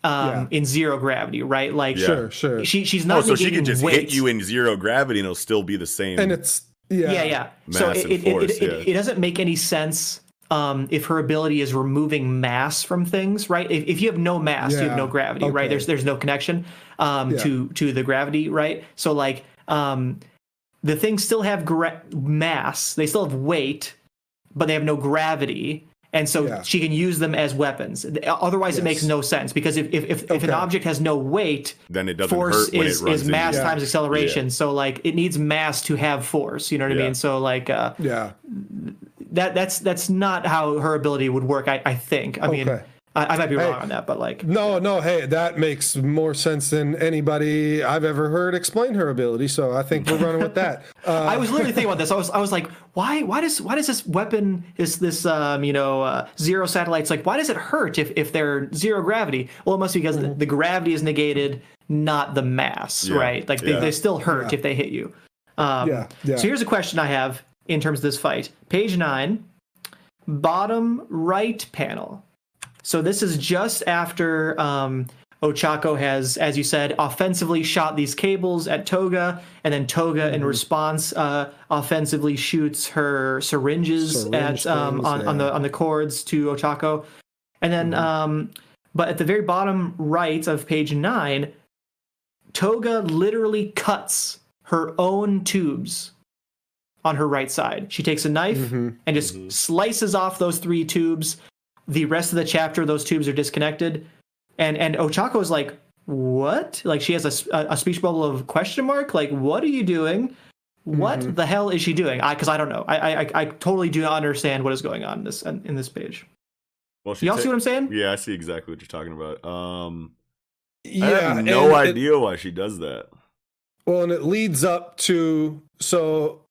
Speaker 3: um, in zero gravity, right? Like
Speaker 1: Yeah.
Speaker 2: Sure, sure.
Speaker 3: she she's
Speaker 1: oh,
Speaker 3: not
Speaker 1: so she can just
Speaker 3: weight.
Speaker 1: hit you in zero gravity and it'll still be the same.
Speaker 2: and it's yeah,
Speaker 3: yeah yeah so it,
Speaker 1: and
Speaker 3: it, it,
Speaker 1: force,
Speaker 3: it,
Speaker 1: yeah.
Speaker 3: it, doesn't make any sense um, if her ability is removing mass from things right if, if you have no mass you have no gravity right there's there's no connection um,
Speaker 2: Yeah.
Speaker 3: to to the gravity right so like um, the things still have gra- mass they still have weight but they have no gravity and so
Speaker 2: Yeah.
Speaker 3: she can use them as weapons otherwise it makes no sense because if if, if, if an object has no weight
Speaker 1: then it doesn't
Speaker 3: force
Speaker 1: hurt when
Speaker 3: is,
Speaker 1: it runs
Speaker 3: is mass.
Speaker 2: Yeah.
Speaker 3: times acceleration so like it needs mass to have force you know what i mean so like uh
Speaker 2: yeah.
Speaker 3: that that's that's not how her ability would work i, I think i mean
Speaker 2: Okay.
Speaker 3: I, I might be wrong on that but like
Speaker 2: No, no, hey, that makes more sense than anybody I've ever heard explain her ability. So I think we're running with that. Uh,
Speaker 3: I was literally thinking about this. I was, I was like, why, why does, why does this weapon, is this, um, you know, uh, zero satellites, like, why does it hurt if, if they're zero gravity? Well, it must be because the, the gravity is negated, not the mass,
Speaker 1: Yeah,
Speaker 3: right? Like, they,
Speaker 1: yeah.
Speaker 3: they still hurt if they hit you. Um,
Speaker 2: Yeah, yeah.
Speaker 3: So here's a question I have in terms of this fight. Page nine, bottom right panel. So this is just after um, Ochako has, as you said, offensively shot these cables at Toga, and then Toga,
Speaker 2: Mm-hmm.
Speaker 3: in response, uh, offensively shoots her syringes
Speaker 2: Syringe
Speaker 3: at um,
Speaker 2: things,
Speaker 3: on, on the on the cords to Ochako, and then
Speaker 2: Mm-hmm.
Speaker 3: um, but at the very bottom right of page nine, Toga literally cuts her own tubes on her right side. She takes a knife
Speaker 2: Mm-hmm.
Speaker 3: and just slices off those three tubes. The rest of the chapter, those tubes are disconnected, and and Ochako is like, "What?" Like she has a, a speech bubble of question mark. Like, what are you doing? What
Speaker 2: Mm-hmm.
Speaker 3: the hell is she doing? I because I don't know. I, I I- I totally do not understand what is going on in this in this page.
Speaker 1: Well, she
Speaker 3: Y'all
Speaker 1: ta-
Speaker 3: see what I'm saying?
Speaker 1: Yeah, I see exactly what you're talking about. Um,
Speaker 2: yeah,
Speaker 1: I have no
Speaker 2: and it-
Speaker 1: idea why she does that.
Speaker 2: well, and it leads up to so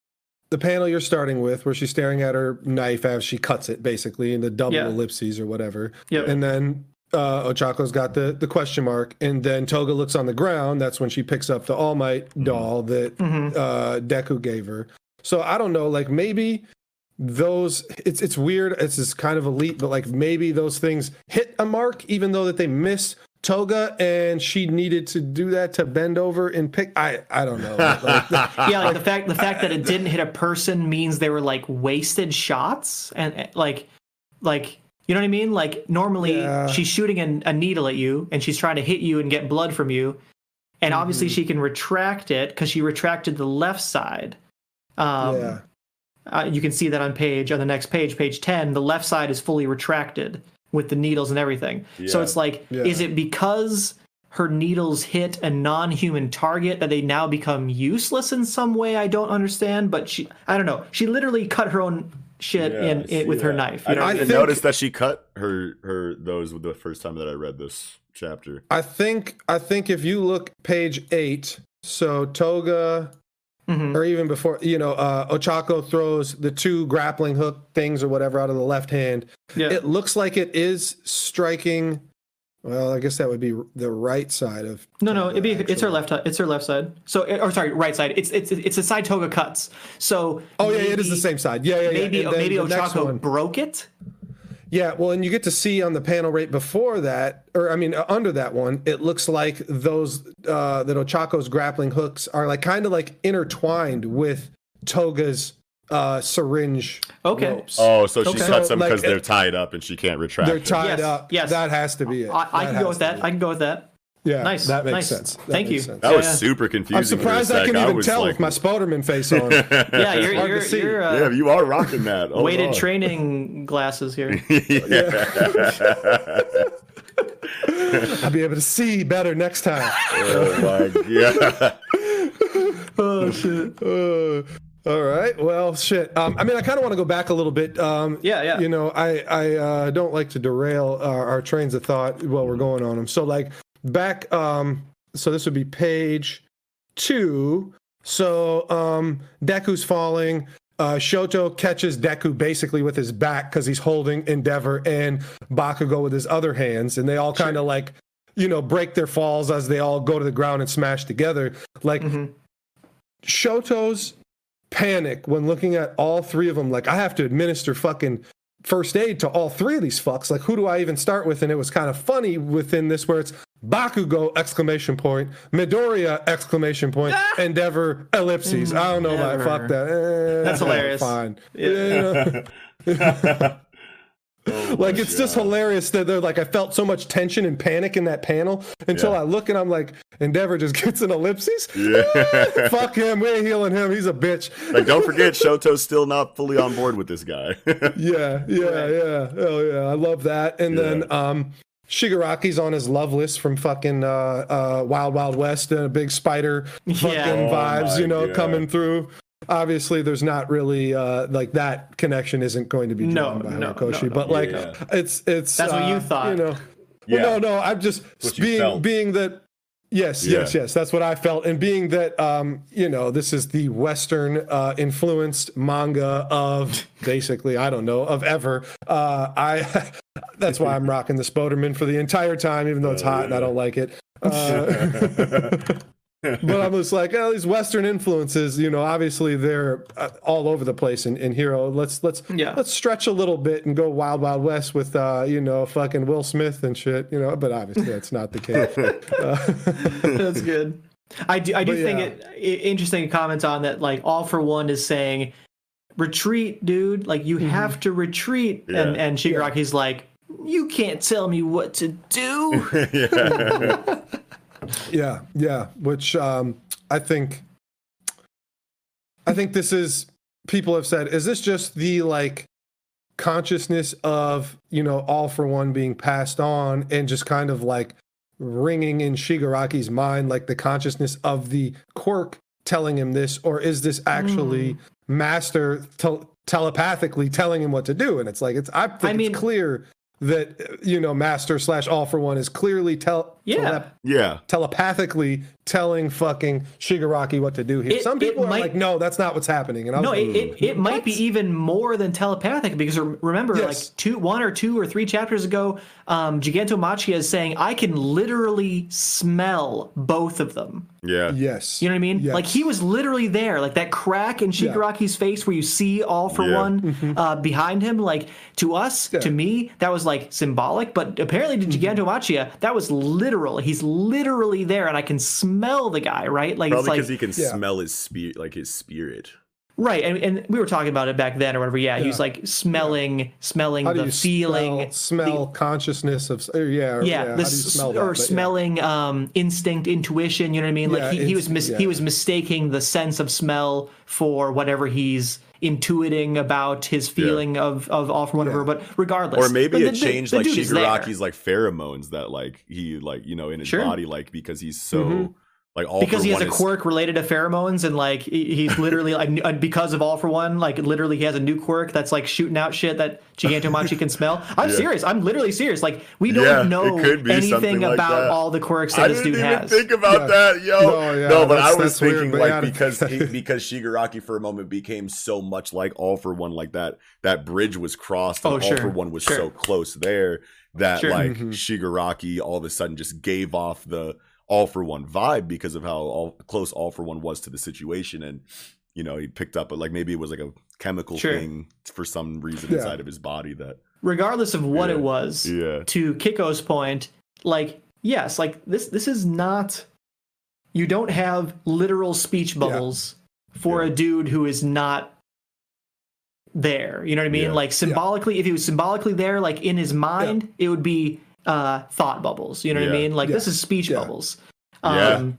Speaker 2: the panel you're starting with, where she's staring at her knife as she cuts it, basically in the double
Speaker 3: Yeah.
Speaker 2: ellipses or whatever.
Speaker 3: Yep.
Speaker 2: And then uh, Ochako's got the the question mark, and then Toga looks on the ground. That's when she picks up the All Might doll that
Speaker 3: Mhm.
Speaker 2: uh, Deku gave her. So I don't know, like maybe those it's it's weird. It's just kind of elite, but like maybe those things hit a mark, even though that they miss Toga, and she needed to do that to bend over and pick. I I don't know. Like,
Speaker 3: yeah, like the fact the fact that it didn't hit a person means they were like wasted shots and uh, like like you know what I mean? Like normally
Speaker 2: Yeah.
Speaker 3: she's shooting a, a needle at you and she's trying to hit you and get blood from you, and obviously
Speaker 2: Mm-hmm.
Speaker 3: she can retract it because she retracted the left side. Um,
Speaker 2: yeah.
Speaker 3: uh, you can see that on page on the next page, page ten. The left side is fully retracted with the needles and everything. So it's like,
Speaker 2: Yeah.
Speaker 3: is it because her needles hit a non-human target that they now become useless in some way? I don't understand. But she, I don't know. She literally cut her own. shit
Speaker 1: Yeah,
Speaker 3: in,
Speaker 1: I see
Speaker 3: in with her knife.
Speaker 1: I
Speaker 3: You know?
Speaker 1: didn't
Speaker 2: I think-
Speaker 1: notice that she cut her her those the first time that I read this chapter.
Speaker 2: I think I think if you look page eight, so Toga
Speaker 3: Mhm.
Speaker 2: or even before, you know, uh, Ochako throws the two grappling hook things or whatever out of the left hand.
Speaker 3: Yeah.
Speaker 2: It looks like it is striking. Well, I guess that would be the right side of.
Speaker 3: No, no, it'd be it's her left it's her left side. So or sorry, right side. It's it's it's the side Toga cuts. So
Speaker 2: Oh yeah, it is the same side. Yeah, yeah, yeah.
Speaker 3: Maybe maybe Ochako broke it.
Speaker 2: Yeah, well, and you get to see on the panel right before that, or I mean, uh, under that one, it looks like those uh, that Ochako's grappling hooks are like kind of like intertwined with Toga's uh, syringe
Speaker 3: Okay.
Speaker 2: ropes.
Speaker 1: Oh, so she
Speaker 3: Okay.
Speaker 1: cuts them
Speaker 2: like,
Speaker 1: because
Speaker 2: it-
Speaker 1: they're tied up and she can't retract.
Speaker 2: They're
Speaker 1: them.
Speaker 2: tied
Speaker 3: Yes,
Speaker 2: up.
Speaker 3: yes.
Speaker 2: that has to be it.
Speaker 3: I, I can go with that. I can go with that.
Speaker 2: Yeah,
Speaker 3: Nice,
Speaker 2: That makes
Speaker 3: nice.
Speaker 2: sense. That
Speaker 3: Thank
Speaker 2: makes
Speaker 3: you.
Speaker 2: sense.
Speaker 1: That
Speaker 3: Yeah,
Speaker 1: was
Speaker 3: yeah.
Speaker 1: super confusing.
Speaker 2: I'm surprised I can even
Speaker 1: was
Speaker 2: tell
Speaker 1: like,
Speaker 2: with my Spoderman face on.
Speaker 3: Yeah, you're
Speaker 2: hard to
Speaker 3: you're, you're uh,
Speaker 1: yeah, you are rocking that. Hold
Speaker 3: weighted
Speaker 1: on.
Speaker 3: training glasses here.
Speaker 2: I'll be able to see better next time.
Speaker 1: oh my god.
Speaker 2: oh shit. Uh, all right. Well, shit. Um, I mean, I kind of want to go back a little bit. Um,
Speaker 3: Yeah, yeah.
Speaker 2: You know, I I uh, don't like to derail our, our trains of thought while we're going on them. So, like, back. Um, so this would be page two. So, um, Deku's falling. Uh, Shoto catches Deku basically with his back because he's holding Endeavor and Bakugo with his other hands, and they all kind of like, you know, break their falls as they all go to the ground and smash together. Like
Speaker 3: Mhm.
Speaker 2: Shoto's panic when looking at all three of them. Like, I have to administer fucking first aid to all three of these fucks. Like, who do I even start with? And it was kind of funny within this where it's Bakugo exclamation point, Midoriya exclamation point, Endeavor ellipses. I don't know about
Speaker 3: Endeavor.
Speaker 2: fuck that. Eh,
Speaker 3: That's hilarious.
Speaker 2: Fine.
Speaker 3: Yeah.
Speaker 2: Yeah.
Speaker 1: Oh
Speaker 2: like
Speaker 1: my
Speaker 2: it's just hilarious that they're like I felt so much tension and panic in that panel until
Speaker 1: Yeah.
Speaker 2: I look and I'm like Endeavor just gets an ellipses.
Speaker 1: Yeah.
Speaker 2: Fuck him, we're healing him. He's a bitch.
Speaker 1: Like, don't forget, Shoto's still not fully on board with this guy.
Speaker 2: Yeah, yeah, yeah. Oh yeah, I love that. And
Speaker 1: Yeah.
Speaker 2: then um Shigaraki's on his Loveless from fucking uh, uh, Wild Wild West and a big spider fucking
Speaker 3: Yeah.
Speaker 1: Oh
Speaker 2: vibes,
Speaker 1: my
Speaker 2: you know,
Speaker 1: God.
Speaker 2: coming through. Obviously, there's not really uh, like that connection isn't going to be
Speaker 3: No,
Speaker 2: drawn by
Speaker 3: no,
Speaker 2: Horikoshi,
Speaker 3: no, no.
Speaker 2: but like
Speaker 1: Yeah.
Speaker 2: it's it's
Speaker 3: That's what you
Speaker 2: uh,
Speaker 3: thought.
Speaker 2: You know,
Speaker 1: Yeah.
Speaker 2: Well, no, no. I'm just
Speaker 1: what
Speaker 2: being being that. Yes,
Speaker 1: Yeah.
Speaker 2: yes, yes. That's what I felt, and being that, um, you know, this is the Western uh, influenced manga of basically, I don't know, of ever. Uh, I that's why I'm rocking the Spoderman for the entire time, even though it's hot and I don't like it. Uh, but I'm just like, oh, these Western influences, you know, obviously they're uh, all over the place in, in Hero. Let's let's
Speaker 3: Yeah.
Speaker 2: let's stretch a little bit and go Wild Wild West with, uh, you know, fucking Will Smith and shit, you know. But obviously that's not the case.
Speaker 3: That's good. I do. I do
Speaker 2: But
Speaker 3: think
Speaker 2: yeah.
Speaker 3: it i- interesting comments on that. Like all for one is saying, retreat, dude. Like you have to retreat. And
Speaker 1: Yeah.
Speaker 3: and Shigaraki's like, you can't tell me what to do.
Speaker 1: yeah.
Speaker 2: Yeah. Which um, I think, I think this is. People have said, is this just the like consciousness of you know all for one being passed on and just kind of like ringing in Shigaraki's mind, like the consciousness of the quirk telling him this, or is this actually Master tel- telepathically telling him what to do? And it's like it's. I think
Speaker 3: I mean-
Speaker 2: it's clear that you know Master slash all for one is clearly tell
Speaker 3: Yeah.
Speaker 2: telep-
Speaker 1: yeah.
Speaker 2: telepathically telling fucking Shigaraki what to do here.
Speaker 3: It-
Speaker 2: Some people
Speaker 3: it
Speaker 2: are
Speaker 3: might-
Speaker 2: like, no, that's not what's happening. And I was
Speaker 3: No,
Speaker 2: like,
Speaker 3: it, it, it might be even more than telepathic because remember,
Speaker 2: Yes.
Speaker 3: like two, one or two or three chapters ago, um, Gigantomachia is saying I can literally smell both of them.
Speaker 1: Yeah.
Speaker 2: yes.
Speaker 3: You know what I mean?
Speaker 2: Yes.
Speaker 3: Like he was literally there, like that crack in Shigaraki's face where you see all for
Speaker 1: Yeah.
Speaker 3: one uh, behind him. Like to us,
Speaker 2: Mm-hmm. Yeah.
Speaker 3: to me, that was like symbolic, but apparently to
Speaker 2: Mm-hmm.
Speaker 3: Gigantomachia, that was literal. He's literally there, and I can smell the guy, right? Like
Speaker 1: Probably
Speaker 3: it's
Speaker 1: because
Speaker 3: like
Speaker 1: he can
Speaker 2: Yeah.
Speaker 1: smell his spirit, like his spirit.
Speaker 3: Right, and, and we were talking about it back then or whatever. Yeah, he was like smelling, smelling the feeling,
Speaker 2: smell, smell consciousness of, or yeah, or,
Speaker 3: yeah,
Speaker 2: how
Speaker 3: the
Speaker 2: do you smell that?
Speaker 3: or
Speaker 2: But yeah.
Speaker 3: smelling um, instinct, intuition. You know what I mean? Like
Speaker 2: Yeah,
Speaker 3: he, he was mis-
Speaker 2: yeah.
Speaker 3: he was mistaking the sense of smell for whatever he's intuiting about his feeling of of all for whatever. But regardless,
Speaker 1: Or maybe it
Speaker 3: the-
Speaker 1: changed
Speaker 3: the
Speaker 1: like
Speaker 3: dude.
Speaker 1: Shigaraki's like pheromones that like he like you know in his
Speaker 3: Sure.
Speaker 1: body like because he's so
Speaker 2: Mhm.
Speaker 1: Like all
Speaker 3: because
Speaker 1: for
Speaker 3: he has a
Speaker 1: is-
Speaker 3: quirk related to pheromones and like he's literally like uh, because of all for one like literally he has a new quirk that's like shooting out shit that Gigantomachia can smell. I'm
Speaker 1: Yeah.
Speaker 3: serious. I'm literally serious. Like we don't
Speaker 1: Yeah,
Speaker 3: know
Speaker 1: it could be something
Speaker 3: anything
Speaker 1: like
Speaker 3: about
Speaker 1: that.
Speaker 3: all the quirks
Speaker 1: I
Speaker 3: that this
Speaker 1: didn't
Speaker 3: dude
Speaker 1: even
Speaker 3: has.
Speaker 1: think about
Speaker 2: Yeah.
Speaker 1: that, yo.
Speaker 2: No,
Speaker 1: No, but I was
Speaker 2: that's weird,
Speaker 1: thinking like
Speaker 2: yeah.
Speaker 1: because he, because Shigaraki for a moment became so much like All for One, like that that bridge was crossed, and
Speaker 3: Oh,
Speaker 1: All
Speaker 3: sure,
Speaker 1: for One was
Speaker 3: sure.
Speaker 1: so close there that
Speaker 3: Sure.
Speaker 1: like
Speaker 2: Mhm.
Speaker 1: Shigaraki all of a sudden just gave off the All for One vibe because of how all, close All for One was to the situation, and you know he picked up, but like maybe it was like a chemical
Speaker 3: Sure.
Speaker 1: thing for some reason
Speaker 2: Yeah.
Speaker 1: inside of his body that
Speaker 3: Regardless of what
Speaker 1: Yeah.
Speaker 3: it was,
Speaker 1: yeah
Speaker 3: to Kiko's point, like yes, like this this is not you don't have literal speech bubbles for
Speaker 1: Yeah.
Speaker 3: a dude who is not there. You know what I mean? Like symbolically, if he was symbolically there, like in his mind, it would be uh thought bubbles. You know what I mean? Like this is speech
Speaker 2: Yeah.
Speaker 3: bubbles.
Speaker 1: Yeah.
Speaker 3: Um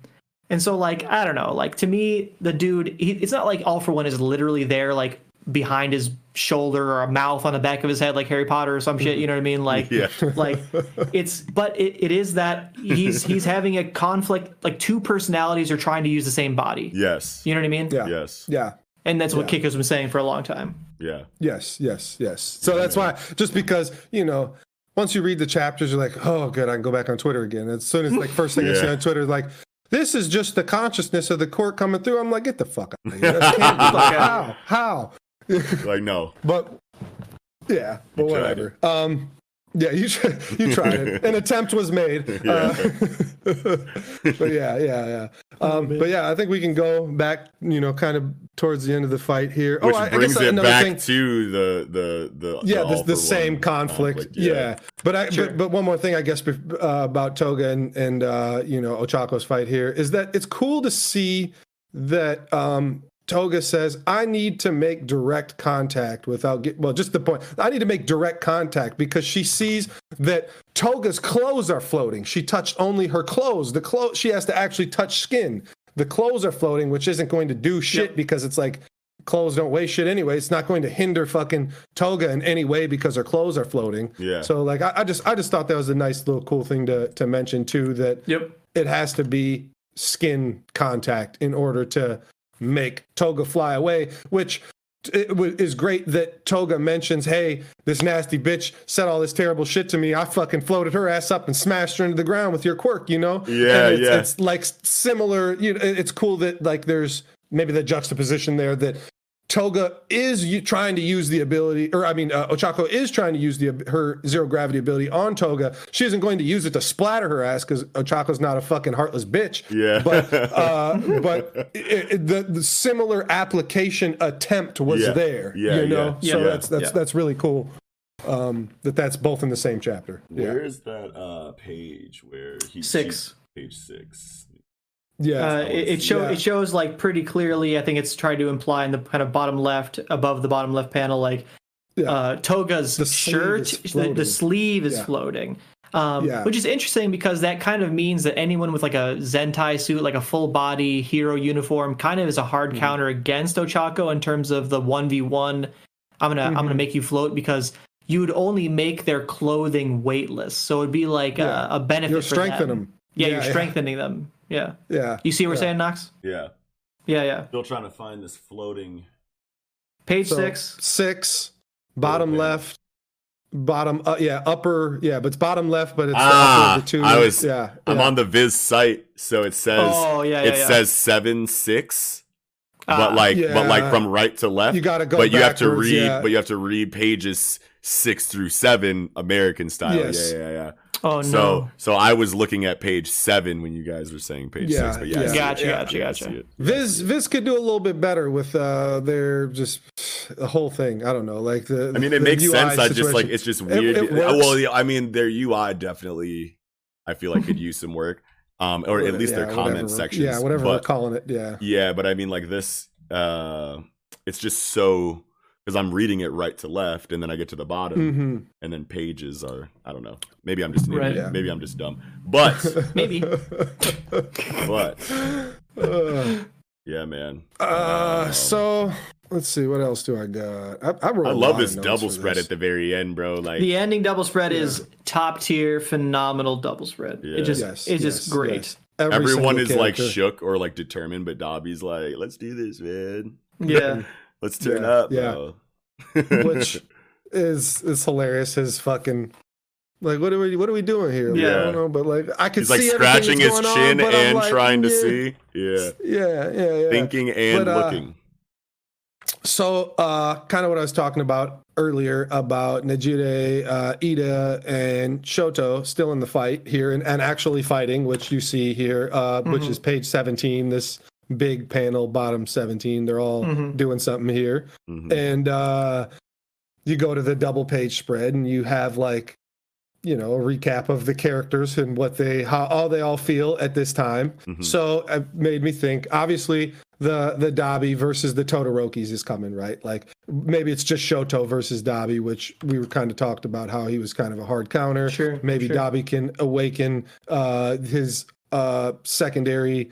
Speaker 3: and so like I don't know, like to me, the dude he, it's not like all for one is literally there like behind his shoulder or a mouth on the back of his head like Harry Potter or some shit, you know what I mean? Like
Speaker 1: Yeah.
Speaker 3: like it's but it, it is that he's he's having a conflict like two personalities are trying to use the same body.
Speaker 1: yes
Speaker 3: You know what I mean?
Speaker 2: Yeah.
Speaker 1: yes
Speaker 2: Yeah.
Speaker 3: And that's what
Speaker 2: Yeah.
Speaker 3: Kiko's been saying for a long time.
Speaker 1: yeah
Speaker 2: Yes, yes, yes. So that's why, just because, you know, once you read the chapters, you're like, oh, good, I can go back on Twitter again. As soon as, like, first thing I see on Twitter, like, this is just the consciousness of the court coming through. I'm like, get the fuck out of here. Be. How? How?
Speaker 1: like no
Speaker 2: But, yeah, but whatever. Um, yeah, you tr- you tried it. An attempt was made. Uh, but yeah, yeah, yeah.
Speaker 1: Oh,
Speaker 2: Um, but yeah, I think we can go back, you know, kind of towards the end of the fight here.
Speaker 1: which
Speaker 2: oh, I, I
Speaker 1: brings
Speaker 2: guess
Speaker 1: it back
Speaker 2: thing-
Speaker 1: to the the the
Speaker 2: yeah,
Speaker 1: the
Speaker 2: the, the same
Speaker 1: one
Speaker 2: conflict. Yeah. but I
Speaker 3: Sure.
Speaker 2: but, but one more thing, I guess, uh, about Toga and and uh, you know Ochako's fight here is that it's cool to see that um, Toga says I need to make direct contact without get well. Just the point, I need to make direct contact because she sees that Toga's clothes are floating. She touched only her clothes. The clothes she has to actually touch skin. The clothes are floating, which isn't going to do shit
Speaker 3: Yep.
Speaker 2: because it's like clothes don't weigh shit anyway. It's not going to hinder fucking Toga in any way because her clothes are floating.
Speaker 1: Yeah.
Speaker 2: So like I, I just I just thought that was a nice little cool thing to to mention too that
Speaker 3: Yep.
Speaker 2: it has to be skin contact in order to make Toga fly away, which it w- is great that Toga mentions, "Hey, this nasty bitch said all this terrible shit to me. I fucking floated her ass up and smashed her into the ground with your quirk." You know?
Speaker 1: Yeah,
Speaker 2: it's,
Speaker 1: yeah.
Speaker 2: It's like similar. You know, it's cool that like there's maybe the juxtaposition there that Toga is trying to use the ability, or I mean, uh, Ochako is trying to use the her zero gravity ability on Toga. She isn't going to use it to splatter her ass because Ochako's not a fucking heartless bitch.
Speaker 1: Yeah.
Speaker 2: but uh, but it, it- the, the similar application attempt was
Speaker 1: Yeah.
Speaker 2: there.
Speaker 1: Yeah,
Speaker 2: you know,
Speaker 1: yeah,
Speaker 2: so
Speaker 1: yeah,
Speaker 2: that's that's
Speaker 3: yeah.
Speaker 2: that's really cool. Um, that that's both in the same chapter. Yeah,
Speaker 1: Where is that uh page where he
Speaker 3: Six.
Speaker 1: Page six.
Speaker 2: Yeah,
Speaker 3: Uh, it, it show
Speaker 2: Yeah.
Speaker 3: it shows like pretty clearly. I think it's trying to imply in the kind of bottom left, above the bottom left panel, like
Speaker 2: Yeah.
Speaker 3: uh, Toga's
Speaker 2: The
Speaker 3: shirt, the, the sleeve is
Speaker 2: Yeah.
Speaker 3: floating. Um,
Speaker 2: Yeah.
Speaker 3: Which is interesting because that kind of means that anyone with like a Zentai suit, like a full body hero uniform, kind of is a hard
Speaker 2: Mm-hmm.
Speaker 3: counter against Ochako in terms of the one v one. I'm gonna I'm
Speaker 2: Mm-hmm.
Speaker 3: gonna make you float because you would only make their clothing weightless, so it'd be like
Speaker 2: Yeah.
Speaker 3: a, a benefit.
Speaker 2: You're strengthening
Speaker 3: them.
Speaker 2: them.
Speaker 3: Yeah,
Speaker 2: Yeah,
Speaker 3: you're strengthening them. Yeah.
Speaker 2: Yeah,
Speaker 3: You see what we're
Speaker 2: Yeah.
Speaker 3: saying, Knox?
Speaker 1: Yeah.
Speaker 3: Yeah, yeah.
Speaker 1: Still trying to find this floating.
Speaker 3: Page
Speaker 2: So,
Speaker 3: six.
Speaker 2: six, bottom
Speaker 1: Okay.
Speaker 2: left, bottom, uh, yeah, upper, yeah, but it's bottom left, but it's
Speaker 1: Ah,
Speaker 2: upper the two.
Speaker 1: I was.
Speaker 2: yeah,
Speaker 1: I'm
Speaker 2: yeah.
Speaker 1: on the Viz site, so it says.
Speaker 3: Oh, yeah, yeah,
Speaker 1: It
Speaker 3: yeah.
Speaker 1: says seven six.
Speaker 3: Ah,
Speaker 1: but like, but like from right to left.
Speaker 2: You gotta go
Speaker 1: But you have to read.
Speaker 2: yeah.
Speaker 1: But you have to read pages six through seven, American style.
Speaker 2: Yes.
Speaker 1: Yeah, yeah, yeah.
Speaker 3: Oh no.
Speaker 1: So, so I was looking at page seven when you guys were saying page
Speaker 2: Yeah,
Speaker 1: six. But yeah, I
Speaker 2: yeah.
Speaker 3: Gotcha,
Speaker 1: Yeah,
Speaker 3: gotcha,
Speaker 1: yeah, I
Speaker 3: gotcha.
Speaker 1: see it.
Speaker 2: Viz Viz could do a little bit better with uh their just the whole thing. I don't know, like the.
Speaker 1: I mean, it makes
Speaker 2: UI
Speaker 1: sense. I just like it's just weird.
Speaker 2: it
Speaker 1: Uh,
Speaker 2: works.
Speaker 1: well, I mean, their UI definitely, I feel like could use some work, um, or at least their comment
Speaker 2: whatever.
Speaker 1: sections.
Speaker 2: Yeah, whatever we're
Speaker 1: But,
Speaker 2: calling it. Yeah.
Speaker 1: yeah, but I mean, like this, uh, it's just so because I'm reading it right to left, and then I get to the bottom,
Speaker 2: hmm
Speaker 1: and then pages are I don't know. Maybe I'm just
Speaker 3: Right.
Speaker 1: idiot.
Speaker 2: Yeah.
Speaker 1: Maybe I'm just dumb. But
Speaker 3: Maybe.
Speaker 1: but yeah, man.
Speaker 2: uh,
Speaker 1: Um,
Speaker 2: so let's see. What else do I got? I, I wrote.
Speaker 1: I
Speaker 2: a
Speaker 1: love this double spread
Speaker 2: this.
Speaker 1: at the very end, bro. Like
Speaker 3: The ending double spread is top tier, phenomenal double spread.
Speaker 1: Yeah.
Speaker 3: It just
Speaker 2: Yes,
Speaker 3: it's just great.
Speaker 2: yes. Every
Speaker 1: Everyone
Speaker 2: single
Speaker 1: is like shook or like determined, but Dabi's like, "Let's do this, man.
Speaker 3: Yeah.
Speaker 1: Let's turn
Speaker 2: Yeah,
Speaker 1: up,
Speaker 2: yeah.
Speaker 1: bro."
Speaker 2: which is is hilarious. His fucking like, what are we what are we doing here? Like, I don't know, but like I could
Speaker 1: he's like
Speaker 2: see everything
Speaker 1: scratching his
Speaker 2: going
Speaker 1: chin
Speaker 2: on,
Speaker 1: and
Speaker 2: like,
Speaker 1: trying to
Speaker 2: yeah,
Speaker 1: see. Yeah,
Speaker 2: Yeah, yeah, yeah.
Speaker 1: thinking and
Speaker 2: But, uh,
Speaker 1: looking.
Speaker 2: So, uh, kind of what I was talking about earlier about Nejire, uh, Iida, and Shoto still in the fight here and, and actually fighting, which you see here, uh, which is page 17, this big panel, bottom 17. They're all
Speaker 3: Mhm.
Speaker 2: doing something here.
Speaker 1: Mhm.
Speaker 2: And uh, you go to the double page spread and you have like, you know, a recap of the characters and what they, how all they all feel at this time.
Speaker 1: Mhm.
Speaker 2: So it made me think. Obviously, the the Dabi versus the Todorokis is coming, right? Like maybe it's just Shoto versus Dabi, which we were kind of talked about how he was kind of a hard counter.
Speaker 3: Sure,
Speaker 2: Maybe
Speaker 3: sure.
Speaker 2: Dabi can awaken uh, his uh, secondary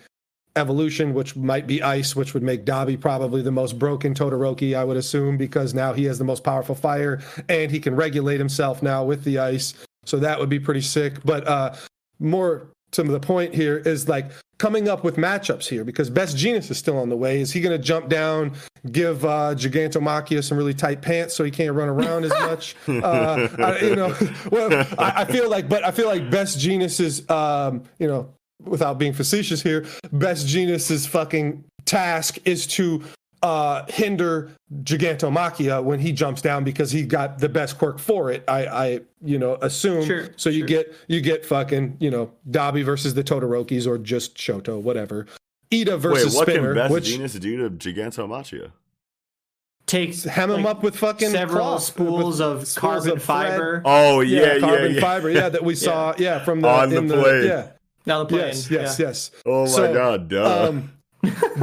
Speaker 2: evolution, which might be ice, which would make Dabi probably the most broken Todoroki, I would assume, because now he has the most powerful fire and he can regulate himself now with the ice. So that would be pretty sick. But uh, more to the point here is like coming up with matchups here because Best Jeanist is still on the way. Is he going to jump down, give uh, Gigantomachia some really tight pants so he can't run around as much? uh, I, you know, well, I, I feel like, but I feel like Best Jeanist is, um, you know, without being facetious here, Best Jeanist's fucking task is to uh, hinder Gigantomachia when he jumps down because he got the best quirk for it. I, I you know, assume.
Speaker 3: Sure,
Speaker 2: so you
Speaker 3: sure.
Speaker 2: get you get fucking you know Dabi versus the Todorokis or just Shoto, whatever.
Speaker 1: Iida
Speaker 2: versus Wait,
Speaker 1: what
Speaker 2: Spinner,
Speaker 1: can Best
Speaker 2: which
Speaker 1: Genius do to Gigantomachia?
Speaker 3: Takes
Speaker 2: hem him up with fucking
Speaker 3: several
Speaker 2: cloth,
Speaker 3: spools
Speaker 2: with
Speaker 3: of
Speaker 2: spools
Speaker 3: carbon
Speaker 2: of
Speaker 3: fiber
Speaker 1: Oh yeah, yeah,
Speaker 2: carbon
Speaker 1: yeah.
Speaker 2: fiber, yeah, that we saw, yeah, from the
Speaker 1: On the
Speaker 2: in
Speaker 1: plane.
Speaker 2: yeah,
Speaker 3: down the plane.
Speaker 2: yes, yes,
Speaker 3: yeah.
Speaker 2: yes.
Speaker 1: Oh my
Speaker 2: So,
Speaker 1: god, duh.
Speaker 2: Um,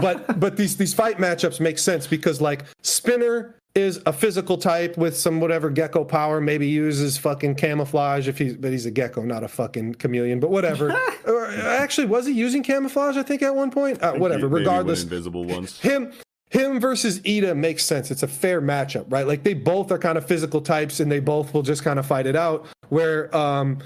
Speaker 2: but but these these fight matchups make sense because like Spinner is a physical type with some whatever gecko power. Maybe uses fucking camouflage if he's but he's a gecko, not a fucking chameleon. But whatever. or actually, was he using camouflage? I think at one point. Uh, whatever.
Speaker 1: he
Speaker 2: Regardless,
Speaker 1: invisible ones.
Speaker 2: him him versus Iida makes sense. It's a fair matchup, right? Like they both are kind of physical types and they both will just kind of fight it out. Where um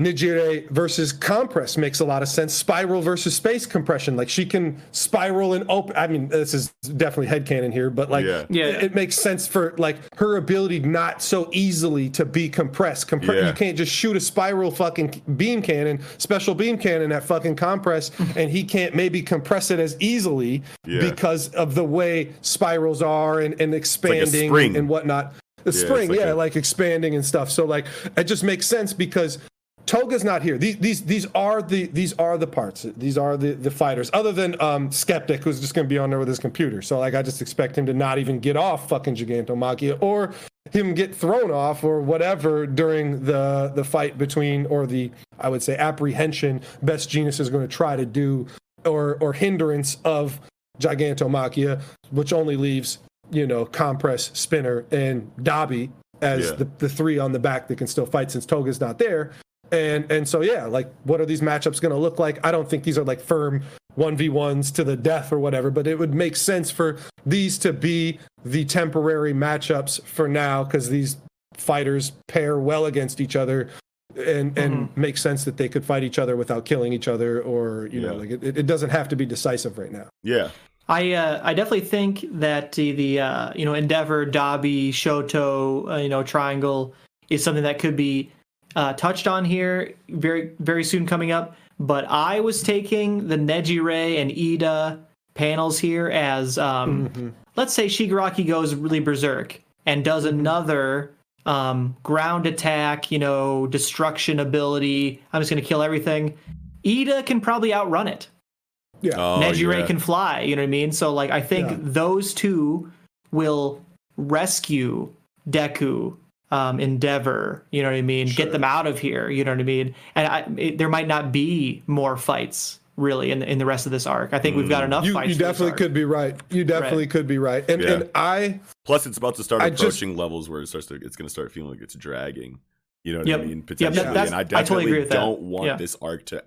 Speaker 2: Nejire versus Compress makes a lot of sense. Spiral versus space compression. Like she can spiral and open. I mean, this is definitely headcanon here, but like
Speaker 1: Yeah.
Speaker 3: Yeah.
Speaker 2: it, it makes sense for like her ability not so easily to be compressed. Compre-
Speaker 1: Yeah.
Speaker 2: You can't just shoot a spiral fucking beam cannon, special beam cannon at fucking compress, and he can't maybe compress it as easily
Speaker 1: Yeah.
Speaker 2: because of the way spirals are and, and expanding
Speaker 1: spring.
Speaker 2: and whatnot. The
Speaker 1: it's
Speaker 2: spring,
Speaker 1: like
Speaker 2: yeah,
Speaker 1: a-
Speaker 2: like expanding and stuff. So like it just makes sense because Toga's not here. These these these are the these are the parts. These are the the fighters. Other than um Skeptic, who's just gonna be on there with his computer. So like I just expect him to not even get off fucking Gigantomachia or him get thrown off or whatever during the the fight between or the I would say apprehension Best Jeanist is going to try to do or or hindrance of Gigantomachia, which only leaves you know Compress, Spinner, and Dabi as
Speaker 1: Yeah.
Speaker 2: the, the three on the back that can still fight since Toga's not there. And and so yeah, like what are these matchups going to look like? I don't think these are like firm one v ones to the death or whatever, but it would make sense for these to be the temporary matchups for now because these fighters pair well against each other. And and make sense that they could fight each other without killing each other, or you know, like it, it doesn't have to be decisive right now.
Speaker 1: Yeah.
Speaker 3: I uh, I definitely think that the, the uh, you know Endeavor, Dabi, Shoto, uh, you know Triangle is something that could be uh, touched on here very very soon coming up. But I was taking the Nejire and Iida panels here as um, let's say Shigaraki goes really berserk and does another um, ground attack, you know, destruction ability. I'm just gonna kill everything. Iida can probably outrun it.
Speaker 2: Yeah.
Speaker 1: Oh,
Speaker 3: Nejire
Speaker 1: yeah.
Speaker 3: can fly. You know what I mean? So like I think
Speaker 2: Yeah.
Speaker 3: those two will rescue Deku, um, Endeavor. You know what I mean? Get them out of here. You know what I mean? And I, it, there might not be more fights really in the, in the rest of this arc. I think we've got enough
Speaker 2: You,
Speaker 3: fights.
Speaker 2: you definitely could be right. You definitely could be right. And
Speaker 1: Yeah.
Speaker 2: and I
Speaker 1: Plus, it's about to start
Speaker 2: I just-
Speaker 1: approaching levels where it starts to. It's going to start feeling like it's dragging. You know what
Speaker 3: Yep.
Speaker 1: I mean?
Speaker 3: Yep, that-
Speaker 1: Potentially,
Speaker 3: that's-
Speaker 1: and I
Speaker 3: I totally
Speaker 1: definitely
Speaker 3: agree with
Speaker 1: don't want
Speaker 3: Yeah.
Speaker 1: this arc to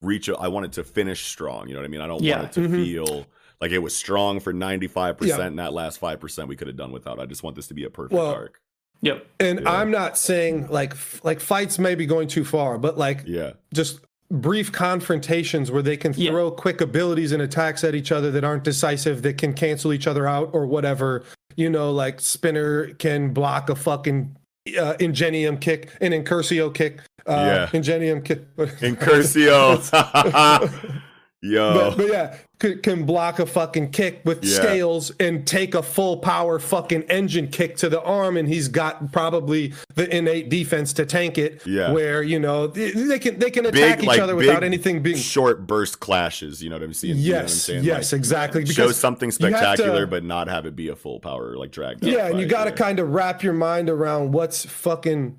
Speaker 1: reach. A, I want it to finish strong. You know what I mean? I don't
Speaker 3: Yeah.
Speaker 1: want it to
Speaker 2: Mhm.
Speaker 1: feel like it was strong for ninety five percent,
Speaker 2: Yeah.
Speaker 1: and that last five percent we could have done without. I just want this to be a perfect
Speaker 2: Well,
Speaker 1: arc.
Speaker 3: Yep.
Speaker 2: and
Speaker 1: Yeah.
Speaker 2: I'm not saying like f- like fights may be going too far, but like
Speaker 1: Yeah,
Speaker 2: just brief confrontations where they can
Speaker 3: Yeah.
Speaker 2: throw quick abilities and attacks at each other that aren't decisive that can cancel each other out or whatever you know like spinner can block a fucking uh, ingenium kick an incursio kick uh,
Speaker 1: Yeah.
Speaker 2: ingenium kick
Speaker 1: Incursio. Yo.
Speaker 2: but, but yeah, can, can block a fucking kick with
Speaker 1: Yeah.
Speaker 2: scales and take a full power fucking engine kick to the arm, and he's got probably the innate defense to tank it.
Speaker 1: Yeah.
Speaker 2: where you know they can they can attack
Speaker 1: big,
Speaker 2: each
Speaker 1: like,
Speaker 2: other without anything being.
Speaker 1: short burst clashes. You know what I'm saying? You know I'm
Speaker 2: Yes,
Speaker 1: saying?
Speaker 2: yes,
Speaker 1: Like,
Speaker 2: exactly.
Speaker 1: show something
Speaker 2: have to-
Speaker 1: spectacular, but not have it be a full power like drag.
Speaker 2: yeah, and you got to kind of wrap your mind around what's fucking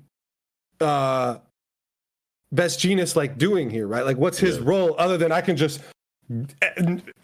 Speaker 2: uh Best Jeanist like doing here, right? Like, what's his
Speaker 1: Yeah.
Speaker 2: role other than I can just.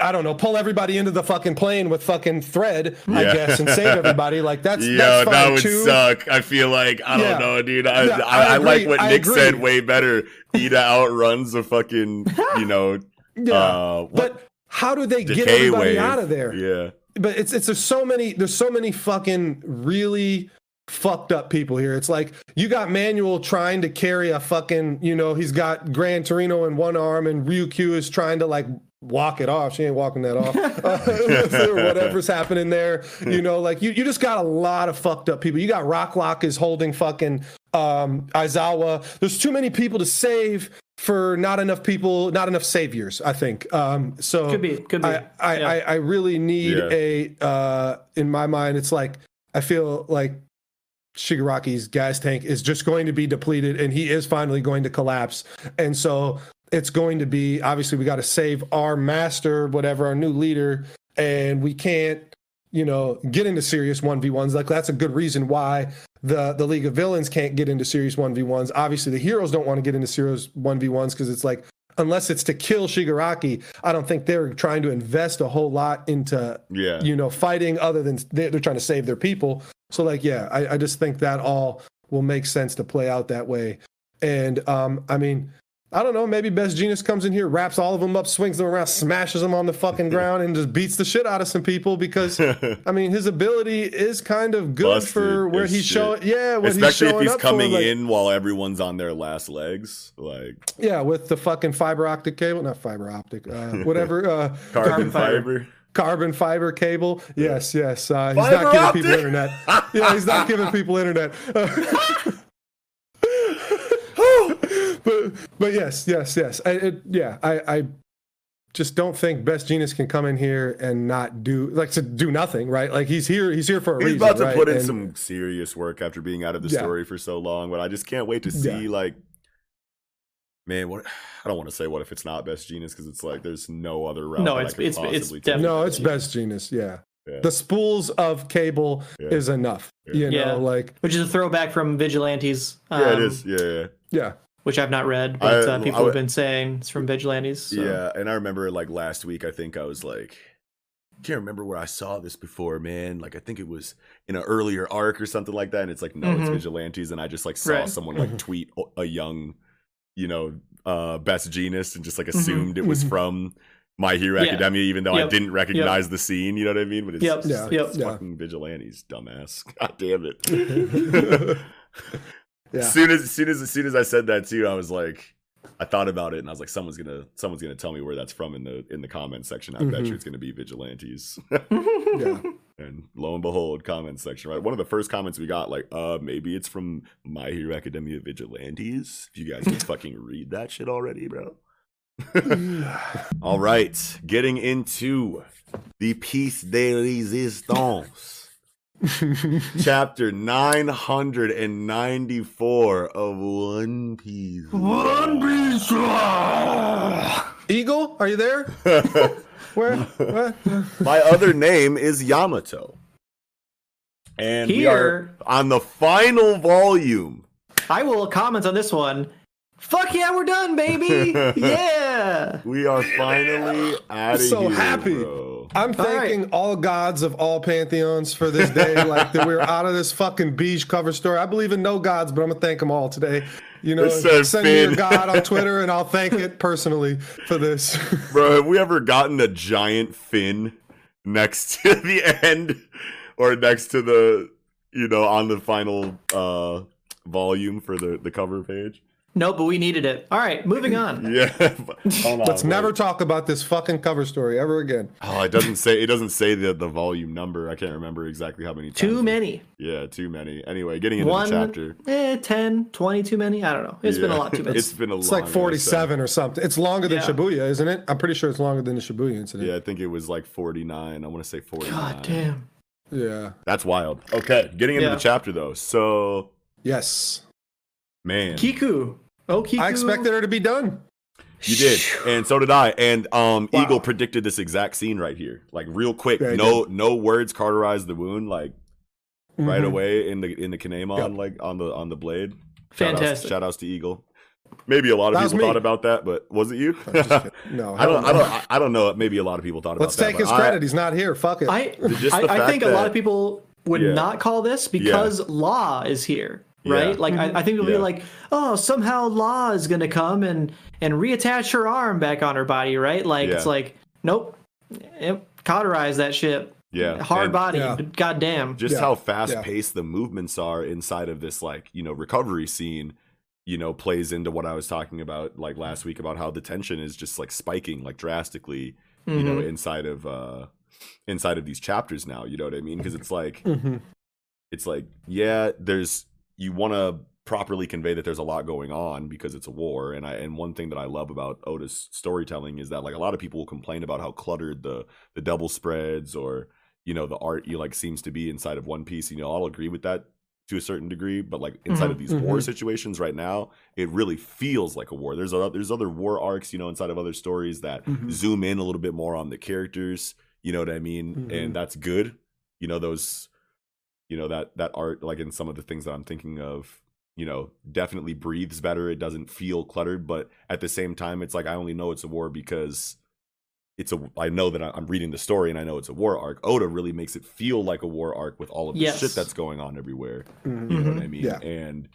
Speaker 2: I don't know. Pull everybody into the fucking plane with fucking thread, I
Speaker 1: Yeah.
Speaker 2: guess, and save everybody. Like that's
Speaker 1: Yo,
Speaker 2: that's
Speaker 1: that would
Speaker 2: too.
Speaker 1: suck. I feel like I don't know, dude. I,
Speaker 2: Yeah,
Speaker 1: I,
Speaker 2: I
Speaker 1: I, like what
Speaker 2: I
Speaker 1: Nick said way better. Iida outruns a fucking, you know,
Speaker 2: Yeah,
Speaker 1: uh,
Speaker 2: but how do they get everybody
Speaker 1: wave.
Speaker 2: out of there?
Speaker 1: Yeah,
Speaker 2: but it's it's there's so many there's so many fucking really fucked up people here. It's like you got Manual trying to carry a fucking you know he's got Gran Torino in one arm and Ryukyu is trying to like walk it off. She ain't walking that off. Uh, whatever's happening there. You know, like you you just got a lot of fucked up people. You got Rocklock is holding fucking um Aizawa. There's too many people to save for not enough people, not enough saviors, I think. Um so
Speaker 3: Could be, could be.
Speaker 2: I, I,
Speaker 3: Yeah.
Speaker 2: I, I really need
Speaker 1: Yeah.
Speaker 2: a uh in my mind it's like I feel like Shigaraki's gas tank is just going to be depleted and he is finally going to collapse. And so it's going to be obviously we got to save our master, whatever, our new leader, and we can't, you know, get into serious 1v1s. Like that's a good reason why the the League of Villains can't get into serious 1v1s. Obviously the heroes don't want to get into serious 1v1s because it's like unless it's to kill Shigaraki, I don't think they're trying to invest a whole lot into
Speaker 1: yeah.
Speaker 2: you know fighting other than they're trying to save their people so like yeah I, I just think that all will make sense to play out that way and um i mean i don't know maybe Best Jeanist comes in here wraps all of them up swings them around smashes them on the fucking ground and just beats the shit out of some people because i mean his ability is kind of good
Speaker 1: Busted
Speaker 2: for where he's
Speaker 1: shit.
Speaker 2: showing yeah what
Speaker 1: Especially
Speaker 2: he's
Speaker 1: if he's coming
Speaker 2: for, like-
Speaker 1: in while everyone's on their last legs, like
Speaker 2: yeah with the fucking fiber optic cable not fiber optic uh, whatever uh
Speaker 1: carbon
Speaker 3: fiber.
Speaker 1: fiber.
Speaker 2: Carbon fiber cable. Yes, yes. Uh, he's not giving
Speaker 1: optic?
Speaker 2: people internet. Yeah, he's not giving people internet. but but yes, yes, yes. I, it, yeah, I, I just don't think Best Jeanist can come in here and not do like to do nothing, right? Like he's here, he's here for a
Speaker 1: He's
Speaker 2: reason.
Speaker 1: He's about to
Speaker 2: right?
Speaker 1: put in
Speaker 2: And-
Speaker 1: some serious work after being out of the
Speaker 2: Yeah.
Speaker 1: story for so long, but I just can't wait to see
Speaker 2: Yeah.
Speaker 1: like man, what I don't want to say what if it's not Best Jeanist because it's like there's no other route.
Speaker 3: No, it's- it's- it's definitely-
Speaker 2: No, it's Best Jeanist. Yeah.
Speaker 1: Yeah.
Speaker 2: The spools of cable
Speaker 1: Yeah.
Speaker 2: is enough.
Speaker 1: Yeah.
Speaker 2: You know,
Speaker 3: Yeah.
Speaker 2: like
Speaker 3: which is a throwback from Vigilantes. Um,
Speaker 1: yeah, it is. Yeah, yeah.
Speaker 2: yeah.
Speaker 3: Which I've not read, but
Speaker 1: I-
Speaker 3: uh, people
Speaker 1: I-
Speaker 3: have been saying it's from Vigilantes. so-
Speaker 1: Yeah, and I remember like last week, I think I was like, can't remember where I saw this before, man. Like I think it was in an earlier arc or something like that. And it's like, no, it's
Speaker 3: Mhm.
Speaker 1: vigilantes, and I just like saw
Speaker 3: Right.
Speaker 1: someone like tweet a young, you know, uh Best Jeanist and just like
Speaker 3: Mhm.
Speaker 1: assumed it was
Speaker 2: Mhm.
Speaker 1: from My Hero
Speaker 3: Yeah.
Speaker 1: Academia, even though I didn't recognize the scene. You know what I mean? But it's
Speaker 3: Yep.
Speaker 1: just
Speaker 2: Yeah.
Speaker 1: like,
Speaker 3: Yep.
Speaker 1: it's
Speaker 2: Yeah.
Speaker 1: fucking vigilantes, dumbass. God damn it.
Speaker 2: Yeah.
Speaker 1: As soon as, as soon as, as soon as I said that too, I was like, I thought about it, and I was like, someone's gonna, someone's gonna tell me where that's from in the in the comment section. I bet
Speaker 2: Mhm.
Speaker 1: you it's gonna be vigilantes.
Speaker 2: yeah.
Speaker 1: And lo and behold, comment section. Right, one of the first comments we got, like, uh, maybe it's from My Hero Academia Vigilantes. If you guys can fucking read that shit already, bro. All right, getting into the piece de resistance chapter 994 of One Piece. One Piece!
Speaker 2: Eagle, are you there? Where? What?
Speaker 1: My other name is Yamato. And we are
Speaker 3: Here,
Speaker 1: on the final volume.
Speaker 3: I will comment on this one. Fuck yeah, we're done, baby! yeah.
Speaker 1: We are finally out of
Speaker 2: so
Speaker 1: here,
Speaker 2: happy.
Speaker 1: bro.
Speaker 2: I'm
Speaker 3: All right.
Speaker 2: thanking all gods of all pantheons for this day. like that we're out of this fucking beige cover story. I believe in no gods, but I'm gonna thank them all today. You know,
Speaker 1: It says
Speaker 2: send me your god on Twitter, and I'll thank it personally for this.
Speaker 1: Bro, have we ever gotten a giant fin next to the end or next to the, you know, on the final uh volume for the the cover page?
Speaker 3: No, but we needed it. All right, moving on.
Speaker 1: Yeah. Hold on,
Speaker 2: Let's
Speaker 1: wait.
Speaker 2: never talk about this fucking cover story ever again.
Speaker 1: Oh, it doesn't say it doesn't say the the volume number. I can't remember exactly how many. Times
Speaker 3: Too
Speaker 1: it-
Speaker 3: many.
Speaker 1: Yeah, too many. Anyway, getting into
Speaker 3: One,
Speaker 1: the chapter.
Speaker 3: eh, 10, 20 too many. I don't know. It's been a lot too many.
Speaker 1: It's been a
Speaker 2: It's like 47 or something. It's longer than
Speaker 3: Yeah.
Speaker 2: Shibuya, isn't it? I'm pretty sure it's longer than the Shibuya incident.
Speaker 1: Yeah, I think it was like 49. I want to say 49.
Speaker 3: God damn.
Speaker 2: Yeah.
Speaker 1: That's wild. Okay, getting into
Speaker 3: Yeah.
Speaker 1: the chapter though. So,
Speaker 2: Yes.
Speaker 1: man,
Speaker 3: Kiku. Oh, Kiku.
Speaker 2: I expected her to be done.
Speaker 1: you did, and so did I. And um,
Speaker 2: Wow.
Speaker 1: Eagle predicted this exact scene right here, like real quick.
Speaker 2: Yeah, he
Speaker 1: no, no words. Cauterized the wound like right
Speaker 2: Mhm.
Speaker 1: away in the in the Kinemon,
Speaker 2: Yep.
Speaker 1: like on the on the blade.
Speaker 3: Fantastic.
Speaker 1: Shout outs to Eagle. Maybe a lot of
Speaker 2: That
Speaker 1: people
Speaker 2: me.
Speaker 1: thought about that, but was it you?
Speaker 2: No,
Speaker 1: I don't. I don't. I- I don't know. Maybe a lot of people thought about that.
Speaker 2: Let's
Speaker 1: about that.
Speaker 2: take
Speaker 1: but
Speaker 2: his
Speaker 1: I-
Speaker 2: credit. He's not here. Fuck it.
Speaker 3: I, I, I
Speaker 1: fact
Speaker 3: think a lot of people would
Speaker 1: Yeah.
Speaker 3: not call this because Law is here, right?
Speaker 1: Yeah.
Speaker 3: Like I, I think it'll
Speaker 1: Yeah.
Speaker 3: be like, oh, somehow Law is gonna come and and reattach her arm back on her body, right? Like it's like, nope, Yep, cauterize that shit.
Speaker 1: Yeah,
Speaker 3: hard
Speaker 1: and-
Speaker 3: body.
Speaker 2: Yeah.
Speaker 3: God damn.
Speaker 1: just
Speaker 2: Yeah,
Speaker 1: how fast
Speaker 2: yeah.
Speaker 1: paced the movements are inside of this like you know recovery scene you know plays into what i was talking about like last week about how the tension is just like spiking like drastically you know
Speaker 3: Mhm.
Speaker 1: inside of uh inside of these chapters now you know what i mean because it's like
Speaker 2: Mhm.
Speaker 1: it's like yeah there's you want to properly convey that there's a lot going on because it's a war and i and one thing that i love about oda's storytelling is that like a lot of people will complain about how cluttered the the double spreads or you know the art you like seems to be inside of one piece you know i'll agree with that to a certain degree but like inside of these war
Speaker 2: Mhm.
Speaker 1: situations right now it really feels like a war there's a, there's other war arcs you know inside of other stories that
Speaker 2: Mhm.
Speaker 1: zoom in a little bit more on the characters you know what i mean and that's good you know those you know that that art like in some of the things that i'm thinking of you know definitely breathes better it doesn't feel cluttered but at the same time it's like i only know it's a war because it's a i know that I- i'm reading the story and i know it's a war arc oda really makes it feel like a war arc with all of the
Speaker 3: Yes.
Speaker 1: shit that's going on everywhere
Speaker 2: Mhm.
Speaker 1: you know what
Speaker 3: Mhm.
Speaker 1: i mean
Speaker 2: Yeah.
Speaker 1: and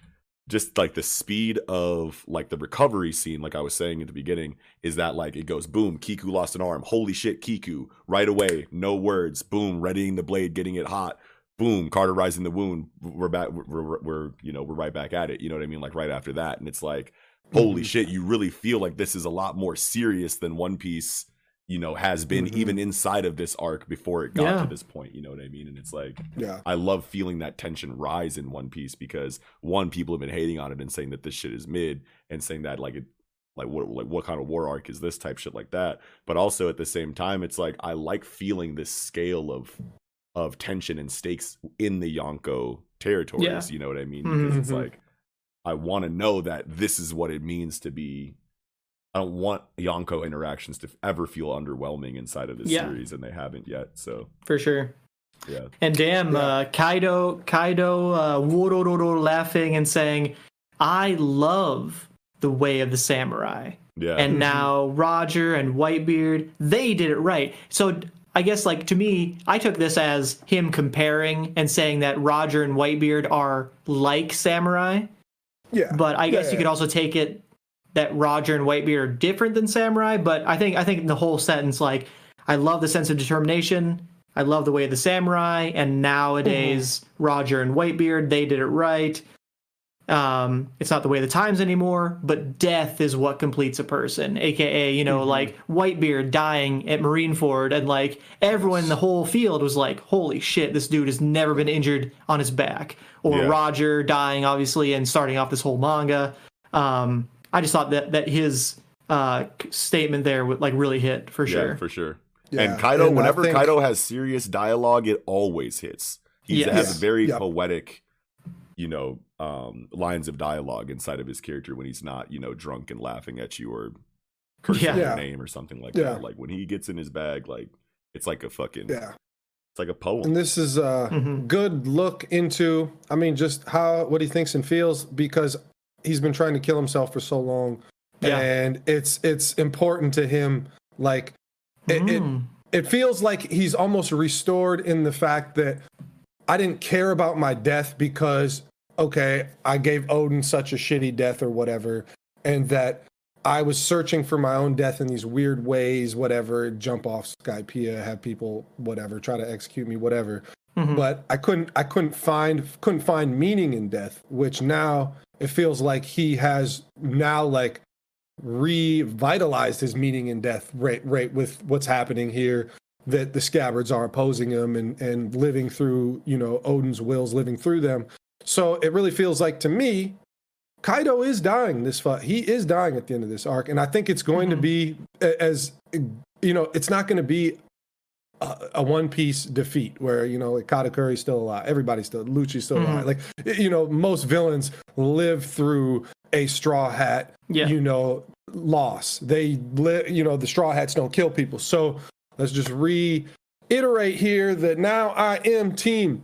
Speaker 1: just like the speed of like the recovery scene like i was saying at the beginning is that like it goes boom kiku lost an arm holy shit kiku right away no words boom readying the blade getting it hot boom cauterizing the wound we're back we're, we're, we're you know we're right back at it you know what i mean like right after that and it's like holy
Speaker 2: Mhm.
Speaker 1: shit you really feel like this is a lot more serious than one piece you know has been
Speaker 2: Mhm.
Speaker 1: even inside of this arc before it got
Speaker 3: Yeah.
Speaker 1: to this point you know what i mean and it's like
Speaker 2: Yeah.
Speaker 1: I love feeling that tension rise in One Piece because one, people have been hating on it and saying that this shit is mid and saying that like it like what like what kind of war arc is this type shit like that. But also at the same time, it's like I like feeling this scale of of tension and stakes in the Yonko territories. You know what I mean? Because it's
Speaker 2: Mhm.
Speaker 1: like I want to know that this is what it means to be. I don't want Yonko interactions to ever feel underwhelming inside of this
Speaker 3: Yeah.
Speaker 1: series, and they haven't yet. So
Speaker 3: For sure.
Speaker 1: yeah,
Speaker 3: And damn,
Speaker 2: Yeah.
Speaker 3: uh, Kaido, Kaido, uh, laughing and saying, "I love the way of the samurai."
Speaker 1: yeah,
Speaker 3: And
Speaker 2: Mhm.
Speaker 3: now Roger and Whitebeard, they did it right. So I guess, like to me, I took this as him comparing and saying that Roger and Whitebeard are like samurai.
Speaker 2: Yeah.
Speaker 3: But I guess
Speaker 2: Yeah,
Speaker 3: you
Speaker 2: yeah.
Speaker 3: could also take it that Roger and Whitebeard are different than samurai. But I think I think the whole sentence, like, I love the sense of determination. I love the way of the samurai, and nowadays mm-hmm. Roger and Whitebeard, they did it right. Um, it's not the way of the times anymore, but death is what completes a person, aka, you know, like Whitebeard dying at Marineford, and like everyone in the whole field was like, "Holy shit, this dude has never been injured on his back." Or
Speaker 1: Yeah.
Speaker 3: Roger dying, obviously, and starting off this whole manga. Um, I just thought that that his uh, statement there would like really hit for
Speaker 1: yeah,
Speaker 3: sure.
Speaker 1: for sure.
Speaker 2: Yeah,
Speaker 1: And Kaido,
Speaker 2: and
Speaker 1: whenever
Speaker 2: think-
Speaker 1: Kaido has serious dialogue, it always hits. He
Speaker 3: Yes.
Speaker 1: has a very
Speaker 2: Yep.
Speaker 1: poetic, you know, um, lines of dialogue inside of his character when he's not, you know, drunk and laughing at you or cursing
Speaker 3: Yeah.
Speaker 1: your name or something like
Speaker 2: Yeah.
Speaker 1: that. Like when he gets in his bag, like it's like a fucking,
Speaker 2: Yeah.
Speaker 1: it's like a poem.
Speaker 2: And this is a
Speaker 3: Mhm.
Speaker 2: good look into, I mean, just how what he thinks and feels because he's been trying to kill himself for so long,
Speaker 3: Yeah.
Speaker 2: and it's it's important to him. Like it, it
Speaker 3: Mm.
Speaker 2: it feels like he's almost restored in the fact that I didn't care about my death because okay, I gave Oden such a shitty death or whatever, and that I was searching for my own death in these weird ways, whatever, jump off Skypiea, have people whatever try to execute me, whatever.
Speaker 3: Mhm.
Speaker 2: But I couldn't I couldn't find couldn't find meaning in death, which now it feels like he has now like revitalized his meaning in death right right with what's happening here that the scabbards are opposing him and and living through you know oden's wills living through them so it really feels like to me kaido is dying this fight he is dying at the end of this arc and i think it's going to mm-hmm. be as you know it's not going to be a, a one piece defeat where you know like Katakuri's still alive, everybody's still Lucci's still alive. Mm-hmm. Like you know, most villains live through a straw hat,
Speaker 3: Yeah.
Speaker 2: you know, loss. They live, you know, the straw hats don't kill people. So let's just reiterate here that now I am team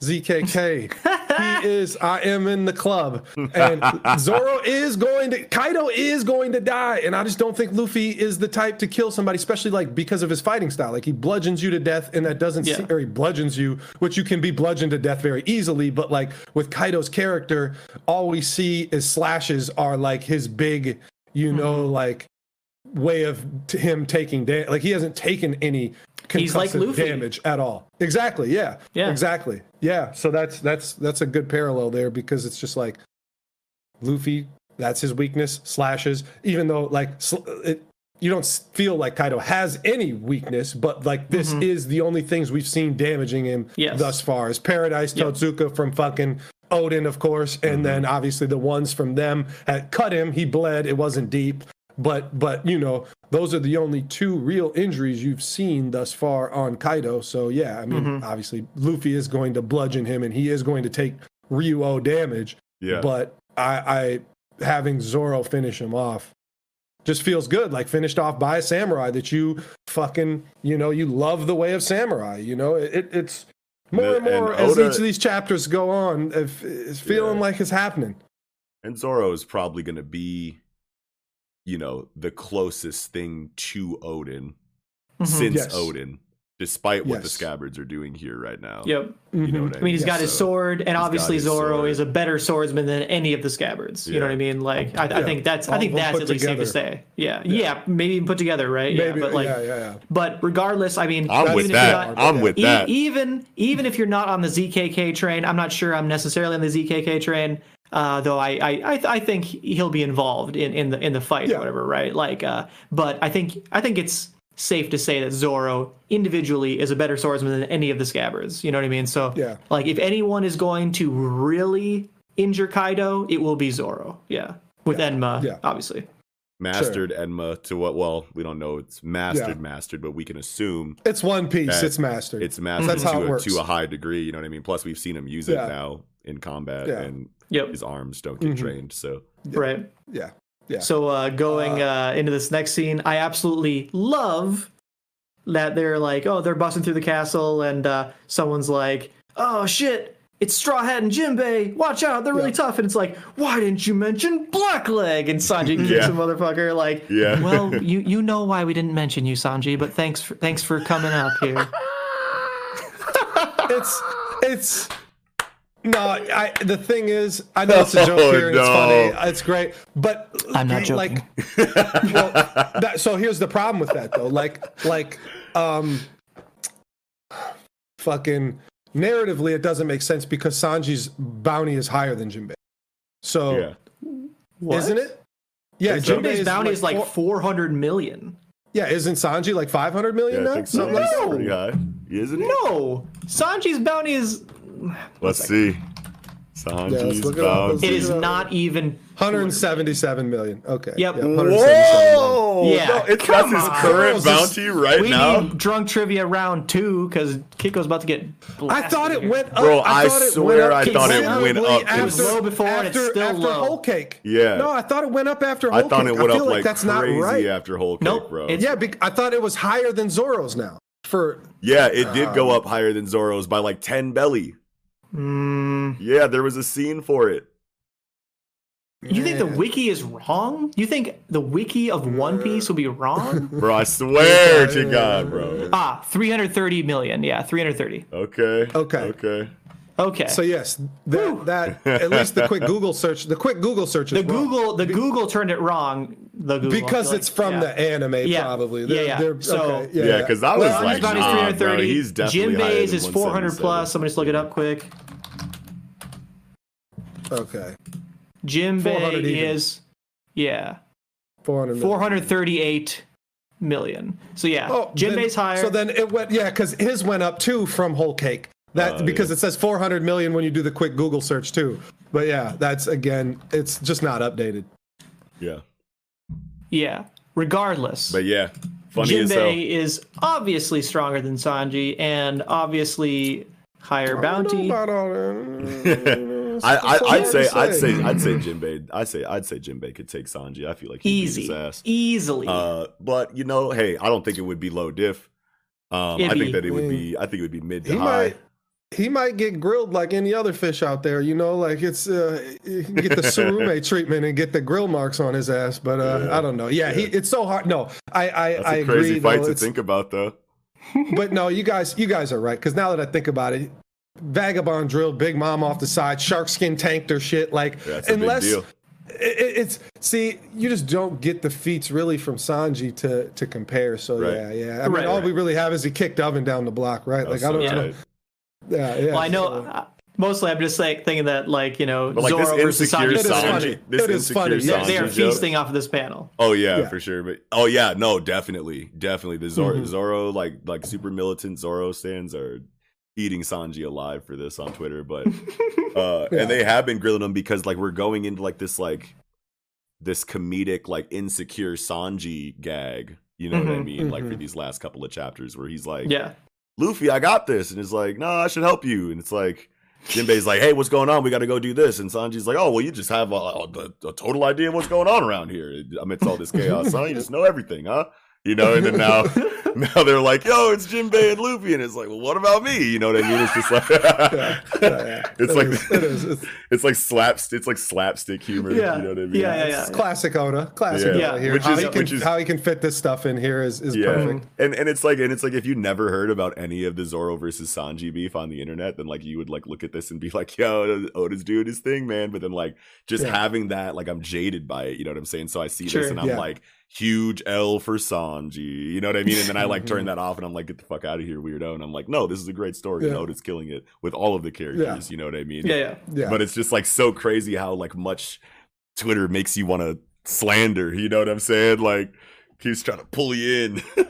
Speaker 2: ZKK. he is. I am in the club, and Zoro is going to. Kaido is going to die, and I just don't think Luffy is the type to kill somebody, especially like because of his fighting style. Like he bludgeons you to death, and that doesn't.
Speaker 3: Yeah.
Speaker 2: seem or he bludgeons you, which you can be bludgeoned to death very easily. But like with Kaido's character, all we see is slashes are like his big, you know,
Speaker 3: Mm-hmm.
Speaker 2: like way of t- him taking damage. Like he hasn't taken any
Speaker 3: He's like Luffy.
Speaker 2: damage at all. Exactly. Yeah.
Speaker 3: Yeah.
Speaker 2: Exactly. Yeah. So that's that's that's a good parallel there because it's just like Luffy. That's his weakness. Slashes. Even though like sl- it, you don't feel like Kaido has any weakness, but like this is the only things we've seen damaging him
Speaker 3: Mm-hmm. Yes.
Speaker 2: thus far. Is Paradise
Speaker 3: Yep.
Speaker 2: Totsuka from fucking Oden, of course, and then obviously the ones from them had cut him. He bled. It wasn't deep, but but you know those are the only two real injuries you've seen thus far on Kaido. So yeah, I mean
Speaker 3: Mm-hmm.
Speaker 2: obviously Luffy is going to bludgeon him, and he is going to take Ryuo damage.
Speaker 1: Yeah.
Speaker 2: But I, I having Zoro finish him off just feels good. Like finished off by a samurai that you fucking you know you love the way of samurai. You know it, it- it's more and
Speaker 1: And
Speaker 2: more as
Speaker 1: Oda-
Speaker 2: each of these chapters go on. If it's feeling
Speaker 1: Yeah.
Speaker 2: like it's happening.
Speaker 1: And Zoro is probably going to be, you know, the closest thing to Oden
Speaker 3: Mhm.
Speaker 1: since
Speaker 2: Yes.
Speaker 1: Oden, despite what the scabbards are doing here right now.
Speaker 3: Yep.
Speaker 1: You know
Speaker 2: Mhm.
Speaker 1: what I
Speaker 3: I mean, he's
Speaker 1: Yeah,
Speaker 3: got his sword, and
Speaker 1: got
Speaker 3: obviously Zoro
Speaker 1: sword.
Speaker 3: is a better swordsman than any of the scabbards. You know what I mean? Like, I, I think that's I think
Speaker 2: of
Speaker 3: that's
Speaker 2: put
Speaker 3: at least safe to say. Yeah, yeah, maybe even put together, right?
Speaker 2: Maybe
Speaker 3: yeah, but like,
Speaker 2: yeah, yeah, yeah.
Speaker 3: but regardless, I mean,
Speaker 1: I'm with
Speaker 3: even if you're
Speaker 1: that.
Speaker 3: not-
Speaker 1: I'm with
Speaker 3: E-
Speaker 1: that.
Speaker 3: even even if you're not on the ZKK train, I'm not sure I'm necessarily on the ZKK train. Uh, though I, I I I think he'll be involved in, in the in the fight
Speaker 2: Yeah.
Speaker 3: or whatever, right? Like, uh, but I think I think it's safe to say that Zoro individually is a better swordsman than any of the scabbards. You know what I mean? So
Speaker 2: Yeah.
Speaker 3: like if anyone is going to really injure Kaido, it will be Zoro. Yeah, with Enma,
Speaker 2: Yeah.
Speaker 3: obviously.
Speaker 1: Mastered Enma to what? Well, we don't know it's mastered,
Speaker 2: Yeah.
Speaker 1: mastered, but we can assume
Speaker 2: It's one piece. It's mastered.
Speaker 1: it's mastered
Speaker 2: That's how it
Speaker 1: to, a,
Speaker 2: works.
Speaker 1: to a high degree. You know what I mean? Plus, we've seen him use it now in combat,
Speaker 2: Yeah.
Speaker 1: and
Speaker 3: Yep.
Speaker 1: his arms don't get
Speaker 2: Mhm.
Speaker 1: trained. So
Speaker 3: Right.
Speaker 2: yeah. Yeah.
Speaker 3: So uh, going uh, into this next scene, I absolutely love that they're like, oh, they're busting through the castle, and uh, someone's like, oh shit, it's Straw Hat and Jinbei. Watch out, they're really
Speaker 2: Yeah.
Speaker 3: tough. And it's like, why didn't you mention Blackleg? And Sanji kicks
Speaker 1: Yeah.
Speaker 3: a motherfucker. Like,
Speaker 1: Yeah.
Speaker 3: well, you you know why we didn't mention you, Sanji, but thanks for thanks for coming up here.
Speaker 2: it's it's no I the thing is I know it's a joke
Speaker 1: Oh,
Speaker 2: here and it's funny it's great but
Speaker 3: I'm not
Speaker 2: like well that, so here's the problem with that though like like um fucking narratively it doesn't make sense because Sanji's bounty is higher than Jinbei so
Speaker 1: yeah,
Speaker 3: What?
Speaker 2: isn't it yeah
Speaker 1: Think so.
Speaker 3: Jinbei's bounty is like
Speaker 2: four-
Speaker 3: 400 million.
Speaker 2: yeah isn't Sanji like 500 million
Speaker 1: yeah I
Speaker 2: now
Speaker 1: think so.
Speaker 2: Something like
Speaker 1: He's
Speaker 2: that?
Speaker 1: pretty high, isn't he?
Speaker 3: No, Sanji's bounty is
Speaker 1: Let's see. Sanji's
Speaker 2: look it. Let's
Speaker 3: it is not even
Speaker 2: 177 million okay
Speaker 3: Yep.
Speaker 2: 177 million.
Speaker 1: Whoa!
Speaker 3: Yeah,
Speaker 1: no, it's
Speaker 3: come
Speaker 1: that's his current
Speaker 2: Girls
Speaker 1: bounty right
Speaker 3: we
Speaker 1: now.
Speaker 3: need drunk trivia round two because Kiko's about to get.
Speaker 2: I thought it
Speaker 3: here.
Speaker 2: went up.
Speaker 1: Bro, I
Speaker 2: thought it
Speaker 1: swear
Speaker 2: went
Speaker 1: I
Speaker 3: thought it
Speaker 1: went
Speaker 2: considerably
Speaker 1: up. It
Speaker 2: After,
Speaker 1: was
Speaker 3: low before and it's
Speaker 2: after,
Speaker 3: still
Speaker 2: after
Speaker 3: low.
Speaker 2: whole cake.
Speaker 1: Yeah.
Speaker 2: No, I thought it went up after
Speaker 1: I thought
Speaker 2: cake.
Speaker 1: it went up
Speaker 2: like,
Speaker 1: like
Speaker 2: that's
Speaker 1: crazy
Speaker 2: not right.
Speaker 1: after whole cake,
Speaker 3: Nope,
Speaker 1: bro.
Speaker 3: it's-
Speaker 2: Yeah, bec I thought it was higher than Zoro's now. For
Speaker 1: Yeah, it did go uh, up higher than Zoro's by like 10 belly.
Speaker 3: Mm,
Speaker 1: Yeah, there was a scene for it.
Speaker 3: you think the wiki is wrong? You think the wiki of One Piece will be wrong?
Speaker 1: Bro, I swear to God, bro.
Speaker 3: ah, 330 million. Yeah, 330.
Speaker 1: Okay.
Speaker 2: Okay.
Speaker 1: Okay.
Speaker 3: Okay.
Speaker 2: so yes, that, that at least the quick Google search, the quick Google search is
Speaker 3: the
Speaker 2: wrong.
Speaker 3: Google the Google turned it wrong. The Google
Speaker 2: because it's
Speaker 3: like,
Speaker 2: from
Speaker 3: yeah.
Speaker 2: the anime
Speaker 3: Yeah.
Speaker 2: probably.
Speaker 3: Yeah, yeah. So-
Speaker 2: okay,
Speaker 1: Yeah, because I was
Speaker 2: Well,
Speaker 1: like,
Speaker 3: Sanji's bounty is
Speaker 1: nah,
Speaker 3: 330.
Speaker 1: bro, he's definitely higher
Speaker 3: Jinbei's
Speaker 1: than
Speaker 3: is 400 plus.
Speaker 1: 177.
Speaker 3: Somebody just look it up quick.
Speaker 2: okay. 400
Speaker 3: Jinbei
Speaker 2: even.
Speaker 3: is yeah
Speaker 2: 400 million.
Speaker 3: 438 million. So yeah,
Speaker 2: Oh,
Speaker 3: Jinbei's
Speaker 2: then-
Speaker 3: higher.
Speaker 2: So then it went, yeah, because his went up too from whole cake. That
Speaker 1: Oh,
Speaker 2: because
Speaker 1: yeah.
Speaker 2: it says 400 million when you do the quick Google search too. But yeah, that's again, it's just not updated.
Speaker 1: Yeah.
Speaker 3: Yeah. Regardless,
Speaker 1: But yeah, funny as hell.
Speaker 3: Jinbei is obviously stronger than Sanji and obviously higher bounty.
Speaker 2: I don't know about all that.
Speaker 1: I, I I'd
Speaker 2: It's
Speaker 1: say
Speaker 2: hard
Speaker 1: I'd say I'd say Jinbei I'd say I'd say Jinbei could take Sanji. I feel like he'd beat his
Speaker 3: Easy,
Speaker 1: ass.
Speaker 3: easily.
Speaker 1: Uh, but you know, hey, I don't think it would be low diff. Um,
Speaker 3: It'd
Speaker 1: I think
Speaker 3: be-
Speaker 1: that it would
Speaker 2: Mm.
Speaker 1: be I think it would be mid to
Speaker 2: he
Speaker 1: high.
Speaker 2: might he might get grilled like any other fish out there, you know, like it's uh you can get the surume treatment and get the grill marks on his ass, but uh
Speaker 1: Yeah.
Speaker 2: I don't know. Yeah, he it's so hard. No, I I,
Speaker 1: That's
Speaker 2: I
Speaker 1: a
Speaker 2: agree.
Speaker 1: crazy fight
Speaker 2: though.
Speaker 1: to think about, though.
Speaker 2: but no, you guys, you guys are right. Because now that I think about it, Vagabond drilled Big Mom off the side, shark skin tanked her shit. Like,
Speaker 1: Yeah, that's a big
Speaker 2: unless
Speaker 1: deal.
Speaker 2: it- it- it's see, you just don't get the feats really from Sanji to to compare. So
Speaker 1: Right.
Speaker 2: yeah, yeah. I mean,
Speaker 3: Right,
Speaker 2: all
Speaker 3: right.
Speaker 2: we really have is he kicked oven down the block, right? Like, I don't
Speaker 3: Yeah.
Speaker 2: know.
Speaker 1: Tight.
Speaker 2: Yeah, yeah.
Speaker 3: well, I know.
Speaker 2: so-
Speaker 3: uh, mostly, I'm just like thinking that, like you know,
Speaker 1: But like
Speaker 3: Zoro
Speaker 1: this
Speaker 3: versus
Speaker 1: insecure
Speaker 3: Sanji.
Speaker 2: It is
Speaker 1: Sanji,
Speaker 2: funny.
Speaker 1: this
Speaker 2: It is
Speaker 1: insecure
Speaker 2: funny.
Speaker 3: They're, they are
Speaker 1: Sanji joke-
Speaker 3: feasting off of this panel.
Speaker 1: Oh yeah,
Speaker 2: Yeah.
Speaker 1: for sure. But oh yeah, no, definitely, definitely. The Zoro,
Speaker 2: Mhm.
Speaker 1: Zoro like like super militant Zoro stands are eating Sanji alive for this on Twitter. But uh,
Speaker 2: Yeah.
Speaker 1: and they have been grilling him because like we're going into like this like this comedic like insecure Sanji gag. You know what I
Speaker 3: Mhm,
Speaker 1: mean? Like for
Speaker 2: mhm.
Speaker 1: these last couple of chapters where he's like,
Speaker 3: Yeah,
Speaker 1: Luffy, I got this. And it's like, no, I should help you. And it's like, Jinbei's like, hey, what's going on? We got to go do this. And Sanji's like, oh, well, you just have a, a, a total idea of what's going on around here amidst all this chaos, huh? You just know everything, huh? You know, and then now, now they're like, yo, it's Jim Jinbei and Luffy. And it's like, well, what about me? You know what I mean? It's just like,
Speaker 2: yeah, yeah, yeah.
Speaker 1: it's
Speaker 2: It
Speaker 1: like,
Speaker 2: is, it is. It's,
Speaker 1: it's like slapstick, it's like slapstick humor.
Speaker 3: Yeah.
Speaker 1: You know what I mean?
Speaker 3: Yeah, yeah, yeah.
Speaker 2: it's classic Oda. Classic
Speaker 1: Yeah.
Speaker 2: Oda here.
Speaker 1: Which
Speaker 2: how,
Speaker 1: is-
Speaker 2: he can,
Speaker 1: which is-
Speaker 2: how he can fit this stuff in here is, is
Speaker 1: Yeah,
Speaker 2: perfect. Mm-hmm.
Speaker 1: and and it's like and it's like if you never heard about any of the Zoro versus Sanji beef on the internet, then like you would like look at this and be like, "Yo, Oda's doing his thing, man." But then like just
Speaker 2: Yeah.
Speaker 1: having that, like I'm jaded by it. You know what I'm saying? So I see
Speaker 3: Sure,
Speaker 1: this and I'm
Speaker 2: yeah.
Speaker 1: like, huge L for Sanji. You know what I mean? And then I like turn that off and I'm like, "Get the fuck out of here, weirdo!" And I'm like, "No, this is a great story.
Speaker 2: Yeah.
Speaker 1: And Oda's killing it with all of the characters." You know what I mean?
Speaker 3: yeah, yeah.
Speaker 2: Yeah.
Speaker 1: But it's just like so crazy how like much Twitter makes you want to slander. You know what I'm saying? Like keeps trying to pull you in.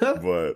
Speaker 1: but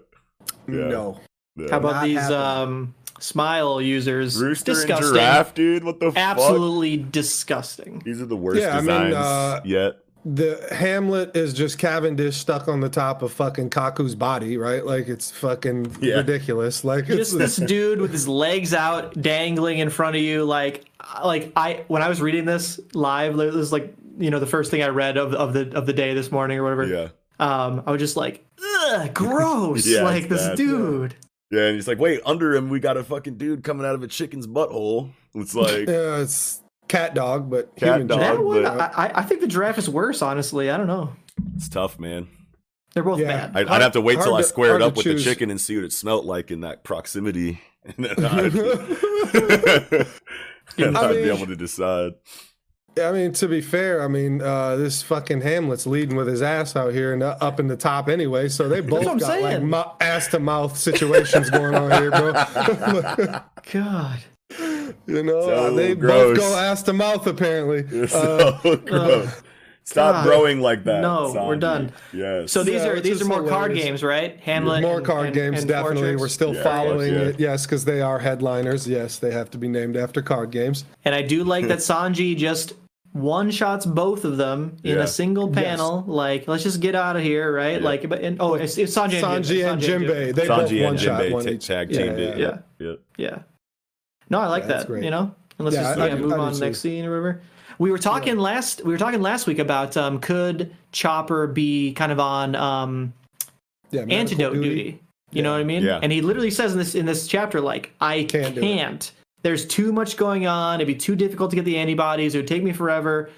Speaker 1: yeah,
Speaker 2: no.
Speaker 1: yeah.
Speaker 3: How about
Speaker 2: Not
Speaker 3: these
Speaker 2: happening.
Speaker 3: um, smile users?
Speaker 1: Rooster
Speaker 3: disgusting.
Speaker 1: and giraffe, dude? What the fuck?
Speaker 3: Absolutely disgusting.
Speaker 1: These are the worst
Speaker 2: Yeah, I mean,
Speaker 1: designs
Speaker 2: uh,
Speaker 1: yet.
Speaker 2: The Hamlet is just Cavendish stuck on the top of fucking Kaku's body, right? Like it's fucking
Speaker 1: Yeah.
Speaker 2: ridiculous. Like it's
Speaker 3: Just this dude with his legs out dangling in front of you, like, like I when I was reading this live, this was like you know the first thing I read of of the of the day this morning or whatever.
Speaker 1: Yeah.
Speaker 3: Um, I was just like, ugh, gross.
Speaker 1: Yeah,
Speaker 3: like this
Speaker 1: bad.
Speaker 3: dude.
Speaker 1: Yeah, and he's like, wait, under him we got a fucking dude coming out of a chicken's butthole. It's like
Speaker 2: yeah, it's cat dog, but
Speaker 1: Cat
Speaker 2: human
Speaker 1: dog.
Speaker 3: That one,
Speaker 1: but-
Speaker 3: I, I- I think the giraffe is worse. Honestly, I don't know.
Speaker 1: it's tough, man.
Speaker 3: They're both
Speaker 2: Yeah.
Speaker 3: bad.
Speaker 1: I'd, I'd have to wait till
Speaker 2: hard
Speaker 1: I
Speaker 2: to-
Speaker 1: squared up with
Speaker 2: choose.
Speaker 1: the chicken and see what it smelt like in that proximity. And then I'd, and
Speaker 2: I
Speaker 1: I'd be able to decide.
Speaker 2: I mean, to be fair, I mean, uh, this fucking Hamlet's leading with his ass out here and uh, up in the top anyway. So they both
Speaker 3: what I'm
Speaker 2: got like
Speaker 3: saying.
Speaker 2: mu- ass to mouth situations going on here, bro.
Speaker 3: God.
Speaker 2: you know,
Speaker 1: So
Speaker 2: they
Speaker 1: gross.
Speaker 2: both go ass to mouth apparently.
Speaker 1: It's
Speaker 2: Uh,
Speaker 1: so gross. Stop
Speaker 3: God.
Speaker 1: growing like that.
Speaker 3: No, we're done.
Speaker 1: Yes.
Speaker 3: So these
Speaker 2: Yeah,
Speaker 3: are these are more card games, right? Hamlet.
Speaker 2: More
Speaker 3: and-
Speaker 2: card
Speaker 3: and-
Speaker 2: games,
Speaker 3: and
Speaker 2: definitely.
Speaker 3: Fortress.
Speaker 2: We're still
Speaker 1: Yeah,
Speaker 2: following
Speaker 1: yeah.
Speaker 2: it, yes, because they are headliners. Yes, they have to be named after card games.
Speaker 3: And I do like that Sanji just one shots both of them in
Speaker 1: Yeah.
Speaker 3: a single panel. Like, let's just get out of here, right?
Speaker 1: Yeah.
Speaker 3: Like, but and, oh, it's, it's Sanji,
Speaker 2: Sanji and Jinbei, they both
Speaker 1: Sanji
Speaker 2: one
Speaker 1: and
Speaker 2: shot
Speaker 1: Jinbei
Speaker 2: one
Speaker 1: ta-
Speaker 2: each.
Speaker 1: tag
Speaker 2: Yeah,
Speaker 1: teamed
Speaker 2: yeah,
Speaker 1: it.
Speaker 3: yeah.
Speaker 1: Yeah.
Speaker 3: Yeah. No, I like
Speaker 2: Yeah,
Speaker 3: that.
Speaker 2: great.
Speaker 3: You know, and let's
Speaker 2: Yeah,
Speaker 3: just
Speaker 2: I-
Speaker 3: yeah,
Speaker 2: I
Speaker 3: move
Speaker 2: I do
Speaker 3: on to next scene or whatever. We were talking last. We were talking last week about um, could Chopper be kind of on um,
Speaker 2: Yeah,
Speaker 3: antidote duty. You know what I mean?
Speaker 1: Yeah.
Speaker 3: And he literally says in this in this chapter, like, I
Speaker 2: Can't
Speaker 3: can't. There's too much going on. It'd be too difficult to get the antibodies. It would take me forever.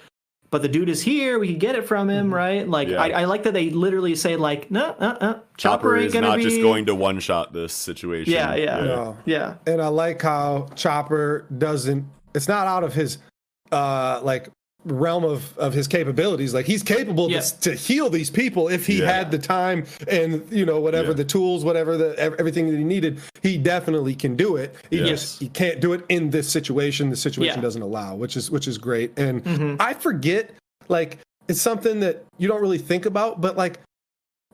Speaker 3: But the dude is here. We can get it from him, right? Like,
Speaker 1: Mm-hmm. Yeah.
Speaker 3: I, I like that they literally say, like, no, uh, uh, Chopper,
Speaker 1: Chopper
Speaker 3: ain't
Speaker 1: is
Speaker 3: gonna
Speaker 1: not
Speaker 3: be.
Speaker 1: just going to one shot this situation.
Speaker 3: Yeah, yeah.
Speaker 2: No.
Speaker 3: Yeah,
Speaker 2: and I like how Chopper doesn't. It's not out of his uh like realm of of his capabilities. Like he's capable
Speaker 3: Yeah.
Speaker 2: to, to heal these people if he
Speaker 1: Yeah.
Speaker 2: had the time and you know whatever
Speaker 1: Yeah.
Speaker 2: the tools, whatever the everything that he needed. He definitely can do it. He
Speaker 1: Yes.
Speaker 2: just he can't do it in this situation. The situation
Speaker 3: Yeah. Mm-hmm.
Speaker 2: doesn't allow, which is which is great. And I forget like it's something that you don't really think about, but like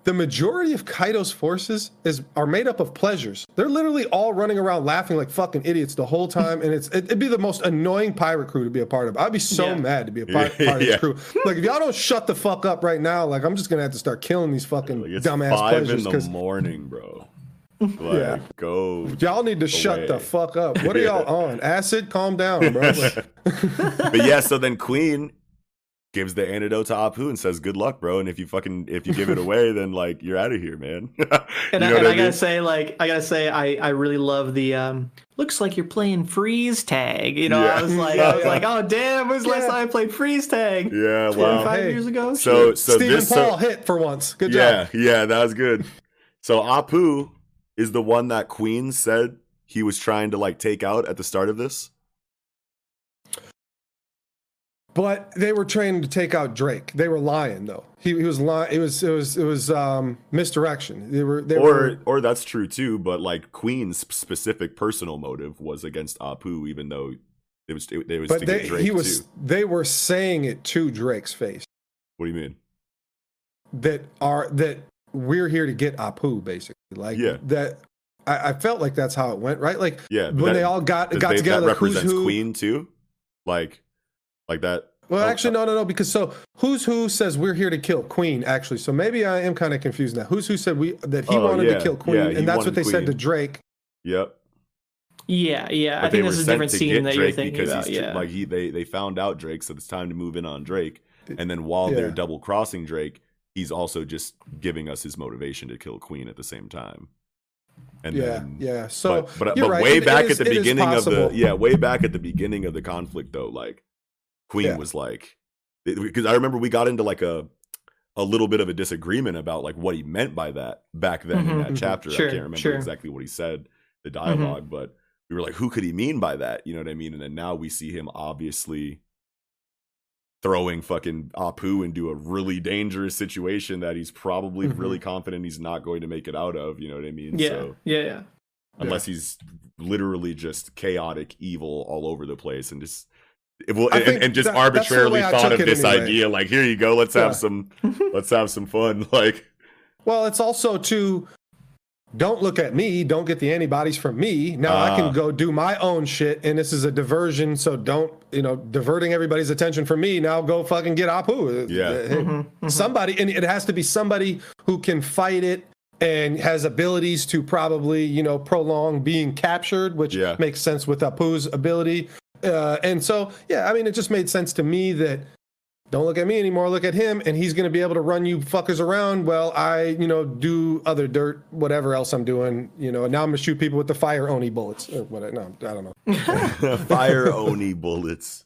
Speaker 2: the majority of Kaido's forces is are made up of pleasures. They're literally all running around laughing like fucking idiots the whole time, and it's it'd be the most annoying pirate crew to be a part of. I'd be so
Speaker 3: Yeah.
Speaker 2: mad to be a part,
Speaker 1: Yeah.
Speaker 2: part of this crew. Like if y'all don't shut the fuck up right now, like I'm just gonna have to start killing these fucking
Speaker 1: Like,
Speaker 2: dumbass
Speaker 1: five in the morning, bro. Like,
Speaker 2: Yeah.
Speaker 1: go.
Speaker 2: y'all need to shut the fuck up. What are y'all on? Acid? Calm down, bro.
Speaker 1: But yeah, so then Queen gives the antidote to Apu and says, "Good luck, bro. And if you fucking if you give it away, then like you're out of here, man." you
Speaker 3: And, I, and
Speaker 1: what
Speaker 3: I,
Speaker 1: I
Speaker 3: gotta
Speaker 1: mean?
Speaker 3: say, like, I gotta say, I, I really love the um. Looks like you're playing freeze tag. You know,
Speaker 1: Yeah.
Speaker 3: I was like, I was like, oh damn, when's the last time I played freeze tag?
Speaker 1: Yeah,
Speaker 3: Four
Speaker 1: wow.
Speaker 3: five
Speaker 2: Hey.
Speaker 3: years ago.
Speaker 1: So
Speaker 3: Shit.
Speaker 1: so
Speaker 2: Stephen
Speaker 1: this so-
Speaker 2: Paul hit for once. Good
Speaker 1: yeah,
Speaker 2: job.
Speaker 1: Yeah, yeah, that was good. So Apu is the one that Queen said he was trying to like take out at the start of this.
Speaker 2: But they were trained to take out Drake. They were lying though. He, he was lying. It was it was it was um, misdirection. They were they
Speaker 1: or
Speaker 2: were
Speaker 1: or that's true too but like queen's specific personal motive was against apu even though it was it, it was to
Speaker 2: but
Speaker 1: get
Speaker 2: they
Speaker 1: drake
Speaker 2: he was
Speaker 1: too
Speaker 2: they were saying it to Drake's face
Speaker 1: what do you mean
Speaker 2: that are that we're here to get Apu basically like
Speaker 1: Yeah.
Speaker 2: that. I, I felt like that's how it went right. Like
Speaker 1: yeah
Speaker 2: when
Speaker 1: that,
Speaker 2: they all got got
Speaker 1: they-
Speaker 2: together.
Speaker 1: that
Speaker 2: like, who's
Speaker 1: represents
Speaker 2: who?
Speaker 1: queen too like like that
Speaker 2: Well,
Speaker 1: Oh,
Speaker 2: actually, no, no, no. Because so who's who says we're here to kill Queen? Actually, so maybe I am kind of confused now. Who's who said we that he
Speaker 1: Oh,
Speaker 2: wanted
Speaker 1: yeah,
Speaker 2: to kill Queen,
Speaker 1: yeah,
Speaker 2: and that's what they said to Drake.
Speaker 1: yep
Speaker 3: yeah, yeah.
Speaker 1: but
Speaker 3: I think this is a different scene
Speaker 1: get
Speaker 3: that you're thinking
Speaker 1: because
Speaker 3: about.
Speaker 1: he's
Speaker 3: Yeah.
Speaker 1: like he they they found out drake so it's time to move in on drake and then while they're double crossing drake he's also just giving us his motivation to kill queen at the same time and
Speaker 2: Yeah,
Speaker 1: then
Speaker 2: yeah. So
Speaker 1: but but, but
Speaker 2: right.
Speaker 1: way
Speaker 2: It- it
Speaker 1: back
Speaker 2: is-
Speaker 1: at the beginning of the yeah way back at the beginning of the conflict though like queen
Speaker 2: Yeah.
Speaker 1: was like because i remember we got into like a a little bit of a disagreement about like what he meant by that back then in
Speaker 3: Mhm,
Speaker 1: that
Speaker 2: mhm.
Speaker 1: chapter
Speaker 3: Sure,
Speaker 1: i can't remember
Speaker 3: sure.
Speaker 1: exactly what he said the dialog but we were like who could he mean by that you know what i mean and then now we see him obviously throwing fucking apu into a really dangerous situation that he's probably
Speaker 2: Mhm.
Speaker 1: really confident he's not going to make it out of you know what i mean
Speaker 3: yeah,
Speaker 1: so
Speaker 3: yeah, yeah.
Speaker 1: unless he's literally just chaotic evil all over the place and just will, and, and just
Speaker 2: that-
Speaker 1: arbitrarily thought of this
Speaker 2: anyway.
Speaker 1: idea like here you go let's
Speaker 2: Yeah.
Speaker 1: have some let's have some fun like
Speaker 2: Well, it's also to don't look at me, don't get the antibodies from me. Now I
Speaker 1: Ah.
Speaker 2: can go do my own shit, and this is a diversion. So don't, you know, diverting everybody's attention from me. Now go fucking get Apu.
Speaker 1: Yeah.
Speaker 2: Uh,
Speaker 3: Mm-hmm,
Speaker 2: somebody, and it has to be somebody who can fight it and has abilities to probably, you know, prolong being captured, which
Speaker 1: Yeah.
Speaker 2: makes sense with Apu's ability. Uh, and so, yeah, I mean, it just made sense to me that don't look at me anymore look at him and he's going to be able to run you fuckers around well i you know do other dirt whatever else i'm doing you know And now i'm going to shoot people with the fire oni bullets or what no i don't know
Speaker 1: fire oni bullets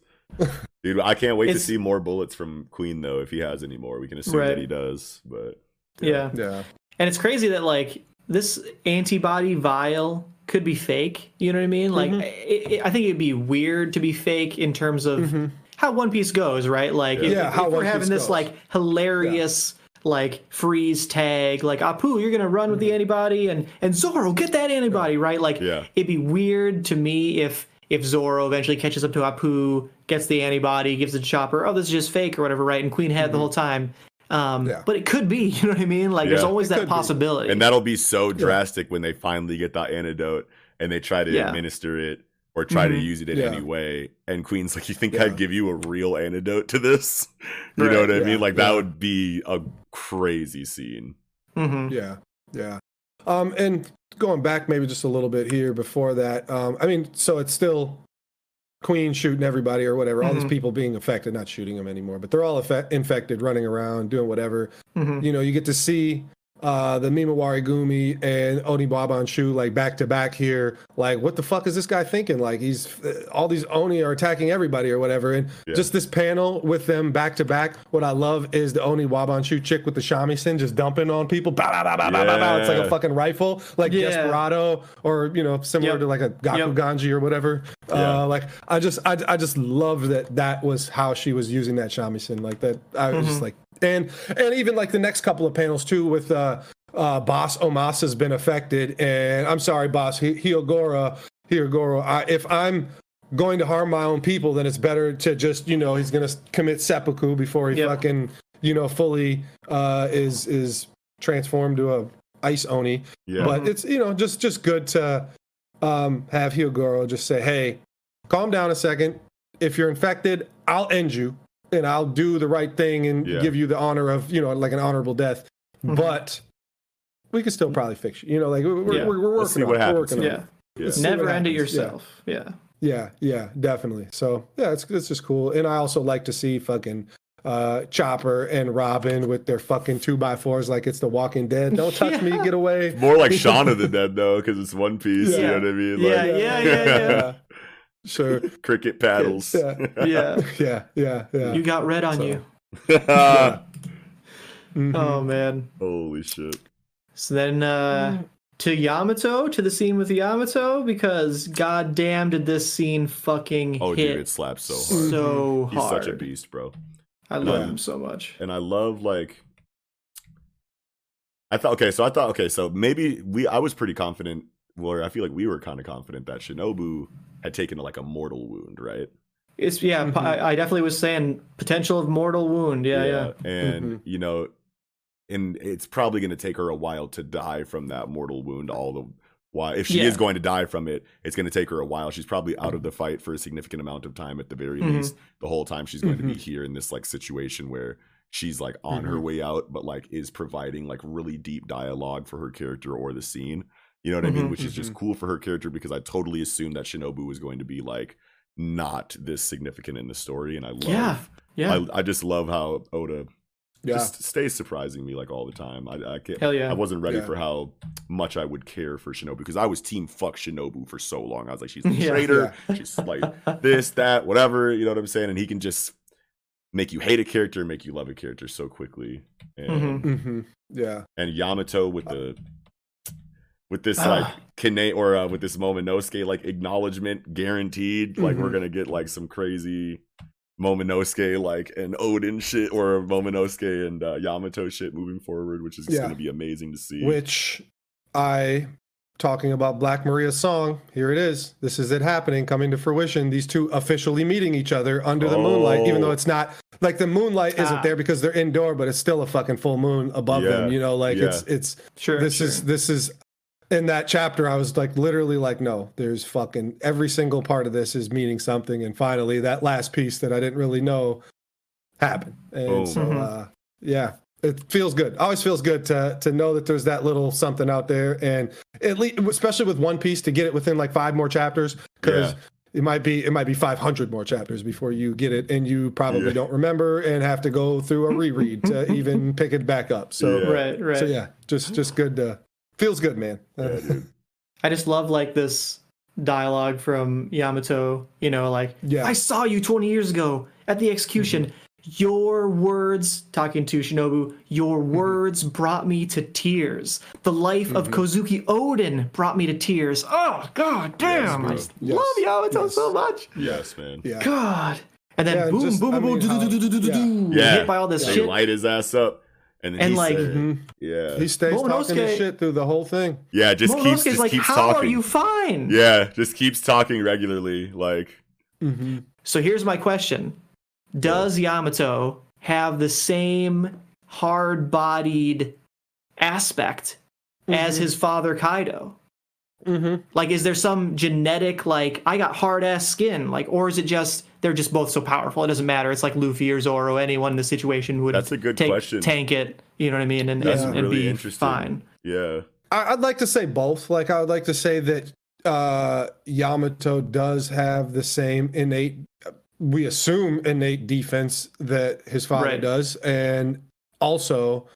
Speaker 1: dude i can't wait
Speaker 3: It's-
Speaker 1: to see more bullets from queen though if he has any more we can assume
Speaker 3: Right.
Speaker 1: that he does but
Speaker 3: yeah.
Speaker 2: yeah
Speaker 3: And it's crazy that like this antibody vial could be fake. You know what I mean? Like,
Speaker 2: Mm-hmm.
Speaker 3: it, it, I think it'd be weird to be fake in terms of how One Piece goes, right? Like, if,
Speaker 2: Yeah,
Speaker 3: if
Speaker 2: how
Speaker 3: we're
Speaker 2: One
Speaker 3: having
Speaker 2: Piece
Speaker 3: this
Speaker 2: goes.
Speaker 3: like hilarious. Like freeze tag, like Apu, you're gonna run with
Speaker 2: Mm-hmm.
Speaker 3: the antibody, and and Zoro, get that antibody, right? Like,
Speaker 1: Yeah.
Speaker 3: it'd be weird to me if if Zoro eventually catches up to Apu, gets the antibody, gives it to Chopper, oh, this is just fake or whatever, right? And Queen had the whole time. Um,
Speaker 2: Mm-hmm. Yeah.
Speaker 3: But it could be, you know what I mean? Like, there's always
Speaker 2: It
Speaker 3: that
Speaker 2: could be.
Speaker 3: possibility.
Speaker 1: and that'll be so drastic when they finally get that antidote and they try to
Speaker 3: Yeah.
Speaker 1: administer it or try to
Speaker 3: Mhm.
Speaker 1: use it in
Speaker 2: Yeah.
Speaker 1: any way and queen's like you think
Speaker 2: Yeah.
Speaker 1: i'd give you a real antidote to this you
Speaker 3: Right,
Speaker 1: know what i
Speaker 2: yeah,
Speaker 1: mean like that would be a crazy scene
Speaker 3: hmm
Speaker 2: yeah yeah um and going back maybe just a little bit here before that um i mean so it's still queen shooting everybody or whatever all these
Speaker 3: Mhm.
Speaker 2: people being affected not shooting them anymore but they're all infected running around doing whatever
Speaker 3: hmm
Speaker 2: you know, you get to see uh, the Mimawari Gumi and Oniwabanshu like back to back here. Like, what the fuck is this guy thinking? Like, he's uh, all these Oni are attacking everybody or whatever. And
Speaker 1: Yeah.
Speaker 2: just this panel with them back to back. What I love is the Oni Wabanshu chick with the shamisen just dumping on people. Bah, bah, bah, bah, bah, bah, bah. It's like a fucking rifle, like
Speaker 3: Yeah.
Speaker 2: Desperado or, you know, similar
Speaker 3: Yep.
Speaker 2: to like a Gaku
Speaker 3: Yep.
Speaker 2: Ganji or whatever.
Speaker 1: Yeah.
Speaker 2: Uh, like I just I, I just love that that was how she was using that shamisen like that I was just like and and even like the next couple of panels too with uh uh boss Omas has been affected and I'm sorry boss Hi- Hyogoro Hyogoro I, if I'm going to harm my own people then it's better to just you know he's gonna commit seppuku before he
Speaker 3: Yep.
Speaker 2: fucking you know fully uh is is transformed to a ice oni
Speaker 1: Yeah.
Speaker 2: but it's you know just just good to um, have Hyogoro just say, "Hey, calm down a second. If you're infected, I'll end you, and I'll do the right thing and
Speaker 1: Yeah.
Speaker 2: give you the honor of you know like an honorable death. But we can still probably fix you. You know, like we're,
Speaker 3: Mm-hmm. Yeah.
Speaker 2: we're, we're working
Speaker 1: Let's see
Speaker 2: on
Speaker 1: what
Speaker 2: it. We're
Speaker 1: happens.
Speaker 2: working on
Speaker 3: Yeah.
Speaker 2: it.
Speaker 1: yeah.
Speaker 2: Let's
Speaker 3: Never end it
Speaker 2: happens. Yeah.
Speaker 3: yourself. Yeah.
Speaker 2: Yeah, yeah, definitely. So yeah, it's it's just cool. And I also like to see fucking uh Chopper and Robin with their fucking two by fours like it's the Walking Dead. Don't touch me, get away.
Speaker 1: More like Shaun of the Dead though, because it's One Piece. You know what I mean?
Speaker 3: Yeah,
Speaker 1: Like,
Speaker 3: yeah, yeah, yeah.
Speaker 2: Sure.
Speaker 1: cricket paddles.
Speaker 2: Yeah.
Speaker 3: Yeah.
Speaker 2: Yeah, yeah, yeah.
Speaker 3: You got red on
Speaker 2: So-
Speaker 3: you.
Speaker 2: Mhm.
Speaker 3: Oh man.
Speaker 1: Holy shit!
Speaker 3: So then uh to Yamato, to the scene with Yamato, because goddamn did this scene fucking
Speaker 1: Oh,
Speaker 3: hit
Speaker 1: dude, it slaps so hard.
Speaker 3: so
Speaker 1: He's
Speaker 3: hard.
Speaker 1: such a beast, bro.
Speaker 3: I love
Speaker 2: Yeah.
Speaker 3: him so much.
Speaker 1: and I love like I thought okay, so I thought okay, so maybe we I was pretty confident or I feel like we were kind of confident that Shinobu had taken like a mortal wound, right?
Speaker 3: It's yeah,
Speaker 2: Mhm.
Speaker 3: I I definitely was saying potential of mortal wound. Yeah, yeah.
Speaker 1: And
Speaker 2: Mhm.
Speaker 1: you know, and it's probably going to take her a while to die from that mortal wound all the while if she
Speaker 3: Yeah.
Speaker 1: is going to die from it, it's going to take her a while. She's probably out of the fight for a significant amount of time at the very
Speaker 3: Mhm.
Speaker 1: least. The whole time she's going to be
Speaker 2: Mhm.
Speaker 1: here in this like situation where she's like on her
Speaker 2: Mhm.
Speaker 1: way out but like is providing like really deep dialogue for her character or the scene. You know what I mean?
Speaker 3: Mhm.
Speaker 1: Which is just cool for her character because I totally assumed that Shinobu was going to be like not this significant in the story and I love
Speaker 3: Yeah. Yeah.
Speaker 1: I, I just love how Oda
Speaker 2: yeah.
Speaker 1: just stays surprising me like all the time. I, I can't.
Speaker 3: Hell yeah.
Speaker 1: I wasn't ready
Speaker 2: Yeah.
Speaker 1: for how much I would care for Shinobu because I was team fuck Shinobu for so long. I was like, she's a
Speaker 3: Yeah.
Speaker 1: traitor. She's like this, that, whatever. You know what I'm saying? And he can just make you hate a character, make you love a character so quickly. And
Speaker 3: Mhm.
Speaker 2: hmm Yeah.
Speaker 1: and Yamato with the with this
Speaker 3: Ah.
Speaker 1: like Kane or uh, with this Momonosuke like acknowledgement guaranteed. Like we're
Speaker 2: Mhm.
Speaker 1: gonna get like some crazy Momonosuke like an Oden shit or Momonosuke and uh, Yamato shit moving forward, which is just
Speaker 2: Yeah.
Speaker 1: gonna be amazing to see.
Speaker 2: Which I talking about Black Maria's song. Here it is. This is it happening, coming to fruition. These two officially meeting each other under the moonlight, even though
Speaker 1: Oh.
Speaker 2: it's not like the moonlight isn't
Speaker 3: Ah.
Speaker 2: there because they're indoor, but it's still a fucking full moon above
Speaker 1: Yeah.
Speaker 2: them. You know, like
Speaker 1: Yeah.
Speaker 2: it's it's
Speaker 3: Sure.
Speaker 2: this
Speaker 3: sure.
Speaker 2: is this is in that chapter i was like literally like no there's fucking every single part of this is meaning something and finally that last piece that i didn't really know happened and
Speaker 1: Boom.
Speaker 2: so
Speaker 3: Mhm.
Speaker 2: uh yeah it feels good always feels good to to know that there's that little something out there and at least especially with one piece to get it within like five more chapters because
Speaker 1: Yeah.
Speaker 2: it might be it might be 500 more chapters before you get it and you probably
Speaker 1: Yeah.
Speaker 2: don't remember and have to go through a reread to even pick it back up so
Speaker 1: Yeah.
Speaker 3: right, right.
Speaker 2: so yeah, just just good to feels good, man. Uh,
Speaker 1: Yeah, dude.
Speaker 3: I just love like this dialogue from Yamato, you know, like
Speaker 2: Yeah.
Speaker 3: I saw you 20 years ago at the execution. Your words, talking to Shinobu, your words brought me to tears. The life of Kozuki Oden brought me to tears. Oh god damn. I
Speaker 2: Yes.
Speaker 3: love Yamato
Speaker 2: Yes.
Speaker 3: so much.
Speaker 1: yes, man.
Speaker 2: yeah.
Speaker 3: God. And then
Speaker 2: Yeah, and
Speaker 3: boom,
Speaker 2: just-
Speaker 3: boom,
Speaker 2: I
Speaker 3: boom,
Speaker 2: mean,
Speaker 3: boom,
Speaker 2: how-
Speaker 3: do, do, do, do, do,
Speaker 2: yeah.
Speaker 3: do,
Speaker 1: Yeah.
Speaker 3: hit by all this
Speaker 1: They
Speaker 3: shit.
Speaker 1: light his ass up, and then
Speaker 3: And,
Speaker 1: he
Speaker 3: like-
Speaker 1: said,
Speaker 2: Mhm.
Speaker 1: "Yeah,
Speaker 2: He stays
Speaker 3: Momonosuke-
Speaker 2: talking this shit through the whole thing.
Speaker 1: yeah." Just keeps, just
Speaker 3: like,
Speaker 1: keeps
Speaker 3: how
Speaker 1: talking.
Speaker 3: are you fine?
Speaker 1: Yeah, just keeps talking regularly. Like,
Speaker 2: Mm-hmm.
Speaker 3: So here's my question Does Yamato have the same hard bodied aspect as
Speaker 2: Mm-hmm.
Speaker 3: his father Kaido?
Speaker 2: Mm-hmm.
Speaker 3: Like, is there some genetic, like, I got hard ass skin? Like, or is it just they're just both so powerful? It doesn't matter. It's like Luffy or Zoro, anyone in the situation would
Speaker 1: That's a good
Speaker 3: take,
Speaker 1: question.
Speaker 3: tank it, you know what I mean? And,
Speaker 1: That's
Speaker 3: and, and
Speaker 1: really
Speaker 3: be
Speaker 1: interesting.
Speaker 3: fine.
Speaker 1: yeah,
Speaker 2: I, I'd like to say both. Like I would like to say that uh, Yamato does have the same innate, we assume innate defense that his father
Speaker 3: Right.
Speaker 2: does, and also,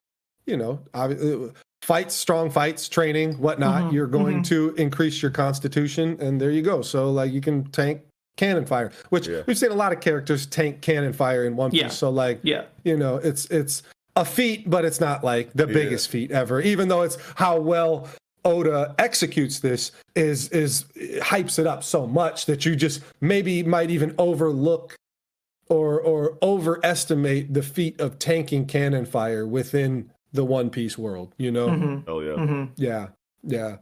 Speaker 2: you know, obvi- uh, fights, strong fights, training, whatnot.
Speaker 3: Mhm,
Speaker 2: You're going
Speaker 3: mhm.
Speaker 2: to increase your constitution, and there you go. So like you can tank cannon fire, which
Speaker 1: Yeah.
Speaker 2: we've seen a lot of characters tank cannon fire in One Piece.
Speaker 3: Yeah.
Speaker 2: So like
Speaker 3: Yeah.
Speaker 2: you know it's it's a feat but it's not like the
Speaker 1: Yeah.
Speaker 2: biggest feat ever even though it's how well Oda executes this is is hypes it up so much that you just maybe might even overlook or or overestimate the feat of tanking cannon fire within the One Piece world. You know?
Speaker 3: Mhm,
Speaker 1: Hell yeah.
Speaker 3: mhm.
Speaker 2: Yeah, yeah.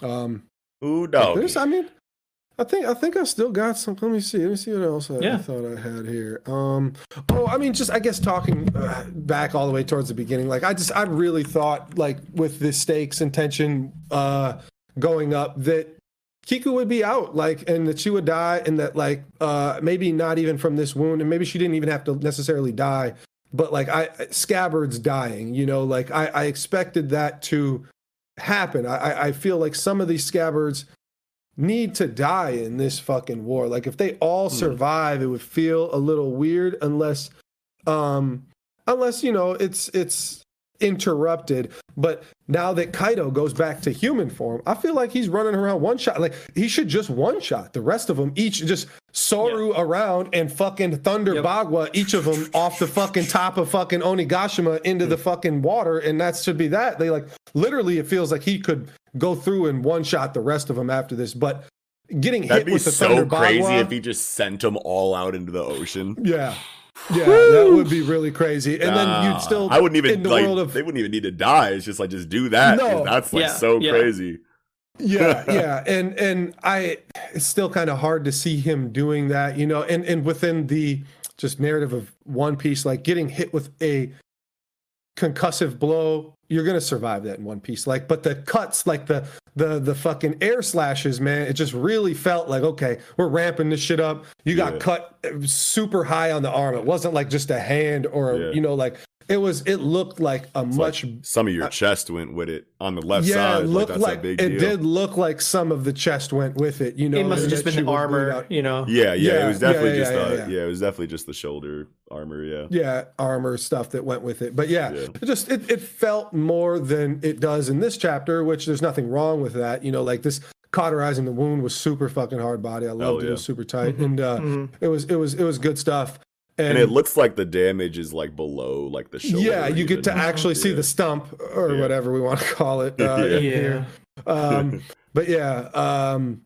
Speaker 2: Um,
Speaker 1: Ooh,
Speaker 2: but
Speaker 1: dog.
Speaker 2: there's, I mean, I think I think I still got some. Let me see. Let me see what else I, I
Speaker 3: Yeah.
Speaker 2: thought I had here. Um, oh, I mean, just I guess talking uh, back all the way towards the beginning. Like I just I really thought like with the stakes and tension uh, going up that Kiku would be out, like, and that she would die, and that like uh, maybe not even from this wound, and maybe she didn't even have to necessarily die, but like I Scabbard's dying. You know, like I, I expected that to happen. I- I feel like some of these scabbards need to die in this fucking war. Like if they all survive, it would feel a little weird unless um unless you know it's it's interrupted. But now that Kaido goes back to human form, I feel like he's running around one shot. Like he should just one shot. The rest of them each just Soru around and fucking Thunder
Speaker 3: Yep.
Speaker 2: Bagua, each of them off the fucking top of fucking Onigashima into the mm. fucking water, and that should be that. They like literally, it feels like he could go through and one shot the rest of them after this. But getting
Speaker 1: That'd
Speaker 2: hit with the
Speaker 1: so
Speaker 2: Thunder
Speaker 1: crazy
Speaker 2: Bagua,
Speaker 1: if he just sent them all out into the ocean.
Speaker 2: yeah, yeah, that would be really crazy. And then you'd still,
Speaker 1: I wouldn't even
Speaker 2: in the
Speaker 1: like.
Speaker 2: world of
Speaker 1: They wouldn't even need to die. It's just like just do that.
Speaker 2: No.
Speaker 1: That's like
Speaker 3: Yeah,
Speaker 1: so
Speaker 3: yeah.
Speaker 1: crazy.
Speaker 2: yeah yeah and and i it's still kind of hard to see him doing that you know and and within the just narrative of one piece like getting hit with a concussive blow you're gonna survive that in one piece like but the cuts like the the the fucking air slashes man it just really felt like okay we're ramping this shit up you got
Speaker 1: Yeah.
Speaker 2: cut super high on the arm it wasn't like just a hand or
Speaker 1: Yeah.
Speaker 2: you know like it was it looked like a
Speaker 1: It's
Speaker 2: much
Speaker 1: like some of your chest went with it on the left
Speaker 2: yeah,
Speaker 1: side.
Speaker 2: it
Speaker 1: like
Speaker 2: looked
Speaker 1: that's
Speaker 2: like,
Speaker 1: a big
Speaker 2: it
Speaker 1: deal.
Speaker 2: did look like some of the chest went with it. You know,
Speaker 3: It must have just been the armor, you know.
Speaker 1: Yeah, yeah,
Speaker 2: Yeah,
Speaker 1: it was definitely
Speaker 2: yeah,
Speaker 1: just
Speaker 2: yeah,
Speaker 1: uh,
Speaker 2: yeah.
Speaker 1: yeah. it was definitely just the shoulder armor. Yeah,
Speaker 2: Yeah, armor stuff that went with it. But yeah,
Speaker 1: Yeah.
Speaker 2: it just it, it felt more than it does in this chapter, which there's nothing wrong with that. You know, like this cauterizing the wound was super fucking hard body. I loved it. It was super tight, and uh, it was it was it was good stuff. And,
Speaker 1: and it looks like the damage is like below like the shoulder.
Speaker 2: yeah, you get to actually see
Speaker 1: Yeah.
Speaker 2: the stump or
Speaker 1: Yeah.
Speaker 2: whatever we want to call it. Uh,
Speaker 1: Yeah.
Speaker 2: in here. Um, but yeah, um,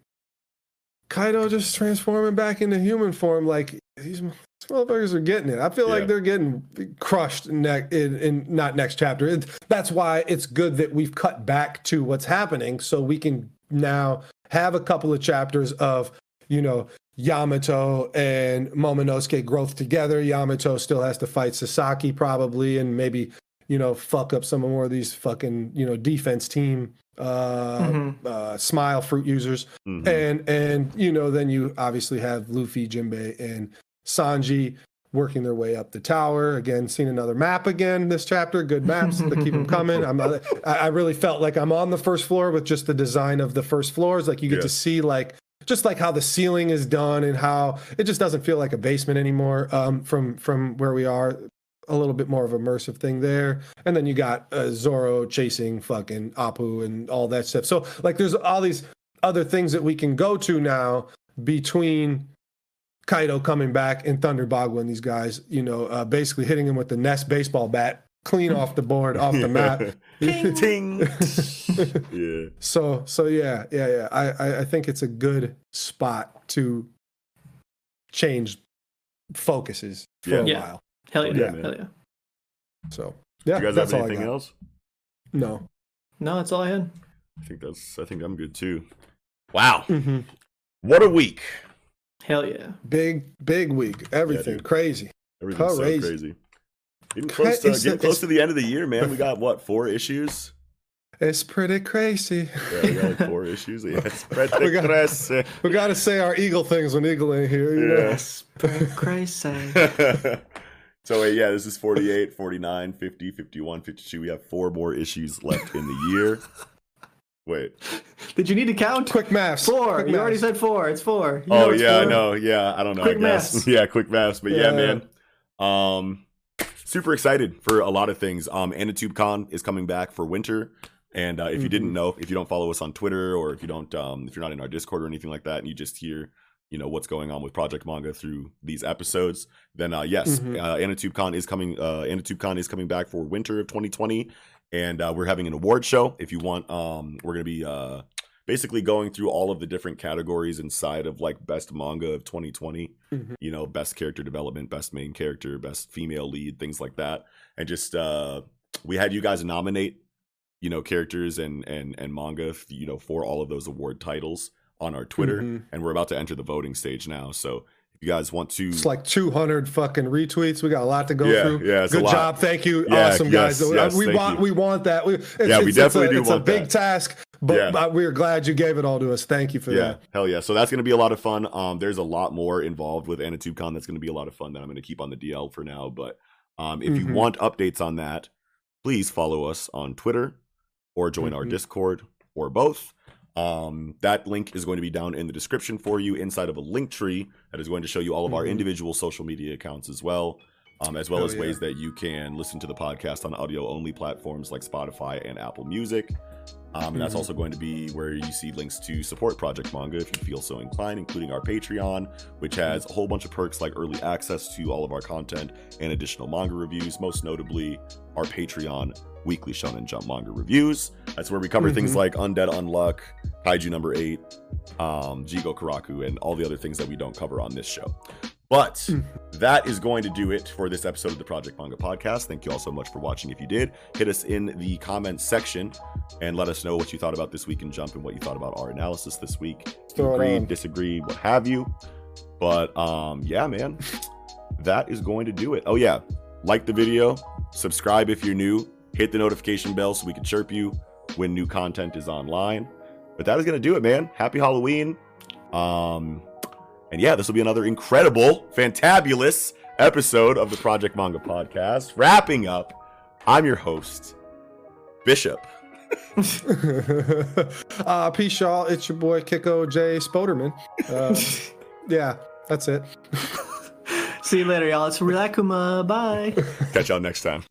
Speaker 2: Kaido just transforming back into human form. Like these, these motherfuckers are getting it. I feel like they're getting crushed ne- in, in not next chapter. It, that's why it's good that we've cut back to what's happening, so we can now have a couple of chapters of you know Yamato and Momonosuke growth together. Yamato still has to fight Sasaki probably, and maybe you know fuck up some more of these fucking you know defense team uh,
Speaker 3: Mhm.
Speaker 2: uh smile fruit users
Speaker 1: Mhm.
Speaker 2: and and you know then you obviously have Luffy, Jinbei, and Sanji working their way up the tower again. Seeing another map again this chapter. Good maps that keep them coming. I'm I I really felt like I'm on the first floor with just the design of the first floors. Like you get
Speaker 1: Yeah.
Speaker 2: to see like just like how the ceiling is done and how it just doesn't feel like a basement anymore um, from from where we are. A little bit more of immersive thing there, and then you got uh, Zoro chasing fucking Apu and all that stuff. So like, there's all these other things that we can go to now between Kaido coming back and Thunder Bagua and these guys, you know, uh, basically hitting him with the Nest baseball bat clean off the board, off the map.
Speaker 1: Ting. yeah.
Speaker 2: So so yeah, yeah, yeah. I, I I think it's a good spot to change focuses for
Speaker 1: Yeah.
Speaker 2: a
Speaker 3: Yeah.
Speaker 2: while.
Speaker 3: Hell yeah,
Speaker 1: Yeah, man.
Speaker 3: hell yeah.
Speaker 2: So yeah,
Speaker 1: you guys
Speaker 2: that's
Speaker 1: have
Speaker 2: all I
Speaker 1: anything
Speaker 2: got.
Speaker 1: else?
Speaker 2: No.
Speaker 3: No, that's all I had.
Speaker 1: I think that's. I think I'm good too. Wow,
Speaker 2: hmm
Speaker 1: what a week!
Speaker 3: Hell yeah.
Speaker 2: Big big week. Everything
Speaker 1: dude.
Speaker 2: crazy.
Speaker 1: Everything's
Speaker 2: Crazy.
Speaker 1: so crazy. Getting close, to,
Speaker 2: It's-
Speaker 1: getting close to the end of the year, man. We got what four issues?
Speaker 2: It's pretty crazy.
Speaker 1: Yeah, we got like four issues. Yeah, it's pretty
Speaker 2: We got-
Speaker 1: crazy.
Speaker 2: We got to say our eagle things when Eagle ain't here. You know?
Speaker 1: Yes.
Speaker 3: Crazy.
Speaker 1: so wait, yeah, this is 48, 49, 50, 51, 52. We have four more issues left in the year. Wait.
Speaker 3: Did you need to count?
Speaker 2: Quick math.
Speaker 3: Four.
Speaker 2: Quick
Speaker 3: you already said four. It's four. You
Speaker 1: oh
Speaker 3: know it's
Speaker 1: yeah, I know. Yeah, I don't know.
Speaker 3: Quick
Speaker 1: I guess.
Speaker 3: maths.
Speaker 1: Yeah, quick math. But yeah,
Speaker 2: Yeah.
Speaker 1: man. Um, super excited for a lot of things. Um, Anitube Con is coming back for winter. And uh, if you
Speaker 2: Mm-hmm.
Speaker 1: didn't know, if you don't follow us on Twitter or if you don't, um, if you're not in our Discord or anything like that, and you just hear, you know, what's going on with Project Manga through these episodes, then uh, yes,
Speaker 2: Mhm.
Speaker 1: uh, Anitube Con is coming. Uh, Anitube Con is coming back for winter of 2020, and uh, we're having an award show. If you want, um, we're gonna be uh, basically going through all of the different categories inside of like best manga of 2020.
Speaker 2: Mhm.
Speaker 1: You know, best character development, best main character, best female lead, things like that, and just uh, we had you guys nominate you know characters and and and manga you know for all of those award titles on our twitter
Speaker 2: Mhm.
Speaker 1: and we're about to enter the voting stage now so you guys want to
Speaker 2: It's like 200 fucking retweets. We got a lot to go
Speaker 1: Yeah,
Speaker 2: through.
Speaker 1: yeah, it's a
Speaker 2: Good job. Thank you.
Speaker 1: Yeah,
Speaker 2: awesome guys.
Speaker 1: yes, yes,
Speaker 2: we want
Speaker 1: you.
Speaker 2: we want that. We, it's,
Speaker 1: Yeah, we definitely
Speaker 2: it's a,
Speaker 1: do
Speaker 2: It's
Speaker 1: want
Speaker 2: a big
Speaker 1: that.
Speaker 2: task, but
Speaker 1: Yeah.
Speaker 2: we're glad you gave it all to us. Thank you for
Speaker 1: yeah
Speaker 2: that.
Speaker 1: hell yeah so that's going to be a lot of fun um there's a lot more involved with AnitubeCon that's going to be a lot of fun that i'm going to keep on the dl for now but um if you
Speaker 2: Mhm.
Speaker 1: want updates on that please follow us on twitter or join our
Speaker 2: Mhm.
Speaker 1: discord or both um that link is going to be down in the description for you inside of a link tree that is going to show you all of our
Speaker 2: Mhm.
Speaker 1: individual social media accounts as well um, as well as
Speaker 2: yeah.
Speaker 1: ways that you can listen to the podcast on audio only platforms like spotify and apple music um, and that's
Speaker 2: Mhm.
Speaker 1: also going to be where you see links to support Project Manga if you feel so inclined, including our Patreon, which has a whole bunch of perks like early access to all of our content and additional manga reviews, most notably our Patreon weekly Shonen Jump manga reviews. That's where we cover things
Speaker 2: Mhm.
Speaker 1: like Undead Unluck, Kaiju number eight, um, Jigokuraku, and all the other things that we don't cover on this show. But
Speaker 2: Mhm.
Speaker 1: that is going to do it for this episode of the Project Manga Podcast. Thank you all so much for watching. If you did, hit us in the comments section and let us know what you thought about this week in Jump and what you thought about our analysis this week. If you
Speaker 2: Throw it
Speaker 1: agreed, disagreed, what have you. But um, yeah, man, that is going to do it. Oh yeah, like the video, subscribe if you're new, hit the notification bell so we can chirp you when new content is online. But that is going to do it, man. Happy Halloween. Um, and yeah, this will be another incredible, fantabulous episode of the Project Manga Podcast. Wrapping up, I'm your host, Bishop.
Speaker 2: uh, peace, y'all. It's your boy Kiko J. Spoderman. Uh, yeah, that's it.
Speaker 3: See you later, y'all. It's Rilakuma. Bye.
Speaker 1: Catch y'all next time.